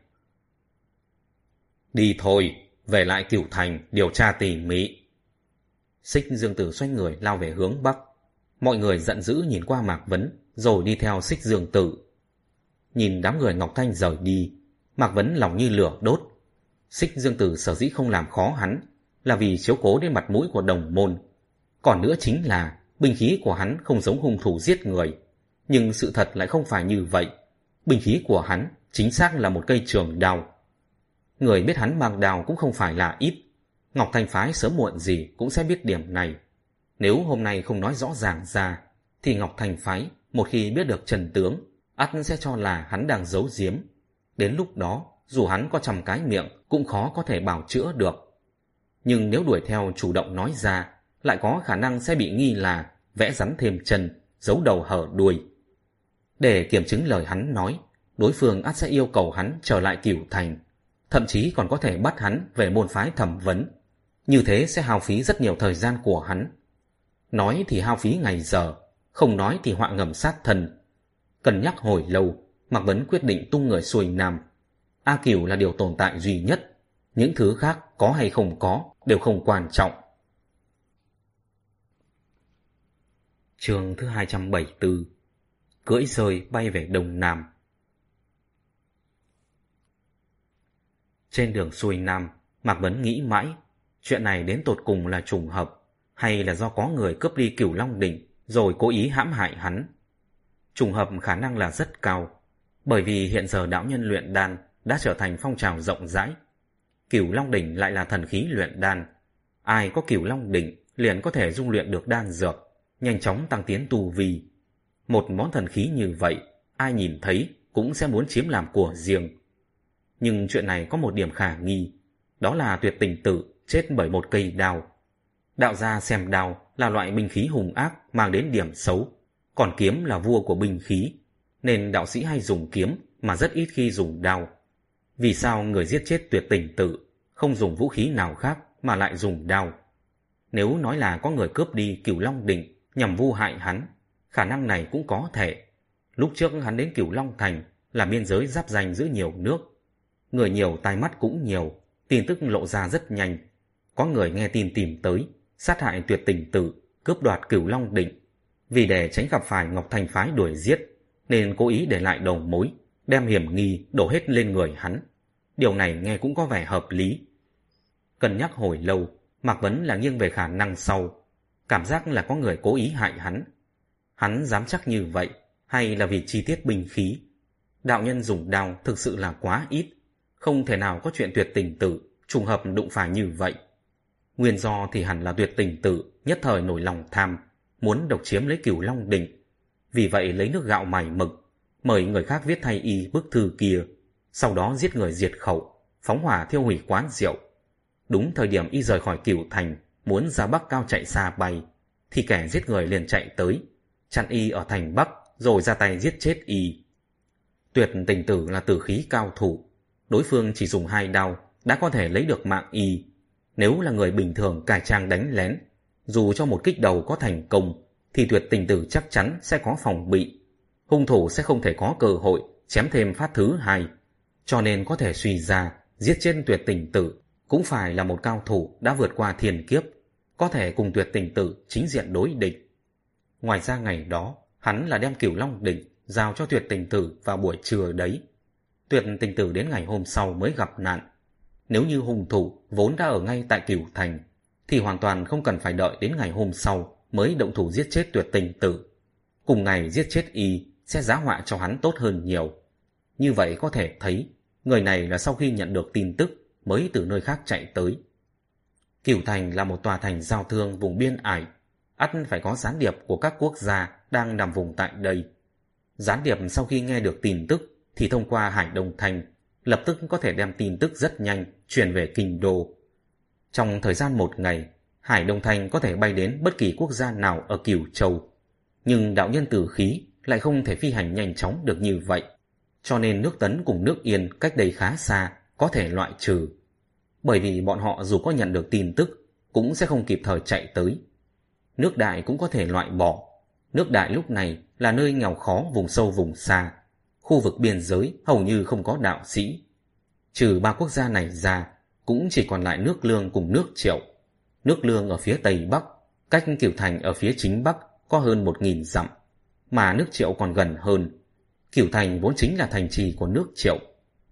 Đi thôi, về lại cửu thành, điều tra tỉ mỉ. Xích Dương Tử xoay người lao về hướng Bắc. Mọi người giận dữ nhìn qua Mạc Vấn, rồi đi theo xích dương tử. Nhìn đám người Ngọc Thanh rời đi, Mạc Vấn lòng như lửa đốt. Xích dương tử sở dĩ không làm khó hắn, là vì chiếu cố đến mặt mũi của đồng môn. Còn nữa chính là, binh khí của hắn không giống hung thủ giết người. Nhưng sự thật lại không phải như vậy. Binh khí của hắn chính xác là một cây trường đào. Người biết hắn mang đào cũng không phải là ít. Ngọc Thanh Phái sớm muộn gì cũng sẽ biết điểm này. Nếu hôm nay không nói rõ ràng ra, thì Ngọc Thanh Phái một khi biết được Trần Tướng, ắt sẽ cho là hắn đang giấu giếm. Đến lúc đó, dù hắn có trăm cái miệng cũng khó có thể bảo chữa được. Nhưng nếu đuổi theo chủ động nói ra, lại có khả năng sẽ bị nghi là vẽ rắn thêm chân, giấu đầu hở đuôi. Để kiểm chứng lời hắn nói, đối phương ắt sẽ yêu cầu hắn trở lại cửu thành, thậm chí còn có thể bắt hắn về môn phái thẩm vấn. Như thế sẽ hao phí rất nhiều thời gian của hắn. Nói thì hao phí ngày giờ, không nói thì họa ngầm sát thân. Cần nhắc hồi lâu, Mạc Vấn quyết định tung người xuôi nam. A Cửu là điều tồn tại duy nhất, những thứ khác có hay không có đều không quan trọng. Trường thứ 274 Cưỡi rơi bay về Đông Nam Trên đường xuôi Nam, Mạc Vấn nghĩ mãi, chuyện này đến tột cùng là trùng hợp, hay là do có người cướp đi cửu Long Đỉnh rồi cố ý hãm hại hắn. Trùng hợp khả năng là rất cao, bởi vì hiện giờ đạo nhân luyện đan đã trở thành phong trào rộng rãi. Cửu Long Đỉnh lại là thần khí luyện đan. Ai có cửu Long Đỉnh liền có thể dung luyện được đan dược, nhanh chóng tăng tiến tu vi. Một món thần khí như vậy, ai nhìn thấy cũng sẽ muốn chiếm làm của riêng. Nhưng chuyện này có một điểm khả nghi, đó là tuyệt tình tử chết bởi một cây đao. Đạo gia xem đao là loại binh khí hùng ác mang đến điểm xấu, còn kiếm là vua của binh khí, nên đạo sĩ hay dùng kiếm mà rất ít khi dùng đao. Vì sao người giết chết tuyệt tình tử không dùng vũ khí nào khác mà lại dùng đao? Nếu nói là có người cướp đi cửu Long Đỉnh nhằm vu hại hắn, khả năng này cũng có thể. Lúc trước hắn đến cửu Long Thành là biên giới giáp danh giữa nhiều nước. Người nhiều tai mắt cũng nhiều, tin tức lộ ra rất nhanh. Có người nghe tin tìm tới, sát hại tuyệt tình tử, cướp đoạt cửu Long Định. Vì để tránh gặp phải Ngọc Thành Phái đuổi giết, nên cố ý để lại đầu mối, đem hiểm nghi đổ hết lên người hắn. Điều này nghe cũng có vẻ hợp lý. Cân nhắc hồi lâu, Mạc Vấn là nghiêng về khả năng sau. Cảm giác là có người cố ý hại hắn. Hắn dám chắc như vậy, hay là vì chi tiết binh khí? Đạo nhân dùng đao thực sự là quá ít. Không thể nào có chuyện tuyệt tình tử, trùng hợp đụng phải như vậy. Nguyên do thì hẳn là tuyệt tình tử, nhất thời nổi lòng tham, muốn độc chiếm lấy cửu long đỉnh. Vì vậy lấy nước gạo mài mực, mời người khác viết thay y bức thư kia, sau đó giết người diệt khẩu, phóng hỏa thiêu hủy quán rượu. Đúng thời điểm y rời khỏi cửu thành, muốn ra Bắc cao chạy xa bay, thì kẻ giết người liền chạy tới, chặn y ở thành Bắc rồi ra tay giết chết y. Tuyệt tình tử là tử khí cao thủ, đối phương chỉ dùng hai đao đã có thể lấy được mạng y. Nếu là người bình thường cải trang đánh lén, dù cho một kích đầu có thành công, thì tuyệt tình tử chắc chắn sẽ có phòng bị. Hung thủ sẽ không thể có cơ hội chém thêm phát thứ hai. Cho nên có thể suy ra, giết chết tuyệt tình tử cũng phải là một cao thủ đã vượt qua thiền kiếp, có thể cùng tuyệt tình tử chính diện đối địch. Ngoài ra ngày đó, hắn là đem cửu long đỉnh giao cho tuyệt tình tử vào buổi trưa đấy. Tuyệt tình tử đến ngày hôm sau mới gặp nạn. Nếu như hung thủ vốn đã ở ngay tại cửu thành, thì hoàn toàn không cần phải đợi đến ngày hôm sau mới động thủ giết chết tuyệt tình tử. Cùng ngày giết chết y sẽ giá họa cho hắn tốt hơn nhiều. Như vậy có thể thấy, người này là sau khi nhận được tin tức mới từ nơi khác chạy tới. Cửu Thành là một tòa thành giao thương vùng biên ải, ắt phải có gián điệp của các quốc gia đang nằm vùng tại đây. Gián điệp sau khi nghe được tin tức thì thông qua Hải Đông Thành lập tức có thể đem tin tức rất nhanh truyền về kinh đô. Trong thời gian một ngày, Hải Đông Thành có thể bay đến bất kỳ quốc gia nào ở Cửu Châu. Nhưng đạo nhân tử khí lại không thể phi hành nhanh chóng được như vậy. Cho nên nước Tấn cùng nước Yên cách đây khá xa, có thể loại trừ. Bởi vì bọn họ dù có nhận được tin tức, cũng sẽ không kịp thời chạy tới. Nước Đại cũng có thể loại bỏ. Nước Đại lúc này là nơi nghèo khó vùng sâu vùng xa. Khu vực biên giới hầu như không có đạo sĩ. Trừ ba quốc gia này ra, cũng chỉ còn lại nước lương cùng nước triệu. Nước lương ở phía tây bắc, cách kiểu thành ở phía chính bắc có hơn một nghìn dặm, mà nước triệu còn gần hơn. Cửu thành vốn chính là thành trì của nước triệu.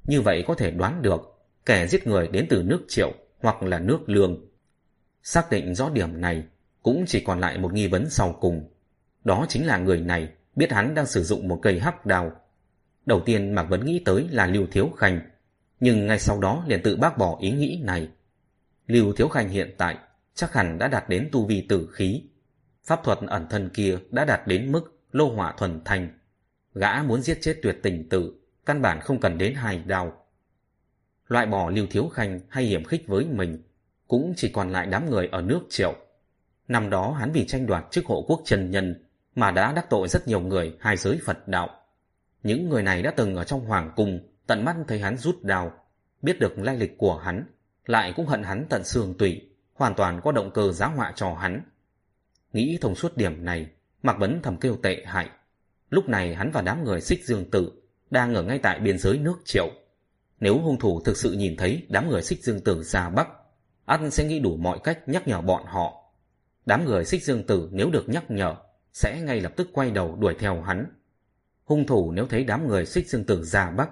Như vậy có thể đoán được kẻ giết người đến từ nước triệu hoặc là nước lương. Xác định rõ điểm này, cũng chỉ còn lại một nghi vấn sau cùng. Đó chính là người này biết hắn đang sử dụng một cây hắc đào. Đầu tiên Mạc Vấn nghĩ tới là Lưu Thiếu Khanh, nhưng ngay sau đó liền tự bác bỏ ý nghĩ này. Lưu Thiếu Khanh hiện tại chắc hẳn đã đạt đến tu vi tử khí. Pháp thuật ẩn thân kia đã đạt đến mức lô hỏa thuần thành. Gã muốn giết chết tuyệt tình tử, căn bản không cần đến hài đào. Loại bỏ Lưu Thiếu Khanh hay hiểm khích với mình, cũng chỉ còn lại đám người ở nước triệu. Năm đó hắn vì tranh đoạt chức hộ quốc trần nhân mà đã đắc tội rất nhiều người hai giới Phật đạo. Những người này đã từng ở trong hoàng cung tận mắt thấy hắn rút đao, biết được lai lịch của hắn, lại cũng hận hắn tận xương tủy, hoàn toàn có động cơ giá họa cho hắn. Nghĩ thông suốt điểm này, Mạc Vấn thầm kêu tệ hại. Lúc này hắn và đám người xích dương tử đang ở ngay tại biên giới nước triệu. Nếu hung thủ thực sự nhìn thấy đám người xích dương tử ra Bắc, ăn sẽ nghĩ đủ mọi cách nhắc nhở bọn họ. Đám người xích dương tử nếu được nhắc nhở, sẽ ngay lập tức quay đầu đuổi theo hắn. Hung thủ nếu thấy đám người xích dương tử ra Bắc,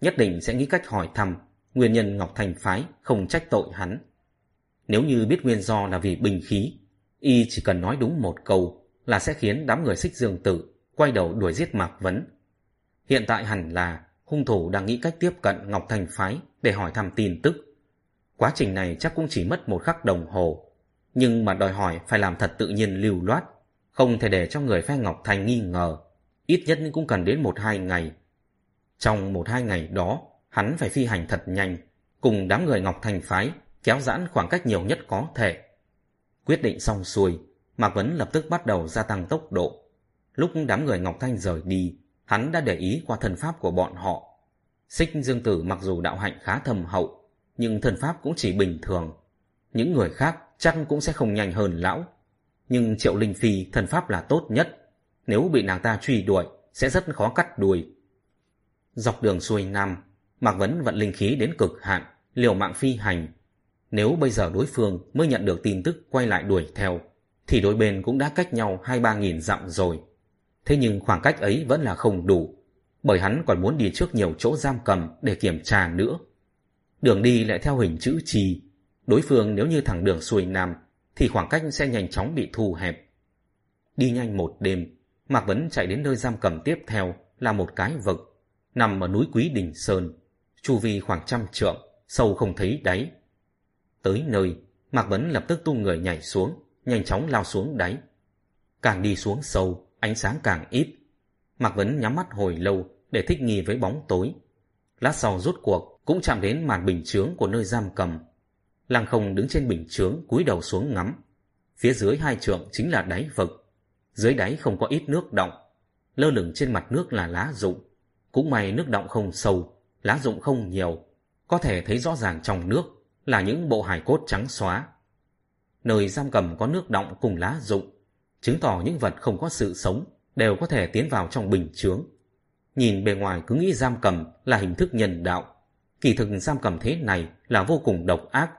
nhất định sẽ nghĩ cách hỏi thăm nguyên nhân Ngọc Thành Phái không trách tội hắn. Nếu như biết nguyên do là vì bình khí, y chỉ cần nói đúng một câu là sẽ khiến đám người xích dương tử quay đầu đuổi giết Mạc Vấn. Hiện tại hẳn là hung thủ đang nghĩ cách tiếp cận Ngọc Thành Phái để hỏi thăm tin tức. Quá trình này chắc cũng chỉ mất một khắc đồng hồ, nhưng mà đòi hỏi phải làm thật tự nhiên lưu loát, không thể để cho người phe Ngọc Thành nghi ngờ, ít nhất cũng cần đến một hai ngày. Trong một hai ngày đó, hắn phải phi hành thật nhanh, cùng đám người Ngọc Thành Phái kéo giãn khoảng cách nhiều nhất có thể. Quyết định xong xuôi, Mạc Vấn lập tức bắt đầu gia tăng tốc độ. Lúc đám người Ngọc Thanh rời đi, hắn đã để ý qua thần pháp của bọn họ. Xích Dương Tử mặc dù đạo hạnh khá thầm hậu, nhưng thần pháp cũng chỉ bình thường. Những người khác chắc cũng sẽ không nhanh hơn lão. Nhưng Triệu Linh Phi thần pháp là tốt nhất. Nếu bị nàng ta truy đuổi, sẽ rất khó cắt đuôi. Dọc đường xuôi Nam, Mạc Vấn vận linh khí đến cực hạn, liều mạng phi hành. Nếu bây giờ đối phương mới nhận được tin tức quay lại đuổi theo, thì đôi bên cũng đã cách nhau hai ba nghìn dặm rồi. Thế nhưng khoảng cách ấy vẫn là không đủ, bởi hắn còn muốn đi trước nhiều chỗ giam cầm để kiểm tra nữa. Đường đi lại theo hình chữ trì, đối phương nếu như thẳng đường xuôi nam thì khoảng cách sẽ nhanh chóng bị thu hẹp. Đi nhanh một đêm, Mạc Vấn chạy đến nơi giam cầm tiếp theo là một cái vực, nằm ở núi Quý Đình Sơn, chu vi khoảng trăm trượng, sâu không thấy đáy. Tới nơi, Mạc Vấn lập tức tung người nhảy xuống, nhanh chóng lao xuống đáy. Càng đi xuống sâu, ánh sáng càng ít. Mạc Vấn nhắm mắt hồi lâu để thích nghi với bóng tối. Lát sau rút cuộc cũng chạm đến màn bình chướng của nơi giam cầm. Lăng không đứng trên bình chướng cúi đầu xuống ngắm. Phía dưới hai trượng chính là đáy vực. Dưới đáy không có ít nước động. Lơ lửng trên mặt nước là lá rụng. Cũng may nước động không sâu, lá rụng không nhiều. Có thể thấy rõ ràng trong nước là những bộ hải cốt trắng xóa. Nơi giam cầm có nước động cùng lá rụng chứng tỏ những vật không có sự sống đều có thể tiến vào trong bình chướng. Nhìn bề ngoài cứ nghĩ giam cầm là hình thức nhân đạo. Kỳ thực giam cầm thế này là vô cùng độc ác.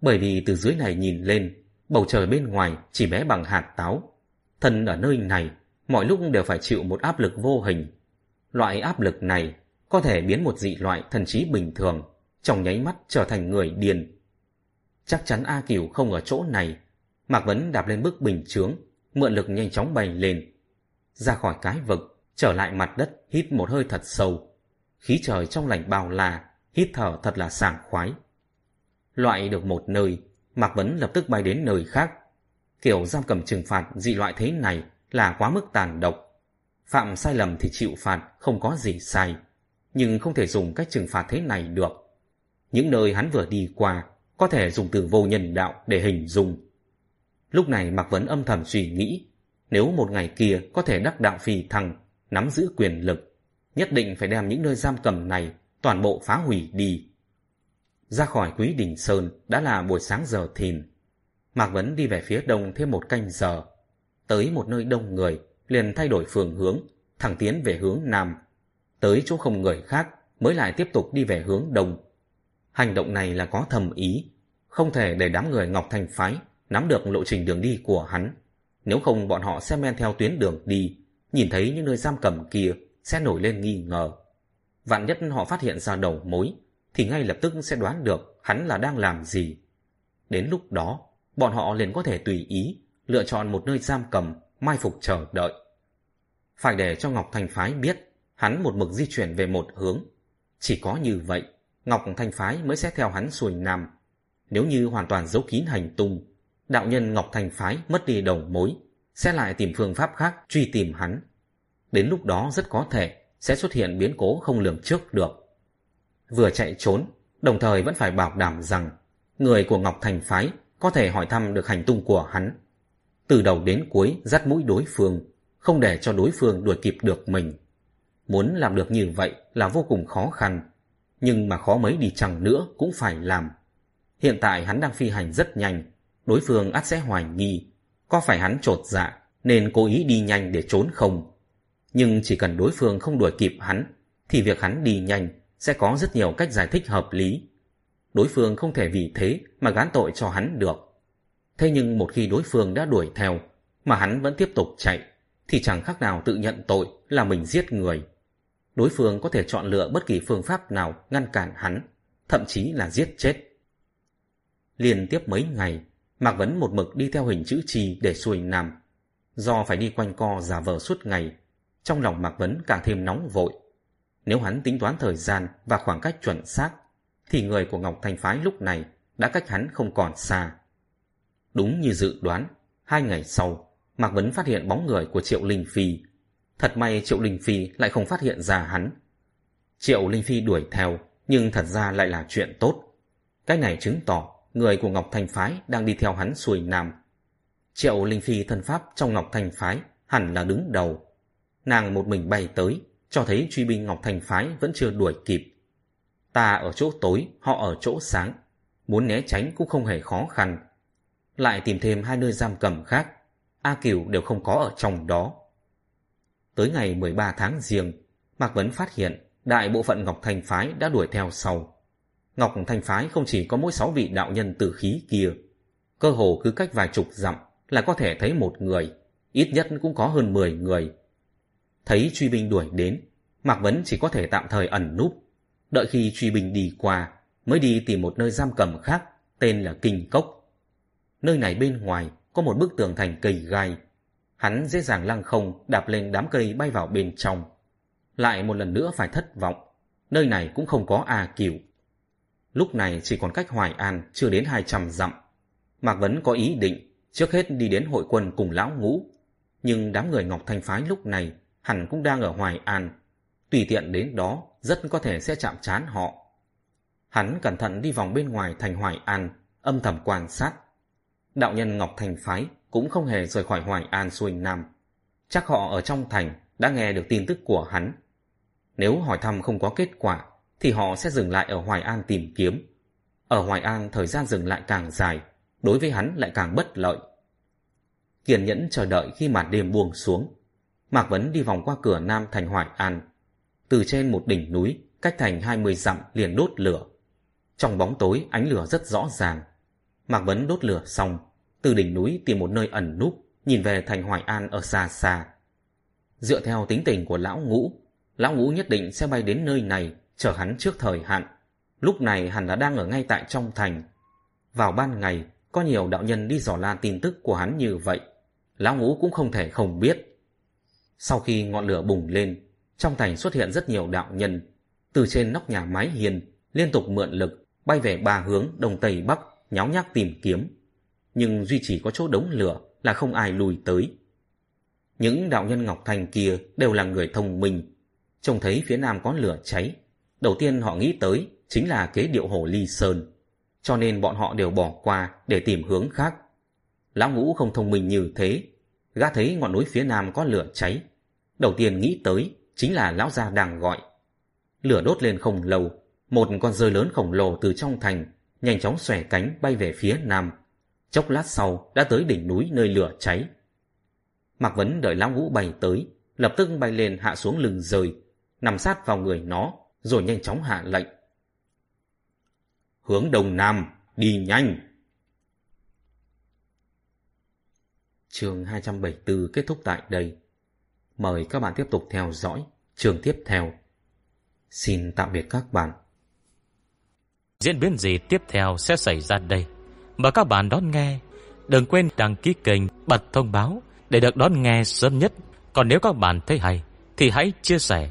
Bởi vì từ dưới này nhìn lên, bầu trời bên ngoài chỉ bé bằng hạt táo. Thân ở nơi này, mọi lúc đều phải chịu một áp lực vô hình. Loại áp lực này có thể biến một dị loại thần trí bình thường, trong nháy mắt trở thành người điên. Chắc chắn A Cửu không ở chỗ này. Mạc Vấn đạp lên bức bình chướng, mượn lực nhanh chóng bay lên. Ra khỏi cái vực, trở lại mặt đất, hít một hơi thật sâu. Khí trời trong lành bao la, hít thở thật là sảng khoái. Loại được một nơi, Mạc Vấn lập tức bay đến nơi khác. Kiểu giam cầm trừng phạt dị loại thế này là quá mức tàn độc. Phạm sai lầm thì chịu phạt, không có gì sai. Nhưng không thể dùng cách trừng phạt thế này được. Những nơi hắn vừa đi qua, có thể dùng từ vô nhân đạo để hình dung. Lúc này Mạc Vấn âm thầm suy nghĩ, nếu một ngày kia có thể đắc đạo phi thăng, nắm giữ quyền lực, nhất định phải đem những nơi giam cầm này toàn bộ phá hủy đi. Ra khỏi Quý Đình Sơn đã là buổi sáng giờ thìn. Mạc Vấn đi về phía đông thêm một canh giờ. Tới một nơi đông người, liền thay đổi phương hướng, thẳng tiến về hướng nam. Tới chỗ không người khác mới lại tiếp tục đi về hướng đông. Hành động này là có thầm ý, không thể để đám người Ngọc Thành Phái nắm được lộ trình đường đi của hắn. Nếu không bọn họ sẽ men theo tuyến đường đi, nhìn thấy những nơi giam cầm kia sẽ nổi lên nghi ngờ. Vạn nhất họ phát hiện ra đầu mối, thì ngay lập tức sẽ đoán được hắn là đang làm gì. Đến lúc đó, bọn họ liền có thể tùy ý lựa chọn một nơi giam cầm, mai phục chờ đợi. Phải để cho Ngọc Thành Phái biết hắn một mực di chuyển về một hướng. Chỉ có như vậy, Ngọc Thành Phái mới sẽ theo hắn xuôi nam. Nếu như hoàn toàn giấu kín hành tung, đạo nhân Ngọc Thành Phái mất đi đầu mối, sẽ lại tìm phương pháp khác truy tìm hắn. Đến lúc đó rất có thể sẽ xuất hiện biến cố không lường trước được. Vừa chạy trốn, đồng thời vẫn phải bảo đảm rằng người của Ngọc Thành Phái có thể hỏi thăm được hành tung của hắn. Từ đầu đến cuối dắt mũi đối phương, không để cho đối phương đuổi kịp được mình. Muốn làm được như vậy là vô cùng khó khăn, nhưng mà khó mấy đi chăng nữa cũng phải làm. Hiện tại hắn đang phi hành rất nhanh, đối phương ắt sẽ hoài nghi, có phải hắn trột dạ nên cố ý đi nhanh để trốn không? Nhưng chỉ cần đối phương không đuổi kịp hắn, thì việc hắn đi nhanh sẽ có rất nhiều cách giải thích hợp lý. Đối phương không thể vì thế mà gán tội cho hắn được. Thế nhưng một khi đối phương đã đuổi theo, mà hắn vẫn tiếp tục chạy, thì chẳng khác nào tự nhận tội là mình giết người. Đối phương có thể chọn lựa bất kỳ phương pháp nào ngăn cản hắn, thậm chí là giết chết. Liên tiếp mấy ngày, Mạc Vấn một mực đi theo hình chữ trì để xuôi nam. Do phải đi quanh co giả vờ suốt ngày, trong lòng Mạc Vấn càng thêm nóng vội. Nếu hắn tính toán thời gian và khoảng cách chuẩn xác, thì người của Ngọc Thanh Phái lúc này đã cách hắn không còn xa. Đúng như dự đoán, hai ngày sau, Mạc Vấn phát hiện bóng người của Triệu Linh Phi. Thật may Triệu Linh Phi lại không phát hiện ra hắn. Triệu Linh Phi đuổi theo, nhưng thật ra lại là chuyện tốt. Cái này chứng tỏ người của Ngọc thành Phái đang đi theo hắn xuôi nam. Triệu Linh Phi thân pháp trong Ngọc thành Phái hẳn là đứng đầu. Nàng một mình bay tới, cho thấy truy binh Ngọc thành Phái vẫn chưa đuổi kịp. Ta ở chỗ tối, họ ở chỗ sáng. Muốn né tránh cũng không hề khó khăn. Lại tìm thêm hai nơi giam cầm khác. A Kiều đều không có ở trong đó. Tới ngày 13 tháng riêng, Mạc Vấn phát hiện đại bộ phận Ngọc thành Phái đã đuổi theo sau. Ngọc Thanh Phái không chỉ có mỗi sáu vị đạo nhân tử khí kia. Cơ hồ cứ cách vài chục dặm là có thể thấy một người, ít nhất cũng có hơn 10 người. Thấy truy binh đuổi đến, Mạc Vấn chỉ có thể tạm thời ẩn núp, đợi khi truy binh đi qua mới đi tìm một nơi giam cầm khác tên là Kinh Cốc. Nơi này bên ngoài có một bức tường thành cây gai. Hắn dễ dàng lăng không đạp lên đám cây bay vào bên trong. Lại một lần nữa phải thất vọng, nơi này cũng không có A Kiều. Lúc này chỉ còn cách Hoài An chưa đến 200 dặm. Mạc Vấn có ý định trước hết đi đến hội quân cùng lão ngũ. Nhưng đám người Ngọc Thanh Phái lúc này hẳn cũng đang ở Hoài An. Tùy tiện đến đó rất có thể sẽ chạm trán họ. Hắn cẩn thận đi vòng bên ngoài thành Hoài An, âm thầm quan sát. Đạo nhân Ngọc Thành Phái cũng không hề rời khỏi Hoài An xuôi Nam. Chắc họ ở trong thành đã nghe được tin tức của hắn. Nếu hỏi thăm không có kết quả, thì họ sẽ dừng lại ở Hoài An tìm kiếm. Ở Hoài An thời gian dừng lại càng dài, đối với hắn lại càng bất lợi. Kiên nhẫn chờ đợi khi màn đêm buông xuống. Mạc Vấn đi vòng qua cửa nam thành Hoài An. Từ trên một đỉnh núi, cách thành 20 dặm liền đốt lửa. Trong bóng tối ánh lửa rất rõ ràng. Mạc Vấn đốt lửa xong, từ đỉnh núi tìm một nơi ẩn núp, nhìn về thành Hoài An ở xa xa. Dựa theo tính tình của lão ngũ, lão ngũ nhất định sẽ bay đến nơi này chờ hắn trước thời hạn. Lúc này hắn đã đang ở ngay tại trong thành. Vào ban ngày, có nhiều đạo nhân đi dò la tin tức của hắn như vậy. Lão ngũ cũng không thể không biết. Sau khi ngọn lửa bùng lên, trong thành xuất hiện rất nhiều đạo nhân. Từ trên nóc nhà mái hiền, liên tục mượn lực, bay về ba hướng đông tây bắc, nháo nhác tìm kiếm. Nhưng duy chỉ có chỗ đống lửa là không ai lùi tới. Những đạo nhân Ngọc Thành kia đều là người thông minh. Trông thấy phía nam có lửa cháy, Đầu tiên họ nghĩ tới chính là kế điệu hồ ly sơn, cho nên bọn họ đều bỏ qua để tìm hướng khác. Lão ngũ không thông minh như thế, gã thấy ngọn núi phía nam có lửa cháy. Đầu tiên nghĩ tới chính là lão gia đang gọi. Lửa đốt lên không lâu, một con rơi lớn khổng lồ từ trong thành nhanh chóng xòe cánh bay về phía nam. Chốc lát sau đã tới đỉnh núi nơi lửa cháy. Mạc Vấn đợi lão ngũ bay tới, lập tức bay lên hạ xuống lưng rời, nằm sát vào người nó, rồi nhanh chóng hạ lệnh. Hướng đông nam, đi nhanh. Chương 274 kết thúc tại đây. Mời các bạn tiếp tục theo dõi chương tiếp theo. Xin tạm biệt các bạn. Diễn biến gì tiếp theo sẽ xảy ra đây? Mời các bạn đón nghe. Đừng quên đăng ký kênh, bật thông báo để được đón nghe sớm nhất. Còn nếu các bạn thấy hay, thì hãy chia sẻ